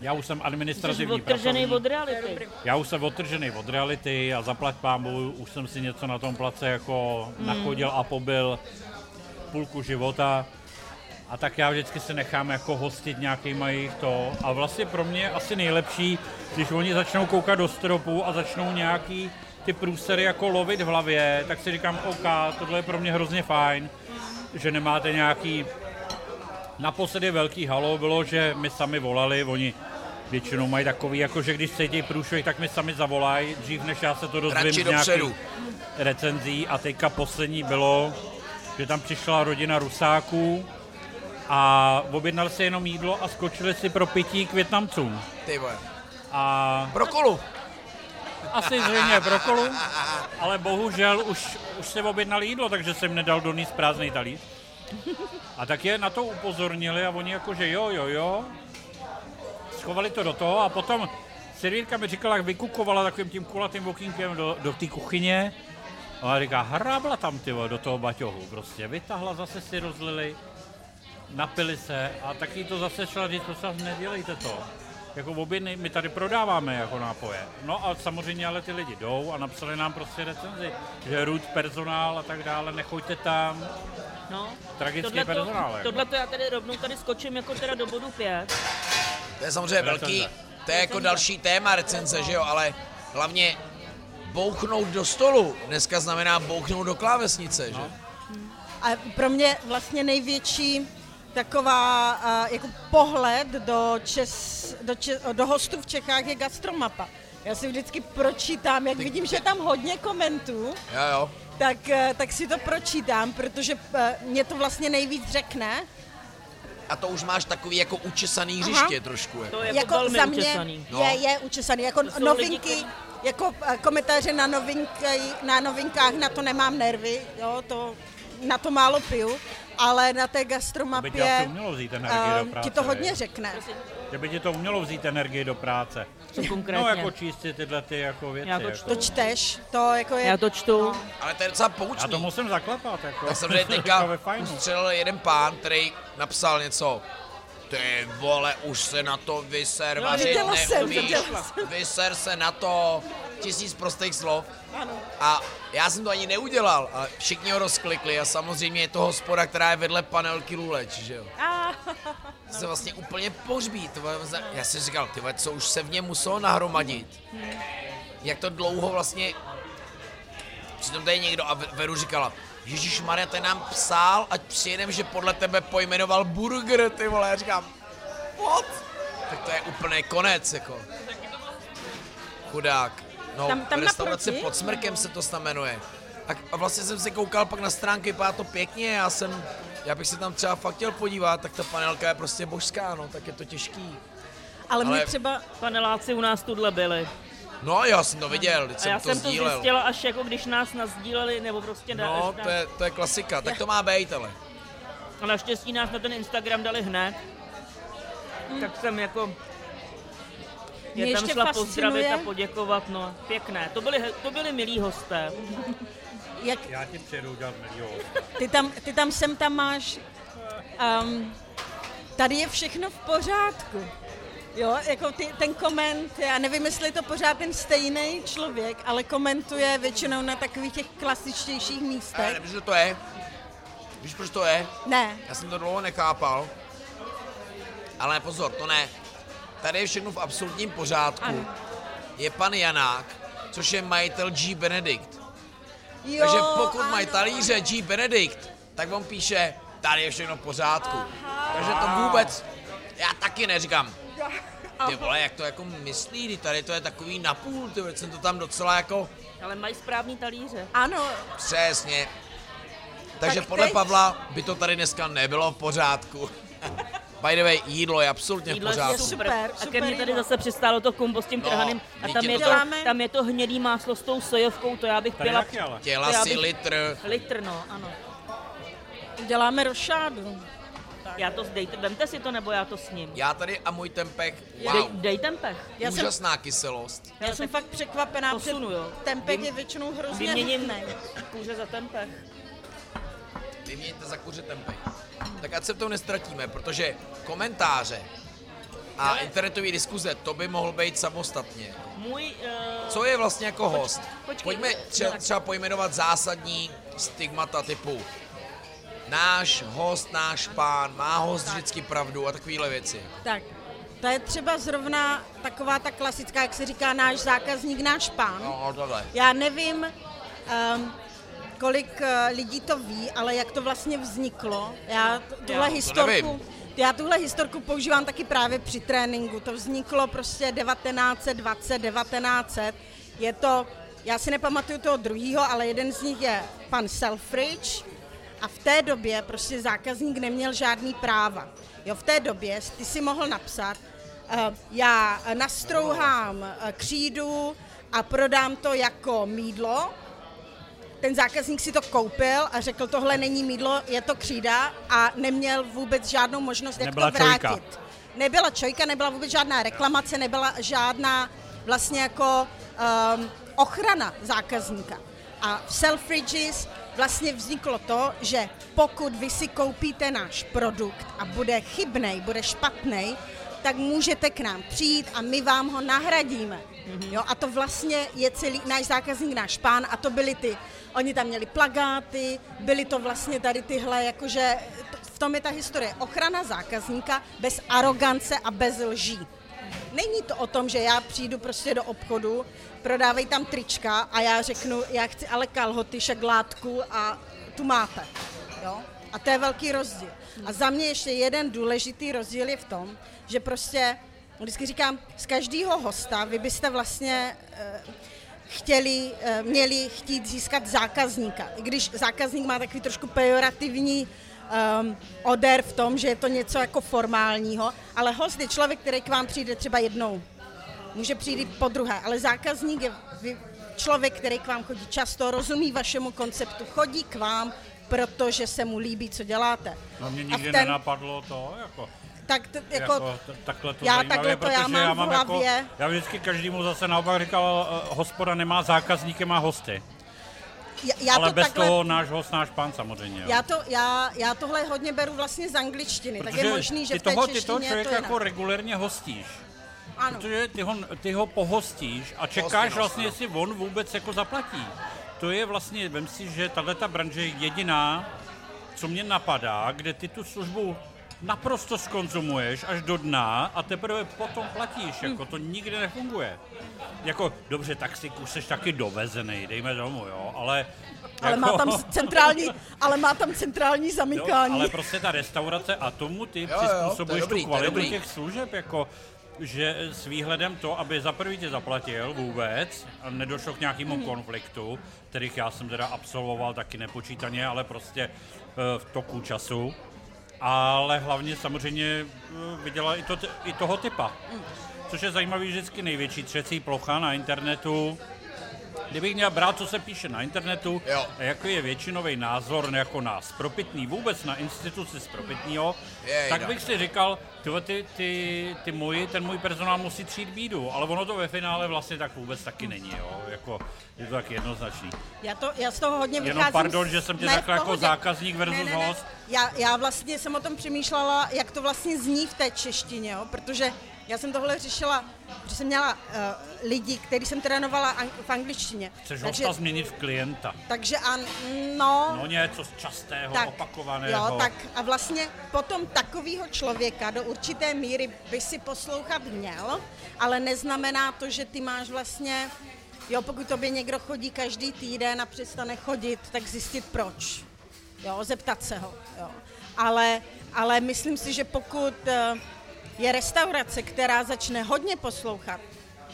D: já už jsem
B: Jsi
D: administrativní
B: odtržený od reality.
D: Já už jsem odtržený od reality a zaplať pámbu, už jsem si něco na tom place jako mm. nachodil a pobyl půlku života. A tak já vždycky se nechám jako hostit nějakýma jejich to. A vlastně pro mě je asi nejlepší, když oni začnou koukat do stropu a začnou nějaký ty průsery jako lovit v hlavě, tak si říkám, OK, tohle je pro mě hrozně fajn, že nemáte nějaký Naposledy velký halo bylo, že my sami volali, oni většinou mají takový, jako že když cítí průšvih, tak mi sami zavolají, dřív než já se to dozvím z nějakých recenzí. A teďka poslední bylo, že tam přišla rodina Rusáků a objednali si jenom jídlo a skočili si pro pití k Větnamcům.
A: Ty vole.
D: A
A: Pro kolu.
D: Asi zřejmě pro kolu, ale bohužel už, už se objednali jídlo, takže jsem nedal do níz prázdný talíř. A tak je na to upozornili a oni jakože jo, jo, jo. Schovali to do toho a potom servírka mi říkala, jak vykukovala takovým tím kulatým okýnkem do, do té kuchyně. A ona říká, hrábla tam ty do toho baťohu. Prostě vytahla, zase si rozlili, napili se a taky to zase šla říct, prosím, nedělejte to. Jako objedny, my tady prodáváme jako nápoje. No a samozřejmě ale ty lidi jdou a napsali nám prostě recenzi, že ruď personál a tak dále, nechoďte tam.
B: No,
D: Tragický
B: tohleto-
D: personál, jako.
B: Tohleto já tady rovnou tady skočím jako teda do bodu 5.
A: To je samozřejmě velký, to je jako další téma recenze, že jo, ale hlavně bouchnout do stolu dneska znamená bouchnout do klávesnice, že?
C: A pro mě vlastně největší taková a, jako pohled do, Čes, do, Čes, do hostů v Čechách je gastromapa. Já si vždycky pročítám, jak
A: Ty-
C: vidím, že je tam hodně komentů,
A: Jo, jo.
C: tak, eh, tak si to pročítám, protože eh, mě to vlastně nejvíc řekne.
A: A to už máš takový jako učesaný hřiště trošku. Jako.
B: To je jako,
C: Jako
B: velmi
C: za mě
B: učesaný.
A: No.
C: je, je učesaný. Jako novinky,
B: lidi,
C: jako eh, komentáře na, novinky, na novinkách, na to nemám nervy, jo, to, na to málo piju, ale na té gastromapě
D: umělo vzít energii do
C: eh,
D: práce.
C: ti to hodně řekne.
D: Že by ti to umělo vzít energii do práce.
B: Co konkrétně?
D: No jako číst si tyhle ty jako věci.
B: Já to
D: jako.
C: To čteš, to jako je...
B: Já to čtu.
A: Ale to je docela
D: Já
A: poučný.
D: to musím zaklepat. Jako.
A: Tak
D: To je
A: teďka
D: fajnu.
A: ustřelil jeden pán, který napsal něco. Ty vole, už se na to vyser,
B: No,
A: vařit
C: jsem,
A: neumíš,
C: viděla jsem.
A: vyser se na to, tisíc prostých slov.
C: Ano.
A: A já jsem to ani neudělal, ale všichni ho rozklikli a samozřejmě je to hospoda, která je vedle panelky Luleč, že jo.
C: A,
A: To se vlastně úplně pohřbí. Já si říkal, ty vole, co už se v něm muselo nahromadit. Jak to dlouho vlastně... Přitom tady někdo a Ve- Veru říkala, Ježíš Maria, ten nám psal, ať přijedem, že podle tebe pojmenoval burger, ty vole. Já říkám, what? Tak to je úplný konec, jako. Chudák. No,
C: Tam- tam
A: v restauraci
C: naproti?
A: pod smrkem se to snad jmenuje. A, a vlastně jsem se koukal pak na stránky, vypadá to pěkně, já jsem, já bych se tam třeba fakt chtěl podívat, tak ta panelka je prostě božská, no, tak je to těžký.
C: ale mě
A: Ale-
C: třeba...
B: Paneláci u nás tuhle byli.
A: No, já jsem to viděl, teď
B: A
A: jsem
B: já
A: to
B: jsem to
A: sdílel.
B: zjistila až jako když nás nazdíleli, nebo prostě da,
A: No,
B: až
A: to je, to je klasika, tak to má být, ale.
B: A naštěstí nás na ten Instagram dali hned. Tak jsem jako...
C: Mě
B: Je tam
C: ještě
B: šla
C: fascinuje-
B: pozdravit a poděkovat, no pěkné. To byli, to byli milí hosté.
C: Jak,
D: Já ti přijedu udělat milího hosta.
C: ty, tam, ty tam sem tam máš... Um, tady je všechno v pořádku. Jo, jako ty, ten koment, já nevím, jestli je to pořád ten stejný člověk, ale komentuje většinou na takových těch klasičtějších
A: Ale
C: místech.
A: nevíš, že to je? Víš, proč to je?
C: Ne,
A: Já jsem to dlouho nechápal. Ale pozor, to ne. Tady je všechno v absolutním pořádku.
C: Ano.
A: Je pan Janák, což je majitel G. Benedict.
C: jo,
A: Takže pokud mají
C: ano.
A: talíře G. Benedict, tak on píše, tady je všechno v pořádku. Takže to vůbec, já taky neříkám. Ty vole, jak to jako myslí, tady to je takový napůl, ty vole, jsem to tam docela jako
B: Ale mají správný talíře.
C: Ano,
A: přesně. Takže
C: Tak
A: podle
C: teď-
A: Pavla by to tady dneska nebylo v pořádku. <laughs> By the way, jídlo je absolutně v
B: Jídlo je
A: pořádku.
C: super.
B: super. A ke mně tady
C: jídlo.
B: zase přistálo to kumbo s tím
A: No,
B: trhaným. A
A: teď
B: tam
A: je
B: je,
A: to
C: tak-
B: tam je to hnědý máslo s tou sojovkou, to já bych
D: Tady
B: pila.
D: ale.
A: Těla
B: já
A: si
B: bych-
A: litr.
B: Litr, no, ano.
C: děláme rošádu.
B: Já to dejte, vemte si to, nebo já to s ním.
A: Já tady a můj tempek,
B: Dej,
A: wow,
B: dej ten pech.
C: Já jsem,
A: úžasná kyselost.
C: já jsem fakt překvapená,
B: Posunu, jo.
C: tempek
B: Vym-
C: je většinou hrozně
B: Vyměním kůže za ten pech.
A: Vyměňte za kuře tempej. Tak ať se v tom nestratíme, protože komentáře a internetové diskuze, to by mohl být samostatně.
B: Můj... Uh,
A: Co je vlastně jako host?
B: počkej.
A: Pojďme třeba, třeba pojmenovat zásadní stigmata typu náš host, náš pán, má host vždycky pravdu a takovéhle věci.
C: Tak, to je třeba zrovna taková ta klasická, jak se říká, náš zákazník, náš pán.
A: No, tohle.
C: Já nevím, um, kolik uh, lidí to ví, ale jak to vlastně vzniklo. Já tuhle
B: Já to
C: historku,
A: nevím.
C: já tuhle historku používám taky právě při tréninku. To vzniklo prostě 1920, 1900. Je to, já si nepamatuju toho druhého, ale jeden z nich je pan Selfridge, a v té době prostě zákazník neměl žádný práva. Jo, v té době ty si mohl napsat, uh, já nastrouhám uh, křídu a prodám to jako mídlo. Ten zákazník si to koupil a řekl, tohle není mídlo, je to křída a neměl vůbec žádnou možnost, jak
D: Nebyla
C: to vrátit.
D: čojka.
C: Nebyla čojka, nebyla vůbec žádná reklamace, nebyla žádná vlastně jako um, ochrana zákazníka. A v Selfridges vlastně vzniklo to, že pokud vy si koupíte náš produkt a bude chybnej, bude špatný, tak můžete k nám přijít a my vám ho nahradíme. Jo, a to vlastně je celý náš zákazník, náš pán a to byly ty, oni tam měli plagáty, byly to vlastně tady tyhle, jakože v tom je ta historie. Ochrana zákazníka bez arogance a bez lží. Není to o tom, že já přijdu prostě do obchodu, prodávají tam trička a já řeknu, já chci ale kalhoty, šaglátku a tu máte. Jo? A to je velký rozdíl. A za mě ještě jeden důležitý rozdíl je v tom, že prostě, vždycky říkám, z každého hosta vy byste vlastně eh, chtěli, eh, měli chtít získat zákazníka. I když zákazník má takový trošku pejorativní um, oder v tom, že je to něco jako formálního, ale host je člověk, který k vám přijde třeba jednou. Může přijít po druhé, ale zákazník je člověk, který k vám chodí často, rozumí vašemu konceptu, chodí k vám, protože se mu líbí, co děláte.
D: No mě
C: A
D: nikdy
C: ten-
D: nenapadlo to, jako,
C: Tak t-
D: jako,
C: jako,
D: t- takhle to
C: já
D: zajímavé,
C: takhle to já
D: protože
C: mám
D: já
C: v
D: mám
C: hlavě.
D: Jako, já vždycky každému zase naopak říkal, uh, hospoda nemá zákazníky, má hosty.
C: já, já
D: Ale
C: to
D: bez
C: takhle,
D: toho náš host, náš pán samozřejmě.
C: Já, to, já, já tohle hodně beru vlastně z angličtiny, tak je možný, že
D: ty
C: v té
D: toho, ty toho
C: je to
D: člověka
C: jinak.
D: jako regulérně hostíš.
C: Ano.
D: Protože ty ho, ty ho pohostíš a čekáš
A: Hostinnost,
D: vlastně,
A: ano.
D: jestli on vůbec jako zaplatí. To je vlastně, vem si, že tahle ta branže je jediná, co mě napadá, kde ty tu službu naprosto skonzumuješ až do dna a teprve potom platíš, jako to nikdy nefunguje. Jako, dobře, taxík už jsi taky dovezený, dejme tomu, jo, ale...
C: Ale
D: jako,
C: má tam centrální, ale má tam centrální
D: Jo,
C: zamykání.
D: ale prostě ta restaurace a tomu ty
A: Jo, jo,
D: přizpůsobuješ
A: dobrý,
D: tu kvalitu těch služeb, jako že s výhledem to, aby za prvý tě zaplatil vůbec a nedošlo k nějakému
C: Mhm.
D: konfliktu, kterých já jsem teda absolvoval taky nepočítaně, ale prostě eh, v toku času. Ale hlavně samozřejmě eh, viděla i, to, i toho typa.
C: Mhm.
D: Což je zajímavý vždycky největší třecí plocha na internetu, Kdybych měl brát, co se píše na internetu,
A: Jo.
D: a jaký je většinový názor jako na spropitný, vůbec na instituci spropitného,
A: Jejda.
D: tak bych si říkal, tyhle, ty, ty, ty moji, ten můj personál musí třít bídu, ale ono to ve finále vlastně tak vůbec taky není, jo? Jako, je to tak jednoznačný.
C: Já, to, já z toho hodně
D: Jenom
C: vycházím.
D: pardon,
C: z-
D: že jsem tě řekl jako zákazník versus
C: ne, ne, ne.
D: host.
C: Já, já vlastně jsem o tom přemýšlela, jak to vlastně zní v té češtině, jo? protože já jsem tohle řešila, že jsem měla uh, lidi, který jsem trénovala ang- v angličtině.
D: Chceš
C: takže,
D: hosta změnit v klienta.
C: takže an, no,
D: No něco z častého,
C: tak,
D: opakovaného.
C: Jo, tak a vlastně potom takového člověka do určité míry by si poslouchat měl, ale neznamená to, že ty máš vlastně, jo, pokud tobě někdo chodí každý týden a přestane chodit, tak zjistit proč. Jo, zeptat se ho, jo. Ale, ale myslím si, že pokud eh, je restaurace, která začne hodně poslouchat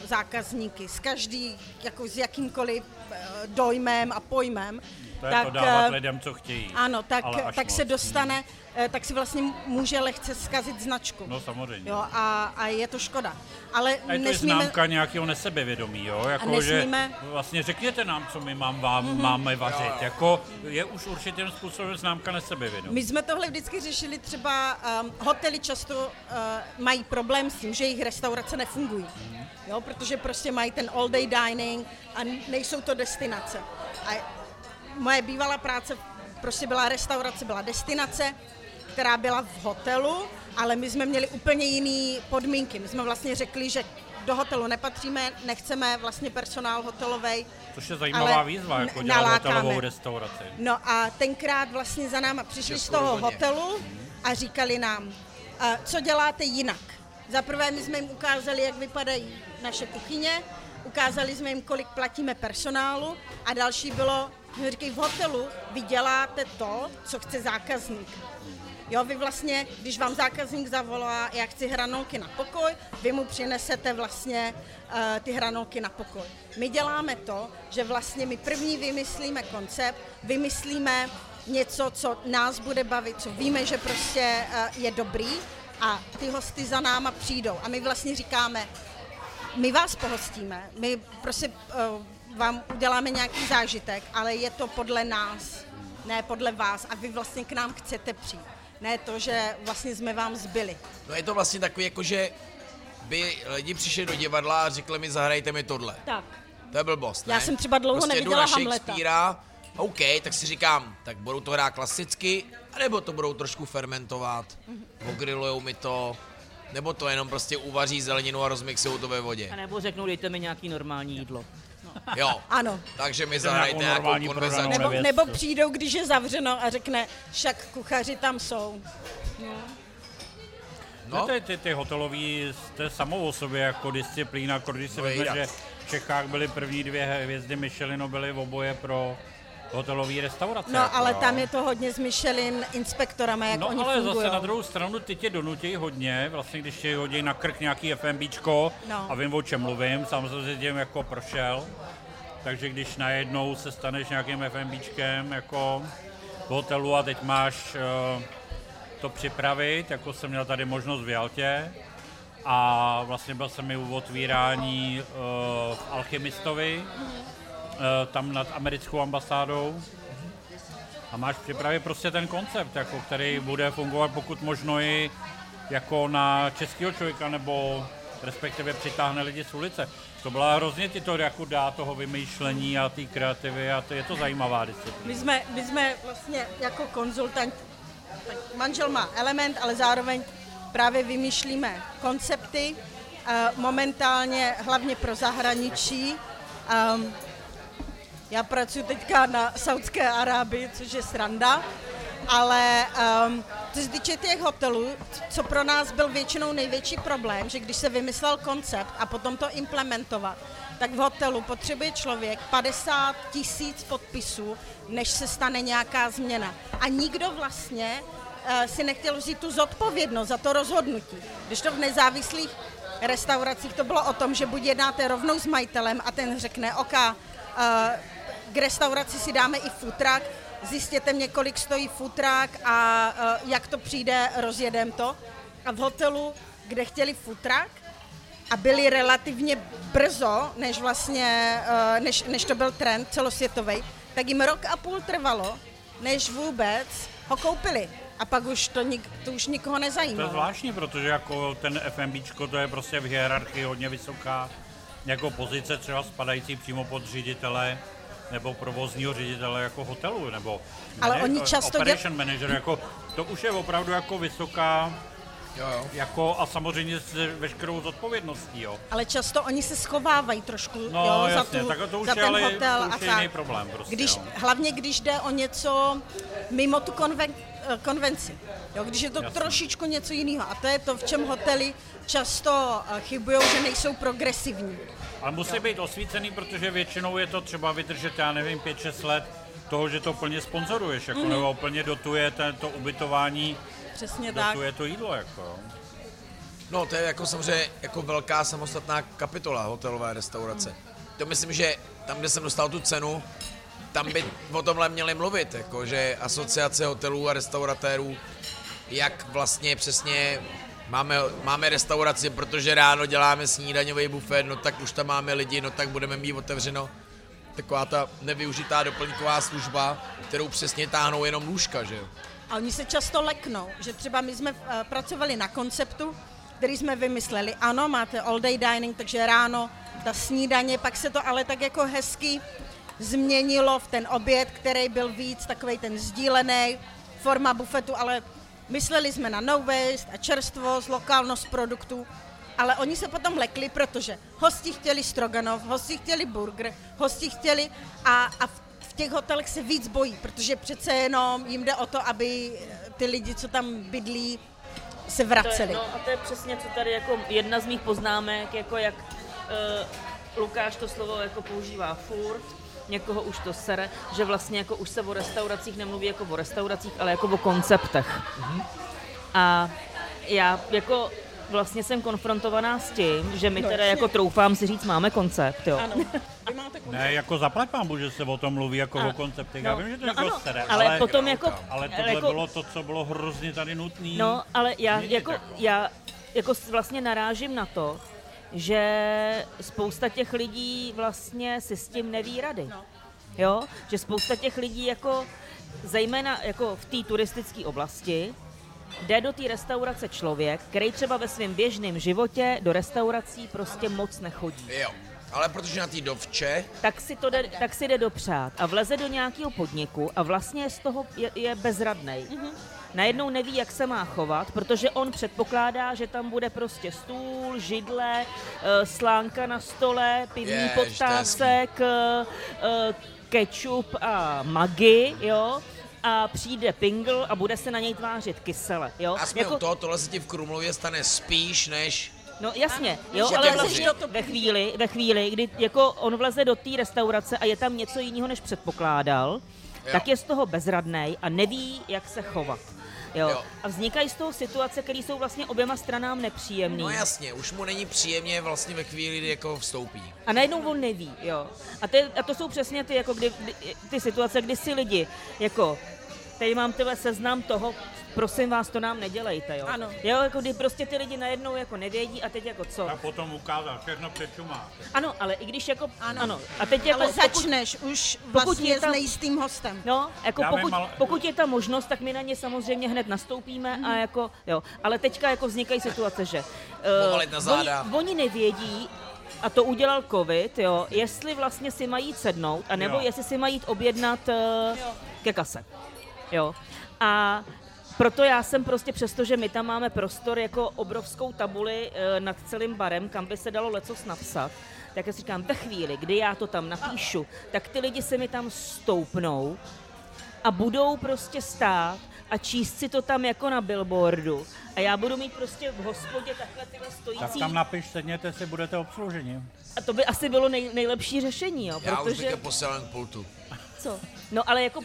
C: zákazníky s každý, jako s jakýmkoliv eh, dojmem a pojmem, tak,
D: to dávat
C: eh,
D: lidem, co chtějí.
C: ano, tak, tak se dostane, eh, tak si vlastně může lehce zkazit značku.
D: No samozřejmě.
C: Jo, a, a je to škoda. Ale
D: A je to
C: nesmíme,
D: známka nějakého nesebevědomí, jo? Jako,
C: nesmíme-
D: že vlastně řekněte nám, co my mám, vám, mm-hmm. máme vařit. Jako je už určitým způsobem známka nesebevědomí.
C: my jsme tohle vždycky řešili třeba, um, hotely často uh, mají problém s tím, že jejich restaurace nefungují.
D: Mhm.
C: Jo, protože prostě mají ten all day dining a nejsou to destinace. A moje bývalá práce prostě byla restaurace, byla destinace, která byla v hotelu, ale my jsme měli úplně jiné podmínky. My jsme vlastně řekli, že do hotelu nepatříme, nechceme vlastně personál hotelový.
D: Což je zajímavá
C: ale
D: výzva, jako dělat
C: nalákáme.
D: hotelovou restauraci.
C: No a tenkrát vlastně za náma přišli z toho hotelu a říkali nám, a co děláte jinak. Za prvé my jsme jim ukázali, jak vypadají naše kuchyně, ukázali jsme jim, kolik platíme personálu a další bylo, my říkají, v hotelu vy děláte to, co chce zákazník. Jo, vy vlastně, když vám zákazník zavolá, já chci hranolky na pokoj, vy mu přinesete vlastně uh, ty hranolky na pokoj. My děláme to, že vlastně my první vymyslíme koncept, vymyslíme něco, co nás bude bavit, co víme, že prostě uh, je dobrý a ty hosty za náma přijdou. A my vlastně říkáme, my vás pohostíme, my prostě uh, vám uděláme nějaký zážitek, ale je to podle nás, ne podle vás a vy vlastně k nám chcete přijít. Ne to, že vlastně jsme vám zbyli.
A: No je to vlastně takový, jako že by lidi přišli do divadla a řekli mi, zahrajte mi tohle.
B: Tak.
A: To je blbost, ne?
C: Já jsem třeba dlouho
A: prostě
C: neviděla Hamleta.
A: OK, tak si říkám, tak budou to hrát klasicky, anebo to budou trošku fermentovat,
C: Mhm.
A: ogrilujou mi to, nebo to jenom prostě uvaří zeleninu a rozmixují to ve vodě.
B: A nebo řeknou, dejte mi nějaký normální jídlo.
A: Jo,
C: Ano.
A: takže mi zahrajte nějakou
D: normální
A: konverzaci.
C: Nebo, nebo přijdou, když je zavřeno a řekne, však kuchaři tam jsou.
D: No?
A: No,
D: Ty, ty, ty hotelový, je samou o sobě jako disciplína, jako když si
A: No,
D: vezme, že v Čechách byly první dvě hvězdy Michelinu, byly v oboje pro hotelové restaurace.
C: No,
D: jako,
C: ale
D: jo.
C: tam je to hodně s Michelin inspektorama, jak
D: No
C: oni
D: ale
C: fungují.
D: zase na druhou stranu ty tě donutějí hodně, vlastně když tě hodí na krk nějaký FMBčko
C: No.
D: a vím, o čem mluvím, samozřejmě tím jako prošel, takže když najednou se staneš nějakým FMBčkem jako v hotelu a teď máš eh, to připravit, jako jsem měl tady možnost v Jaltě a vlastně byl jsem i u otvírání eh, v Alchemistovi, eh, tam nad americkou ambasádou, a máš připravit prostě ten koncept, jako, který bude fungovat pokud možno i jako na českého člověka, nebo respektive přitáhne lidi z ulice. To byla hrozně ti to jako dá toho vymýšlení a té kreativy a to je to zajímavá disciplína.
C: My jsme, my jsme vlastně jako konzultant, manžel má element, ale zároveň právě vymýšlíme koncepty, eh, momentálně hlavně pro zahraničí. Um, já pracuji teďka na Saudské Arábii, což je sranda, ale um, co se týče těch hotelů, co pro nás byl většinou největší problém, že když se vymyslel koncept a potom to implementovat, tak v hotelu potřebuje člověk 50 tisíc podpisů, než se stane nějaká změna. A nikdo vlastně uh, si nechtěl vzít tu zodpovědnost za to rozhodnutí. Když to v nezávislých restauracích to bylo o tom, že buď jednáte rovnou s majitelem a ten řekne, OK, uh, k restauraci si dáme i futrak, zjistěte mě, kolik stojí futrak a uh, jak to přijde, rozjedem to. A v hotelu, kde chtěli futrak a byli relativně brzo, než vlastně, uh, než, než to byl trend celosvětový, tak jim rok a půl trvalo, než vůbec ho koupili. A pak už to, nik, to už nikoho
D: To je zvláštní, protože jako ten FMBčko to je prostě v hierarchii hodně vysoká jako pozice třeba spadající přímo pod ředitele nebo provozního ředitele jako hotelu, nebo
C: Ale
D: ne-
C: oni často děl-
D: operation manager, jako, to už je opravdu jako vysoká,
A: jo, jo.
D: jako a samozřejmě s veškerou zodpovědností, jo.
C: Ale často oni se schovávají trošku
D: No
C: jo,
D: jasně,
C: za, tu,
D: tak to už
C: za
D: je,
C: ten
D: ale
C: hotel
D: to už
C: a
D: je
C: tak.
D: jiný problém prostě,
C: když,
D: jo.
C: hlavně když jde o něco mimo tu konven, eh, konvenci. Jo, když je to
D: Jasně.
C: trošičku něco jiného. A to je to, v čem hotely často eh, chybují, že nejsou progresivní.
D: Ale musí být osvícený, protože většinou je to třeba vydržet, já nevím, 5-6 let toho, že to plně sponzoruješ, jako,
C: Mhm.
D: nebo plně dotuje to ubytování,
C: Přesně tak.
D: dotuje to jídlo, jako.
A: No, to je jako samozřejmě jako velká samostatná kapitola hotelové restaurace. To myslím, že tam, kde jsem dostal tu cenu, tam by o tomhle měli mluvit, jako, že asociace hotelů a restauratérů, jak vlastně přesně máme, máme restauraci, protože ráno děláme snídaňový bufet, no tak už tam máme lidi, no tak budeme mít otevřeno. Taková ta nevyužitá doplňková služba, kterou přesně táhnou jenom lůžka, že jo?
C: A oni se často leknou, že třeba my jsme eh, pracovali na konceptu, který jsme vymysleli. Ano, máte all day dining, takže ráno ta snídaně, pak se to ale tak jako hezky změnilo v ten oběd, který byl víc takový ten sdílený, forma bufetu, ale mysleli jsme na no waste a čerstvost, lokálnost produktů, ale oni se potom lekli, protože hosti chtěli stroganov, hosti chtěli burger, hosti chtěli a, a v těch hotelech se víc bojí, protože přece jenom jim jde o to, aby ty lidi, co tam bydlí, se
B: To je,
C: vraceli.
B: no a to je přesně, co tady jako jedna z mých poznámek, jako jak uh, Lukáš to slovo jako používá furt, někoho už to sere, že vlastně jako už se o restauracích nemluví jako o restauracích, ale jako o konceptech. A já jako vlastně jsem konfrontovaná s tím, že my
C: No,
B: teda
C: jasně.
B: jako troufám si říct, máme koncept, jo.
C: Ano. Vy máte
D: Ne, jako zaplať pán že se o tom mluví jako
B: A-
D: o konceptech.
B: no,
D: Já vím, že to
B: no
D: jako
B: ano,
D: sere,
B: ale
D: ale,
B: potom jako-
D: ale tohle
B: jako-
D: bylo to, co bylo hrozně tady nutné.
B: No, ale já jako,
D: jako.
B: já jako vlastně narážím na to, že spousta těch lidí vlastně si s tím neví rady. Jo? Že spousta těch lidí jako, zejména jako v té turistické oblasti, jde do té restaurace člověk, který třeba ve svém běžném životě do restaurací prostě moc nechodí.
A: Jo. Ale protože na té dovče,
B: Tak si, to jde, tak si jde dopřát a vleze do nějakého podniku a vlastně z toho je, je bezradnej.
A: Mhm.
B: Najednou neví, jak se má chovat, protože on předpokládá, že tam bude prostě stůl, židle, eh, slánka na stole, pivní podtácek, eh, eh, ketchup a magi, jo? A přijde pingl a bude se na něj tvářit kysele, jo?
A: a jsme jako... u toho, tohle se ti v Krumlově stane spíš, než
B: No jasně, jo,
A: Že
B: ale vlastně ve chvíli, ve chvíli, kdy jako on vleze do té restaurace a je tam něco jiného, než předpokládal,
A: Jo.
B: tak je z toho bezradnej a neví, jak se chovat. Jo.
A: Jo.
B: A vznikají z toho situace, které jsou vlastně oběma stranám nepříjemné.
A: No jasně, už mu není příjemně vlastně ve chvíli, kdy jako vstoupí.
B: A najednou on neví, jo. A, ty, a to jsou přesně ty, jako kdy, ty situace, kdy si lidi, jako, tady mám tyhle seznam toho, prosím vás, to nám nedělejte, jo.
C: Ano.
B: Jo, jako kdy prostě ty lidi najednou jako nevědí a teď jako co.
D: A potom ukázal všechno před čumá.
B: Ano, ale i když jako, ano,
C: Ano.
B: a teď jako,
C: Ale
B: pokud,
C: začneš už
B: pokud
C: vlastně
B: je tam-
C: s nejistým hostem.
B: No, jako pokud,
D: ale-
B: pokud je ta možnost, tak my na ně samozřejmě hned nastoupíme a jako, jo. Ale teďka jako vznikají situace, že
A: Povalit na záda.
B: oni, oni nevědí, a to udělal covid, jo, jestli vlastně si mají sednout, anebo
D: Jo.
B: jestli si mají objednat uh, ke kase. Jo. A proto já jsem prostě přesto, že my tam máme prostor jako obrovskou tabuli uh, nad celým barem, kam by se dalo lecos napsat, tak já si říkám, ve chvíli, kdy já to tam napíšu, tak ty lidi se mi tam stoupnou a budou prostě stát a číst si to tam jako na billboardu. A já budu mít prostě v hospodě takhle tyhle
D: Tak
B: stojící.
D: tam napiš, sedněte si, budete obslouženi.
B: A to by asi bylo nej, nejlepší řešení, jo,
A: Já už bych
B: protože...
A: je posílal k pultu.
B: Co? No ale jako,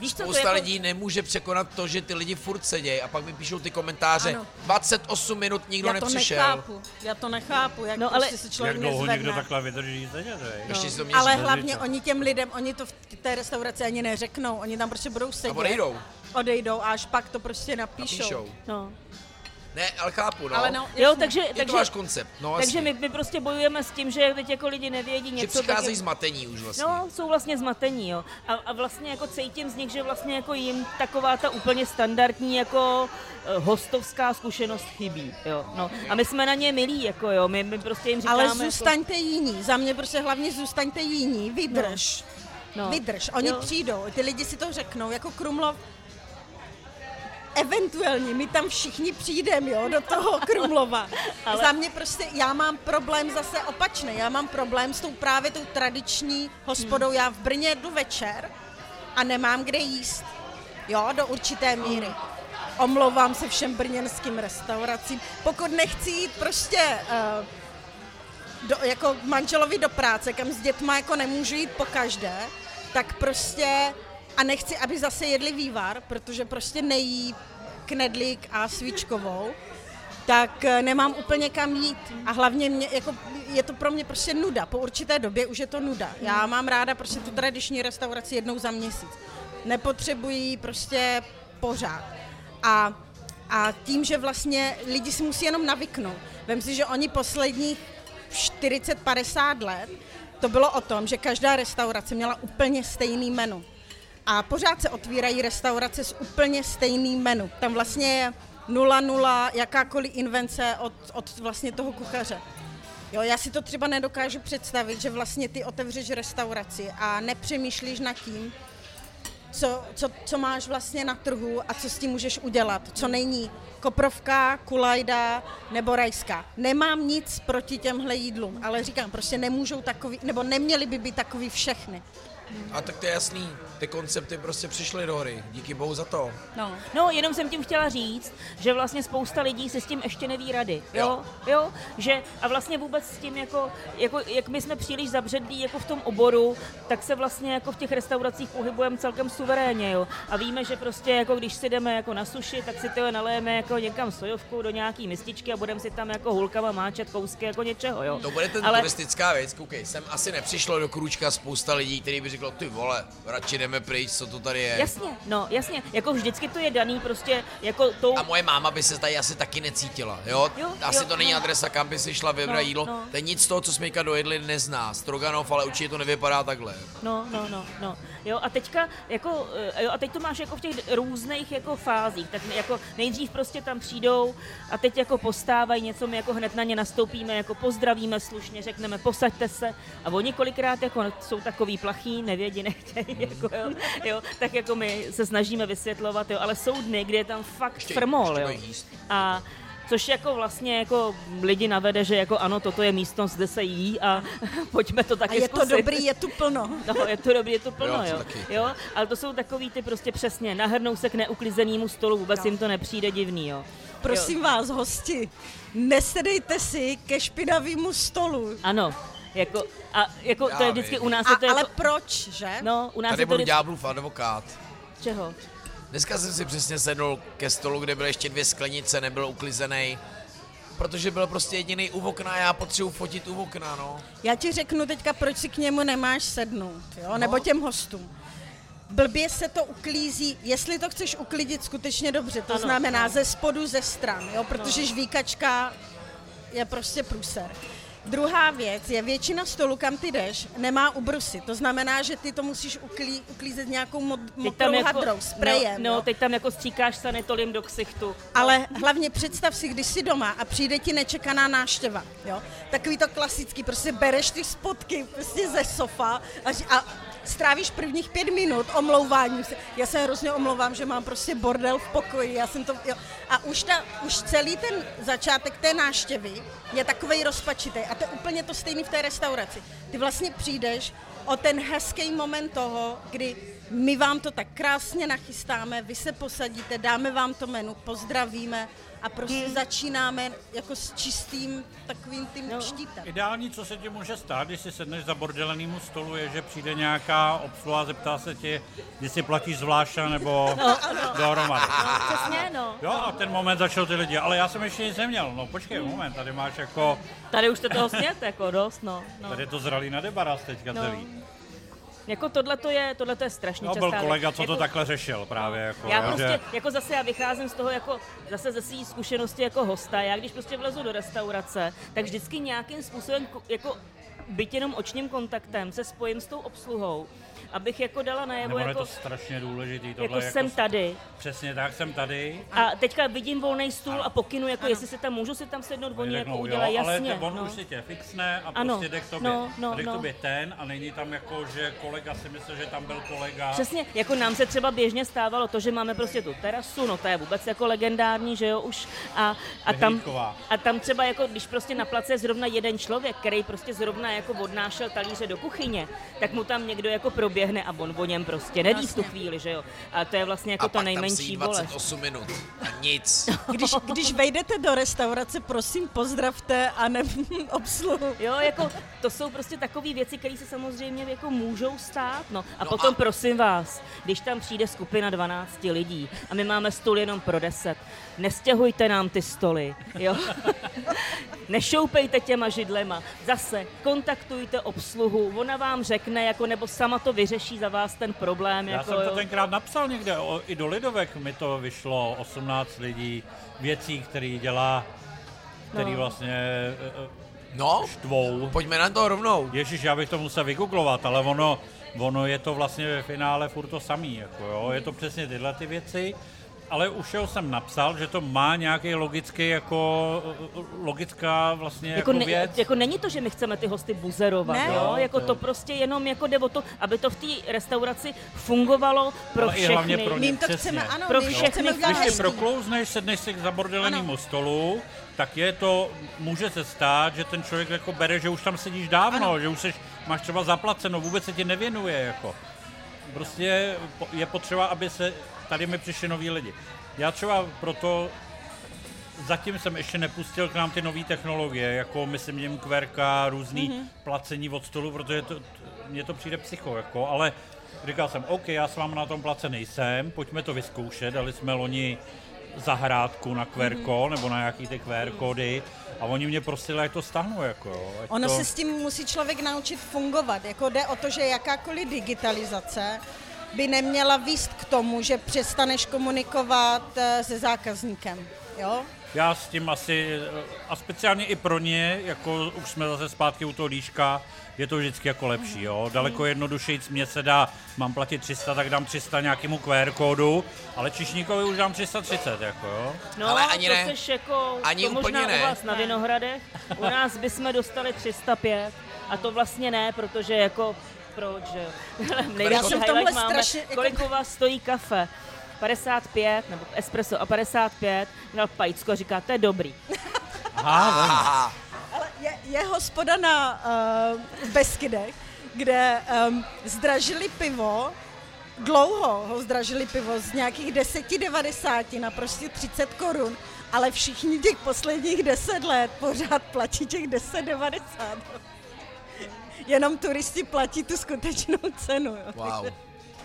B: víš co, to
A: Spousta
B: jako...
A: lidí nemůže překonat to, že ty lidi furt sedějí a pak mi píšou ty komentáře.
C: Ano.
A: 28 minut nikdo
C: já to
A: nepřišel.
C: nechápu, já to nechápu, jak
B: No,
C: no,
B: ale-
C: prostě se člověk
D: Jak dlouho někdo
C: nezvedne.
D: takhle vydrží sedět?
A: Ještě si to.
C: Ale hlavně oni těm lidem, oni to v té restauraci ani neřeknou, oni tam prostě budou
A: A
C: sedět.
A: odejdou.
C: Odejdou a až pak to prostě napíšou.
A: Napíšou.
B: No.
A: Ne, ale chápu, no.
C: Ale no,
B: Jo,
C: jasně.
B: takže,
A: je
B: takže,
A: to váš koncept. No,
B: takže
A: jasně.
B: my, my prostě bojujeme s tím, že teď jako lidi nevědí
A: Že
B: něco. tak
A: přicházejí
B: je-
A: zmatení už vlastně.
B: No, jsou vlastně zmatení, jo. A, a vlastně jako cítím z nich, že vlastně jako jim taková ta úplně standardní jako eh, hostovská zkušenost chybí, jo. No. A my jsme na ně milí, jako jo, my, my prostě jim říkáme...
C: Ale
B: jako,
C: zůstaňte jiní, za mě prostě hlavně zůstaňte jiní, vydrž.
B: no.
C: Vydrž, oni
B: Jo.
C: přijdou, ty lidi si to řeknou, jako Krumlov, eventuálně my tam všichni přijdeme, jo, do toho Krumlova.
B: Ale-.
C: Za mě prostě, já mám problém zase opačný, já mám problém s tou právě tou tradiční hospodou,
B: Hmm.
C: já v Brně jdu večer a nemám kde jíst, jo, do určité míry. Omlouvám se všem brněnským restauracím, pokud nechci jít prostě uh, do, jako manželovi do práce, kam s dětma jako nemůžu jít po každé, tak prostě a nechci, aby zase jedli vývar, protože prostě nejí knedlík a svíčkovou, tak eh, nemám úplně kam jít. A hlavně mě, jako, je to pro mě prostě nuda. Po určité době už je to nuda. Já mám ráda prostě tu tradiční restauraci jednou za měsíc. Nepotřebuji ji prostě pořád. A, a tím, že vlastně lidi si musí jenom navyknout. Vem si, že oni posledních 40-50 let to bylo o tom, že každá restaurace měla úplně stejný menu. A pořád se otvírají restaurace s úplně stejným menu. Tam vlastně je 0-0 jakákoliv invence od, od vlastně toho kuchaře. Jo, já si to třeba nedokážu představit, že vlastně ty otevřeš restauraci a nepřemýšlíš nad tím, co, co, co máš vlastně na trhu a co s tím můžeš udělat. Co není koprovka, kulajda nebo rajská. Nemám nic proti těmhle jídlům, ale říkám, prostě nemůžou takový, nebo neměly by být takový všechny.
A: A tak to je jasný. Ty koncepty prostě přišly do hry. Díky bohu za to.
C: No.
B: No, jenom jsem tím chtěla říct, že vlastně spousta lidí si s tím ještě neví rady, jo, jo, že a vlastně vůbec s tím jako, jako jak my jsme příliš zabředlí jako v tom oboru, tak se vlastně jako v těch restauracích pohybujeme celkem suverénně, jo, a víme, že prostě jako když si jdeme jako na suši, tak si to nalejeme jako někam sojovku do nějaký mističky a budeme si tam jako hulkama máčet kousky jako něčeho, jo.
A: To bude ten
B: Ale-
A: turistická věc, koukej, sem asi nepřišlo do Krůčka spousta lidí, kteří by řekli, řeklo, ty vole, radši jdeme pryč, co to tady je.
B: Jasně, no jasně, jako vždycky to je daný prostě jako tou...
A: A moje máma by se tady asi taky necítila, jo?
B: Jo,
A: asi
B: jo,
A: to není
B: no.
A: adresa, kam by si šla vybrat
B: No,
A: jídlo.
B: no.
A: To je nic z toho, co jsme dojedli, nezná. Stroganov, ale určitě to nevypadá takhle.
B: No, no, no, no. Jo, a teďka, jako, eh, jo, a teď to máš jako v těch různých jako fázích, tak jako nejdřív prostě tam přijdou a teď jako postávají něco, my jako hned na ně nastoupíme, jako pozdravíme slušně, řekneme posaďte se a oni kolikrát jako jsou takový plachý, nevědí, <laughs> nechtějí, jako jo, jo, tak jako my se snažíme vysvětlovat, jo, ale jsou dny, kdy je tam fakt frmol, jo. A Což jako vlastně jako lidi navede, že jako ano, toto je místnost, kde se jí a <laughs> pojďme to
C: A
B: taky
C: je to
B: zkusit.
C: dobrý, je tu plno. <laughs>
B: No, je to dobrý, je to plno,
A: Jo,
B: jo.
A: to
B: jo. Ale to jsou takový ty prostě přesně, nahrnou se k neuklizenému stolu, vůbec
C: No.
B: jim to nepřijde divný, jo.
C: Prosím vás, hosti, nesedejte si ke špinavému stolu.
B: Ano, jako, a jako to
A: Já
B: je vždycky
A: vím.
B: u nás,
C: A,
B: je to
C: ale
B: jako,
C: proč, že?
B: no, u nás
A: Tady
B: je to
A: budu
B: vždycky,
A: ďáblův advokát.
B: čeho?
A: Dneska jsem si přesně sednul ke stolu, kde byly ještě dvě sklenice, nebyl uklizený. Protože byl prostě jediný u okna a já potřebuji fotit u okna, no.
C: Já ti řeknu teďka, proč si k němu nemáš sednout, jo?
A: No.
C: nebo těm hostům. Blbě se to uklízí, jestli to chceš uklidit skutečně dobře, to
B: Ano,
C: znamená
B: no.
C: ze spodu, ze stran, jo? protože žvíkačka je prostě průser. Druhá věc je, většina stolu, kam ty jdeš, nemá ubrusy. To znamená, že ty to musíš uklí, uklízet nějakou mod, mokrou hadrou, sprejem.
B: no, no,
C: jo?
B: teď tam jako stříkáš sanitoliem do ksichtu.
C: Ale hlavně představ si, když jsi doma a přijde ti nečekaná náštěva, jo? Takový to klasický, prostě bereš ty spotky prostě ze sofa a, a strávíš prvních pět minut omlouváním se. Já se hrozně omlouvám, že mám prostě bordel v pokoji, já jsem to, jo. A už, ta, už celý ten začátek té náštěvy je takovej rozpačitý a to je úplně to stejné v té restauraci. Ty vlastně přijdeš o ten hezký moment toho, kdy my vám to tak krásně nachystáme, vy se posadíte, dáme vám to menu, pozdravíme a prostě
B: Hmm.
C: začínáme jako s čistým takovým tím
B: No.
C: štítem.
D: Ideální, co se ti může stát, když si sedneš za bordelenému stolu, je, že přijde nějaká obsluha a zeptá se tě, jestli platíš zvlášť nebo <laughs> dohromady.
B: No, přesně, no.
D: Jo, a ten moment začal ty lidi, ale já jsem ještě nic neměl. No počkej, moment, tady máš jako,
B: Tady už jste toho snět, jako dost, no. no.
D: tady je to zralý na debaras teďka
B: No.
D: celý.
B: Jako tohle to je, tohle to je strašně
D: No,
B: častá
D: byl kolega, co to
B: jako,
D: takhle řešil právě. Jako,
B: Já
D: jo,
B: prostě,
D: že,
B: jako zase já vycházím z toho jako, zase ze své zkušenosti jako hosta. Já když prostě vlezu do restaurace, tak vždycky nějakým způsobem ko- jako byť jenom očním kontaktem se spojím s tou obsluhou, abych jako dala najevo
D: nebo je
B: jako,
D: to strašně důležitý. Tohle
B: jako jsem tady.
D: Přesně tak, jsem tady.
B: A teďka vidím volný stůl
D: Ano.
B: a pokynu, jako
C: Ano.
B: jestli se tam můžu si tam sednout, oni jako udělají
D: jo, ale
B: jasně.
D: te- on
B: no.
D: už si tě fixne a
B: Ano,
D: prostě jde k tobě.
B: no, no,
D: jde k
B: no.
D: tobě ten a není tam jako, že kolega si myslel, že tam byl kolega.
B: Přesně, jako nám se třeba běžně stávalo to, že máme prostě tu terasu, no to je vůbec jako legendární, že jo, už. A, a, tam, a tam třeba jako, když prostě na place je zrovna jeden člověk, který prostě zrovna jako odnášel talíře do kuchyně, tak mu tam někdo jako proběhne a on o něm prostě neví v tu chvíli, že jo. A to je vlastně jako
A: a
B: ta
A: pak tam
B: nejmenší
A: sedí
B: bolest.
A: 28 minut a nic. <laughs>
C: Když, když vejdete do restaurace, prosím pozdravte a ne <laughs> obsluhu.
B: Jo, jako to jsou prostě takové věci, které se samozřejmě jako můžou stát. No a
A: No
B: potom
A: a-
B: prosím vás, když tam přijde skupina 12 lidí a my máme stůl jenom pro 10, nestěhujte nám ty stoly, jo. <laughs> Nešoupejte těma židlema. Zase kontaktujte obsluhu, ona vám řekne, jako nebo sama to vyřeší za vás ten problém.
D: Já
B: jako,
D: jsem to
B: jo.
D: tenkrát napsal někde, o, i do Lidovek mi to vyšlo, 18 lidí, věcí, který dělá, který
B: No.
D: vlastně e, e,
A: No,
D: štvou.
A: pojďme na to rovnou.
D: Ježíš, já bych to musel vygooglovat, ale ono, ono je to vlastně ve finále furt to samý, jako jo, je to přesně tyhle ty věci, ale už jo jsem napsal, že to má nějaký logický jako, logická vlastně jako,
B: Jako, ne,
D: věc.
B: jako není to, že my chceme ty hosty buzerovat,
C: Ne.
B: jo? Jako
D: to-
B: to prostě jenom jako jde o to, aby to v té restauraci fungovalo pro
D: Ale i hlavně
B: všechny.
D: pro
C: My jim to
D: Přesně.
C: chceme, ano,
B: Pro všechny
C: chceme udělat
D: Když
B: Hezký.
D: proklouzneš, sedneš si za bordelenému stolu, tak je to, může se stát, že ten člověk jako bere, že už tam sedíš dávno,
C: Ano.
D: že už seš, máš třeba zaplaceno, vůbec se ti nevěnuje, jako. Prostě je potřeba, aby se, tady mi přišli noví lidi. Já třeba proto zatím jsem ještě nepustil k nám ty nové technologie, jako myslím něm QRka, různý
C: Mhm.
D: mm-hmm. placení od stolu, protože to, mně to přijde psycho, jako, ale říkal jsem, OK, já s vámi na tom place nejsem, pojďme to vyzkoušet, dali jsme loni zahrádku na QR kód, nebo na nějaký ty QR kódy a oni mě prosili, ať to stáhnu, jako ať
C: Ono
D: to...
C: se s tím musí člověk naučit fungovat. Jako jde o to, že jakákoliv digitalizace by neměla výst k tomu, že přestaneš komunikovat eh, se zákazníkem. Jo?
D: Já s tím asi, a speciálně i pro ně, jako už jsme zase zpátky u toho líška, je to vždycky jako lepší, jo. Daleko jednodušeji mě se dá, mám platit 300, tak dám 300 nějakému QR kódu, ale Čišníkovi už dám 330, jako jo.
B: No,
A: Ale ani
B: to
A: ne.
B: seš jako,
A: Ani
B: to možná
A: ne.
B: u vás na Vinohradech, u nás bychom dostali 305 a to vlastně ne, protože jako proč, že <laughs>
A: Já jsem
C: v tomhle strašně- jako-
B: kolik u vás stojí kafe? 55, nebo espresso a 55, dal pajcko a říká, to je dobrý. <laughs>
A: Aha,
C: Ale je, je hospoda na uh, v Beskydech, kde um, zdražili pivo, dlouho ho zdražili pivo z nějakých 10,90 na prostě 30 korun, ale všichni těch posledních 10 let pořád platí těch 10,90. Jenom turisti platí tu skutečnou cenu. Jo.
A: wow.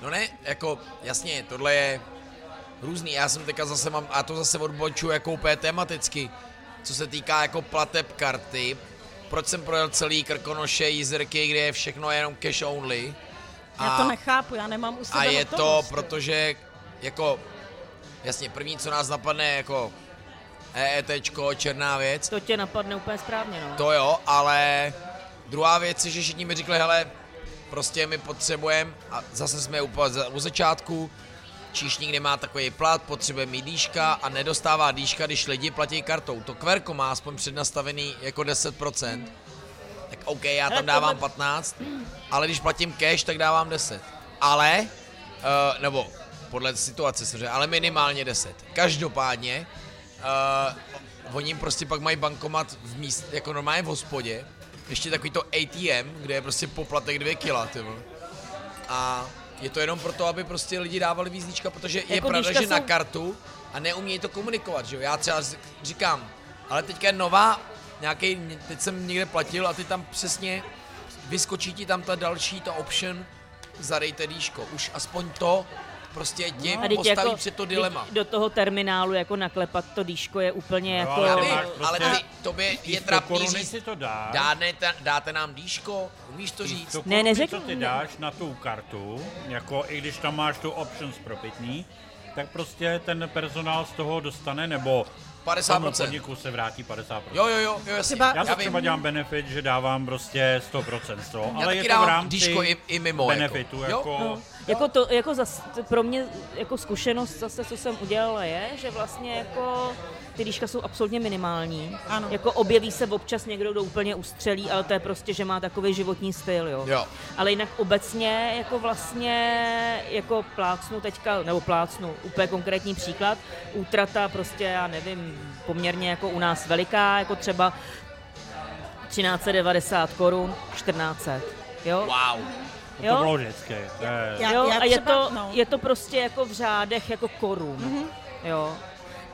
A: No ne, jako jasně, tohle je různý. Já jsem teďka zase mám, a to zase odboču jako úplně tematicky, co se týká jako plateb karty. Proč jsem projel celý Krkonoše, jízerky, kde je všechno jenom cash only.
C: Já to nechápu, já nemám u sebe
A: A je to, protože jako, jasně, první, co nás napadne, jako EETčko, černá věc,
B: To tě napadne úplně správně, no.
A: to jo, ale druhá věc je, že všichni mi řekli, hele, prostě my potřebujeme, a zase jsme úplně za- u začátku, číšník nemá takový plat, potřebuje mít dýška a nedostává dýška, když lidi platí kartou. To kverko má aspoň přednastavený jako 10%, tak OK, já tam dávám
B: tohle-
A: 15, ale když platím cash, tak dávám 10. Ale, uh, nebo podle situace samozřejmě, ale minimálně 10. Každopádně, uh, oni prostě pak mají bankomat v míst, jako normálně v hospodě, ještě takový to ATM, kde je prostě poplatek 2 kila, ty vole. A je to jenom proto, aby prostě lidi dávali víc líčka, protože je
B: Jako
A: pravda,
B: líčka
A: že na
B: jsou-
A: kartu a neumějí to komunikovat, že jo. Já třeba říkám, ale teďka je nová, nějaký, teď jsem někde platil a ty tam přesně vyskočí ti tam ta další, ta option, zadejte dýško. Už aspoň to prostě tě
B: A
A: no,
B: teď
A: postaví
B: jako,
A: před to dilema.
B: Do toho terminálu jako naklepat to dýško je úplně jako...
D: ale
A: ale
D: prostě-
A: ty, tobě je trapný říct,
D: si to dáš.
A: dáte, dáte nám dýško, umíš to říct?
D: To
B: Ne, neřeknu-
D: co ty dáš na tu kartu, jako i když tam máš tu options propitní, tak prostě ten personál z toho dostane, nebo
A: 50%.
D: tomu podniku se vrátí 50%.
A: Jo, jo, jo, jo, jasně.
C: Třeba-
D: Já si
A: já
D: třeba dělám benefit, že dávám prostě 100% z toho, ale je to v rámci
A: dýško i- i mimo, jako.
D: benefitu,
A: Jo,
D: jako,
B: No, jako to, jako zas, pro mě jako zkušenost zase, co jsem udělala, je, že vlastně jako ty dýška jsou absolutně minimální.
C: Ano.
B: Jako objeví se občas někdo, kdo úplně ustřelí, ale to je prostě, že má takový životní styl, jo.
A: Jo.
B: Ale jinak obecně jako vlastně jako plácnu teďka, nebo plácnu, úplně konkrétní příklad, útrata prostě, já nevím, poměrně jako u nás veliká, jako třeba 1390 korun, 1400, jo.
A: Wow.
D: To
B: jo?
D: bylo vždycky. To je,
C: Já-
B: jo,
C: já
B: a je
C: třeba-
B: to,
C: no.
B: je to prostě jako v řádech jako korun,
C: Mhm.
B: jo.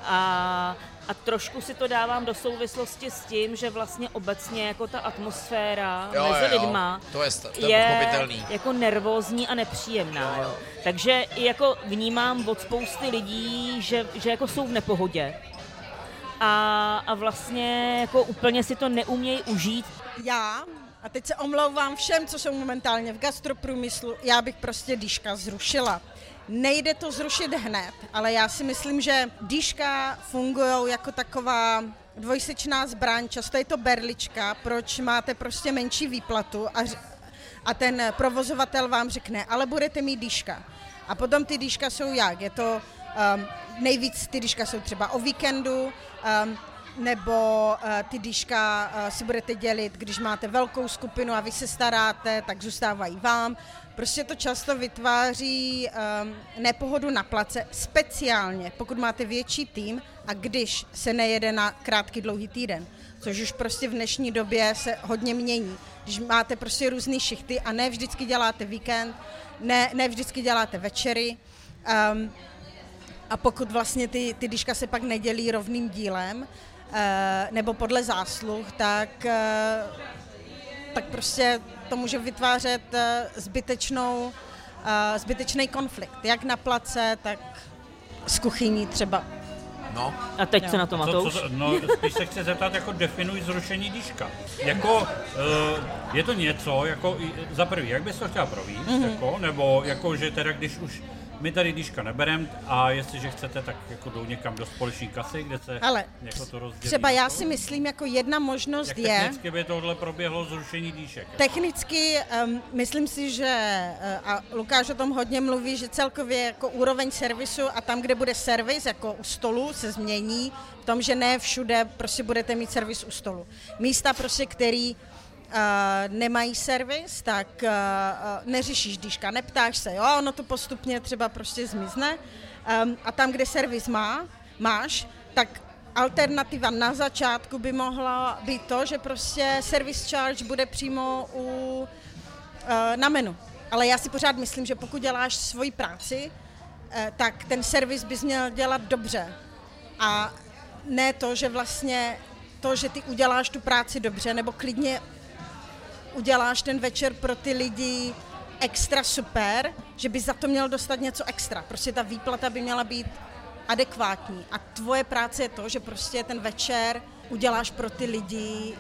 B: A, a trošku si to dávám do souvislosti s tím, že vlastně obecně jako ta atmosféra
A: Jo,
B: mezi
A: jo, jo.
B: lidma
A: To je to je
B: je jako nervózní a nepříjemná. Jo. Takže i jako vnímám od spousty lidí, že, že jako jsou v nepohodě. A, a vlastně jako úplně si to neumějí užít.
C: Já, a teď se omlouvám všem, co jsou momentálně v gastroprůmyslu, já bych prostě dýška zrušila. Nejde to zrušit hned, ale já si myslím, že dýška fungují jako taková dvojsečná zbraň, často je to berlička, proč máte prostě menší výplatu a, a ten provozovatel vám řekne, ale budete mít dýška. A potom ty dýška jsou jak? Je to um, nejvíc ty dýška jsou třeba o víkendu, um, nebo uh, ty dýška uh, si budete dělit, když máte velkou skupinu a vy se staráte, tak zůstávají vám. Prostě to často vytváří um, nepohodu na place, speciálně pokud máte větší tým a když se nejede na krátký dlouhý týden, což už prostě v dnešní době se hodně mění. Když máte prostě různé šichty a ne vždycky děláte víkend, ne, ne vždycky děláte večery, um, a pokud vlastně ty, ty dýška se pak nedělí rovným dílem, eh, nebo podle zásluh, tak, eh, tak prostě to může vytvářet eh, zbytečnou, eh, zbytečný konflikt, jak na place, tak s kuchyní třeba.
A: No,
B: A teď co na to
D: Co,
B: Matouš?
D: co, no, spíš se chci zeptat, jako definuj zrušení dýška. Jako, uh, je to něco, jako, za prvý, jak bys to chtěla províst,
C: Mhm.
D: mm-hmm. jako, nebo jako, že teda, když už my tady dýška neberem a jestliže chcete, tak jako jdou někam do společní kasy, kde se
C: Ale
D: jako to rozdělí.
C: třeba já si myslím, jako jedna možnost
D: Jak
C: je,
D: technicky by tohle proběhlo zrušení dýšek? Jako?
C: Technicky um, myslím si, že, uh, a Lukáš o tom hodně mluví, že celkově jako úroveň servisu a tam, kde bude servis, jako u stolu, se změní v tom, že ne všude prostě budete mít servis u stolu. Místa prostě, který nemají servis, tak uh, uh, neřešíš dýška, neptáš se, jo, ono to postupně třeba prostě zmizne. A tam, kde servis má, máš, tak alternativa na začátku by mohla být to, že prostě service charge bude přímo u, eh, na menu. Ale já si pořád myslím, že pokud děláš svoji práci, eh, tak ten servis bys měl dělat dobře. A ne to, že vlastně to, že ty uděláš tu práci dobře, nebo klidně uděláš ten večer pro ty lidi extra super, že bys za to měl dostat něco extra. Prostě ta výplata by měla být adekvátní. A tvoje práce je to, že prostě ten večer uděláš pro ty lidi,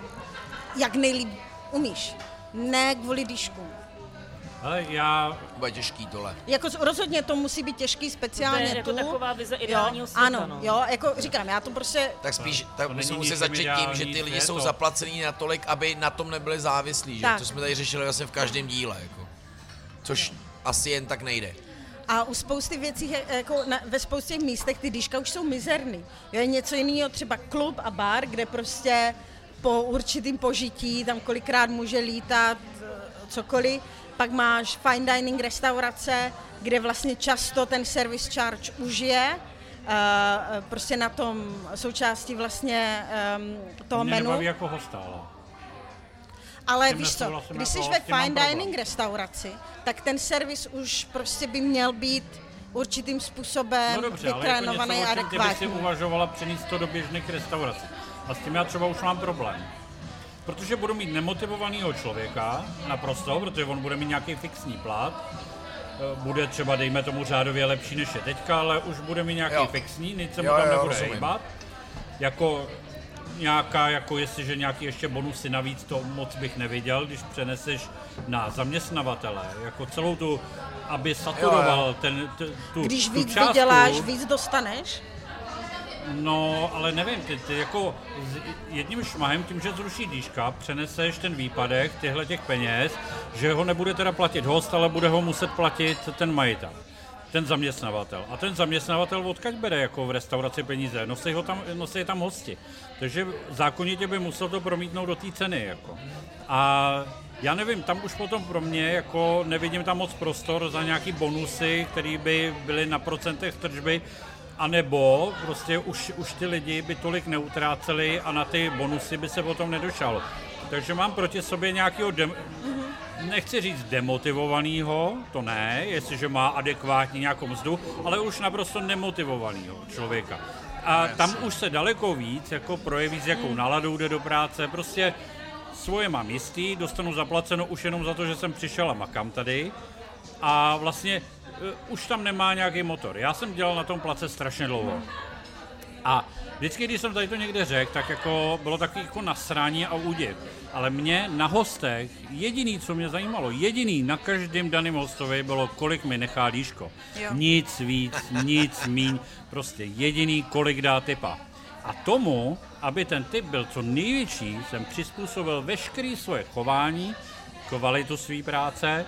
C: jak nejlíp umíš. Ne kvůli dýšku.
D: Ale já,
A: bude těžký tohle.
C: Jako rozhodně to musí být těžký,
B: To
C: speciálně
B: je jako
C: tu.
B: taková vize ideálního
C: jo,
B: světa,
C: ano,
B: no.
C: jo, jako říkám, já to prostě
A: Tak spíš,
D: To
A: tak museli
D: ničem
A: začít tím, že ty lidi jsou
D: to-
A: zaplacení natolik, aby na tom nebyli závislí, že?
C: Tak.
A: To jsme tady řešili vlastně v každém díle, jako. Což asi jen tak nejde.
C: A u spousty věcí, jako na, ve spoustě místech ty dýška už jsou mizerný. Jo, je něco jiného, třeba klub a bar, kde prostě po určitým požití tam kolikrát může lítat eh, cokoliv. Pak máš fine dining restaurace, kde vlastně často ten service charge už je. eh, prostě na tom součástí vlastně um, toho
D: mě
C: menu.
D: nebaví jako hostála.
C: Ale
D: tím
C: víš co,
D: nesouhlasím
C: když jsi ve fine dining restauraci, tak ten servis už prostě by měl být určitým způsobem
D: No dobře, ale jako
C: vytrénovaný
D: něco,
C: a
D: ty by si
C: adekvátní.
D: uvažovala přenést to do běžných restaurací. A s tím já třeba už mám problém. Protože budu mít nemotivovaného člověka, naprosto, protože on bude mít nějaký fixní plat, e, bude třeba, dejme tomu, řádově lepší než je teďka, ale už bude mít nějaký
A: Jo.
D: fixní, nic se mu
A: Jo,
D: tam
A: jo,
D: nebude hejbat. Jako nějaká, jako jestliže nějaký ještě bonusy navíc, to moc bych neviděl, když přeneseš na zaměstnavatele, jako celou tu, aby saturoval ten, t, tu,
C: Když
D: tu
C: víc
D: částku,
C: vyděláš, víc dostaneš.
D: No, ale nevím, ty, ty jako s jedním šmahem, tím, že zruší dýška, přeneseš ten výpadek těchto těch peněz, že ho nebude teda platit host, ale bude ho muset platit ten majitel, ten zaměstnavatel. A ten zaměstnavatel odkud bere jako v restauraci peníze? Nosí, ho tam, nosí tam hosti. Takže zákonitě by musel to promítnout do té ceny. Jako. A já nevím, tam už potom pro mě jako nevidím tam moc prostor za nějaký bonusy, které by byly na procentech tržby, a nebo prostě už, už ty lidi by tolik neutráceli a na ty bonusy by se potom nedošalo. Takže mám proti sobě nějakého, dem- nechci říct demotivovaného, to ne, jestliže má adekvátní nějakou mzdu, ale už naprosto nemotivovaného člověka. A tam už se daleko víc jako projeví, s jakou naladou jde do práce, prostě svoje mám jistý, dostanu zaplaceno už jenom za to, že jsem přišel a makám tady a vlastně už tam nemá nějaký motor. Já jsem dělal na tom place strašně dlouho. A vždycky, když jsem tady to někde řekl, tak jako bylo takový jako nasrání a údiv. Ale mě na hostech, jediný, co mě zajímalo, jediný na každém daném hostovi bylo, kolik mi nechá líško.
C: Jo.
D: Nic víc, nic míň, prostě jediný, kolik dá typa. A tomu, aby ten typ byl co největší, jsem přizpůsobil veškeré svoje chování, kvalitu své práce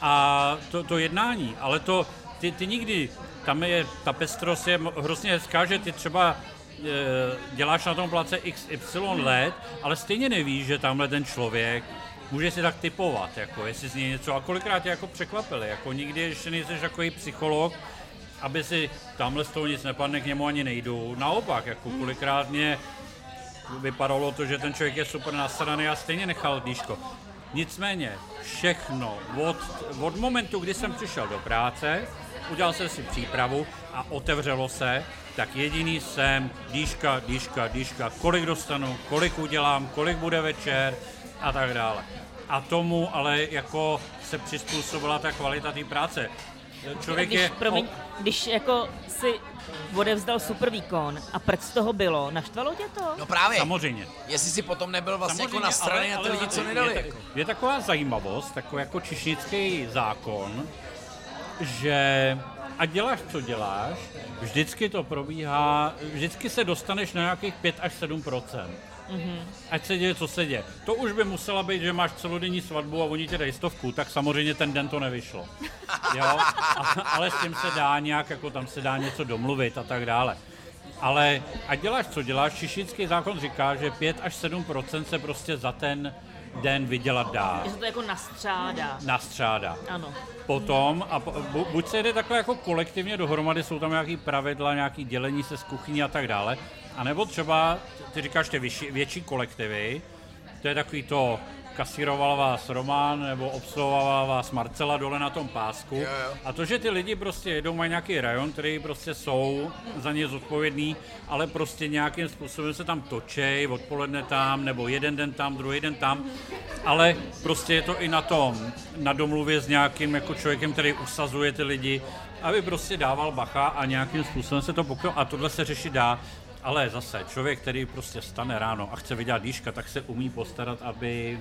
D: a to, to jednání. Ale to, ty, ty nikdy, tam je, ta pestrost je hrozně hezká, že ty třeba e, děláš na tom place XY let, ale stejně nevíš, že tamhle ten člověk může si tak typovat, jako jestli z něj něco, a kolikrát tě jako překvapili, jako nikdy ještě nejsi takový psycholog, aby si tamhle z toho nic nepadne, k němu ani nejdu. Naopak, jako kolikrát mě vypadalo to, že ten člověk je super nasraný a stejně nechal dýško. Nicméně všechno od, od momentu, kdy jsem přišel do práce, udělal jsem si přípravu a otevřelo se, tak jediný jsem dýška, dýška, dýška, kolik dostanu, kolik udělám, kolik bude večer a tak dále. A tomu ale jako se přizpůsobila ta kvalita té práce. Člověk
B: když,
D: je...
B: promiň, když jako si odevzdal super výkon a prd z toho bylo, naštvalo tě to?
A: No právě,
D: Samozřejmě.
A: jestli si potom nebyl vlastně jako na straně na ty lidi, co nedali.
D: Je, je taková zajímavost, takový jako čišnický zákon, že a děláš, co děláš, vždycky to probíhá, vždycky se dostaneš na nějakých 5 až 7 Mm-hmm. Ať se děje, co se děje. To už by musela být, že máš celodenní svatbu a oni ti dají stovku, tak samozřejmě ten den to nevyšlo. Jo? A, ale s tím se dá nějak, jako tam se dá něco domluvit a tak dále. Ale a děláš, co děláš, Čišický zákon říká, že 5 až 7% se prostě za ten den vydělat dá.
B: Že se to jako nastřádá.
D: Nastřádá.
B: Ano.
D: Potom, a bu, buď se jde takhle jako kolektivně dohromady, jsou tam nějaký pravidla, nějaký dělení se z kuchyní a tak dále, anebo třeba, ty říkáš ty větší kolektivy, to je takový to, kasírovala vás Roman nebo obsluhovala vás Marcela dole na tom pásku.
A: Jo, jo.
D: A to, že ty lidi prostě jedou, mají nějaký rajon, který prostě jsou za ně zodpovědný, ale prostě nějakým způsobem se tam točej, odpoledne tam, nebo jeden den tam, druhý den tam, ale prostě je to i na tom, na domluvě s nějakým jako člověkem, který usazuje ty lidi, aby prostě dával bacha a nějakým způsobem se to pokrylo. A tohle se řešit dá, ale zase člověk, který prostě stane ráno a chce vydělat dýška, tak se umí postarat, aby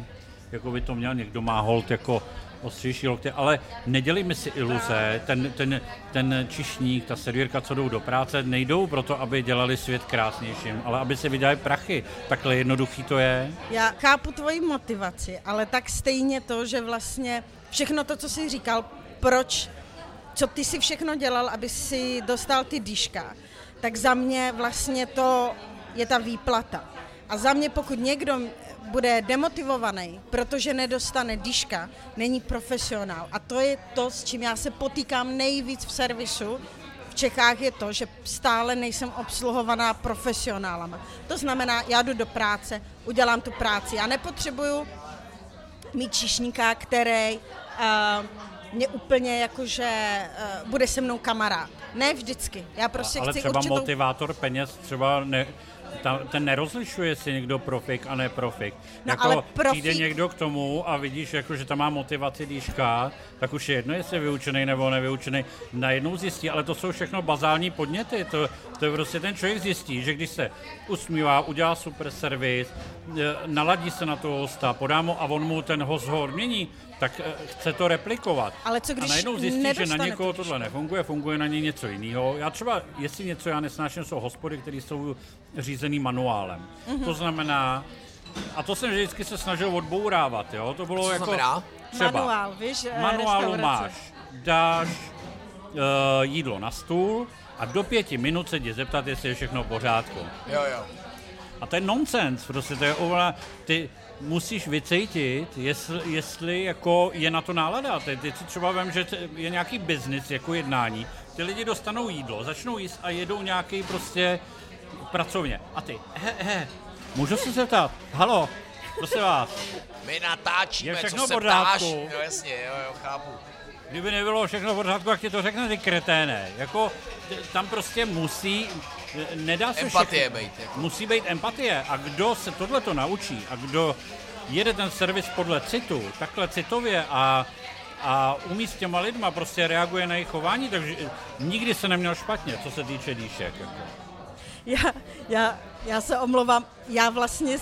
D: jako by to měl někdo má hold jako ostřejší lokty, ale nedělejme si iluze, ten, ten, ten čišník, ta servírka, co jdou do práce, nejdou proto, aby dělali svět krásnějším, ale aby si vydělali prachy. Takhle jednoduchý to je.
C: Já chápu tvoji motivaci, ale tak stejně to, že vlastně všechno to, co jsi říkal, proč, co ty si všechno dělal, aby si dostal ty dýška, tak za mě vlastně to je ta výplata. A za mě, pokud někdo bude demotivovaný, protože nedostane dýška, není profesionál. A to je to, s čím já se potýkám nejvíc v servisu, v Čechách je to, že stále nejsem obsluhovaná profesionálama. To znamená, já jdu do práce, udělám tu práci. Já nepotřebuju mít číšníka, který uh, mě úplně jakože uh, bude se mnou kamarád. Ne vždycky. Já prostě
D: ale
C: chci
D: třeba
C: určitou...
D: motivátor peněz třeba ne, ta, ten nerozlišuje si někdo profik a ne profik.
C: No,
D: jako
C: ale profík-
D: přijde někdo k tomu a vidíš, jako, že tam má motivaci dýška, tak už je jedno, jestli je vyučený nebo nevyučený. Najednou zjistí, ale to jsou všechno bazální podněty. To, to je prostě ten člověk zjistí, že když se usmívá, udělá super servis, eh, naladí se na toho hosta, podá mu a on mu ten host ho odmění, tak eh, chce to replikovat.
C: Ale co
D: a
C: když
D: najednou zjistí, že na někoho tohle nefunguje, funguje na něj něco jiného. Já třeba, jestli něco já nesnáším, jsou hospody, které jsou řízený manuálem.
C: Mhm.
D: To znamená, a to jsem vždycky se snažil odbourávat, jo? To bylo
A: Co
D: jako...
A: znamená?
D: Třeba
C: Manuál, víš, eh,
D: manuálu máš, dáš uh, jídlo na stůl a do pěti minut se tě zeptat, jestli je všechno v pořádku.
A: Jo, jo.
D: A to je nonsens, prostě to je ovola, ty musíš vycítit, jestli, jestli jako je na to nálada. Ty, ty si třeba vím, že je nějaký biznis jako jednání, ty lidi dostanou jídlo, začnou jíst a jedou nějaký prostě pracovně. A ty, he, he, můžu se zeptat, halo, prosím vás,
A: My natáčíme,
D: Je všechno
A: co se ptáš. Jo, jasně, jo, jo, chápu.
D: Kdyby nebylo všechno v pořádku, jak ti to řekne ty kreténe. Jako, tam prostě musí, nedá se
A: Empatie
D: všechno-
A: být, jako.
D: Musí být empatie. A kdo se tohle to naučí a kdo jede ten servis podle citu, takhle citově a, a umí s těma lidma, prostě reaguje na jejich chování, takže nikdy se neměl špatně, co se týče dýšek. Jako.
C: Já, já, já se omlouvám, já vlastně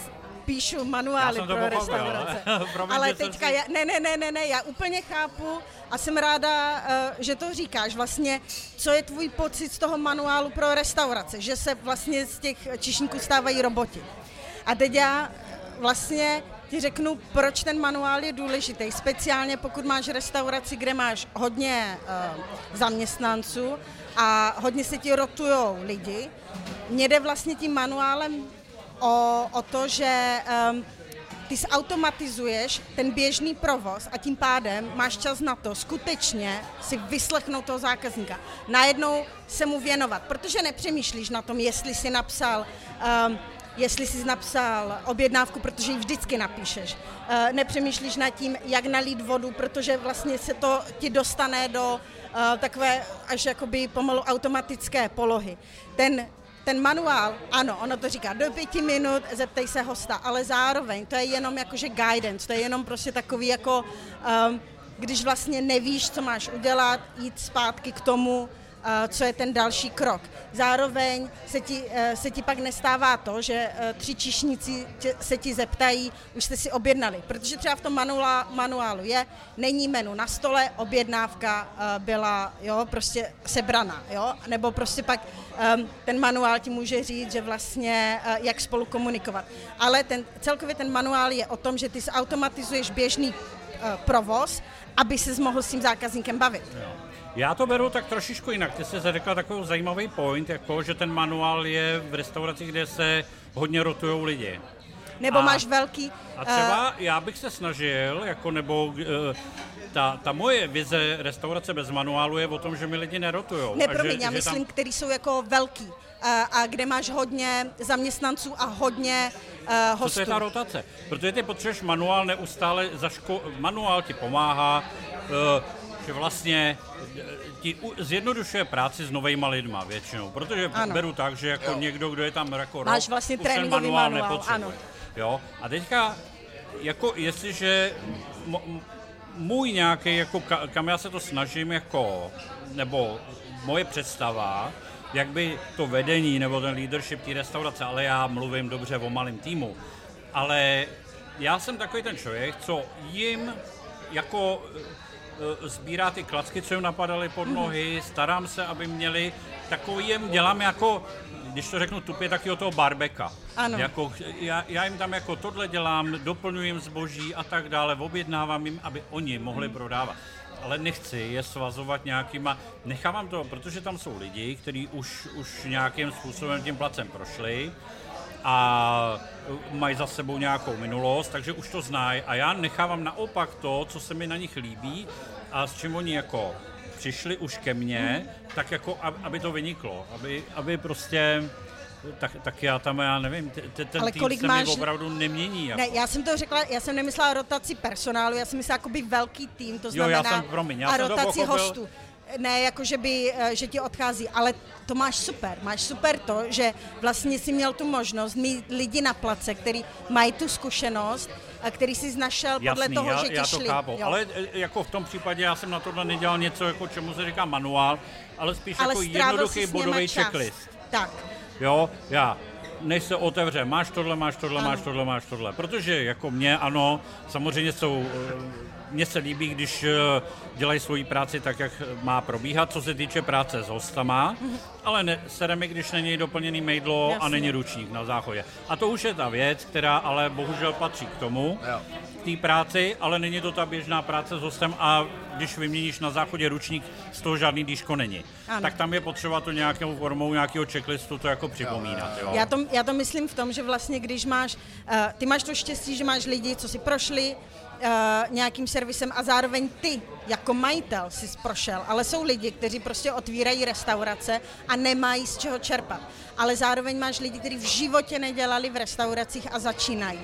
C: píšu manuály pro
D: pochopil,
C: restaurace.
D: promiň,
C: Ale <laughs> teďka,
D: si-
C: já, ne, ne, ne, ne, ne, já úplně chápu a jsem ráda, eh, že to říkáš. Vlastně, co je tvůj pocit z toho manuálu pro restaurace? Že se vlastně z těch čišníků stávají roboti. A teď já vlastně ti řeknu, proč ten manuál je důležitý. Speciálně pokud máš restauraci, kde máš hodně uh, zaměstnanců a hodně se ti rotujou lidi. Mně jde vlastně tím manuálem o, o to, že um, ty zautomatizuješ ten běžný provoz a tím pádem máš čas na to skutečně si vyslechnout toho zákazníka. Najednou se mu věnovat, protože nepřemýšlíš na tom, jestli si napsal um, jestli jsi napsal objednávku, protože ji vždycky napíšeš. Uh, nepřemýšlíš nad tím, jak nalít vodu, protože vlastně se to ti dostane do uh, takové až jakoby pomalu automatické polohy. Ten ten manuál, ano, ono to říká do pěti minut, zeptej se hosta, ale zároveň to je jenom jakože guidance, to je jenom prostě takový jako um, když vlastně nevíš, co máš udělat, jít zpátky k tomu, co je ten další krok. Zároveň se ti, eh, se ti pak nestává to, že eh, tři čišníci se ti zeptají, už jste si objednali, protože třeba v tom manuálu, manuálu je, není menu na stole, objednávka byla jo, prostě sebrana, jo? nebo prostě pak um, ten manuál ti může říct, že vlastně jak spolu komunikovat. Ale ten, celkově ten manuál je o tom, že ty automatizuješ běžný provoz, aby se mohl s tím zákazníkem bavit.
D: Já to beru tak trošičku jinak. Ty jsi řekla takový zajímavý point, jako že ten manuál je v restauraci, kde se hodně rotují lidi.
C: Nebo a, máš velký...
D: A třeba uh, já bych se snažil, jako nebo uh, ta, ta moje vize restaurace bez manuálu je o tom, že mi lidi nerotujou.
C: Ne, promiň, já myslím, tam... který jsou jako velký a, a kde máš hodně zaměstnanců a hodně uh, hostů.
D: Co to je ta rotace? Protože ty potřebuješ manuál neustále, zaško... manuál ti pomáhá, uh, že vlastně ti zjednodušuje práci s novejma lidma většinou, protože ano. beru tak, že jako jo. někdo, kdo je tam jako
C: Máš rok, vlastně tréninkový manuál, manuál ano.
D: Jo? A teďka, jako jestliže můj nějaký, jako kam já se to snažím, jako, nebo moje představa, jak by to vedení nebo ten leadership té restaurace, ale já mluvím dobře o malém týmu, ale já jsem takový ten člověk, co jim jako Eh, sbírá ty klacky, co jim napadaly pod nohy, starám se, aby měli takový jim dělám jako, když to řeknu tupě, taky o toho barbeka.
C: Ano.
D: Jako, já, já, jim tam jako tohle dělám, doplňuji jim zboží a tak dále, objednávám jim, aby oni mohli prodávat ale nechci je svazovat nějakýma, nechávám to, protože tam jsou lidi, kteří už, už nějakým způsobem tím placem prošli, a mají za sebou nějakou minulost, takže už to znají a já nechávám naopak to, co se mi na nich líbí a s čím oni jako přišli už ke mně, tak jako, aby to vyniklo, aby, aby prostě tak, tak já tam, já nevím, ten
C: Ale
D: tým
C: kolik
D: se
C: máš...
D: mi opravdu nemění. Jako.
C: Ne, já jsem to řekla, já jsem nemyslela rotaci personálu, já jsem myslela jakoby velký tým, to znamená
D: jo, já jsem, promiň, já
C: a
D: jsem
C: rotaci
D: to
C: hostů ne jako, že, by, eh, že ti odchází, ale to máš super. Máš super to, že vlastně si měl tu možnost mít lidi na place, který mají tu zkušenost, a který si našel podle
D: Jasný,
C: toho,
D: já,
C: že ti
D: já to
C: šli.
D: chápu,
C: jo.
D: ale eh, jako v tom případě já jsem na tohle nedělal něco, jako čemu se říká manuál, ale spíš
C: ale
D: jako jednoduchý bodový checklist.
C: Tak.
D: Jo, já než se otevře, máš tohle, máš tohle, ano. máš tohle, máš tohle. Protože jako mě, ano, samozřejmě jsou eh, mně se líbí, když eh, dělají svoji práci tak, jak má probíhat, co se týče práce s hostama, ale ne, sere mi, když není doplněný mejdlo Jasně. a není ručník na záchodě. A to už je ta věc, která ale bohužel patří k tomu, k té práci, ale není to ta běžná práce s hostem a když vyměníš na záchodě ručník, z toho žádný dýško není. Ano. Tak tam je potřeba to nějakou formou nějakého checklistu to jako připomínat. Jo.
C: Já, to, já to myslím v tom, že vlastně když máš, uh, ty máš to štěstí, že máš lidi, co si prošli, uh, nějakým servisem a zároveň ty jako majitel si prošel, ale jsou lidi, kteří prostě otvírají restaurace a nemají z čeho čerpat. Ale zároveň máš lidi, kteří v životě nedělali v restauracích a začínají.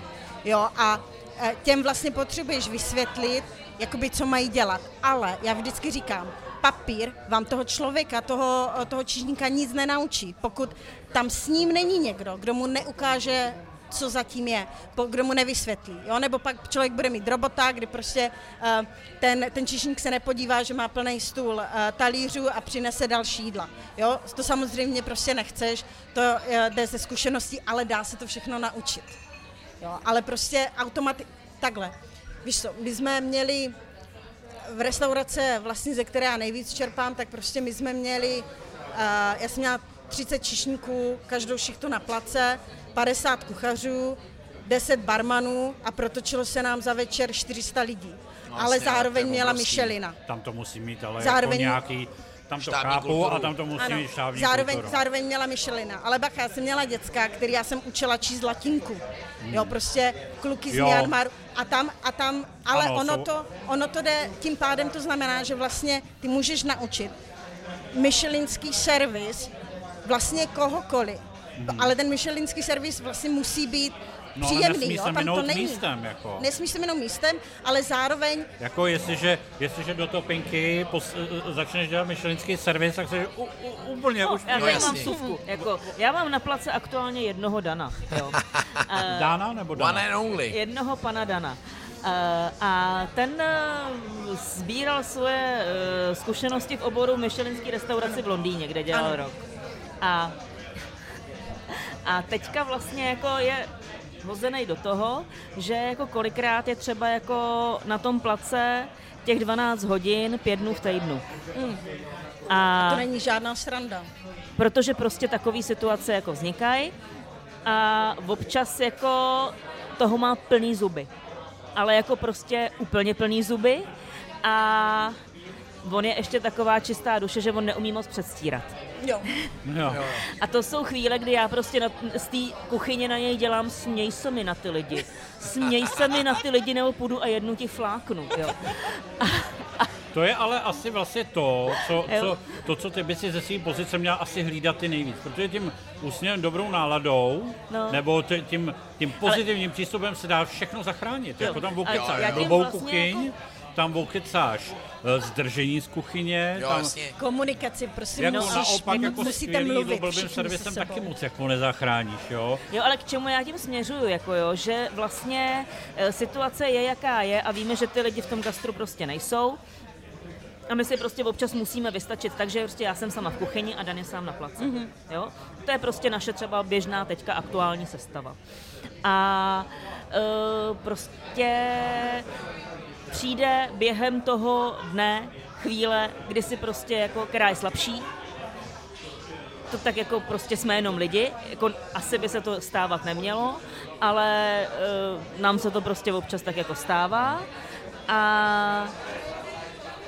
C: Jo, a uh, těm vlastně potřebuješ vysvětlit, jakoby co mají dělat. Ale já vždycky říkám, papír vám toho člověka, toho, toho čižníka nic nenaučí, pokud tam s ním není někdo, kdo mu neukáže co zatím je, kdo mu nevysvětlí. Jo? Nebo pak člověk bude mít robota, kdy prostě uh, ten, ten čišník se nepodívá, že má plný stůl uh, talířů a přinese další jídla. Jo? To samozřejmě prostě nechceš, to uh, jde ze zkušeností, ale dá se to všechno naučit. Jo? Ale prostě automati... Takhle. Víš co, my jsme měli v restaurace, vlastně ze které já nejvíc čerpám, tak prostě my jsme měli, já jsem měla 30 čišníků, každou šichtu na place, 50 kuchařů, 10 barmanů a protočilo se nám za večer 400 lidí. No, ale zároveň měla Michelina.
D: Tam to musí mít ale jako zároveň, jako nějaký tam to chápu kulturu. a tam to musí ano, mít
C: štábní zároveň, kulturu. zároveň měla Michelina. Ale bacha, já jsem měla děcka, který já jsem učila číst latinku. Hmm. Jo, prostě kluky z Myanmaru. A tam, a tam, ale ano, ono, jsou... to, ono to jde, tím pádem to znamená, že vlastně ty můžeš naučit Michelinský servis vlastně kohokoliv Hmm. Ale ten Michelinský servis vlastně musí být No, příjemný, jo, tam to není.
D: místem, jako.
C: Nesmí se minout místem, ale zároveň...
D: Jako jestliže, jestliže do topinky pos, začneš dělat myšelinský servis, tak se u, u, úplně
B: no,
D: už...
B: Já no, mám suvku. Jako, já mám na place aktuálně jednoho Dana. Jo. <laughs>
D: Dana nebo Dana?
A: One and only.
B: Jednoho pana Dana. Eh, A ten eh, sbíral svoje eh, zkušenosti v oboru Michelinský restauraci v Londýně, kde dělal
C: Ano.
B: rok. A, a teďka vlastně jako je hozený do toho, že jako kolikrát je třeba jako na tom place těch 12 hodin pět dnů v týdnu. A
C: To není žádná sranda.
B: protože prostě takové situace jako vznikají a občas jako toho má plný zuby. Ale jako prostě úplně plný zuby a on je ještě taková čistá duše, že on neumí moc předstírat.
C: Jo.
D: Jo.
B: A to jsou chvíle, kdy já prostě na, z té kuchyně na něj dělám směj se mi na ty lidi. Směj se mi na ty lidi, nebo půjdu a jednu ti fláknu. Jo.
D: To je ale asi vlastně to, co, co, to, co ty by si ze své pozice měla asi hlídat ty nejvíc. Protože tím úsměvem, dobrou náladou,
B: No.
D: nebo t- tím, tím pozitivním přístupem se dá všechno zachránit.
B: Jo.
D: Jako tam
B: Ale tím
D: blbou
B: vlastně
D: kuchyň,
B: jako-
D: tam okecáš eh, zdržení z kuchyně,
A: Jo,
D: tam,
A: jasně.
C: Komunikaci, prosím,
D: jako
C: musíš,
D: naopak jako
C: musíte
D: skvělý
C: mluvit
D: blbým
C: se
D: servisem
C: sebou.
D: taky moc jako nezachráníš, jo.
B: Jo, ale k čemu já tím směřuju, jako jo, že vlastně e, situace je, jaká je a víme, že ty lidi v tom gastru prostě nejsou. A my si prostě občas musíme vystačit, takže prostě já jsem sama v kuchyni a Dan je sám na place. Mm-hmm. Jo? To je prostě naše třeba běžná teďka aktuální sestava. A e, prostě přijde během toho dne chvíle, kdy si prostě jako, která je slabší, to tak jako prostě jsme jenom lidi, jako asi by se to stávat nemělo, ale uh, nám se to prostě občas tak jako stává a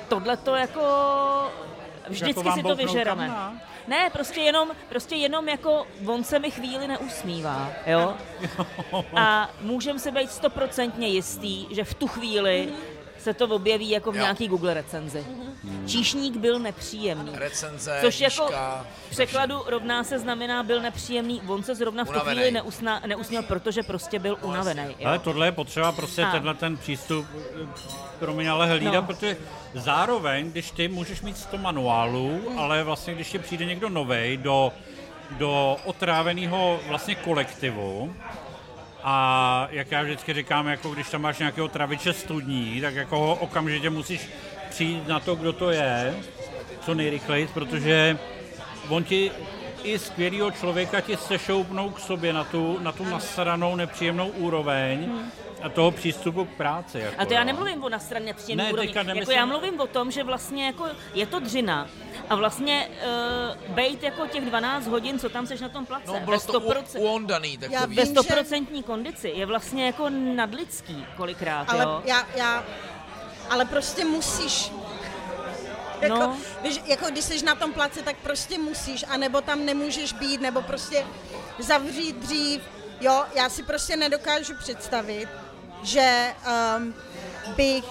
B: tohle to jako vždycky
D: Jako
B: si to vyžereme.
D: kamna?
B: Ne, prostě jenom, prostě jenom jako on se mi chvíli neusmívá, jo? <laughs> A můžeme se být stoprocentně jistý, že v tu chvíli se to objeví jako v
A: Jo.
B: nějaký Google recenzi. Číšník byl nepříjemný.
A: Recenze,
B: Což jako
A: výška,
B: v překladu rovná se znamená byl nepříjemný, on se zrovna v tu chvíli neusna, neusměl, protože prostě byl unavený. jo.
D: Ale tohle je potřeba prostě
B: A.
D: tenhle ten přístup pro mě ale hlídat,
B: No.
D: protože zároveň, když ty můžeš mít 100 manuálů, ale vlastně když ti přijde někdo novej do, do otráveného vlastně kolektivu, a jak já vždycky říkám, jako když tam máš nějakého traviče studní, tak jako ho okamžitě musíš přijít na to, kdo to je, co nejrychleji, protože on ti i skvělého člověka ti sešoupnou k sobě na tu, na tu nasranou nepříjemnou úroveň a toho přístupu k práci. Jako,
B: A to já
D: jo.
B: nemluvím o na straně příjemné
D: Ne,
B: úrovni.
D: teďka
B: Jako
D: nemyslím-
B: já mluvím o tom, že vlastně jako je to dřina a vlastně uh, bejt jako těch 12 hodin, co tam seš na tom place,
A: No,
B: ve
A: bylo to u,
B: 100%,
A: uondaný
C: Já
A: takový.
B: ve
C: vím, že-
B: 100% kondici je vlastně jako nadlidský kolikrát,
C: Ale
B: jo.
C: já, já, ale prostě musíš. Jako,
B: No.
C: no. víš, jako když jsi na tom place, tak prostě musíš, anebo tam nemůžeš být, nebo prostě zavřít dřív. Jo, já si prostě nedokážu představit, že um, bych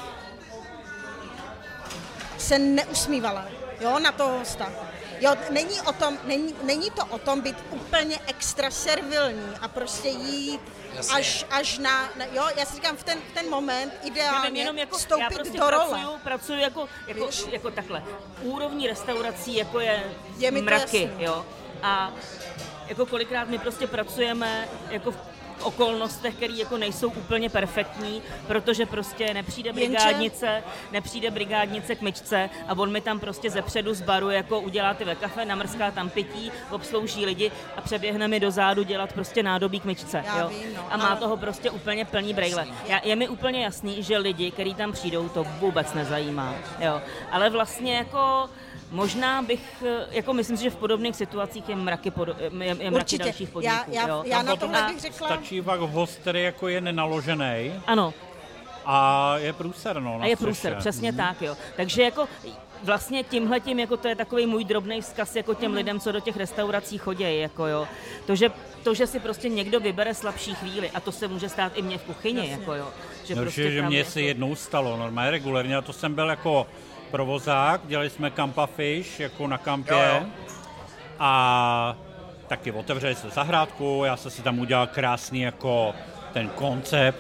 C: se neusmívala, jo, na toho hosta. Jo, není, o tom, není, není to o tom být úplně extra servilní a prostě jít
A: Jasně.
C: až, až na, na, jo, já si říkám, v ten, v ten moment ideálně
B: Nevím, jenom jako, já
C: vstoupit
B: prostě
C: do role.
B: pracuju, pracuju jako, jako,
C: Víš?
B: jako takhle. Úrovní restaurací jako je,
C: Je mi
B: mraky,
C: jasný.
B: jo. A jako kolikrát my prostě pracujeme jako v okolnostech, které jako nejsou úplně perfektní, protože prostě nepřijde brigádnice, nepřijde brigádnice k myčce a on mi tam prostě ze předu z baru jako udělá ty ve kafe, namrská tam pití, obslouží lidi a přeběhne mi do zádu dělat prostě nádobí k myčce.
C: Já
B: jo?
C: vím, no,
B: a má
C: ale-
B: toho prostě úplně plný brejle. Já, je mi úplně jasný, že lidi, kteří tam přijdou, to vůbec nezajímá. Jo. Ale vlastně jako možná bych, eh, jako myslím si, že v podobných situacích je mraky, podo, je, je mraky
C: Určitě.
B: dalších
C: Já,
B: podniků.
C: já,
B: jo.
C: já
D: A
C: na tomhle bych řekla,
D: Stačí pak host, který jako je nenaložený
B: Ano,
D: a je průser, no, na
B: a je průser, přesně tak, jo. Takže jako vlastně tímhletím, jako to je takový můj drobný vzkaz jako těm lidem, co do těch restaurací chodí, jako jo. To, že, to, že si prostě někdo vybere slabší chvíli, a to se může stát i mně v kuchyni, jako jo. Že
D: No,
B: prostě
D: že, mě
B: jako-
D: se jednou stalo, normálně regulérně, a to jsem byl jako provozák, dělali jsme Kampa Fish, jako na kampě.
A: Jo, jo.
D: A taky otevřeli se zahrádku, já jsem si tam udělal krásný jako ten koncept.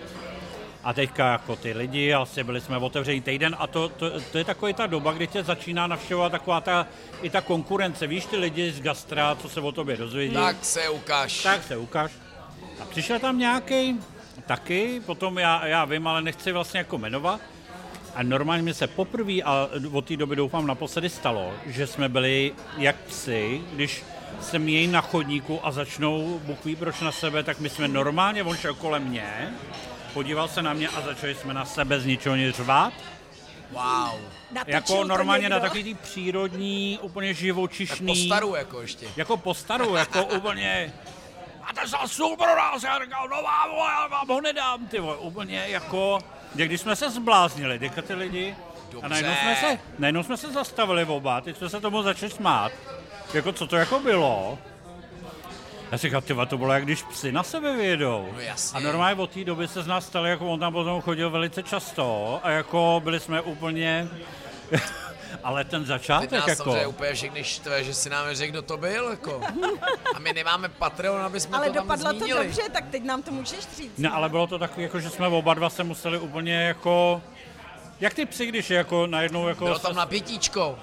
D: A teďka jako ty lidi, asi byli jsme otevření týden a to, to, to je takový ta doba, kdy tě začíná navštěvovat taková ta, i ta konkurence. Víš, ty lidi z gastra, co se o tobě dozvědí,
A: Tak se ukáž.
D: tak se ukáž. A přišel tam nějaký taky, potom já, já vím, ale nechci vlastně jako jmenovat. A normálně mi se poprvé a od té doby doufám naposledy stalo, že jsme byli jak psy, když se mějí na chodníku a začnou, Bůh ví proč na sebe, tak my jsme normálně, on šel kolem mě, podíval se na mě a začali jsme na sebe z ničeho nic řvát.
A: Wow.
C: Natočil
D: Jako
C: to
D: normálně na takový tý přírodní, úplně
A: Tak
D: živočišný.
A: po staru jako ještě.
D: Jako po staru, jako <laughs> úplně... Máte za sůl pro nás, já říkal, no vám, ho, já vám ho nedám, ty vole, úplně jako... Když jsme se zbláznili, teďka ty lidi, a
A: Dobře.
D: najednou jsme, se, najednou jsme se zastavili oba, teď jsme se tomu začali smát. Jako co to jako bylo? Já si tyva, to bylo jak když psy na sebe vyjedou.
A: No jasně.
D: A normálně od té doby se z nás stali, jako on tam potom chodil velice často a jako byli jsme úplně... Ale ten
A: Teď
D: začátek
A: nás
D: jako...
A: samozřejmě úplně všechny štve, že si nám řekl, kdo to byl, jako. A my nemáme Patreon, aby jsme
C: Ale
A: to tam
C: dopadlo to dobře, tak teď nám to můžeš říct.
D: Ne, ale bylo to takové, jako, že jsme oba dva se museli úplně jako... Jak ty psy, když je jako najednou jako...
A: Bylo tam napětíčko.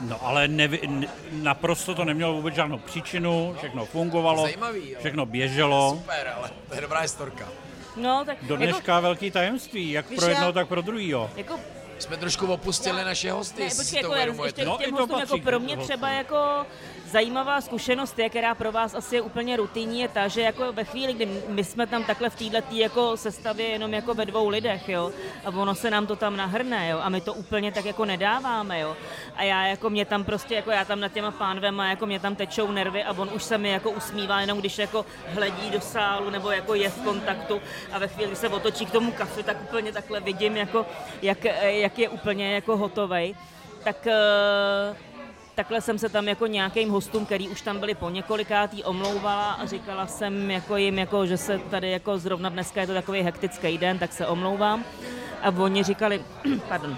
D: No ale nevi, n, naprosto to nemělo vůbec žádnou příčinu, všechno fungovalo,
A: Zajímavý, jo.
D: všechno běželo.
A: Super, ale to je dobrá historka.
B: No, tak
D: Do
B: jako,
D: dneška velký tajemství, jak
C: Víš,
D: pro jednoho,
C: já-
D: tak pro druhýho.
B: jako
A: Jsme trošku opustili naše hosty,
B: Ne, počkej, jako
A: to
B: já ještě
D: No,
B: těm hostům, jako pro mě třeba jako zajímavá zkušenost je, která pro vás asi je úplně rutinní, je ta, že jako ve chvíli, kdy my jsme tam takhle v této jako sestavě jenom jako ve dvou lidech, jo, a ono se nám to tam nahrne, jo, a my to úplně tak jako nedáváme, jo, a já jako mě tam prostě, jako já tam nad těma pánvema, jako mě tam tečou nervy a on už se mi jako usmívá, jenom když jako hledí do sálu nebo jako je v kontaktu a ve chvíli, kdy se otočí k tomu kafe, tak úplně takhle vidím, jako, jak, jak je úplně jako hotovej. Tak eh, takhle jsem se tam jako nějakým hostům, který už tam byli po několikátý, omlouvala a říkala jsem jako jim, jako, že se tady jako zrovna dneska je to takový hektický den, tak se omlouvám. A oni říkali, <clears throat> pardon,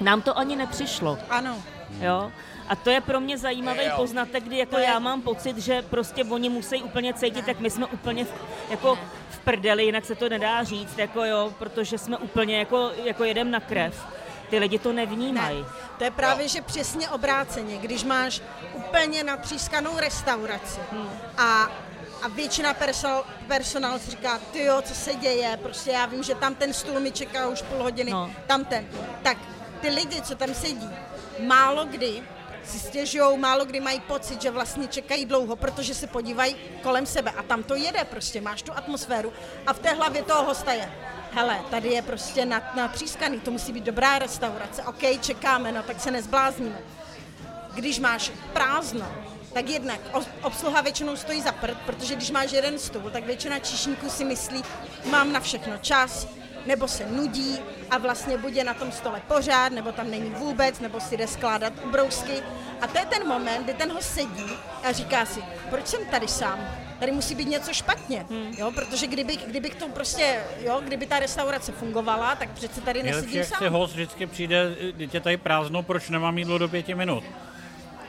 B: nám to ani nepřišlo.
C: Ano.
B: Jo? A to je pro mě zajímavý
A: Jo.
B: poznatek, kdy jako já mám pocit, že prostě oni musí úplně cítit, jak my jsme úplně v, jako v prdeli, jinak se to nedá říct, jako jo, protože jsme úplně jako, jako jedem na krev. Ty lidi to nevnímají.
C: Ne, to je právě, že přesně obráceně, když máš úplně natřískanou restauraci a, a většina personál, personál si říká, ty jo, co se děje, prostě já vím, že tam ten stůl mi čeká už půl hodiny,
B: No.
C: tam ten. Tak ty lidi, co tam sedí, málo kdy si stěžují, málo kdy mají pocit, že vlastně čekají dlouho, protože se podívají kolem sebe a tam to jede prostě, máš tu atmosféru a v té hlavě toho hosta je, hele, tady je prostě nat- natřískaný, to musí být dobrá restaurace, OK, čekáme, no tak se nezblázníme. Když máš prázdno, tak jednak obsluha většinou stojí za prd, protože když máš jeden stůl, tak většina číšníků si myslí, mám na všechno čas, nebo se nudí a vlastně buď je na tom stole pořád, nebo tam není vůbec, nebo si jde skládat ubrousky. A to je ten moment, kdy ten host sedí a říká si, proč jsem tady sám? Tady musí být něco špatně, jo, protože kdybych, kdybych to prostě, jo, kdyby ta restaurace fungovala, tak přece tady
D: Nejlepší,
C: nesedím
D: jak si
C: sám.
D: host vždycky přijde, je tady prázdno, proč nemám jídlo do pěti minut.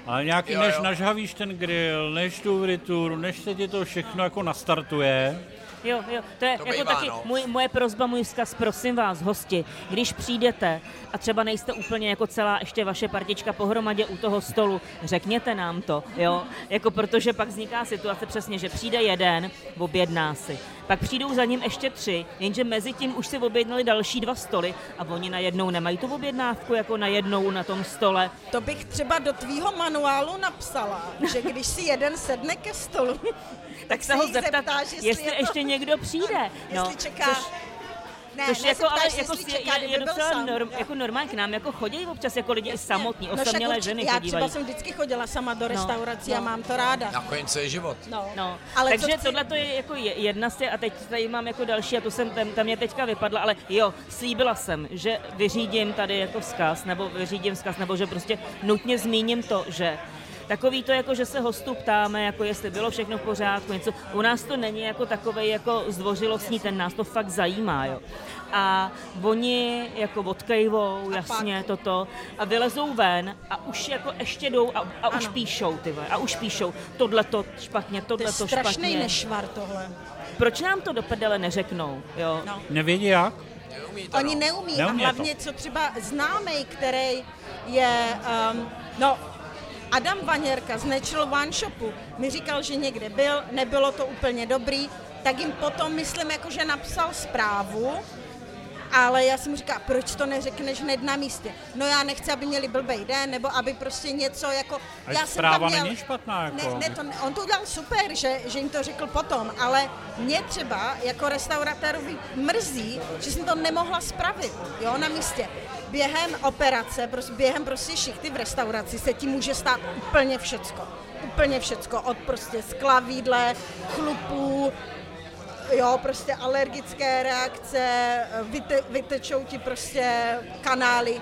D: Ale nějaký,
A: Jo,
D: než
A: jo.
D: nažhavíš ten grill, než tu frituru, než se ti to všechno jako nastartuje,
B: Jo, jo, to je
A: To
B: jako
A: bývá,
B: taky
A: no.
B: můj, moje prozba, můj vzkaz, prosím vás, hosti, když přijdete a třeba nejste úplně jako celá ještě vaše partička pohromadě u toho stolu, řekněte nám to, jo, jako protože pak vzniká situace přesně, že přijde jeden, objedná si, pak přijdou za ním ještě tři, jenže mezi tím už si objednali další dva stoly a oni najednou nemají tu objednávku jako najednou na tom stole.
C: To bych třeba do tvýho manuálu napsala, že když si jeden sedne ke stolu, <laughs>
B: Tak se ho zeptat,
C: zeptáš,
B: jestli,
C: jestli je to-
B: ještě někdo přijde. <laughs> No,
C: jestli čeká...
B: což-
C: ne,
B: Což jako, ale jako
C: čeká,
B: je, je docela norm, jako normálně k nám jako chodí občas jako lidi i samotní,
C: No
B: osamělé
C: určitě,
B: ženy
C: Já třeba jsem vždycky chodila sama do restaurací a
B: no.
C: mám to ráda.
A: Nakonec co je život.
C: No.
B: No,
C: Ale
B: takže
C: chci-
B: tohle to je jako je- jedna z těch, a teď tady mám jako další, a to jsem tam, tam mě teďka vypadla, ale jo, slíbila jsem, že vyřídím tady jako vzkaz, nebo vyřídím vzkaz, nebo že prostě nutně zmíním to, že Takový to, jako, že se hostů ptáme, jako jestli bylo všechno v pořádku, něco. U nás to není jako takový jako zdvořilostní, ten nás to fakt zajímá, jo. A oni jako odkejvou, jasně, toto, a vylezou ven a už jako ještě jdou a, a už píšou, ty vole, a už píšou, tohle to špatně,
C: To
B: tohle
C: je
B: to
C: strašný
B: špatně.
C: nešvar tohle.
B: Proč nám to do prdele neřeknou, jo?
C: No.
D: nevědí jak.
A: Neumí to,
C: Oni
A: no.
C: neumí,
D: Neumí
C: a
D: to.
C: hlavně co třeba známej, který je, um, no, Adam Vaněrka z Natural One Shopu mi říkal, že někde byl, nebylo to úplně dobrý, tak jim potom, myslím, jako, že napsal zprávu, ale já jsem říkala, proč to neřekneš hned na místě? No já nechci, aby měli blbej den, nebo aby prostě něco jako...
D: A
C: já
D: zpráva
C: měl,
D: není špatná, jako.
C: Ne, ne, to, ne- on to udělal super, že, že jim to řekl potom, ale mě třeba jako restauratérovi mrzí, že jsem to nemohla spravit, jo, na místě. Během operace, během prostě šichty v restauraci se ti může stát úplně všecko. Úplně všecko, od prostě sklavídle, chlupů, jo, prostě alergické reakce, vyte, vytečou ti prostě kanály,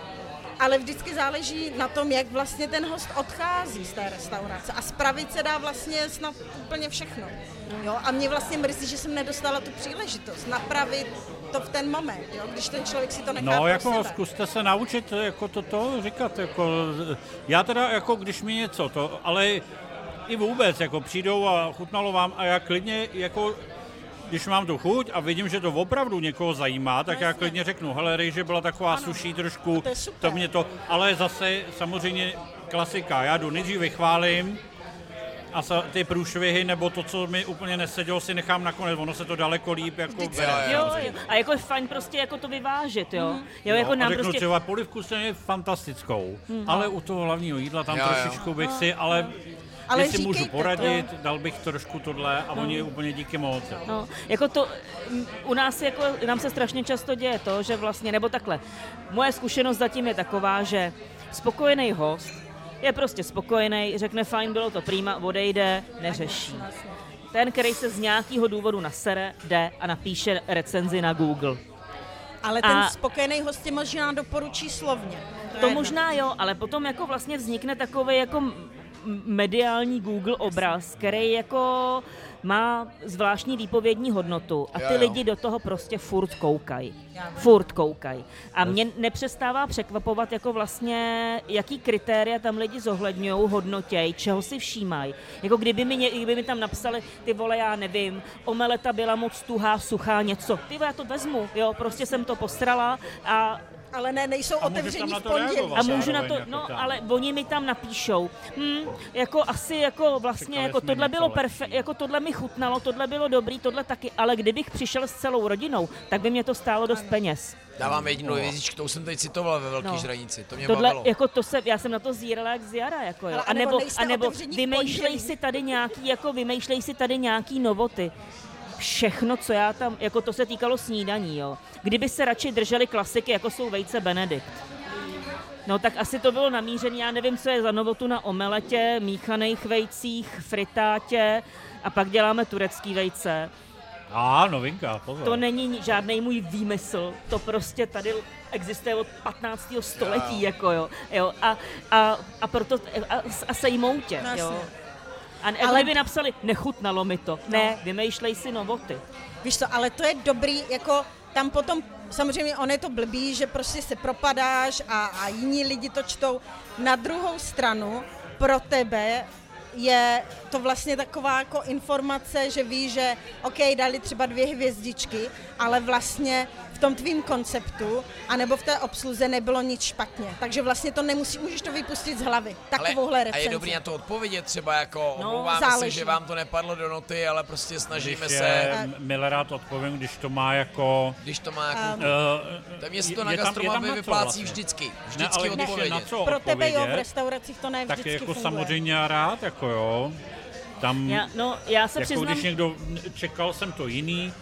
C: ale vždycky záleží na tom, jak vlastně ten host odchází z té restaurace a spravit se dá vlastně snad úplně všechno. Jo, a mě vlastně mrzí, že jsem nedostala tu příležitost napravit to v ten moment, jo, když ten člověk si to nechá
D: No, jako
C: sebe.
D: zkuste se naučit jako toto říkat, jako, já teda, jako když mi něco, to, ale i vůbec, jako přijdou a chutnalo vám a já klidně, jako, když mám tu chuť a vidím, že to opravdu někoho zajímá, tak já
C: jasně.
D: klidně řeknu, hele, rejže byla taková suší trošku,
C: to
D: to mě to, ale zase samozřejmě klasika, já jdu nejdřív vychválím, a sa, ty průšvihy nebo to, co mi úplně nesedělo, si nechám nakonec, ono se to daleko líp jako
C: Vždycky.
D: bere.
B: Jo, jo. A jako je fajn prostě jako to vyvážit, jo. Jo, jako
D: no, a
B: nám
D: řeknu
B: prostě...
D: třeba polivku se je fantastickou, ale u toho hlavního jídla tam
A: Jo, jo.
D: trošičku bych si, ale,
C: Ale
D: jestli můžu
C: říkejte to.
D: poradit, dal bych trošku tohle a oni úplně díky moc. jo.
B: No, jako to, u nás jako, nám se strašně často děje to, že vlastně, nebo takhle, moje zkušenost zatím je taková, že spokojený host je prostě spokojený, řekne fajn, bylo to prýma, odejde, neřeší. Ten, který se z nějakého důvodu nasere, jde a napíše recenzi na Google.
C: Ale ten
B: A-
C: spokojený host možná doporučí slovně.
B: To
C: jedno.
B: možná jo, ale potom jako vlastně vznikne takový jako mediální Google obraz, který jako má zvláštní výpovědní hodnotu a ty
A: Jo, jo.
B: lidi do toho prostě furt koukají. Furt koukají. A mě nepřestává překvapovat jako vlastně, jaký kritéria tam lidi zohledňují, hodnotěj, čeho si všímají. Jako kdyby mi, kdyby mi tam napsali, ty vole, já nevím, omeleta byla moc tuhá, suchá, něco. Ty vole, já to vezmu, jo, prostě jsem to postrala a
C: Ale ne, nejsou
D: A
C: otevření
D: na
C: v pondělí.
B: a můžu na to,
D: jako
B: no,
D: tam.
B: ale oni mi tam napíšou, hm, jako asi jako vlastně, jako tohle bylo
D: lepší.
B: perfektní, jako tohle mi chutnalo, tohle bylo dobrý, tohle taky, ale kdybych přišel s celou rodinou, tak by mě to stálo dost peněz.
A: Dávám jedinou hvězdičku, to už jsem teď citoval ve Velké
B: No.
A: žranici, to mě
B: Tohle,
A: bavilo.
B: jako to se, já jsem na to zírala jak z jara, jako jo. A nebo, a nebo vymýšlej si tady nějaký, jako vymýšlej si tady nějaký novoty. Všechno, co já tam, jako to se týkalo snídaní, jo. Kdyby se radši drželi klasiky, jako jsou vejce Benedikt. No tak asi to bylo namířené, já nevím, co je za novotu na omeletě, míchaných vejcích, fritátě a pak děláme turecký vejce.
D: A novinka, pozor.
B: To není žádný můj výmysl, to prostě tady existuje od 15. století, jako jo. jo a, a, a proto, a, a sejmou tě,
C: No,
B: jo. A, a
C: Ale-
B: kdyby napsali, nechutnalo mi to. Ne, vymýšlej si novoty.
C: Víš co, ale to je dobrý, jako tam potom, samozřejmě on je to blbý, že prostě se propadáš a, a jiní lidi to čtou. Na druhou stranu, pro tebe je to vlastně taková jako informace, že víš, že OK, dali třeba dvě hvězdičky, ale vlastně tom tvým konceptu, anebo v té obsluze nebylo nic špatně. Takže vlastně to nemusí, můžeš to vypustit z hlavy. Takovouhle
A: ale, a
C: recenzi.
A: je dobrý na to odpovědět třeba jako,
B: No,
A: omlouváme se,
C: záleží.
A: že vám to nepadlo do noty, ale prostě snažíme
D: Když
A: se,
D: je, milé rád odpovím, když to má jako...
A: když to má jako...
D: Uh,
A: To město na gastronomii vyplácí vždycky.
D: Ne,
A: Vždycky
D: ale když je na
A: odpovědět.
D: co
C: Pro tebe jo, v
D: odpovědět,
C: restauracích to ne
D: tak
C: vždycky
D: jako
C: funguje.
D: samozřejmě rád, jako jo. Tam,
B: Já, no, já se
D: jako
B: přiznám,
D: když někdo, čekal jsem to jiný,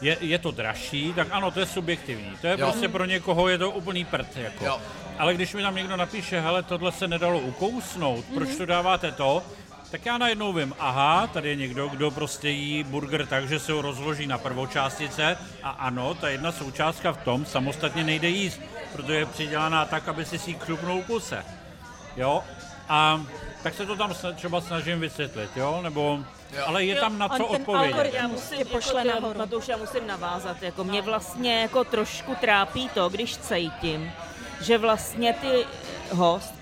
D: je, je to dražší, tak ano, to je subjektivní. To je
A: Jo.
D: prostě pro někoho je to úplný prd. Jako.
A: Jo.
D: Ale když mi tam někdo napíše, hele, tohle se nedalo ukousnout, proč
C: Mhm.
D: to dáváte to, tak já najednou vím, aha, tady je někdo, kdo prostě jí burger tak, že se ho rozloží na prvočástice a ano, ta jedna součástka v tom samostatně nejde jíst, protože je přidělaná tak, aby si si ji křupnul kuse. Jo? A tak se to tam třeba snažím vysvětlit, jo? Nebo,
A: Jo.
D: ale je tam na co odpovědět.
B: já musím,
C: tě pošle
B: jako,
C: nahoru.
B: Na to už já musím navázat. Jako mě vlastně jako trošku trápí to, když cítím, že vlastně ty host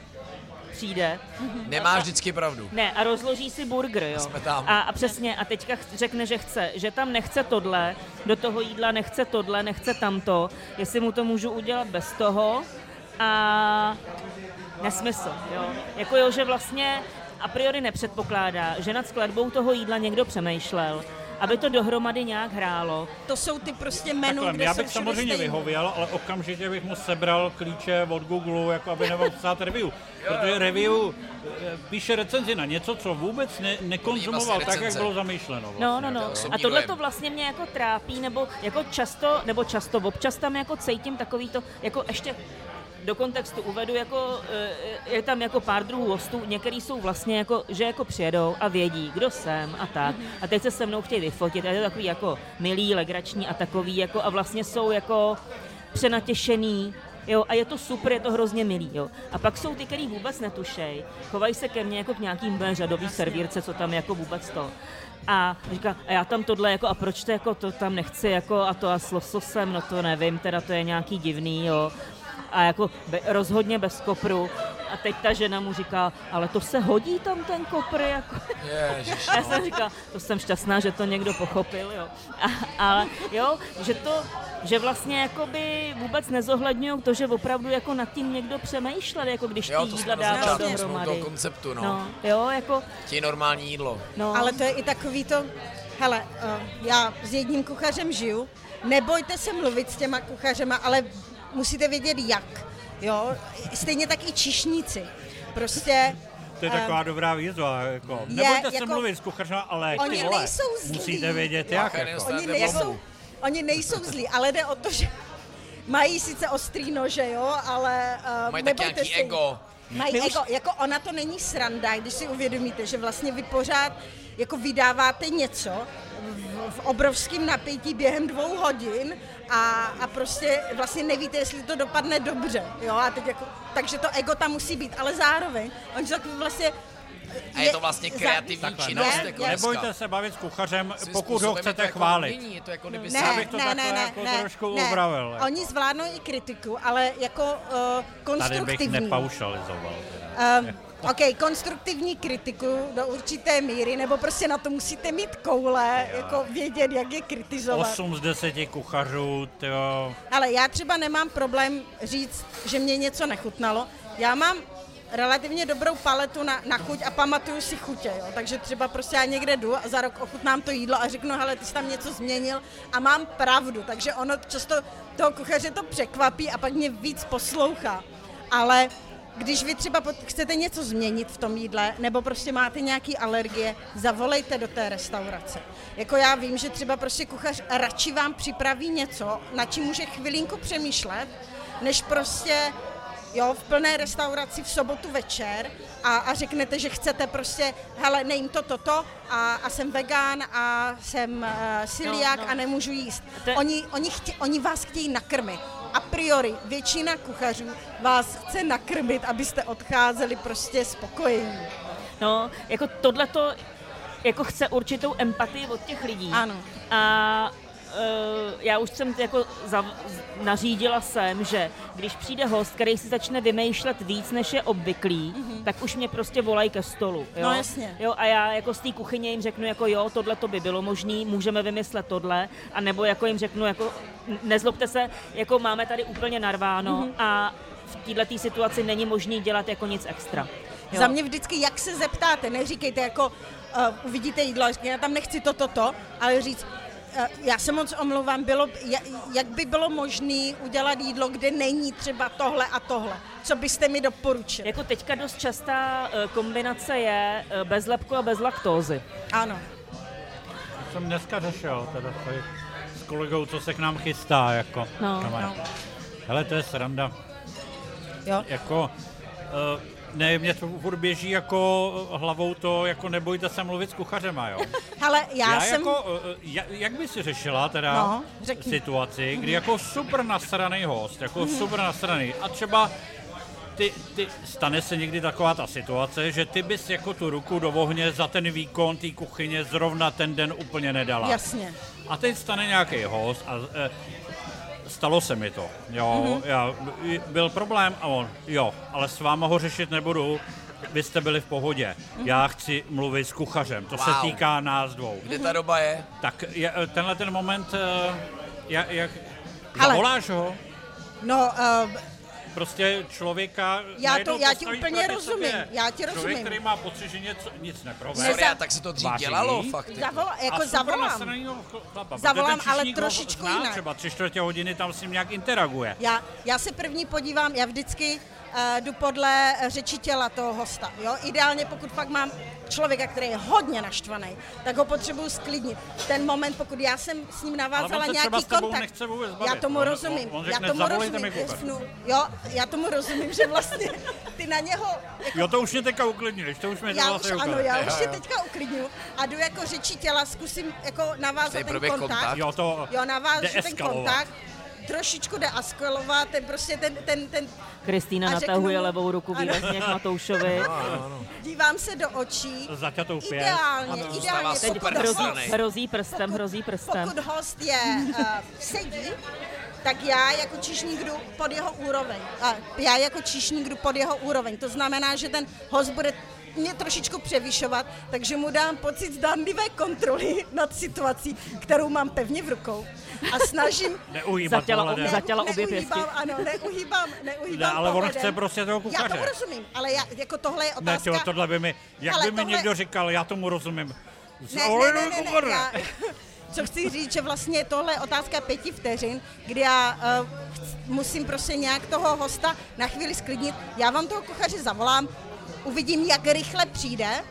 B: přijde
A: Nemá vždycky pravdu.
B: Ne, a rozloží si burger, jo.
A: Jsme tam.
B: A, a přesně, a teďka ch- řekne, že chce, že tam nechce tohle, do toho jídla nechce tohle, nechce tamto, jestli mu to můžu udělat bez toho a nesmysl, jo. Jako jo, že vlastně a priori nepředpokládá, že nad skladbou toho jídla někdo přemýšlel aby to dohromady nějak hrálo.
C: To jsou ty prostě menu,
D: Takhle,
C: kde
D: já bych samozřejmě
C: stejný.
D: vyhověl, ale okamžitě bych mu sebral klíče od Google, jako aby nemohl psát review. Protože review eh, píše recenzi na něco, co vůbec ne, nekonzumoval
A: vlastně
D: tak, jak bylo zamýšleno. Vlastně.
B: No, no, no. A tohle to vlastně mě jako trápí, nebo jako často, nebo často, občas tam jako cítím takový to, jako ještě do kontextu uvedu, jako, eh, je tam jako pár druhů hostů, některý jsou vlastně jako, že jako přijedou a vědí, kdo jsem a tak. A teď se se mnou chtějí vyfotit a je to takový jako milý, legrační a takový jako a vlastně jsou jako přenatěšený, Jo, a je to super, je to hrozně milý, jo. A pak jsou ty, který vůbec netušej, chovají se ke mně jako k nějakým řadový servírce, co tam jako vůbec to. A říká, a já tam tohle, jako, a proč to, jako, to tam nechci, jako, a to a s lososem, no to nevím, teda to je nějaký divný, jo. A jako be, rozhodně bez kopru. A teď ta žena mu říká, ale to se hodí tam ten kopr, jako.
A: Ježiš,
B: A <laughs> já
A: no.
B: jsem říkala, to jsem šťastná, že to někdo pochopil, jo. A, ale jo, že to, že vlastně jakoby vůbec nezohledňují to, že opravdu jako nad tím někdo přemýšlel, jako když ty
A: Jo, to
B: jídla
A: na
B: dával dohromady.
A: toho konceptu, no.
B: No, jo, jako,
A: Ti normální jídlo.
B: no.
C: Ale to je i takový to, hele, uh, já s jedním kuchařem žiju, nebojte se mluvit s těma kuchařema, ale musíte vědět jak, jo, stejně tak i čišníci. Prostě
D: To je taková dobrá výzva. Jako.
C: je,
D: Nebojte se
C: jako-
D: mluvit s kuchařem, ale
C: Oni
D: ty vole,
C: nejsou zlí.
D: musíte vědět jak. Jako.
C: Oni nejsou, oni nejsou zlí, ale jde o to, že mají sice ostrý nože, jo, ale uh,
A: Mají taky nějaký ego.
C: Mají
B: My už-
C: ego, jako ona to není sranda, když si uvědomíte, že vlastně vy pořád jako vydáváte něco v, v obrovském napětí během dvou hodin a, a prostě vlastně nevíte, jestli to dopadne dobře, jo, a teď jako, takže to ego tam musí být, ale zároveň, oni jsou takový vlastně
A: A je to vlastně
C: za-
A: kreativní
D: Takhle,
A: činnost,
C: je-
A: jako.
D: Nebojte se bavit s kuchařem,
A: Svým
D: pokud ho chcete
A: jako
D: chválit.
A: umění, Je to jako kdyby
C: ne,
D: bych to
C: ne,
D: takhle
C: ne, ne,
D: jako
C: ne,
D: trošku
C: ne.
D: upravil, jako.
C: Oni zvládnou i kritiku, ale jako uh,
D: Tady bych
C: konstruktivní.
D: nepaušalizoval. Teda.
C: Um, OK, konstruktivní kritiku do určité míry, nebo prostě na to musíte mít koule, jako vědět, jak je kritizovat.
D: 8 z 10 kuchařů, tyjo,
C: Ale já třeba nemám problém říct, že mě něco nechutnalo. Já mám relativně dobrou paletu na, na chuť a pamatuju si chutě, jo. Takže třeba prostě já někde jdu a za rok ochutnám to jídlo a řeknu, hele, ty jsi tam něco změnil a mám pravdu, takže ono často toho kuchaře to překvapí a pak mě víc poslouchá. Ale když vy třeba pot- chcete něco změnit v tom jídle, nebo prostě máte nějaký alergie, zavolejte do té restaurace. Jako já vím, že třeba prostě kuchař radši vám připraví něco, na čím může chvilinku přemýšlet, než prostě jo, v plné restauraci v sobotu večer a, a řeknete, že chcete prostě, hele, nejím to, toto a, a jsem vegán a jsem uh, celiák
B: No, no.
C: a nemůžu jíst.
B: To je-
C: Oni, oni, chtě, oni vás chtějí nakrmit. A priori většina kuchařů vás chce nakrmit, abyste odcházeli prostě spokojení.
B: No, jako tohle to jako chce určitou empatii od těch lidí.
C: Ano.
B: A já už jsem jako za, nařídila jsem, že když přijde host, který si začne vymýšlet víc, než je obvyklý, mm-hmm. tak už mě prostě volají ke stolu. Jo?
C: No, jasně.
B: Jo, a já jako z té kuchyně jim řeknu, jako jo, tohle to by bylo možné, můžeme vymyslet tohle, a nebo jako jim řeknu, jako nezlobte se, jako máme tady úplně narváno mm-hmm. a v této situaci není možný dělat jako nic extra. Jo.
C: Za mě vždycky, jak se zeptáte, neříkejte jako, uh, uvidíte jídlo, já tam nechci toto, to, ale říct, já se moc omlouvám, bylo, ja- jak by bylo možné udělat jídlo, kde není třeba tohle a tohle? Co byste mi doporučili?
B: Jako teďka dost častá eh, kombinace je eh, bez lepku a bez laktózy.
C: Ano.
D: jsem dneska řešil teda tady s kolegou, co se k nám chystá, jako.
B: No,
C: no.
D: Hele, to je sranda.
C: Jo.
D: Jako, uh, ne, mě to furt běží jako hlavou to, jako nebojte se mluvit s kuchařema, jo. <laughs>
C: Hele, já,
D: Já
C: jsem...
D: jako, uh, jak, jak by si řešila teda
C: No, řekni.
D: situaci, kdy jako super nasraný host, jako super nasraný a třeba ty, ty, stane se někdy taková ta situace, že ty bys jako tu ruku do ohně za ten výkon té kuchyně zrovna ten den úplně nedala.
C: Jasně.
D: A teď stane nějaký host a e, stalo se mi to. Jo,
C: Mhm.
D: mm-hmm. já, byl problém a on, jo, ale s váma ho řešit nebudu, vy jste byli v pohodě.
C: Mhm.
D: Já chci mluvit s kuchařem, to se
A: Wow.
D: týká nás dvou.
A: Kde ta doba je?
D: Tak je, tenhle ten moment, e, jak, jak
C: Ale-
D: zavoláš ho?
C: No, uh,
D: prostě člověka
C: Já to- já ti úplně rozumím,
D: sobě.
C: já ti
D: Člověk,
C: rozumím.
D: který má pocit, že něco, nic neprovede.
A: Sorry, a tak se to dřív
D: Vážení?
A: dělalo, fakt. jako.
C: Zavolá, jako
D: a
C: zavolám.
D: chlapa,
C: Zavolám, ale trošičku
D: zná
C: jinak.
D: třeba tři čtvrtě hodiny tam s ním nějak interaguje.
C: Já, já se první podívám, já vždycky jdu podle eh, řeči těla toho hosta. Jo? Ideálně, pokud fakt mám člověka, který je hodně naštvaný, tak ho potřebuju sklidnit. Ten moment, pokud já jsem s ním navázala
D: on se
C: nějaký kontakt.
D: nechce vůbec
C: já tomu
D: On-
C: rozumím.
D: on
C: já
D: řekne,
C: tomu
D: "Zavolejte
C: rozumím.
D: mi kuchaře."
C: Jestnu, jo, já tomu rozumím, že vlastně ty na něho jako
D: Jo, to už mě teďka uklidnileš, to už mě to
C: já už,
D: vlastně
C: ano, já už je teďka uklidňuju a jdu jako řeči těla, zkusím jako navázat ten kontakt.
A: kontakt.
D: Jo, to
C: Jo, navážu ten kontakt, trošičku deeskalovat, ten prostě ten, ten, ten,
B: Kristýna
C: řeknu
B: natahuje
C: mu-
B: levou ruku
C: ano.
B: výrazně k Matoušovi.
C: dívám se do očí,
D: Zaťatou pěst.
C: ideálně,
A: A to zůstává
C: ideálně, pokud,
B: Hrozí, hrozí prstem, hrozí prstem.
C: pokud host je uh, sedí, tak já jako číšník jdu pod jeho úroveň. A já jako číšník jdu pod jeho úroveň. To znamená, že ten host bude mě trošičku převyšovat, takže mu dám pocit zdánlivé kontroly nad situací, kterou mám pevně v rukou. A snažím
D: Neuhýbat
B: Zatěla-
D: pohledem.
B: za- Zatěla obě
C: neuhýbám,
B: pěsti.
C: ano, neuhýbám, neuhýbám
D: Ne, ale on
C: pohledem.
D: chce prostě toho
C: Já
D: kuchaře.
C: tomu rozumím, ale já, jako tohle je
D: Ne,
C: otázka...
D: to, tohle by mi, jak
C: Ale
D: by mi
C: tohle-
D: někdo říkal, já tomu rozumím.
C: Ne,
D: Ale
C: ne, ne, ne, ne,
D: kuchaře.
C: já, <laughs> co chci říct, že vlastně tohle je otázka pěti vteřin, kdy já uh, musím prostě nějak toho hosta na chvíli sklidnit. Já vám toho kuchaře zavolám, uvidím, jak rychle přijde,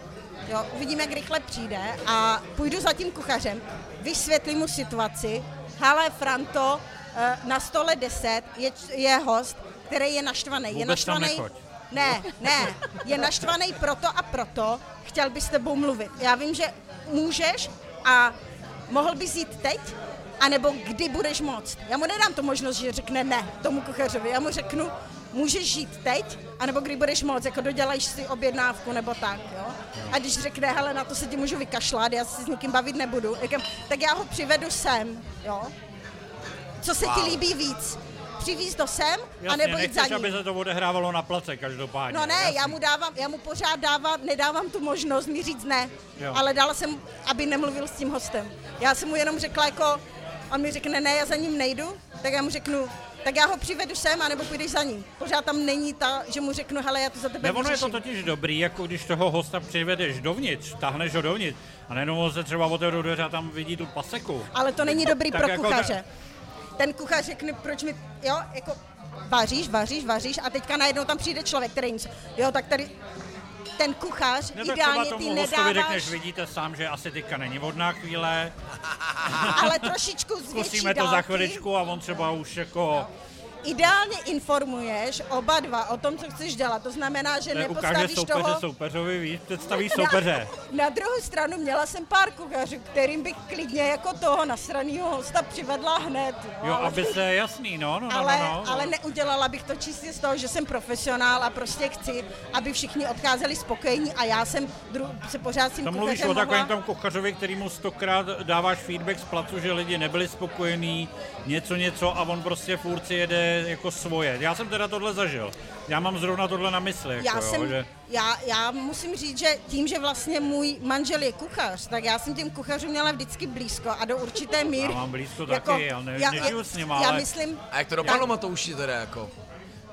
C: jo, uvidím, jak rychle přijde a půjdu za tím kuchařem, vysvětlím mu situaci. Hele, Franto, uh, na stole 10 je, je host, který je naštvaný. je
D: Vůbec tam
C: naštvaný. Ne, ne, je naštvaný proto a proto, chtěl by s tebou mluvit. Já vím, že můžeš a mohl bys jít teď, anebo kdy budeš moct. Já mu nedám tu možnost, že řekne ne tomu kuchařovi. Já mu řeknu, můžeš jít teď, anebo kdy budeš moct, jako dodělajíš si objednávku nebo tak, jo. A když řekne, hele, na to se ti můžu vykašlat, já se s nikým bavit nebudu, tak já ho přivedu sem, jo. Co se ti
A: Wow.
C: líbí víc? Přivízt to sem,
D: Jasně,
C: anebo jít za ním?
D: aby se to odehrávalo na place každopádně.
C: No ne, já mu dávám, já mu pořád dávám, nedávám tu možnost mi říct ne,
D: Jo.
C: ale dala jsem, aby nemluvil s tím hostem. Já jsem mu jenom řekla jako, on mi řekne ne, já za ním nejdu, tak já mu řeknu, tak já ho přivedu sem, anebo půjdeš za ním. Pořád tam není ta, že mu řeknu, hele, já to za tebe
D: Ne, ono je to totiž dobrý, jako když toho hosta přivedeš dovnitř, táhneš ho dovnitř a najednou on se třeba otevřou dveře a tam vidí tu paseku.
C: Ale to není dobrý pro
D: jako
C: kuchaře. Ten kuchař řekne, proč mi, jo, jako vaříš, vaříš, vaříš a teďka najednou tam přijde člověk, který nic, jo, tak tady ten kuchař,
D: Ne, tak třeba
C: ideálně ty nedáváš,
D: řekneš, vidíte sám, že asi teďka není vhodná chvíle,
C: ale trošičku z <laughs> větší
D: zkusíme to za
C: dálky.
D: chviličku a on třeba už jako
C: Ideálně informuješ oba dva o tom, co chceš dělat. To znamená, že
D: ne,
C: nepostavíš
D: soupeře
C: toho...
D: soupeřovi, víš, představíš soupeře.
C: Na, na druhou stranu měla jsem pár kuchařů, kterým bych klidně jako toho nasranýho hosta přivedla hned.
D: Jo,
C: ale-
D: aby se jasný, no, no, no,
C: ale,
D: no, no.
C: ale neudělala bych to čistě z toho, že jsem profesionál a prostě chci, aby všichni odcházeli spokojení a já jsem dru- se pořád s tím
D: To mluvíš o takovém
C: mohla...
D: tom kuchařovi, kterýmu stokrát dáváš feedback z placu, že lidi nebyli spokojení, něco, něco a on prostě furt si jede jako svoje. Já jsem teda tohle zažil. Já mám zrovna tohle na mysli. Jako,
C: Já,
D: jo,
C: jsem,
D: že...
C: já, já musím říct, že tím, že vlastně můj manžel je kuchař, tak já jsem těm kuchařům měla vždycky blízko a do určité míry.
D: Já mám blízko taky, ale ne-
C: já,
D: nežiju s
C: Já
D: ale-
C: myslím,
A: A jak to dopadlo Matouši teda jako?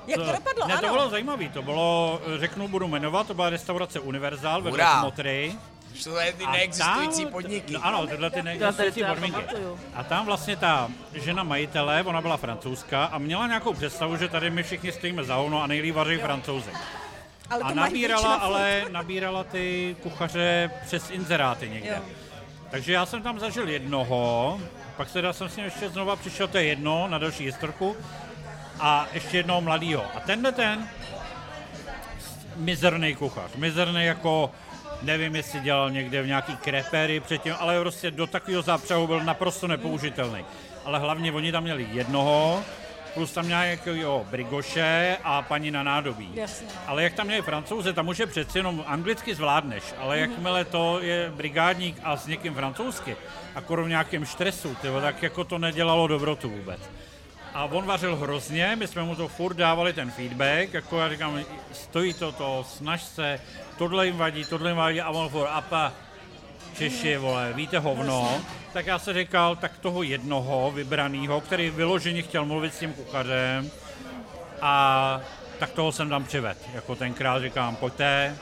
C: jak to dopadlo,
D: ne,
C: ano.
D: to bylo zajímavé. To bylo, řeknu, budu jmenovat, to byla restaurace Univerzál
A: Hurá.
D: Motry.
A: Je ty neexistující
D: tam-
A: podniky.
D: No, ano, tyhle ty neexistující podmínky. A tam vlastně ta žena majitele, ona byla francouzská a měla nějakou představu, že tady my všichni stojíme za hovno a nejlíp vaří francouzi.
C: ale
D: A nabírala, ale nabírala ty kuchaře přes inzeráty někde.
C: Jo.
D: Takže já jsem tam zažil jednoho, pak teda jsem s ním ještě znova přišel, to je jedno, na další historku, a ještě jednoho mladýho. A tenhle ten mizerný kuchař, mizerný jako nevím, jestli dělal někde v nějaký krepery předtím, ale prostě do takového zápřehu byl naprosto nepoužitelný. Ale hlavně oni tam měli jednoho, plus tam nějakého brigoše a paní na nádobí.
C: Jasně.
D: Ale jak tam měli francouze, tam už je přeci jenom anglicky zvládneš, ale jakmile to je brigádník a s někým francouzsky, a v nějakém stresu, tyvo, tak jako to nedělalo dobrotu vůbec. A on vařil hrozně, my jsme mu to furt dávali ten feedback, jako já říkám, stojí to, to, snaž se, tohle jim vadí, tohle jim vadí, a on furt, apa, Češi, vole, víte hovno, tak já se říkal, tak toho jednoho vybraného, který vyloženě chtěl mluvit s tím kuchařem, A tak toho jsem tam přived. Jako tenkrát říkám, pojďte,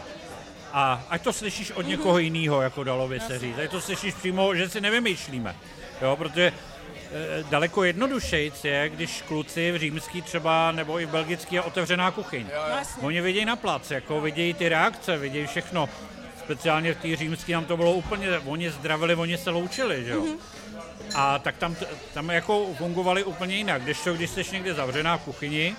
D: a ať to slyšíš od někoho jiného, jako dalo by se říct. Ať to slyšíš přímo, že si nevymýšlíme. Jo, protože daleko jednodušejc je, když kluci v římský třeba, nebo i v belgický je otevřená kuchyň. Oni vidějí na plac, jako vidějí ty reakce, vidějí všechno. Speciálně v té římské nám to bylo úplně, oni zdravili, oni se loučili, že jo. A tak tam, tam jako fungovali úplně jinak. Když to, když jsi někde zavřená v kuchyni,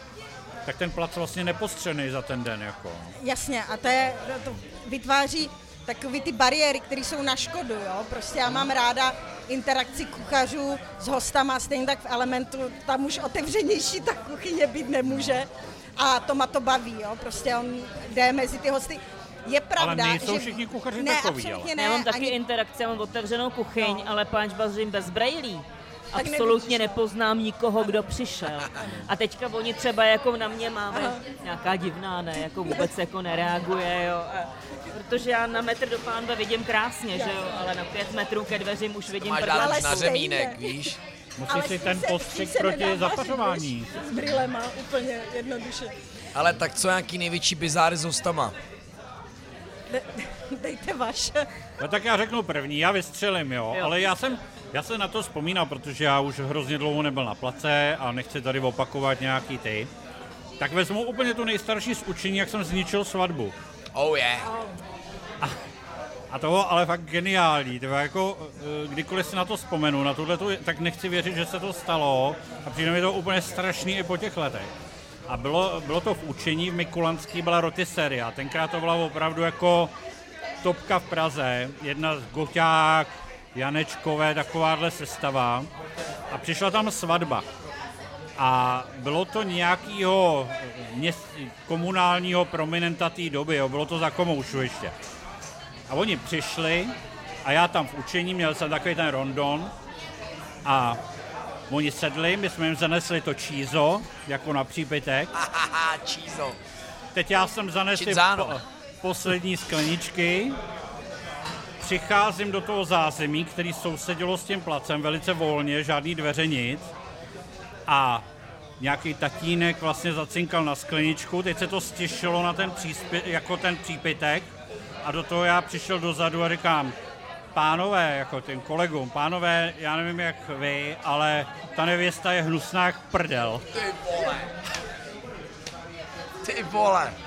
D: tak ten plac vlastně nepostřený za ten den. Jako.
C: Jasně, a to, je, to vytváří takový ty bariéry, které jsou na škodu, jo. Prostě já mám ráda interakci kuchařů s hostama, stejně tak v Elementu, tam už otevřenější ta kuchyně být nemůže. A to ma to baví, jo. Prostě on jde mezi ty hosty. Je pravda,
D: Ale nejsou
C: že...
D: všichni kuchaři
C: ne,
D: takový,
C: absolutně
D: ale.
C: ne.
B: Já mám taky
C: ani...
B: interakci, já mám otevřenou kuchyň,
C: No.
B: ale páč vařím bez brejlí. Absolutně nepoznám nikoho, kdo přišel. A teďka oni třeba jako na mě máme nějaká divná, ne, jako vůbec jako nereaguje, jo. A, protože já na metr do pánve vidím krásně, že jo, ale na pět metrů ke dveřím už vidím
C: Ale
A: na řemínek, víš?
D: Musí
C: Ale
D: si ten postřik proti zapařování.
C: S brýlema, úplně jednoduše.
A: Ale tak co nějaký největší bizáry s hostama?
C: De, <laughs> dejte vaše.
D: No tak já řeknu první, já vystřelím, jo,
B: Jo.
D: ale já jsem, já se na to vzpomínal, protože já už hrozně dlouho nebyl na place a nechci tady opakovat nějaký ty. Tak vezmu úplně tu nejstarší z učení, jak jsem zničil svatbu.
A: Oh yeah.
D: A toho ale fakt geniální, to jako eh, kdykoliv si na to vzpomenu, na tohle, tak nechci věřit, že se to stalo a přijde mi to úplně strašný i po těch letech. A bylo, bylo to v učení, v Mikulanský byla rotisserie a tenkrát to byla opravdu jako topka v Praze, jedna z Goťák, Janečkové, takováhle sestava a přišla tam svatba. A bylo to nějakého měst, komunálního prominenta té doby, jo, bylo to za komoušu ještě. A oni přišli a já tam v učení měl jsem takový ten rondon a oni sedli, my jsme jim zanesli to čízo, jako na přípitek.
A: Čízo.
D: Teď já jsem zanesl po, poslední skleničky, přicházím do toho zázemí, který sousedilo s tím placem velice volně, žádný dveře nic. A nějaký tatínek vlastně zacinkal na skleničku, teď se to stěšilo na ten příspě, jako ten přípitek a do toho já přišel dozadu a říkám, pánové, jako těm kolegům, pánové, já nevím jak vy, ale ta nevěsta je hnusná jak prdel.
A: Ty vole. Ty vole.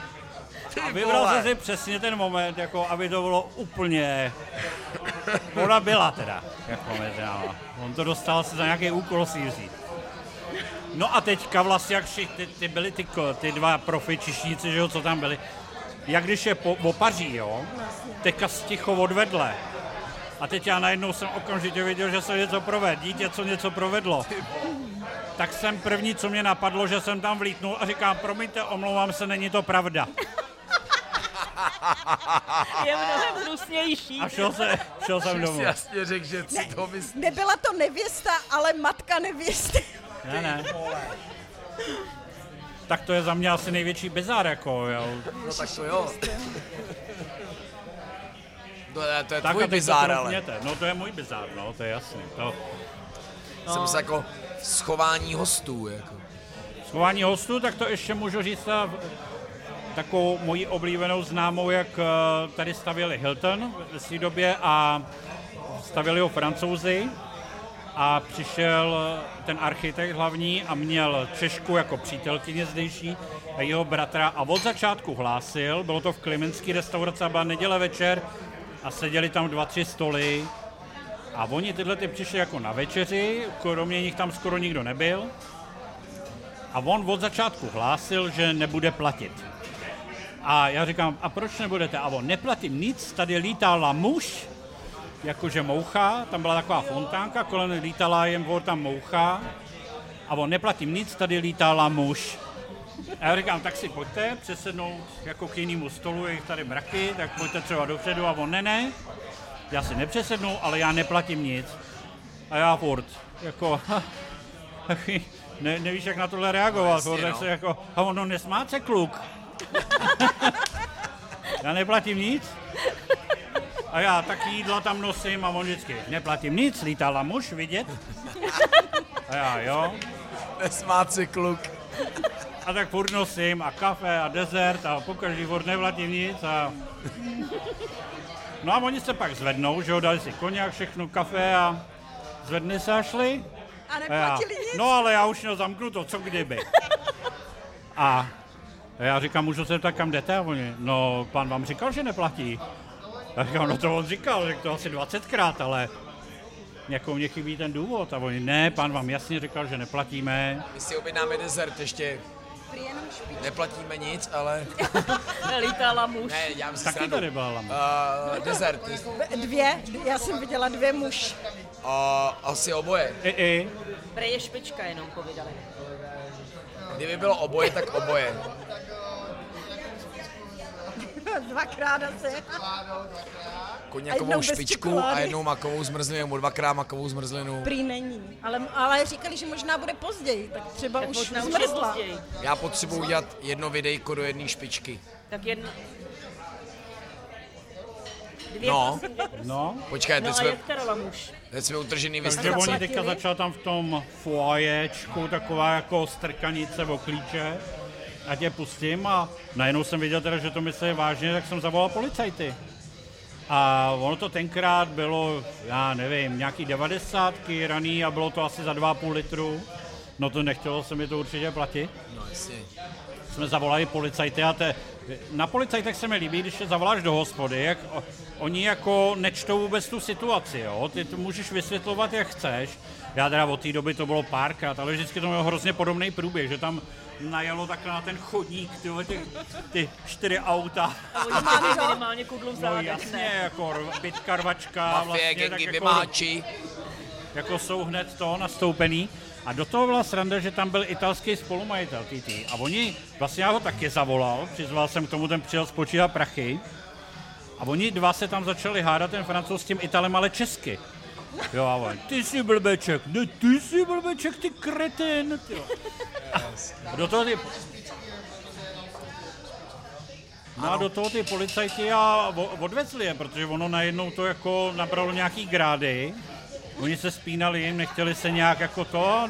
A: Ty
D: A vybral jsem si přesně ten moment, jako aby to bylo úplně... Ona byla teda, jako mezi náma. On to dostal se za nějaký úkol si vzít. No a teďka vlastně, jak vši, ty, ty byly ty, ty dva profi čišníci, že jo, co tam byli, jak když je po, opaří, jo, teďka sticho odvedle. A teď já najednou jsem okamžitě viděl, že se něco proved, dítě, co něco provedlo. Tak jsem první, co mě napadlo, že jsem tam vlítnul a říkám, promiňte, omlouvám se, není to pravda.
B: Je mnohem hnusnější.
D: A šel, se, šel jsem domů.
A: Jasně řekl, že si to myslíš.
C: Nebyla to nevěsta, ale matka nevěsty.
D: Ne, ne. Tak to je za mě asi největší bizár, jako, jo.
A: No tak to jo. To je, to je
D: Tak
A: tvůj bizár, ale.
D: troufněte. No to je můj bizár, no, to je jasný. To
A: Jsem se jako schování hostů, jako.
D: schování hostů, tak to ještě můžu říct takovou moji oblíbenou známou, jak eh, tady stavěli Hilton v té době a stavěli ho francouzi. A přišel ten architekt hlavní a měl Češku jako přítelkyně zdejší a jeho bratra a od začátku hlásil, bylo to v Klimenský restauraci, byla neděle večer a seděli tam dva, tři stoly. A oni tyhle ty přišli jako na večeři, kromě nich tam skoro nikdo nebyl. A on od začátku hlásil, že nebude platit. A já říkám, a proč nebudete? A on, neplatím nic, tady lítala muž, jakože moucha, tam byla taková fontánka, kolem lítala jen bylo tam moucha. A on, neplatím nic, tady lítala muž. A já říkám, tak si pojďte přesednout jako k jinému stolu, je jich tady mraky, tak pojďte třeba dopředu. A on, ne, ne, já si nepřesednu, ale já neplatím nic. A já furt, jako, <laughs> ne, nevíš, jak na tohle reagovat,
A: jasně,
D: furt, tak
A: no.
D: se jako, a ono nesmáce kluk. <laughs> já neplatím nic. A já taky jídla tam nosím a on vždycky, neplatím nic, lítala muž, vidět? A já, jo.
A: Nesmát si kluk.
D: A tak furt nosím a kafe a dezert a pokaždý furt nevlatím nic a... No a oni se pak zvednou, že jo, dali si koněk, všechno kafe a zvedli se a šli.
C: A
D: A já,
C: neplatili nic?
D: no ale já už měl zamknuto, co kdyby. A já říkám, můžu se tak kam jdete? A oni, no pan vám říkal, že neplatí. Já říkám, no to on říkal, řekl to asi 20krát, ale jako mě chybí ten důvod. A oni, ne, pan vám jasně říkal, že neplatíme.
A: My si objednáme dezert ještě. Neplatíme nic, ale... <laughs>
B: Lítala muž.
A: Ne, já si
D: Taky tady byla.
A: Uh, dezert.
C: Dvě, já jsem viděla dvě muž.
A: Uh, asi oboje.
D: I, i.
B: Prej je špička jenom povídali.
A: Kdyby bylo oboje, tak oboje.
C: Dvakrát asi. A
A: Koněkovou špičku a jednou makovou zmrzlinu, nebo dvakrát makovou zmrzlinu.
C: Prý není. Ale, ale říkali, že možná bude později, tak třeba
B: Tak
C: už zmrzla.
B: později.
A: Já potřebuji udělat jedno videjko do jedné špičky.
B: Tak jedno... Dvě
A: No.
B: prosím, dvě.
D: No,
A: Počkej,
B: No
A: teď
B: a
A: jsme, teď jsme utržený
D: takže
A: vystav.
D: oni teďka začala tam v tom foaječku taková jako strkanice o klíče. A tě pustím a najednou jsem viděl teda, že to myslí vážně, tak jsem zavolal policajty. A ono to tenkrát bylo, já nevím, nějaký devadesátky raný a bylo to asi za 2,5 litru. No to nechtělo se mi to určitě platit.
A: No jasně.
D: jsme zavolali policajty a te, na policajtech se mi líbí, když je zavoláš do hospody, jak oni jako nečtou vůbec tu situaci, jo? ty to můžeš vysvětlovat, jak chceš. Já teda od té doby to bylo párkrát, ale vždycky to mělo hrozně podobný průběh, že tam najelo takhle na ten chodník, ty, ty, ty čtyři auta.
B: A oni <laughs> mají minimálně kudlu v
D: No
B: zádech,
D: jasně,
B: ne?
D: jako bitka rvačka,
A: Mafie,
D: vlastně, tak jako,
A: vymáči.
D: jako jsou hned to nastoupený. A do toho byla sranda, že tam byl italský spolumajitel TT. A oni, vlastně já ho taky zavolal, přizval jsem k tomu, ten přijel spočítat prachy. A oni dva se tam začali hádat, ten francouz s tím Italem, ale česky. Jo, a on, ty jsi blbeček, ne, ty jsi blbeček, ty kretin. A do toho ty... No a do toho ty policajti a odvezli je, protože ono najednou to jako nabralo nějaký grády. Oni se spínali jim, nechtěli se nějak jako to a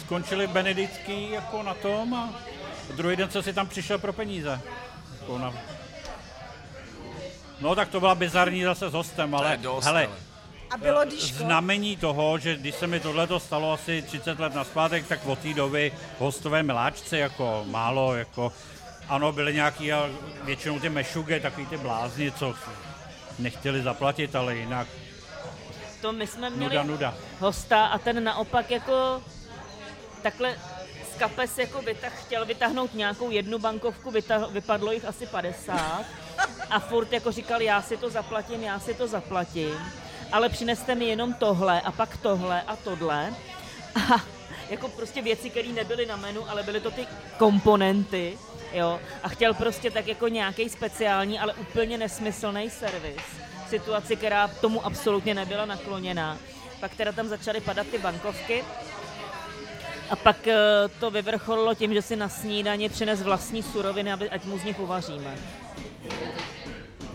D: skončili benedický jako na tom a druhý den se si tam přišel pro peníze. Jako na... No tak to byla bizarní zase s hostem, ale
A: dost,
D: hele,
A: ale.
C: A bylo díško.
D: znamení toho, že když se mi tohle stalo asi 30 let naspátek, tak od té doby hostové miláčci jako málo, jako ano, byly nějaký, a většinou ty mešuge, takový ty blázni, co nechtěli zaplatit, ale jinak
B: To my jsme měli
D: nuda, nuda.
B: hosta a ten naopak jako takhle z kapes jako vytah, chtěl vytáhnout nějakou jednu bankovku, vytah, vypadlo jich asi 50 a furt jako říkal, já si to zaplatím, já si to zaplatím, ale přineste mi jenom tohle a pak tohle a tohle a <laughs> jako prostě věci, které nebyly na menu, ale byly to ty komponenty, jo, a chtěl prostě tak jako nějaký speciální, ale úplně nesmyslný servis. Situaci, která tomu absolutně nebyla nakloněná. Pak teda tam začaly padat ty bankovky a pak eh, to vyvrcholilo tím, že si na snídani přines vlastní suroviny, ať mu z nich uvaříme.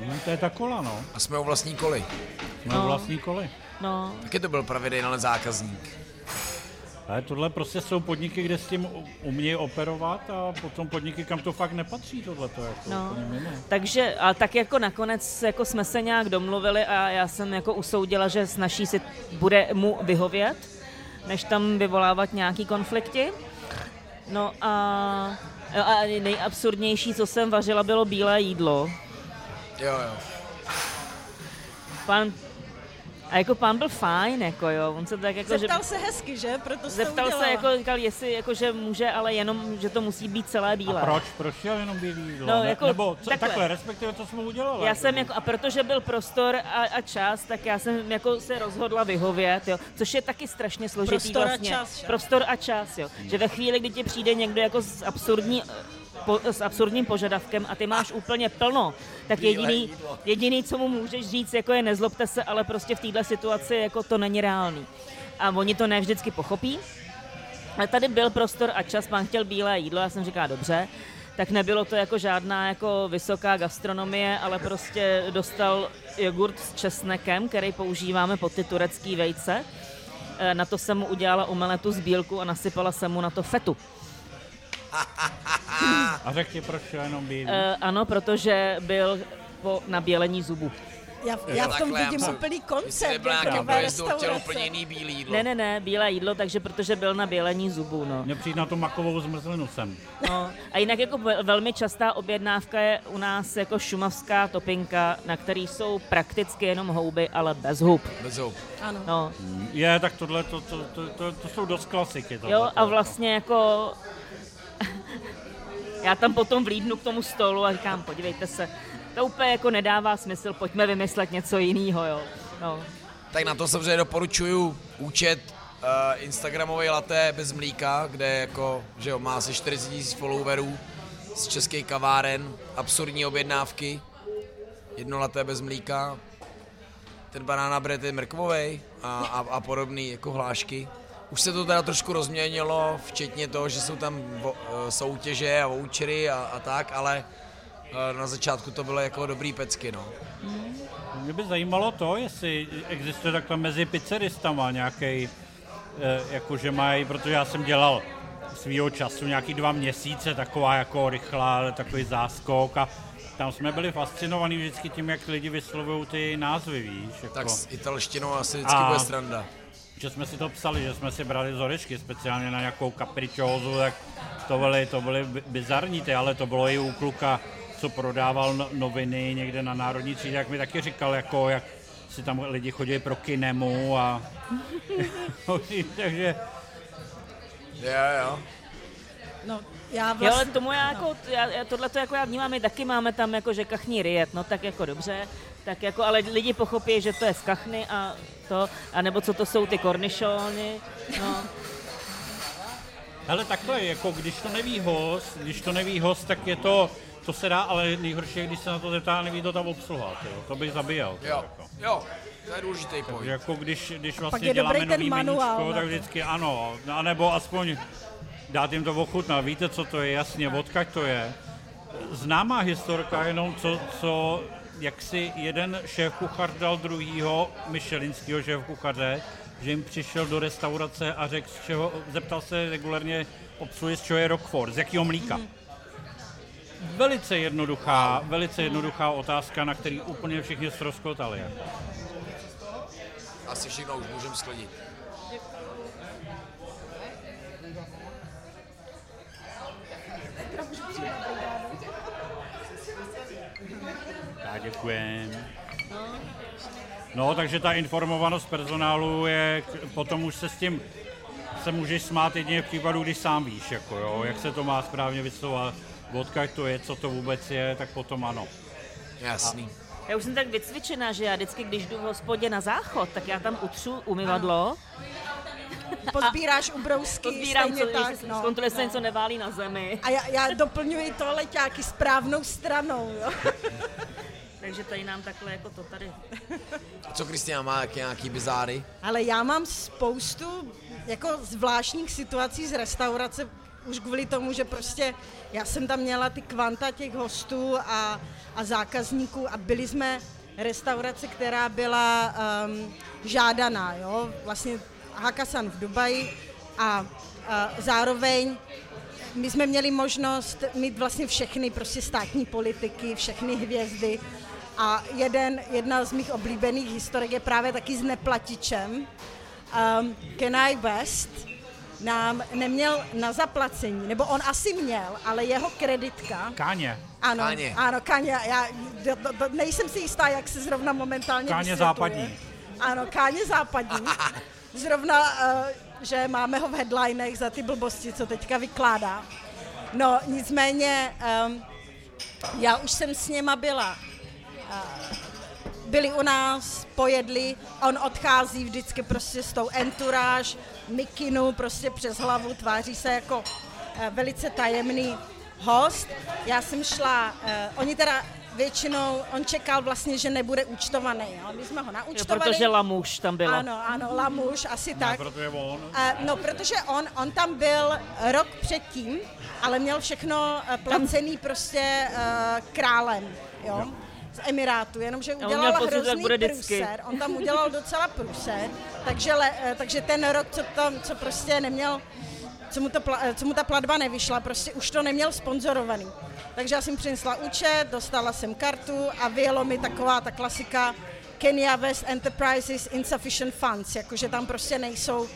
D: No, to je ta kola, no.
A: A jsme o vlastní koli.
D: Jsme
B: No.
D: vlastní koly.
B: No,
A: Taky to byl pravidelný zákazník.
D: Ale tohle prostě jsou podniky, kde s tím u- umějí operovat a potom podniky, kam to fakt nepatří, tohle to jako
B: No. takže a tak jako nakonec jako jsme se nějak domluvili a já jsem jako usoudila, že s naší si bude mu vyhovět, než tam vyvolávat nějaký konflikty. No a, a nejabsurdnější, co jsem vařila, bylo bílé jídlo.
A: Jo, jo.
B: Pán, a jako pán byl fajn, jako jo, on se tak jako, že...
C: Zeptal se hezky, že? Proto to
B: Zeptal
C: udělala.
B: se, jako, říkal, jestli jako, že může, ale jenom, že to musí být celé bílé.
D: A proč? Proč šel jenom bílý jídlo?
B: No,
D: Ne-
B: jako
D: Nebo co,
B: takhle.
D: takhle. respektive co jsme udělali.
B: Já jsem jako, a protože byl prostor a, a čas, tak já jsem jako se rozhodla vyhovět, jo, což je taky strašně složitý
C: Prostor a
B: vlastně.
C: čas, že?
B: Prostor a čas, jo. Že ve chvíli, kdy ti přijde někdo jako s absurdní po, s absurdním požadavkem a ty máš úplně plno, tak jediný, jediný, co mu můžeš říct, jako je nezlobte se, ale prostě v této situaci jako to není reálný. A oni to ne vždycky pochopí, ale tady byl prostor a čas, pán chtěl bílé jídlo, já jsem říkala dobře, tak nebylo to jako žádná jako vysoká gastronomie, ale prostě dostal jogurt s česnekem, který používáme pod ty turecký vejce. E, Na to jsem mu udělala umeletu z bílku a nasypala jsem mu na to fetu.
D: A řekni, proč jenom bílý.
B: Uh, ano, protože byl po nabělení zubu.
C: Já, já v tom vidím úplný koncept.
A: jste nebyl
C: jako
A: chtěl úplně jiný bílý jídlo.
B: Ne, ne, ne, bílé jídlo, takže protože byl na bělení zubů, no.
D: Mě přijít na tu makovou zmrzlinu sem.
B: no. A jinak jako ve- velmi častá objednávka je u nás jako šumavská topinka, na který jsou prakticky jenom houby, ale bez hub.
A: Bez hub.
C: Ano.
B: No.
D: Je, tak tohle, to, to, to, to, to jsou dost klasiky. Tohle,
B: Jo, a vlastně jako... Já tam potom vlídnu k tomu stolu a říkám, podívejte se, to úplně jako nedává smysl, pojďme vymyslet něco jiného, jo. No.
A: Tak na to samozřejmě doporučuju účet uh, Instagramový latte bez mlíka, kde jako, že jo, má asi 40 000 followerů z českých kaváren, absurdní objednávky, jedno latte bez mlíka, ten banána bread je mrkvovej a, a, a podobný jako hlášky. Už se to teda trošku rozměnilo, včetně toho, že jsou tam eh, soutěže a vouchery a, a tak, ale eh, na začátku to bylo jako dobrý pecky, no.
D: Mě by zajímalo to, jestli existuje takhle mezi pizzeristama nějaký, jako že mají, protože já jsem dělal svýho času nějaký dva měsíce, taková jako rychlá, takový záskok a tam jsme byli fascinovaní vždycky tím, jak lidi vyslovují ty názvy, víš. Jako,
A: Tak s italštinou asi vždycky
D: A-
A: bude stranda.
D: Že jsme si to psali, že jsme si brali z horečky, speciálně na nějakou kapričózu, tak to byly, to byly bi- bizarní ty, ale to bylo i u kluka, co prodával no- noviny někde na Národní třídě, jak mi taky říkal, jako jak si tam lidi chodí pro kinemu a <laughs> takže
A: Jo, jo.
C: No, já
B: Jo, ale
C: vlastně...
B: tomu já jako, já, já tohle to jako já vnímám, my taky máme tam jako, že kachní riet, no tak jako dobře, tak jako, ale lidi pochopí, že to je z kachny a to, anebo co to jsou ty kornišony, no.
D: Hele, takhle, jako když to neví host, když to neví host, tak je to, to se dá, ale nejhorší je, když se na to zeptá neví to tam obsluhat, jo. to bych zabíjel. to
A: Jo,
D: Jako.
A: jo, to je důležitý
D: Takže
A: point.
D: jako když, když vlastně
C: je
D: děláme nový
C: manuál
D: meníčko,
C: na
D: tak
C: to.
D: vždycky ano, a nebo aspoň dát jim to ochutnat. Víte, co to je, jasně, odkaď to je. Známá historka jenom, co, co jak si jeden šéf kuchař dal druhýho michelinského šéf kuchaře, že jim přišel do restaurace a řekl, z čeho, zeptal se regulárně obsluhy, z čeho je Roquefort, z jakého mlíka. Velice jednoduchá, velice jednoduchá otázka, na který úplně všichni ztroskotali.
A: Asi všechno už můžeme sklidit.
D: Děkujem. No, takže ta informovanost personálu je, potom už se s tím se můžeš smát jedině v případu, když sám víš, jako jo, jak se to má správně vyslovovat, odkaď to je, co to vůbec je, tak potom ano.
A: Jasný.
B: Já už jsem tak vycvičená, že já vždycky, když jdu v hospodě na záchod, tak já tam utřu umyvadlo, <laughs>
C: Pozbíráš ubrousky,
B: pozbírám,
C: stejně
B: co,
C: tak, no.
B: zkontroluji, jestli se něco neválí na zemi.
C: A já, já doplňuji toaleťáky správnou stranou, jo. <laughs>
B: Takže tady nám takhle jako to tady.
A: A co Kristián má jaký nějaký bizáry?
C: Ale já mám spoustu jako zvláštních situací z restaurace, už kvůli tomu, že prostě já jsem tam měla ty kvanta těch hostů a, a zákazníků a byli jsme restaurace, která byla um, žádaná, jo, vlastně Hakasan v Dubaji a, a zároveň my jsme měli možnost mít vlastně všechny prostě státní politiky, všechny hvězdy a jeden, jedna z mých oblíbených historek je právě taky s neplatičem. Um, Kenai West nám neměl na zaplacení, nebo on asi měl, ale jeho kreditka,
D: Káně,
C: ano,
A: Káně.
C: ano, Káně, já do, do, do, nejsem si jistá, jak se zrovna momentálně
D: Káně
C: vysvětluje.
D: západní.
C: Ano, Káně západní. <laughs> Zrovna, uh, že máme ho v headlinech za ty blbosti, co teďka vykládá. No, nicméně, um, já už jsem s něma byla. Byli u nás, pojedli, on odchází vždycky prostě s tou entourage, mikinu prostě přes hlavu, tváří se jako uh, velice tajemný host. Já jsem šla, uh, oni teda většinou, on čekal vlastně, že nebude účtovaný, jo? my jsme ho
B: Jo,
C: naúčtovali.
B: protože lamuš tam byla.
C: Ano, ano, lamuš, asi
D: ne,
C: tak.
D: protože on,
C: Uh, no, protože on, on tam byl rok předtím, ale měl všechno placený prostě uh, králem, jo, z Emirátu, jenomže udělal
B: pocit,
C: hrozný
B: bude
C: průser, on tam udělal docela průser, takže, le, uh, takže ten rok, co, tam, co prostě neměl co mu, to, eh, co mu ta platba nevyšla, prostě už to neměl sponzorovaný. Takže já jsem přinesla účet, dostala jsem kartu a vyjelo mi taková ta klasika Kenya West Enterprises Insufficient Funds, jakože tam prostě nejsou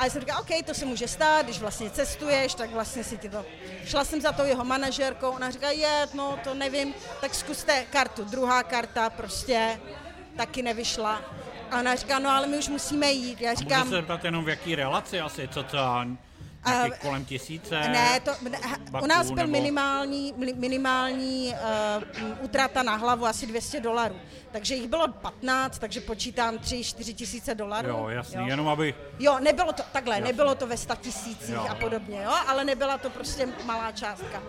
C: a já jsem říkala, OK, to se může stát, když vlastně cestuješ, tak vlastně si ty to... Šla jsem za tou jeho manažerkou, ona říká, je, no to nevím, tak zkuste kartu. Druhá karta prostě taky nevyšla. A ona říká, no ale my už musíme jít. Já
D: Můžu
C: říkám,
D: se zeptat jenom v jaký relaci asi, co to nějaký kolem tisíce?
C: Ne, to, ne,
D: baků
C: u nás byl
D: nebo-
C: minimální, mi- minimální uh, utrata na hlavu asi 200 dolarů. Takže jich bylo 15, takže počítám 3-4 tisíce dolarů.
D: Jo, jasný, jenom aby...
C: Jo, nebylo to takhle,
D: Jasně.
C: nebylo to ve sta tisících
D: Jo,
C: a
D: jo.
C: podobně, jo, ale nebyla to prostě malá částka.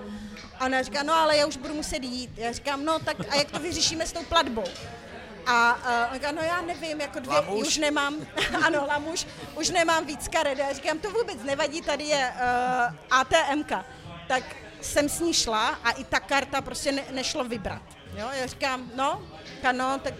C: A ona říká, no ale já už budu muset jít. Já říkám, no tak a jak to vyřešíme s tou platbou? A uh, on říká, no já nevím, jako dvě,
A: Lamuš?
C: už nemám, <laughs> ano, lamuš, už nemám víc karet. Já říkám, to vůbec nevadí, tady je uh, ATMka. Tak jsem s ní šla a i ta karta prostě ne, nešlo vybrat. Jo, já říkám, no, říká, no, tak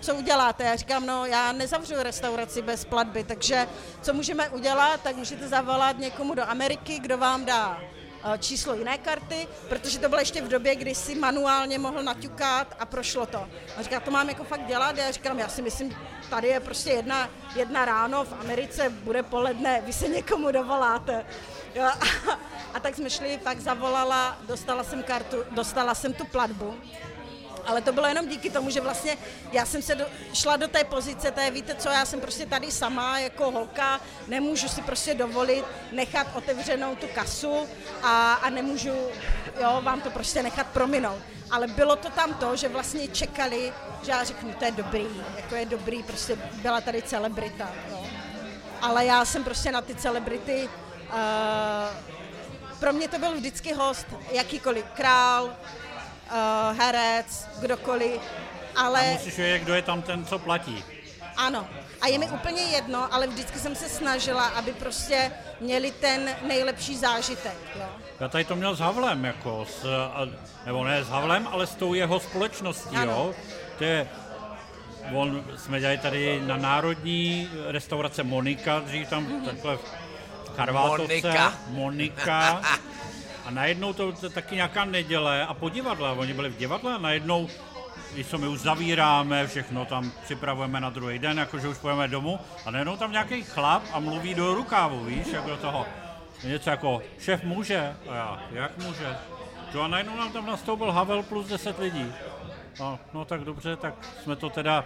C: co uděláte? Já říkám, no já nezavřu restauraci bez platby, takže co můžeme udělat, tak můžete zavolat někomu do Ameriky, kdo vám dá eh, číslo jiné karty, protože to bylo ještě v době, kdy si manuálně mohl naťukat a prošlo to. A říká, to mám jako fakt dělat? Já říkám, já si myslím, tady je prostě jedna, jedna ráno, v Americe bude poledne, vy se někomu dovoláte. Jo, a, a tak jsme šli, pak zavolala, dostala jsem kartu, dostala jsem tu platbu ale to bylo jenom díky tomu, že vlastně já jsem se do, šla do té pozice, té víte co, já jsem prostě tady sama jako holka, nemůžu si prostě dovolit nechat otevřenou tu kasu a, a nemůžu jo, vám to prostě nechat prominout. Ale bylo to tam to, že vlastně čekali, že já řeknu, to je dobrý, jako je dobrý, prostě byla tady celebrita. Jo. Ale já jsem prostě na ty celebrity, uh, pro mě to byl vždycky host, jakýkoliv král, uh, herec, kdokoliv, ale
D: A musíš vědět, kdo je tam ten, co platí.
C: ano. A je mi úplně jedno, ale vždycky jsem se snažila, aby prostě měli ten nejlepší zážitek. Jo.
D: Já tady to měl s Havlem, jako, s, nebo ne s Havlem, ale s tou jeho společností,
C: Ano.
D: jo. To je, on, jsme dělali tady na národní restaurace Monika, dřív tam
C: Mhm.
D: takhle v Charvátovce.
A: Monika.
D: Monika. <laughs> A najednou to, to taky nějaká neděle a po divadle, oni byli v divadle a najednou, když my už zavíráme, všechno tam připravujeme na druhý den, jakože už pojeme domů a najednou tam nějaký chlap a mluví do rukávu, víš, jako do toho. Něco jako, šéf může? A já, jak může? Jo a najednou nám tam nastoupil Havel plus 10 lidí. No, no tak dobře, tak jsme to teda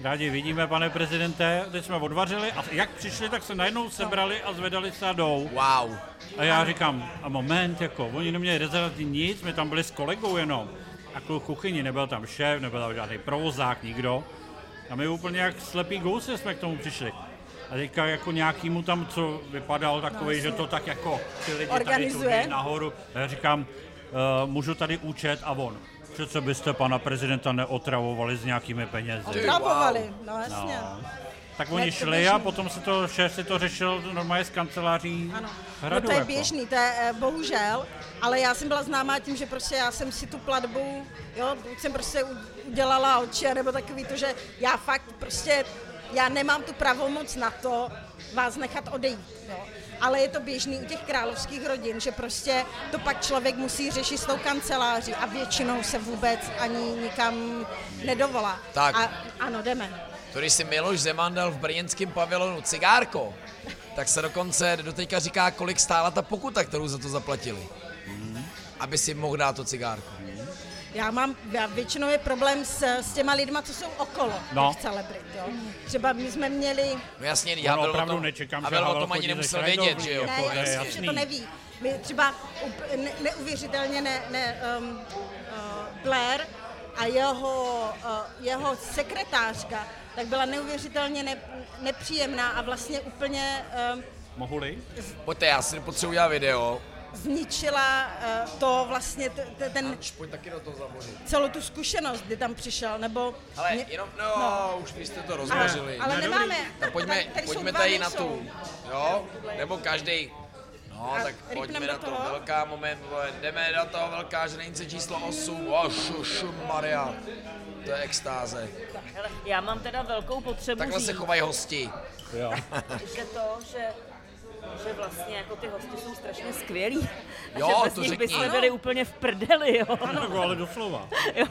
D: rádi vidíme, pane prezidente. Teď jsme odvařili a jak přišli, tak se najednou sebrali a zvedali se a jdou.
A: Wow.
D: A já říkám, a moment, jako, oni neměli rezervaci nic, my tam byli s kolegou jenom. A k kuchyni nebyl tam šéf, nebyl tam žádný provozák, nikdo. A my úplně jak slepý gousy jsme k tomu přišli. A teďka jako nějakýmu tam, co vypadal takový, že to tak jako ty lidi tady
C: Organizuje.
D: tu nahoru. A já říkám, uh, můžu tady účet a on. Přece byste pana prezidenta neotravovali s nějakými penězi.
C: Otravovali, no jasně.
D: No. Tak oni šli
C: běžný.
D: a potom si to, šéf si to řešil normálně z kanceláří
C: Ano.
D: hradu.
C: no to je
D: jako.
C: běžný, to je eh, bohužel, ale já jsem byla známá tím, že prostě já jsem si tu platbu, jo, buď jsem prostě udělala oči, nebo takový to, že já fakt prostě, já nemám tu pravomoc na to vás nechat odejít, jo. Ale je to běžný u těch královských rodin, že prostě to pak člověk musí řešit s tou kanceláří a většinou se vůbec ani nikam nedovolá.
A: Tak.
C: A, ano, jdeme.
A: To když si Miloš Zeman dal v brněnském pavilonu cigárko, tak se dokonce doteďka říká, kolik stála ta pokuta, kterou za to zaplatili. Aby si mohl dát to cigárko.
C: Já mám, já většinou je problém s, s těma lidma, co jsou okolo
D: No.
C: těch celebrit, jo. Třeba my jsme měli,
A: No jasně,
D: Já
A: já byl o
D: opravdu
A: tom,
D: nečekám,
A: a
D: že
A: byl o tom ani nemusel vědět, že jo?
C: ne,
D: jako,
C: jasně, že
D: jasný.
C: to neví. My třeba ne, neuvěřitelně ne, ne um, uh, Blair a jeho, uh, jeho sekretářka, tak byla neuvěřitelně ne, nepříjemná a vlastně úplně um,
D: Mohu-li?
A: Pojďte, já si potřebuji udělat video.
C: Zničila uh, to vlastně, ten,
A: Pojď taky do toho zavořit.
C: celou tu zkušenost, kdy tam přišel, nebo...
A: Ale
C: mě-
A: jenom, no, už vy jste to rozvařili.
C: ale
D: Ne,
C: nemáme,
A: Tak pojďme,
C: tady,
A: pojďme tady na tu, jo? Nebo každý. No,
C: A
A: tak pojďme
C: do
A: na to.
C: toho?
A: Velká moment, vole, jdeme do toho, velká žrenice číslo 8. Oh, šušu Maria. To je extáze.
B: Hele, já mám teda velkou potřebu
A: Takhle
B: říct,
A: se chovají hosti.
D: Jo.
B: že to, že že vlastně jako ty hosti jsou strašně skvělí. A
A: Jo,
B: že
A: to
B: bez nich
A: řekni.
B: bychom byli úplně v prdeli, jo. <laughs>
D: Jako, ale doslova.
B: jo.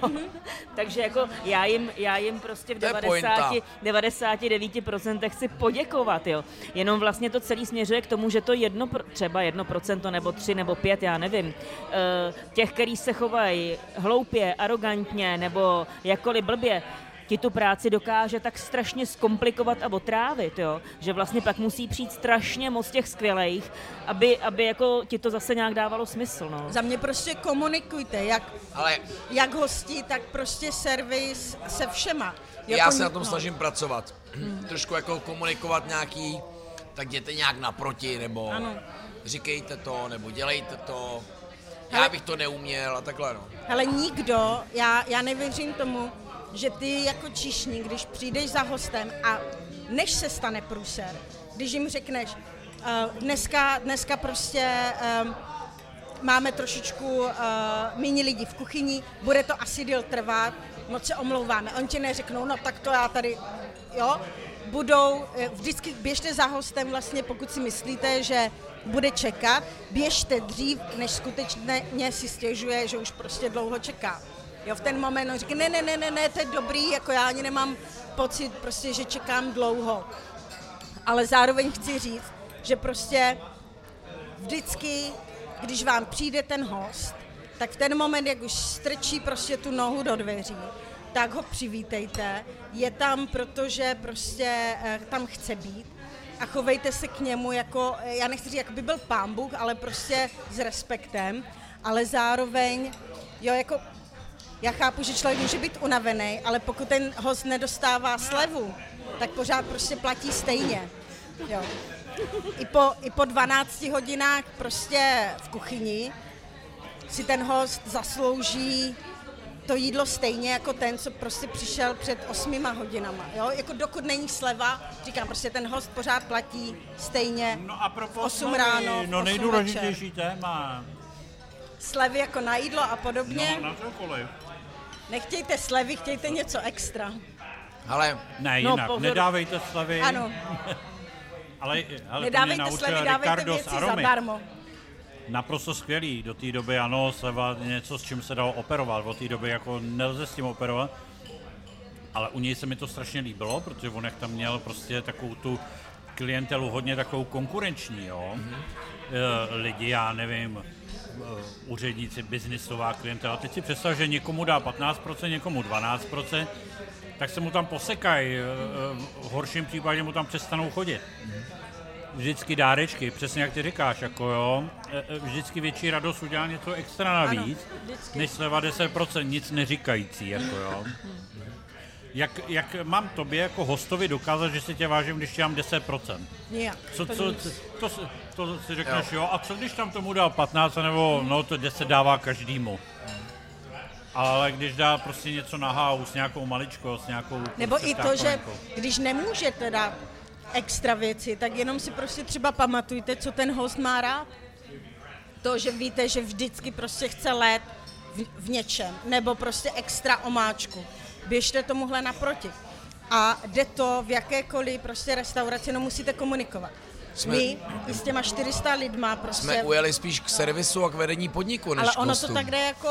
B: Takže jako já jim, já jim prostě v
A: To je
B: 90,
A: pointa.
B: 99% chci poděkovat, jo. Jenom vlastně to celý směřuje k tomu, že to jedno, třeba jedno procento nebo tři nebo pět, já nevím, eh, těch, který se chovají hloupě, arrogantně nebo jakkoliv blbě, ti tu práci dokáže tak strašně zkomplikovat a otrávit, jo, že vlastně pak musí přijít strašně moc těch skvělejch, aby, aby jako ti to zase nějak dávalo smysl, no.
C: Za mě prostě komunikujte, jak,
A: Ale
C: jak hosti, tak prostě servis se všema.
A: já
C: Jako
A: se na tom
C: no.
A: snažím pracovat. <clears throat> Trošku jako komunikovat nějaký, tak jděte nějak naproti, nebo
C: Ano.
A: říkejte to, nebo dělejte to. Já bych to neuměl a takhle, no.
C: Ale nikdo, já, já nevěřím tomu, že ty jako čišník, když přijdeš za hostem a než se stane průser, když jim řekneš, uh, dneska, dneska prostě um, máme trošičku uh, méně lidí v kuchyni, bude to asi díl trvat, moc se omlouváme. Oni ti neřeknou, no tak to já tady, jo, budou, vždycky běžte za hostem vlastně, pokud si myslíte, že bude čekat, běžte dřív, než skutečně si stěžuje, že už prostě dlouho čeká. Jo, v ten moment on říká, ne, ne, ne, ne, ne, to je dobrý, jako já ani nemám pocit prostě, že čekám dlouho. Ale zároveň chci říct, že prostě vždycky, když vám přijde ten host, tak v ten moment, jak už strčí prostě tu nohu do dveří, tak ho přivítejte. Je tam, protože prostě eh, tam chce být a chovejte se k němu jako, eh, já nechci říct, jak by byl pán Bůh, ale prostě s respektem, ale zároveň, jo, jako já chápu, že člověk může být unavený, ale pokud ten host nedostává slevu, tak pořád prostě platí stejně. Jo. I po, I po 12 hodinách prostě v kuchyni si ten host zaslouží to jídlo stejně jako ten, co prostě přišel před osmima hodinama. Jo? Jako dokud není sleva, říkám, prostě ten host pořád platí stejně
D: No a pro
C: v 8 ráno,
D: No
C: 8
D: nejdůležitější téma.
C: slevy jako na jídlo a podobně.
D: No, na cokoliv.
C: Nechtějte slevy, chtějte něco extra.
A: Ale
D: Ne,
B: No,
D: jinak,
B: pozor.
D: nedávejte slevy.
C: Ano, <laughs>
D: Ale, ale
C: nedávejte
D: to mě
C: slevy, dávejte
D: Ricardo z
C: věci
D: Aromy.
C: zadarmo.
D: Naprosto skvělý. Do té doby ano, sleva něco, s čím se dalo operovat. Od té doby jako nelze s tím operovat. Ale u něj se mi to strašně líbilo, protože on jak tam měl prostě takovou tu klientelu hodně takovou konkurenční, jo. Mm-hmm. Lidi, já nevím, úředníci, biznisová klientela. Teď si představ, že někomu dá 15%, někomu 12%, tak se mu tam posekají. eh, eh, V horším případě mu tam přestanou chodit vždycky dárečky, přesně jak ty říkáš, jako jo, vždycky větší radost udělá něco extra navíc,
C: vždycky.
D: než sleva 10%, nic neříkající, jako jo. <laughs> Jak, jak mám tobě jako hostovi dokázat, že si tě vážím, když ti dám 10%?
C: Nijak.
D: Co,
C: to
D: co,
C: nic.
D: to, to, to si řekneš, jo. a co když tam tomu dal 15, nebo no to 10 dává každému. Ale když dá prostě něco na house, nějakou maličkost, nějakou...
C: Nebo
D: prostě
C: i to, že
D: ptákovinku.
C: když nemůžete dát extra věci, tak jenom si prostě třeba pamatujte, co ten host má rád. To, že víte, že vždycky prostě chce let v, v něčem, nebo prostě extra omáčku. Běžte tomuhle naproti. A jde to v jakékoliv prostě restauraci, no musíte komunikovat.
A: Jsme-
C: My i s těma 400 lidma prostě...
A: jsme ujeli spíš k servisu a k vedení podniku, než
C: ale
A: k
C: ono to tak jde jako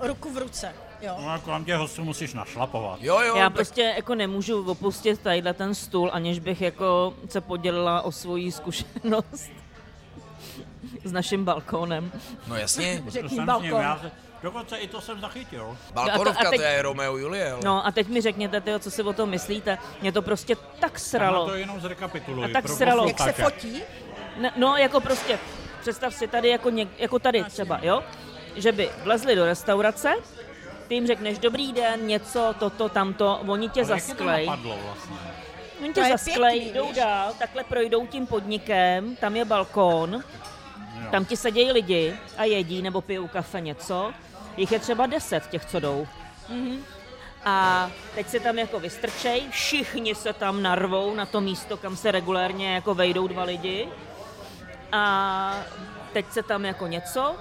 C: ruku v ruce. Jo.
D: No, kolem těch hostů musíš našlapovat.
A: Jo, jo,
B: Já
A: tak
B: prostě jako nemůžu opustit tadyhle ten stůl, aniž bych jako se podělila o svoji zkušenost s naším balkónem.
A: no jasně. <laughs>
C: Řekni balkon.
D: já dokonce i to jsem zachytil.
A: Balkonovka,
B: a teď-
A: to je Romeo Julie, ale...
B: No a teď mi řekněte, tyjo, co si o tom myslíte. Mě to prostě tak
D: Já
B: sralo.
D: to jenom zrekapituluji.
B: A tak
D: pro
B: sralo.
C: Jak se fotí,
B: Ne, no jako prostě, představ si tady jako, něk, jako tady třeba, jo? Že by vlezli do restaurace, ty jim řekneš dobrý den, něco, toto, tamto, oni tě
D: Ale jak je to
B: zasklej.
D: napadlo vlastně?
B: Oni
C: To
B: tě zasklej,
C: pěkný,
B: jdou
C: víš?
B: dál, takhle projdou tím podnikem, tam je balkón,
D: Jo.
B: tam ti sedějí lidi a jedí nebo pijou kafe něco. Jich je třeba deset těch, co jdou. A teď se tam jako vystrčej, všichni se tam narvou na to místo, kam se regulérně jako vejdou dva lidi. A teď se tam jako něco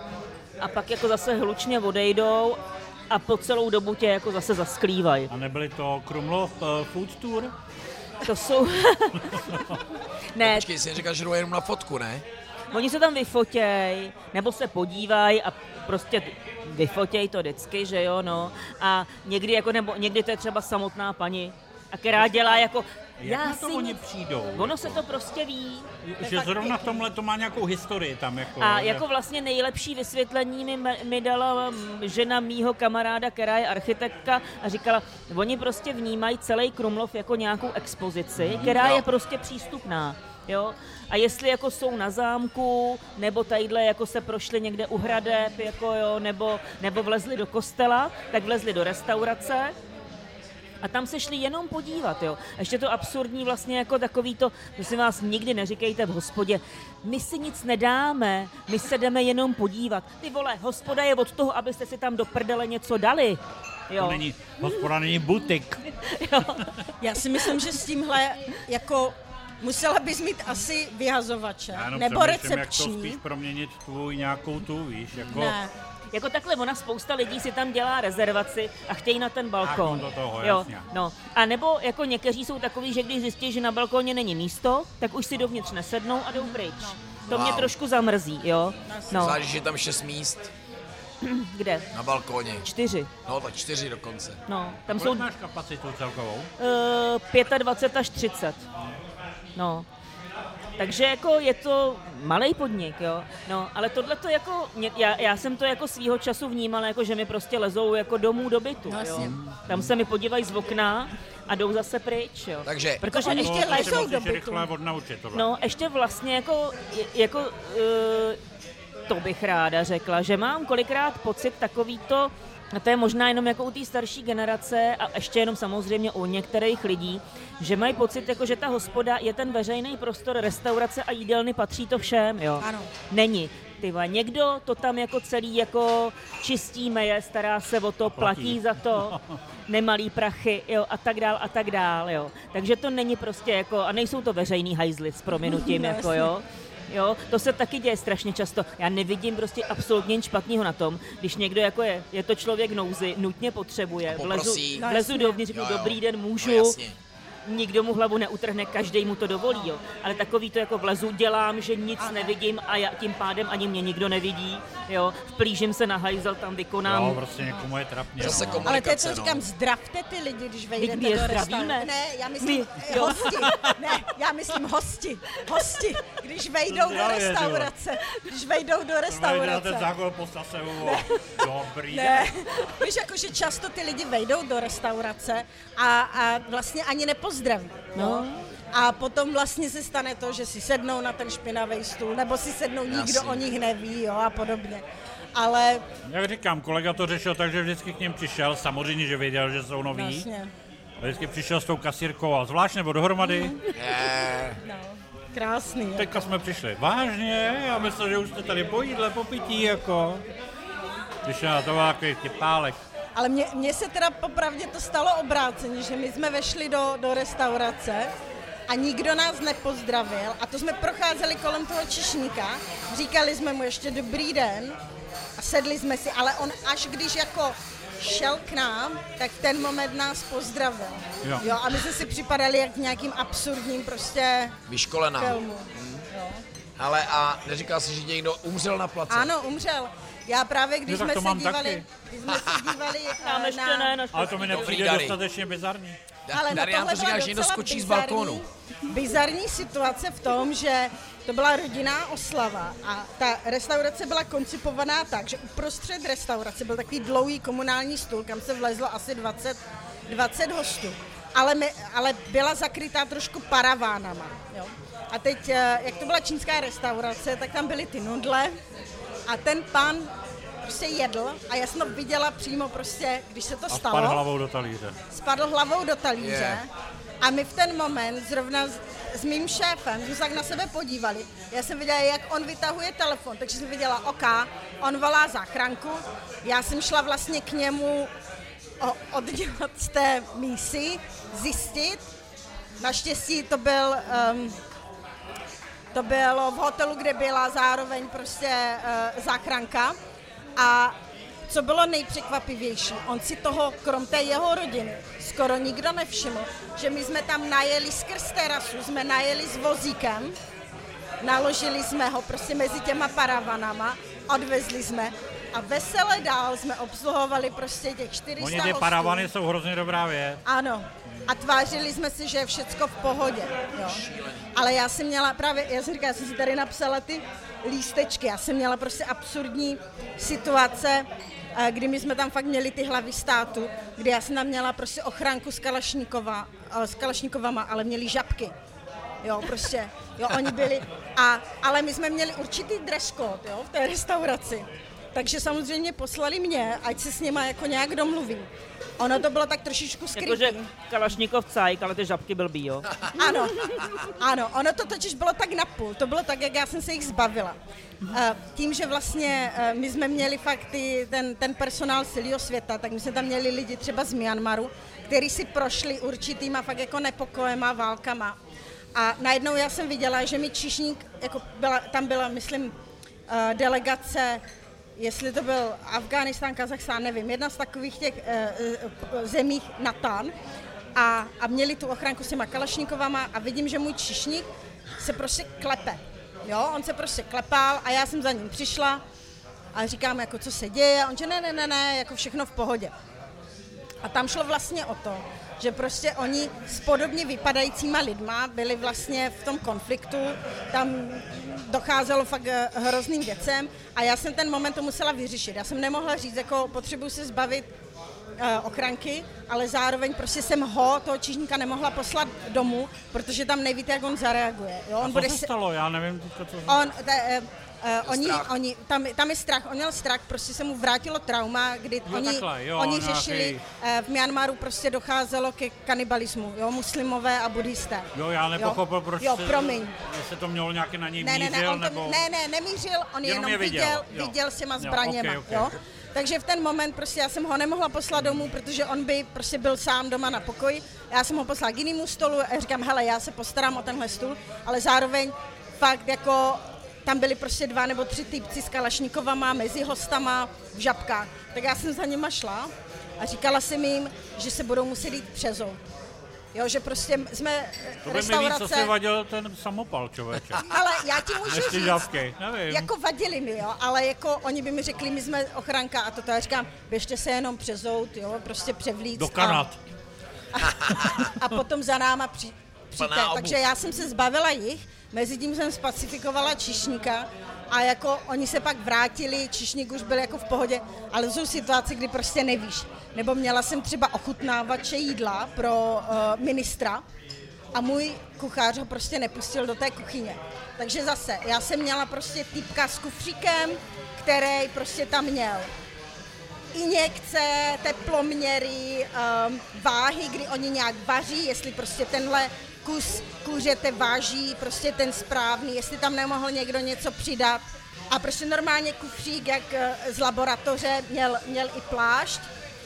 B: a pak jako zase hlučně odejdou a po celou dobu tě jako zase zasklívají.
D: A nebyly to Krumlov uh, Food Tour?
B: To jsou... <laughs> ne,
A: Počkej, jsi říkal, že jdou jenom na fotku, ne?
B: Oni se tam vyfotěj, nebo se podívají a prostě vyfotěj to vždycky, že jo, no. A někdy, jako, nebo někdy to je třeba samotná paní, a která dělá jako...
D: Jak
B: já
D: na to
B: si
D: oni přijdou?
B: Ono se to prostě ví.
D: Že zrovna v tomhle to má nějakou historii tam jako.
B: A
D: že-
B: jako vlastně nejlepší vysvětlení mi, mi dala mm, žena mýho kamaráda, která je architektka a říkala, oni prostě vnímají celý Krumlov jako nějakou expozici, která
A: Jo.
B: je prostě přístupná. Jo? A jestli jako jsou na zámku, nebo tadyhle jako se prošli někde u hradeb, jako jo, nebo, nebo vlezli do kostela, tak vlezli do restaurace, a tam se šli jenom podívat, jo. A ještě to absurdní vlastně jako takový to, prosím vás, nikdy neříkejte v hospodě, my si nic nedáme, my se jdeme jenom podívat. Ty vole, hospoda je od toho, abyste si tam do prdele něco dali. Jo.
D: To není, hospoda není butik. <laughs>
C: Já si myslím, že s tímhle jako musela bys mít asi vyhazovače
D: Já jenom
C: nebo
D: přemýšlím, jak to
C: recepční.
D: spíš proměnit tvůj nějakou tu, víš, jako...
C: Ne.
B: Jako takhle, ona spousta lidí si tam dělá rezervaci a chtějí na ten balkón.
D: do toho,
B: jo,
D: jasně.
B: no. A nebo jako někteří jsou takový, že když zjistí, že na balkóně není místo, tak už si dovnitř nesednou a jdou pryč. To mě
A: Wow.
B: trošku zamrzí, jo. No,
A: Zvlášť, že je tam šest míst <clears throat>
B: kde?
A: na balkóně.
B: Čtyři.
A: No, tak čtyři dokonce.
B: No, tam jsou
D: Kolik máš kapacitu celkovou?
B: uh, 25 až 30. No. Takže jako je to malý podnik, jo. No, ale tohle to jako, mě- já, já jsem to jako svýho času vnímala, jako že mi prostě lezou jako domů do bytu,
C: No,
B: jo. Tam se mi podívají z okna a jdou zase pryč, jo.
A: Takže
B: Protože
C: Oni
B: ještě,
C: lezou do bytu.
D: rychle odnaučit tohle.
B: no, ještě vlastně jako, jako uh, to bych ráda řekla, že mám kolikrát pocit takový to, a to je možná jenom jako u té starší generace a ještě jenom samozřejmě u některých lidí, že mají pocit, jako že ta hospoda je ten veřejný prostor, restaurace a jídelny patří to všem, jo.
C: Ano.
B: Není. Tyva, někdo to tam jako celý jako čistí meje, stará se o to,
D: platí.
B: platí za to, nemalý prachy, jo, a tak dál, a tak dál, jo. Takže to není prostě jako, a nejsou to veřejný hajzly s prominutím, <laughs>
C: No,
B: jako
C: jasně.
B: Jo. To se taky děje strašně často. Já nevidím prostě absolutně nic špatného na tom, když někdo jako je, je to člověk nouzy, nutně potřebuje, vlezu.
C: No,
B: vlezu dovnitř, řeknu dobrý den,
A: No,
B: můžu,
A: jasně.
B: Nikdo mu hlavu neutrhne, každý mu to dovolí, jo. Ale takový to jako vlezu dělám, že nic nevidím a já, tím pádem ani mě nikdo nevidí, jo. Vplížím se na hajzel, tam vykonám.
D: Jo, prostě někomu je trapně.
A: Zase
D: no.
C: Ale to je, co
A: no.
C: říkám, zdravte ty lidi, když vejdete
B: my je
C: do
B: zdravíme.
C: restaurace. Ne, já myslím
B: My,
C: eh,
B: jo.
C: hosti. Ne, já myslím hosti. Hosti, když vejdou do restaurace. Když vejdou do
D: Ten
C: restaurace.
D: zákon u Dobrý
C: Ne, víš, jako, že často ty lidi vejdou do restaurace a, a vlastně ani nepozdraví. No. A potom vlastně se stane to, že si sednou na ten špinavý stůl, nebo si sednou, nikdo
A: Jasně.
C: o nich neví, jo, a podobně. Ale
D: Jak říkám, kolega to řešil tak, že vždycky k ním přišel, samozřejmě, že věděl, že jsou noví.
C: vlastně,
D: A vždycky přišel s tou kasírkou a zvlášť nebo dohromady.
A: Je,
C: no, krásný.
D: Teďka jsme přišli. Vážně? Já myslel, že už jste tady po jídle, po pití, jako. Když na to takový tipálek.
C: Ale mně, mně se teda popravdě to stalo obráceně, že my jsme vešli do, do restaurace a nikdo nás nepozdravil a to jsme procházeli kolem toho čišníka, říkali jsme mu ještě dobrý den a sedli jsme si, ale on až když jako šel k nám, tak ten moment nás pozdravil.
D: Jo.
C: jo a my jsme si připadali jak v nějakým absurdním prostě
A: vyškolená.
C: filmu.
A: Ale a neříkal jsi, že někdo umřel na place?
C: Ano, umřel. Já právě, když
D: No tak
C: jsme se dívali,
D: taky.
C: když jsme se dívali <laughs>
B: ještě
C: na,
B: ne, na
D: Ale to mi
A: Dobrý
D: nepřijde
A: dary.
D: dostatečně bizarní.
C: Ale no
A: Darian
C: tohle
A: to
C: byla
A: říká, že někdo skočí z balkónu.
C: Bizarní situace v tom, že to byla rodinná oslava a ta restaurace byla koncipovaná tak, že uprostřed restaurace byl takový dlouhý komunální stůl, kam se vlezlo asi 20, 20 hostů. Ale, my, ale byla zakrytá trošku paravánama. Jo? A teď, eh, jak to byla čínská restaurace, tak tam byly ty nudle a ten pan prostě jedl a já jsem to viděla přímo prostě, když se to
D: A
C: stalo
D: spadl hlavou do talíře.
C: spadl hlavou do talíře
A: Je.
C: a my v ten moment zrovna s, s mým šéfem jsme se tak na sebe podívali. Já jsem viděla, jak on vytahuje telefon, takže jsem viděla, OK, on volá záchranku. Já jsem šla vlastně k němu o, oddělat z té mísy, zjistit. Naštěstí to byl um, to bylo v hotelu, kde byla zároveň prostě uh, záchranka. A co bylo nejpřekvapivější, on si toho, krom té jeho rodiny, skoro nikdo nevšiml, že my jsme tam najeli skrz terasu, jsme najeli s vozíkem, naložili jsme ho prostě mezi těma paravanama, odvezli jsme a vesele dál jsme obsluhovali prostě těch 400
D: Oni ty
C: hostů.
D: paravany jsou hrozně dobrá věc.
C: Ano. A tvářili jsme si, že je všecko v pohodě. Jo. Ale já jsem měla právě, já jsem říkala, já jsem si tady napsala ty lístečky, já jsem měla prostě absurdní situace, eh, kdy my jsme tam fakt měli ty hlavy státu, kdy já jsem tam měla prostě ochránku z Kalašníkova, eh, s Kalašníkovama, ale měli žabky. Jo, prostě, jo, oni byli, a, ale my jsme měli určitý dress code, jo, v té restauraci. Takže samozřejmě poslali mě, ať se s nima jako nějak domluvím. Ono to bylo tak trošičku skrytý.
B: Jakože Kalašníkov cajk, ale ty žabky byl jo. <laughs>
C: Ano, ano, ono to totiž bylo tak napůl, to bylo tak, jak já jsem se jich zbavila. Eh, Tím, že vlastně eh, my jsme měli fakt ty, ten, ten personál celého světa, tak my jsme tam měli lidi třeba z Myanmaru, kteří si prošli určitýma fakt jako nepokojema, válkama. A najednou já jsem viděla, že mi Čišník, jako byla, tam byla, myslím, eh, delegace jestli to byl Afghánistán, Kazachstán, nevím, jedna z takových těch e, e, zemích Natan a, a měli tu ochranku s těma kalašníkovama a vidím, že můj čišník se prostě klepe. Jo, on se prostě klepal a já jsem za ním přišla a říkám, jako co se děje a on že ne, ne, ne, ne, jako všechno v pohodě. A tam šlo vlastně o to, že prostě oni s podobně vypadajícíma lidma byli vlastně v tom konfliktu, tam docházelo fakt eh, hrozným věcem a já jsem ten moment to musela vyřešit. Já jsem nemohla říct, jako potřebuji se zbavit uh, ochranky, ale zároveň prostě jsem ho, toho čižníka, nemohla poslat domů, protože tam nevíte, jak on zareaguje. Jo? On
D: A co se
C: se-
D: stalo? Já nevím, teďka, co...
C: On, te, uh, oni,
A: strach.
C: oni, tam, tam je strach, on měl strach, prostě se mu vrátilo trauma, kdy
D: Jo,
C: oni,
D: takhle, jo,
C: oni
D: nějaký-
C: řešili, uh, v Myanmaru prostě docházelo ke kanibalismu, jo, muslimové a buddhisté.
D: Jo, já nepochopil, proč
C: Jo,
D: se-
C: promiň.
D: jestli to mělo nějaký na něj
C: Ne, ne, ne,
D: mířil,
C: on to,
D: nebo...
C: ne, ne, nemířil, on
D: Jenom
C: jenom,
D: je viděl,
C: viděl,
D: jo.
C: viděl s těma
D: Jo,
C: zbraněma,
D: ok, ok.
C: jo. Takže v ten moment prostě já jsem ho nemohla poslat domů, protože on by prostě byl sám doma na pokoji. Já jsem ho poslala k jinému stolu a říkám, hele, já se postarám o tenhle stůl, ale zároveň fakt jako tam byli prostě dva nebo tři týpci s kalašníkovama mezi hostama v žabkách. Tak já jsem za nima šla a říkala jsem jim, že se budou muset jít přezout. Jo, že prostě jsme
D: To by mi víc
C: restaurace...
D: asi vadil ten samopal, člověče. <laughs>
C: Ale já ti můžu
D: Než ty
C: říct,
D: žabky, nevím.
C: jako vadili mi, jo, ale jako oni by mi řekli, my jsme ochranka a toto. Já říkám, běžte se jenom přezout, jo, prostě převlíct.
D: Do
C: a-
D: Kanad. <laughs>
C: A, potom za náma při, přijďte. Takže já jsem se zbavila jich, mezi tím jsem spacifikovala čišníka a jako oni se pak vrátili, čišník už byl jako v pohodě, ale jsou situace, kdy prostě nevíš. Nebo měla jsem třeba ochutnávače jídla pro uh, ministra a můj kuchař ho prostě nepustil do té kuchyně. Takže zase, já jsem měla prostě týpka s kufříkem, který prostě tam měl injekce, teploměry, um, váhy, kdy oni nějak vaří, jestli prostě tenhle kus kuřete váží, prostě ten správný, jestli tam nemohl někdo něco přidat. A prostě normálně kufřík, jak eh, z laboratoře, měl, měl i plášť.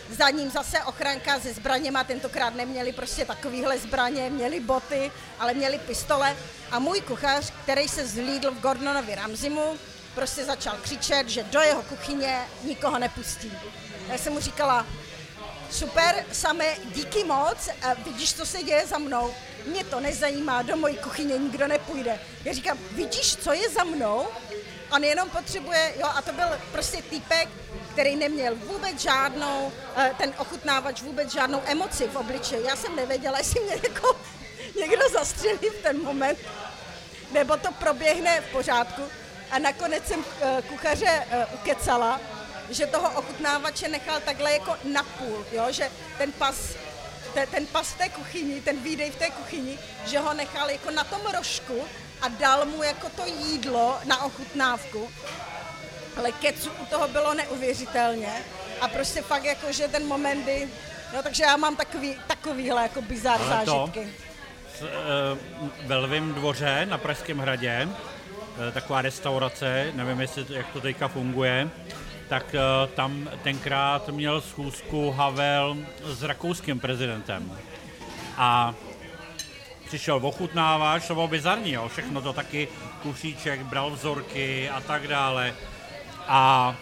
C: Za ním zase ochranka se zbraněma, tentokrát neměli prostě takovýhle zbraně, měli boty, ale měli pistole. A můj kuchař, který se zhlídl v Gordonovi Ramzimu, prostě začal křičet, že do jeho kuchyně nikoho nepustí. Já jsem mu říkala, super, samé, díky moc, a vidíš, co se děje za mnou? Mě to nezajímá, do mojí kuchyně nikdo nepůjde. Já říkám, vidíš, co je za mnou? On jenom potřebuje, jo, a to byl prostě týpek, který neměl vůbec žádnou, eh, ten ochutnávač vůbec žádnou emoci v obličeji. Já jsem nevěděla, jestli mě jako někdo zastřelí v ten moment, nebo to proběhne v pořádku. A nakonec jsem eh, kuchaře eh, ukecala, že toho ochutnávače nechal takhle jako napůl, jo? že ten pas, te, ten pas v té kuchyni, ten výdej v té kuchyni, že ho nechal jako na tom rožku a dal mu jako to jídlo na ochutnávku. Ale kecu u toho bylo neuvěřitelně a prostě fakt jako, že ten moment, kdy, no takže já mám takový, takovýhle jako bizar
D: Ale to-
C: zážitky.
D: S, uh, ve Lvém dvoře na Pražském hradě, eh, taková restaurace, nevím, jestli to, jak to teďka funguje, tak eh, tam tenkrát měl schůzku Havel s rakouským prezidentem. A přišel ochutnávač, to bylo bizarní, jo, všechno to taky, kušíček, bral vzorky a tak dále. A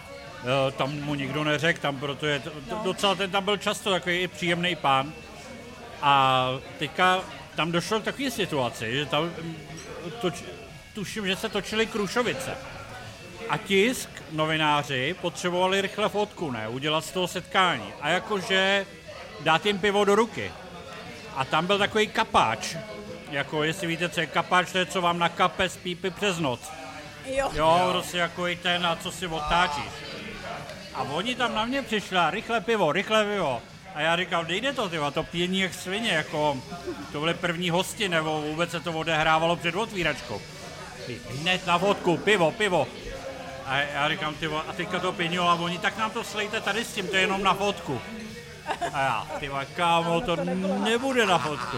D: Eh, Tam mu nikdo neřekl, tam proto je docela ten tam byl často takový i příjemný pán. A teďka tam došlo k takové situaci, že tam mm, toč, tuším, že se točily Krušovice. A tisk, novináři, potřebovali rychle fotku, ne, udělat z toho setkání. A jakože dát jim pivo do ruky. A tam byl takový kapáč, jako jestli víte, co je kapáč, to je, co vám nakape z pípy přes noc.
C: Jo.
D: Jo, prostě jako i ten, na co si otáčíš. A oni tam na mě přišli, a rychle pivo, rychle pivo. A já říkal, nejde to, tyva, to pění jak svině, jako to byly první hosti, nebo vůbec se to odehrávalo před otvíračkou. Hned na vodku, pivo, pivo. A já říkám, ty a teďka to pění, a oni, tak nám to slejte tady s tím, to je jenom na fotku. A já, ty kámo, to nebude na fotku.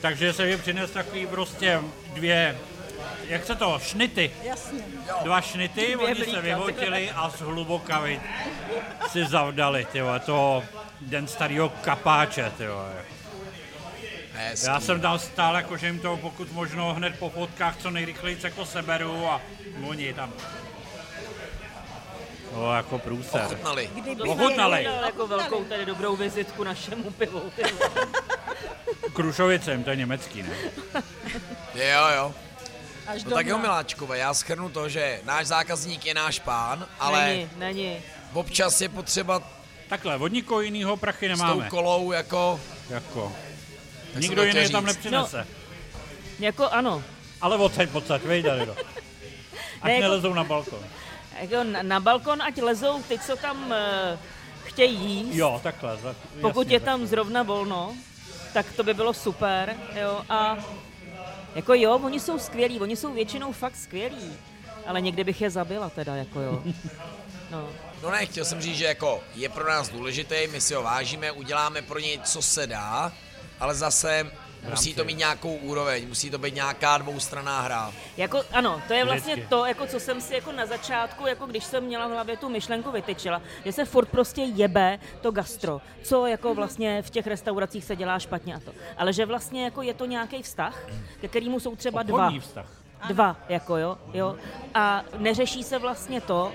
D: Takže se mi přines takový prostě dvě, jak se to, šnity.
C: Jasně.
D: Dva šnity, oni se
B: blíka,
D: vyhotili a z hlubokavy si zavdali, tyjo, to den starého kapáče, tyjo.
A: Hezký.
D: Já jsem tam stál, jako že jim to pokud možno hned po fotkách co nejrychleji jako seberu a oni tam. No, jako průser.
A: Ochutnali.
B: To
D: Ochutnali.
B: dal jako velkou tady dobrou vizitku našemu pivu. <laughs>
D: Krušovicem, to je německý, ne?
A: Jo, jo.
C: Až
A: No
C: do
A: tak jo. Miláčkové, já schrnu to, že náš zákazník je náš pán, ale
B: Není, není.
A: občas je potřeba
D: Takhle, od nikoho jiného prachy
A: s tou
D: nemáme.
A: kolou jako...
D: Jako.
A: jsem
D: Nikdo jiný je tam nepřinese.
B: Jako ano.
D: Ale odsaď, odsaď, vejde, do. <laughs> Ať
B: Ne, jako-
D: nelezou na balkon.
B: Jako na, na balkon, ať lezou ty, co tam uh, chtějí jíst.
D: Jo, takhle.
B: Pokud
D: jasně,
B: je tam zrovna volno, tak to by bylo super, jo, a jako jo, oni jsou skvělí, oni jsou většinou fakt skvělí, ale někdy bych je zabila teda, jako jo. <laughs> No.
A: No ne, chtěl jsem říct, že jako je pro nás důležitý, my si ho vážíme, uděláme pro něj, co se dá, ale zase musí to mít nějakou úroveň, musí to být nějaká dvoustranná hra.
B: Jako, ano, to je vlastně
D: Vždycky.
B: to, jako co jsem si jako na začátku, jako když jsem měla v hlavě tu myšlenku vytyčila, že se furt prostě jebe to gastro, co jako vlastně v těch restauracích se dělá špatně a to. Ale že vlastně jako je to nějaký vztah, ke kterému jsou třeba dva.
D: Obchodní vztah.
B: Dva, jako jo, jo. A neřeší se vlastně to,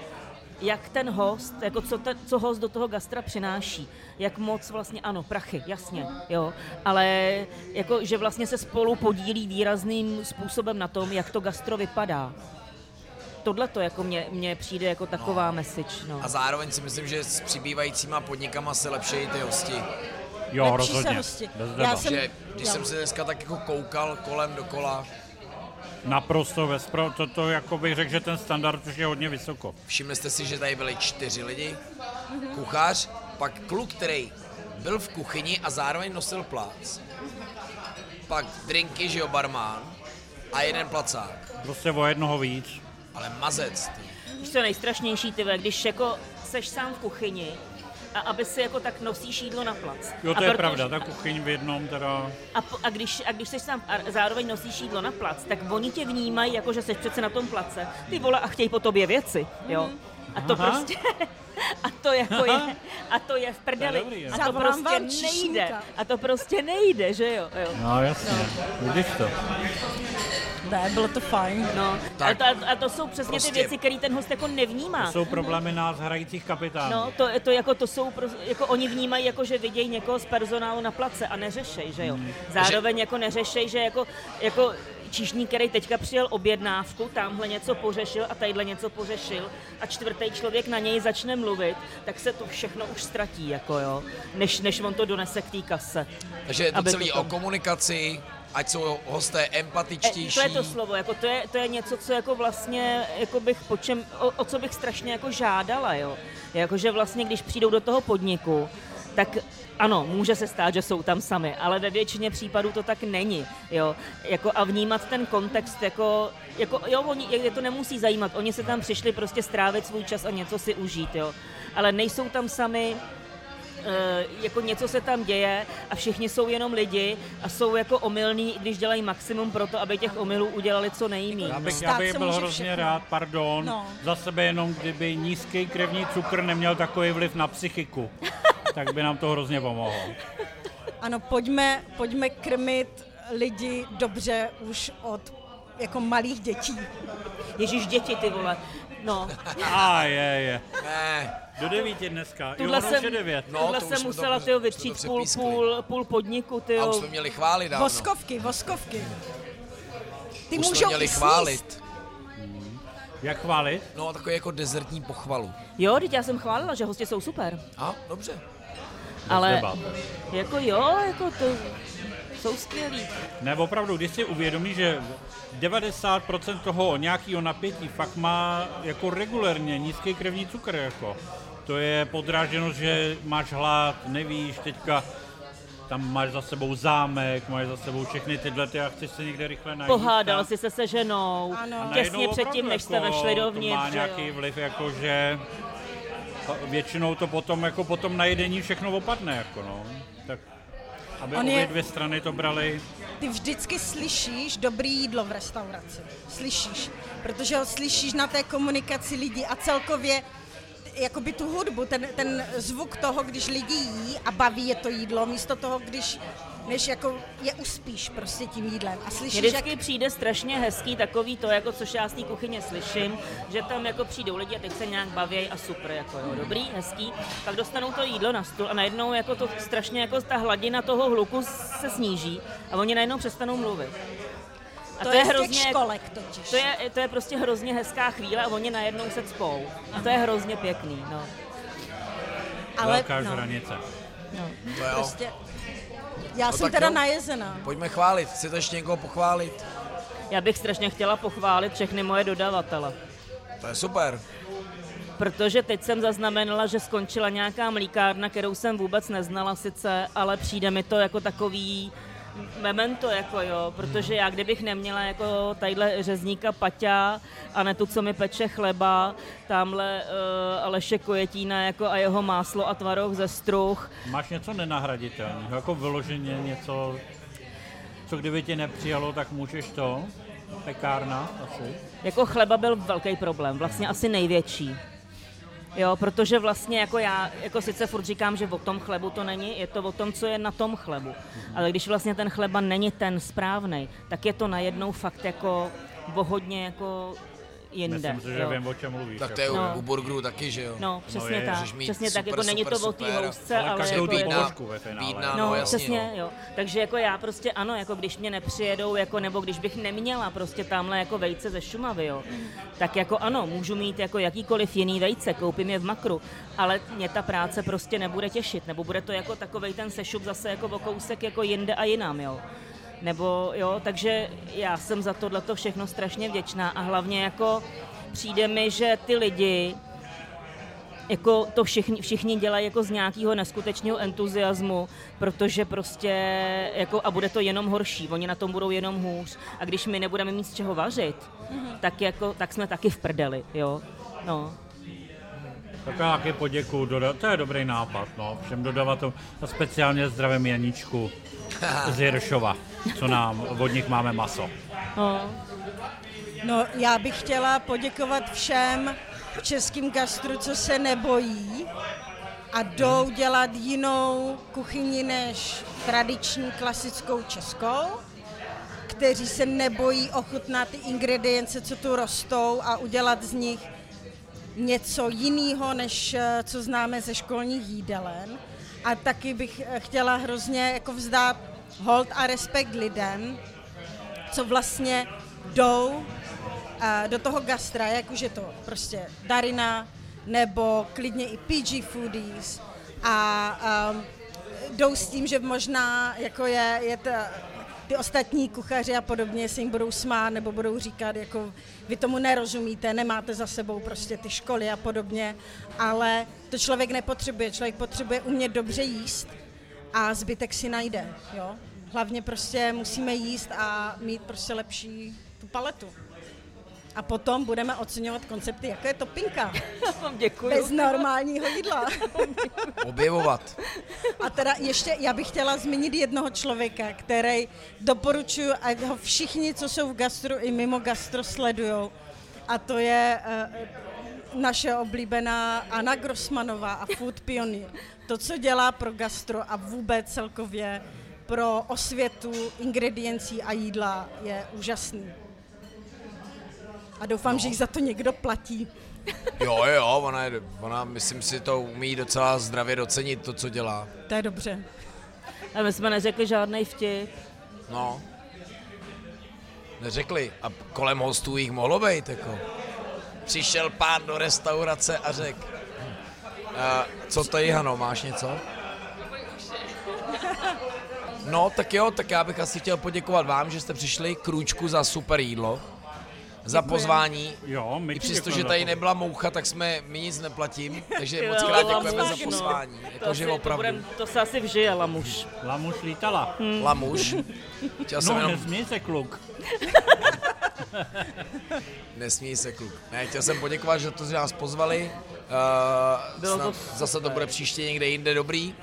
B: jak ten host, jako co, ten, co host do toho gastra přináší, jak moc vlastně, ano, prachy, jasně, jo, ale jako, že vlastně se spolu podílí výrazným způsobem na tom, jak to gastro vypadá. Tohle to jako mně, mně přijde jako taková message, no.
A: A zároveň si myslím, že s přibývajícíma podnikama se lepší ty hosti.
D: Jo,
C: Lepší
D: rozhodně.
C: se hosti. Já jsem-
A: Že když
C: jo.
A: jsem se dneska tak jako koukal kolem dokola,
D: Naprosto vespro, to, to jako bych řekl, že ten standard už je hodně vysoko.
A: všimli jste si, že tady byli čtyři lidi, kuchař, pak kluk, který byl v kuchyni a zároveň nosil plác, pak drinky, že jo, barman a jeden placák.
D: Prostě o jednoho víc.
A: Ale mazec, ty.
B: Víš co nejstrašnější, ty, vole, když jako seš sám v kuchyni a aby si jako tak nosíš jídlo na plac.
D: Jo,
B: a
D: to je
B: protože-
D: pravda, ta kuchyň v jednom teda...
B: A, po, a, když, a když jsi tam a zároveň nosíš jídlo na plac, tak oni tě vnímají jako, že jsi přece na tom place. Ty vole a chtějí po tobě věci, jo. A to
D: Aha.
B: prostě, <laughs> a to jako je, a to je v prdeli.
D: dobrý, jo.
B: a to prostě nejde. A to prostě nejde, že jo. jo.
D: No jasně, vidíš to.
C: Ne, bylo to fajn.
B: No, a,
A: Tak.
B: to, a to jsou přesně
A: Prostě-
B: ty věci, které ten host jako nevnímá.
D: To jsou problémy nás hrajících kapitánů.
B: No, to, to, jako, to jsou, jako oni vnímají, jako, že vidějí někoho z personálu na place a neřešej, že jo.
D: Hmm.
B: Zároveň jako neřešej, že jako, jako číšník, který teďka přijel objednávku, tamhle něco pořešil a tadyhle něco pořešil a čtvrtý člověk na něj začne mluvit, tak se to všechno už ztratí, jako jo, než, než on to donese k té kase.
A: Takže je to celý
B: to
A: o
B: tam-
A: komunikaci, ať jsou hosté
B: E,
A: empatičtější.
B: to je to slovo, jako to, je, to je něco, co jako vlastně, jako bych po čem, o, o, co bych strašně jako žádala, jo. Jakože vlastně, když přijdou do toho podniku, tak ano, může se stát, že jsou tam sami, ale ve většině případů to tak není, jo. Jako a vnímat ten kontext, jako, jako jo, oni, je to nemusí zajímat, oni se tam přišli prostě strávit svůj čas a něco si užít, jo. Ale nejsou tam sami, Eh, jako něco se tam děje a všichni jsou jenom lidi a jsou jako omylní, i když dělají maximum pro to, aby těch omylů udělali co nejméně.
D: Já bych, já bych byl hrozně
C: všechno.
D: rád, pardon,
C: No.
D: za sebe jenom kdyby nízký krevní cukr neměl takový vliv na psychiku, <laughs> tak by nám to hrozně pomohlo.
C: Ano, pojďme, pojďme krmit lidi dobře už od jako malých dětí.
B: Ježíš děti, ty vole. No,
D: A je, je.
A: Ne,
D: Do devíti dneska.
B: tuhle
D: jo, už
B: jsem,
D: devět.
A: No,
B: tuhle jsem musela
A: to
B: vytřít půl, půl, půl podniku,
A: a
B: tyjo.
A: už jsme měli chválit dávno.
C: Voskovky, voskovky. Ty
A: Už jsme
C: můžou
A: měli
C: sníst.
A: chválit.
D: Jak chválit?
A: No, takový jako dezertní pochvalu.
B: Jo, teď já jsem chválila, že hosti jsou super.
A: A, dobře.
B: Ale jako jo, jako to jsou skvělí.
D: Ne, opravdu, když si uvědomí, že 90% toho nějakého napětí fakt má jako regulérně nízký krevní cukr, jako. To je podráženost, že máš hlad, nevíš, teďka tam máš za sebou zámek, máš za sebou všechny tyhle ty a chceš se někde rychle najít.
B: Pohádal jsi se se ženou,
C: Ano.
B: těsně předtím, než jste
D: jako
B: vešli
D: To
B: dovnitř.
D: má
B: že
D: nějaký vliv, jako že většinou to potom jako potom na jedení všechno opadne, jako no. Tak aby
C: On
D: obě
C: je-
D: dvě strany to brali.
C: Ty vždycky slyšíš dobrý jídlo v restauraci. Slyšíš. Protože ho slyšíš na té komunikaci lidí a celkově jakoby tu hudbu, ten, ten zvuk toho, když lidi jí a baví je to jídlo, místo toho, když než jako je uspíš prostě tím jídlem a slyšíš, jak
B: vždycky přijde strašně hezký takový to, jako což já z té kuchyně slyším, že tam jako přijdou lidi a teď se nějak baví a super, jako jo, dobrý, hezký, pak dostanou to jídlo na stůl a najednou jako to strašně jako ta hladina toho hluku se sníží a oni najednou přestanou mluvit. A
C: to, je z těch
B: hrozně,
C: školek totiž.
B: to je, to je prostě hrozně hezká chvíle a oni najednou se cpou. A to je hrozně pěkný, no.
C: ale,
D: Velká
C: no.
A: To jo.
C: prostě, já
A: No
C: jsem teda
A: jo.
C: najezená.
A: Pojďme chválit. Chcete ještě někoho pochválit?
B: Já bych strašně chtěla pochválit všechny moje dodavatele.
A: To je super.
B: Protože teď jsem zaznamenala, že skončila nějaká mlíkárna, kterou jsem vůbec neznala sice, ale přijde mi to jako takový memento, jako jo, protože já kdybych neměla jako tadyhle řezníka Paťa a ne tu, co mi peče chleba, tamhle uh, Aleše Kojetína jako a jeho máslo a tvaroh ze struh,
D: Máš něco nenahraditelného, jako vyloženě něco, co kdyby tě nepřijalo, tak můžeš to? Pekárna asi?
B: jako chleba byl velký problém, vlastně asi největší. Jo, protože vlastně jako já, jako sice furt říkám, že o tom chlebu to není, je to o tom, co je na tom chlebu. Ale když vlastně ten chleba není ten správný, tak je to najednou fakt jako o hodně jako jinde.
D: Myslím si, že
B: jo.
D: vím, o čem mluvíš.
A: Tak to je u,
B: No.
A: u burgerů taky, že jo?
B: No, přesně
D: je,
B: tak, přesně tak,
A: super,
B: jako není to o té housce,
D: ale
B: ale
D: každou
B: jako je to...
D: ve finále.
A: Bídna,
B: No,
A: no, jasně,
B: přesně,
A: no.
B: jo. Takže jako já prostě ano, jako když mě nepřijedou, jako, nebo když bych neměla prostě tamhle jako vejce ze Šumavy, jo, tak jako ano, můžu mít jako jakýkoliv jiný vejce, koupím je v makru, ale mě ta práce prostě nebude těšit, nebo bude to jako takovej ten sešup zase jako o kousek jako jinde a jinam, jo. Nebo jo, takže já jsem za tohleto všechno strašně vděčná a hlavně jako přijde mi, že ty lidi jako to všichni, všichni dělají jako z nějakého neskutečného entuziasmu, protože prostě jako a bude to jenom horší, oni na tom budou jenom hůř a když my nebudeme mít z čeho vařit, tak jako, tak jsme taky v prdeli, jo. No.
D: Tak já taky poděkuju, doda- to je dobrý nápad, no, všem dodavatelům a speciálně zdravím Janičku z Jiršova, co nám, od nich máme maso.
B: no.
C: No, já bych chtěla poděkovat všem českým gastru, co se nebojí a jdou dělat jinou kuchyni než tradiční klasickou českou, kteří se nebojí ochutnat ty ingredience, co tu rostou a udělat z nich něco jiného, než eh, co známe ze školních jídelen. A taky bych eh, chtěla hrozně jako vzdát hold a respekt lidem, co vlastně jdou a do toho gastra, jak už je to prostě Darina, nebo klidně i PG Foodies a um, jdou s tím, že možná jako je, je ta, ty ostatní kuchaři a podobně se jim budou smát nebo budou říkat, jako vy tomu nerozumíte, nemáte za sebou prostě ty školy a podobně, ale to člověk nepotřebuje, člověk potřebuje umět dobře jíst a zbytek si najde, jo. Hlavně prostě musíme jíst a mít prostě lepší tu paletu. A potom budeme oceňovat koncepty, jako je topinka,
B: Vám děkuju.
C: bez normálního jídla. <laughs>
A: Objevovat.
C: A teda ještě, já bych chtěla zmínit jednoho člověka, který doporučuji, ať ho všichni, co jsou v gastru i mimo gastro, sledujou. A to je uh, naše oblíbená Anna Grossmanová a Food Pioneer. To, co dělá pro gastro a vůbec celkově pro osvětu ingrediencí a jídla, je úžasný. A doufám, no. že jich za to někdo platí. <laughs>
A: Jo, jo, ona, je, ona, myslím si, to umí docela zdravě docenit, to, co dělá.
C: To je dobře.
B: A my jsme neřekli žádný vtip.
A: No. Neřekli. A kolem hostů jich mohlo být, jako. Přišel pán do restaurace a řekl, uh, co to je, Hano, máš něco? No, tak jo, tak já bych asi chtěl poděkovat vám, že jste přišli krůčku za super jídlo, za pozvání.
D: Jo, my
A: I přesto, že tady
D: to.
A: nebyla moucha, tak jsme, my nic neplatím, <laughs> takže
B: Jo,
A: moc krát děkujeme za
B: no.
A: pozvání.
B: To,
A: Jakože
B: asi, to,
A: opravdu.
B: budem, to se asi vžije, lamuš.
D: Lamuš lítala.
A: Lamuš. Chtěl jsem
D: No,
A: jenom
D: nesmí se kluk. <laughs>
A: Nesmí se kluk. Ne, chtěl jsem poděkovat, že to, že nás pozvali. Uh,
B: Bylo to
A: snad zase to bude příště někde jinde dobrý.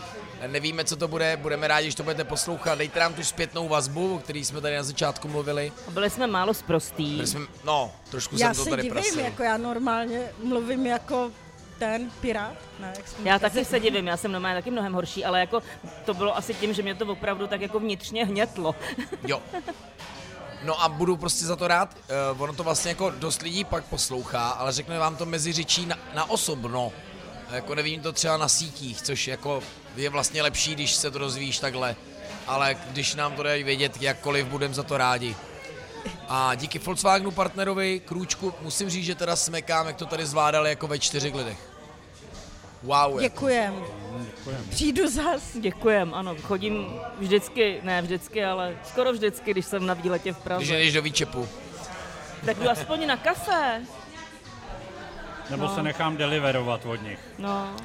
A: Nevíme, co to bude, budeme rádi, že to budete poslouchat. Dejte nám tu zpětnou vazbu, o který jsme tady na začátku mluvili.
B: A byli jsme málo sprostý.
A: Byli jsme, no, trošku
C: Já
A: jsem to
C: se
A: tady
C: divím,
A: prasil.
C: jako já normálně mluvím jako ten pirát. Ne,
B: Já taky se divím, já jsem normálně taky mnohem horší, ale jako to bylo asi tím, že mě to opravdu tak jako vnitřně hnětlo. <laughs>
A: Jo. No a budu prostě za to rád. Uh, ono to vlastně jako dost lidí pak poslouchá, ale řekne vám to mezi řečí na, na osobno. Jako nevím to třeba na sítích, což jako je vlastně lepší, když se to dozvíš takhle. Ale když nám to dají vědět jakkoliv, budeme za to rádi. A díky Volkswagenu partnerovi Krůčku musím říct, že teda smekám, jak to tady zvládali jako ve čtyřech lidech. Wow. Jako.
C: Děkujem. Přijdu zas.
B: Děkujem, ano, chodím vždycky, ne vždycky, ale skoro vždycky, když jsem na výletě v
A: Když
B: Praze.
A: jdeš do výčepu.
B: Tak jdu aspoň na kafe.
D: Nebo
B: No.
D: se nechám deliverovat od nich.
B: No,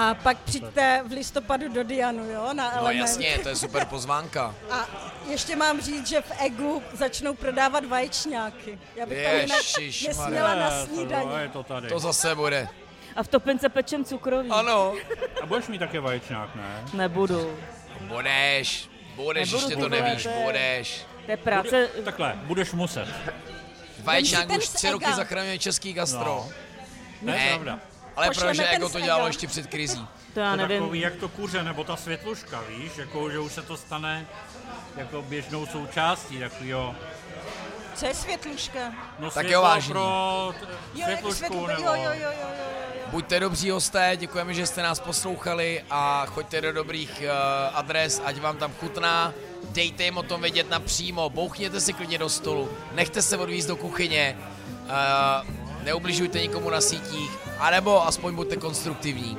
C: A pak přijďte v listopadu do Dianu, jo, na
A: No
C: Element.
A: jasně, to je super pozvánka.
C: A ještě mám říct, že v Egu začnou prodávat vaječňáky. Já bych tam jinak
A: Ježišmarja.
C: nesměla na
D: Eh, to-
C: snídaní.
D: Je to tady.
A: To zase bude.
B: a v topince pečem cukroví.
A: Ano.
D: A budeš mít také vaječňák, ne?
B: Nebudu.
A: Budeš, budeš,
B: Nebudu
A: ještě to
B: budeš.
A: nevíš, budeš.
B: To je práce,
D: Takhle, budeš muset.
A: Vaječňák už tři roky zachraňuje český gastro.
D: No. Je
A: Ne.
D: pravda.
A: Ale
C: ten
A: Ego
C: z
A: to dělalo ještě před krizí.
B: to já
D: To
B: nevím.
D: takový, jak to kuře, nebo ta světluška, víš, jako, že už se to stane jako běžnou součástí takového,
C: Co je světluška?
D: no
A: Tak jo,
D: světlo
A: vážení.
D: pro t-
C: Jo, jako
D: světlušku,
C: světlu,
D: nebo...
C: jo, jo, jo, jo, jo, jo.
A: Buďte dobří hosté, děkujeme, že jste nás poslouchali a choďte do dobrých uh, adres, ať vám tam chutná. Dejte jim o tom vědět napřímo, bouchněte si klidně do stolu, nechte se odvízt do kuchyně, uh, neubližujte nikomu na sítích, anebo aspoň buďte konstruktivní.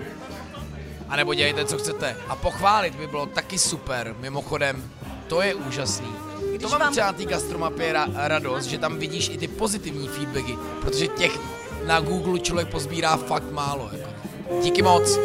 A: A nebo dělejte, co chcete. A pochválit by bylo taky super, mimochodem, to je úžasný.
C: Když
A: to mám
C: vám-
A: třeba té gastromapě ra- radost, že tam vidíš i ty pozitivní feedbacky, protože těch na Google člověk pozbírá fakt málo. Jako. Díky moc.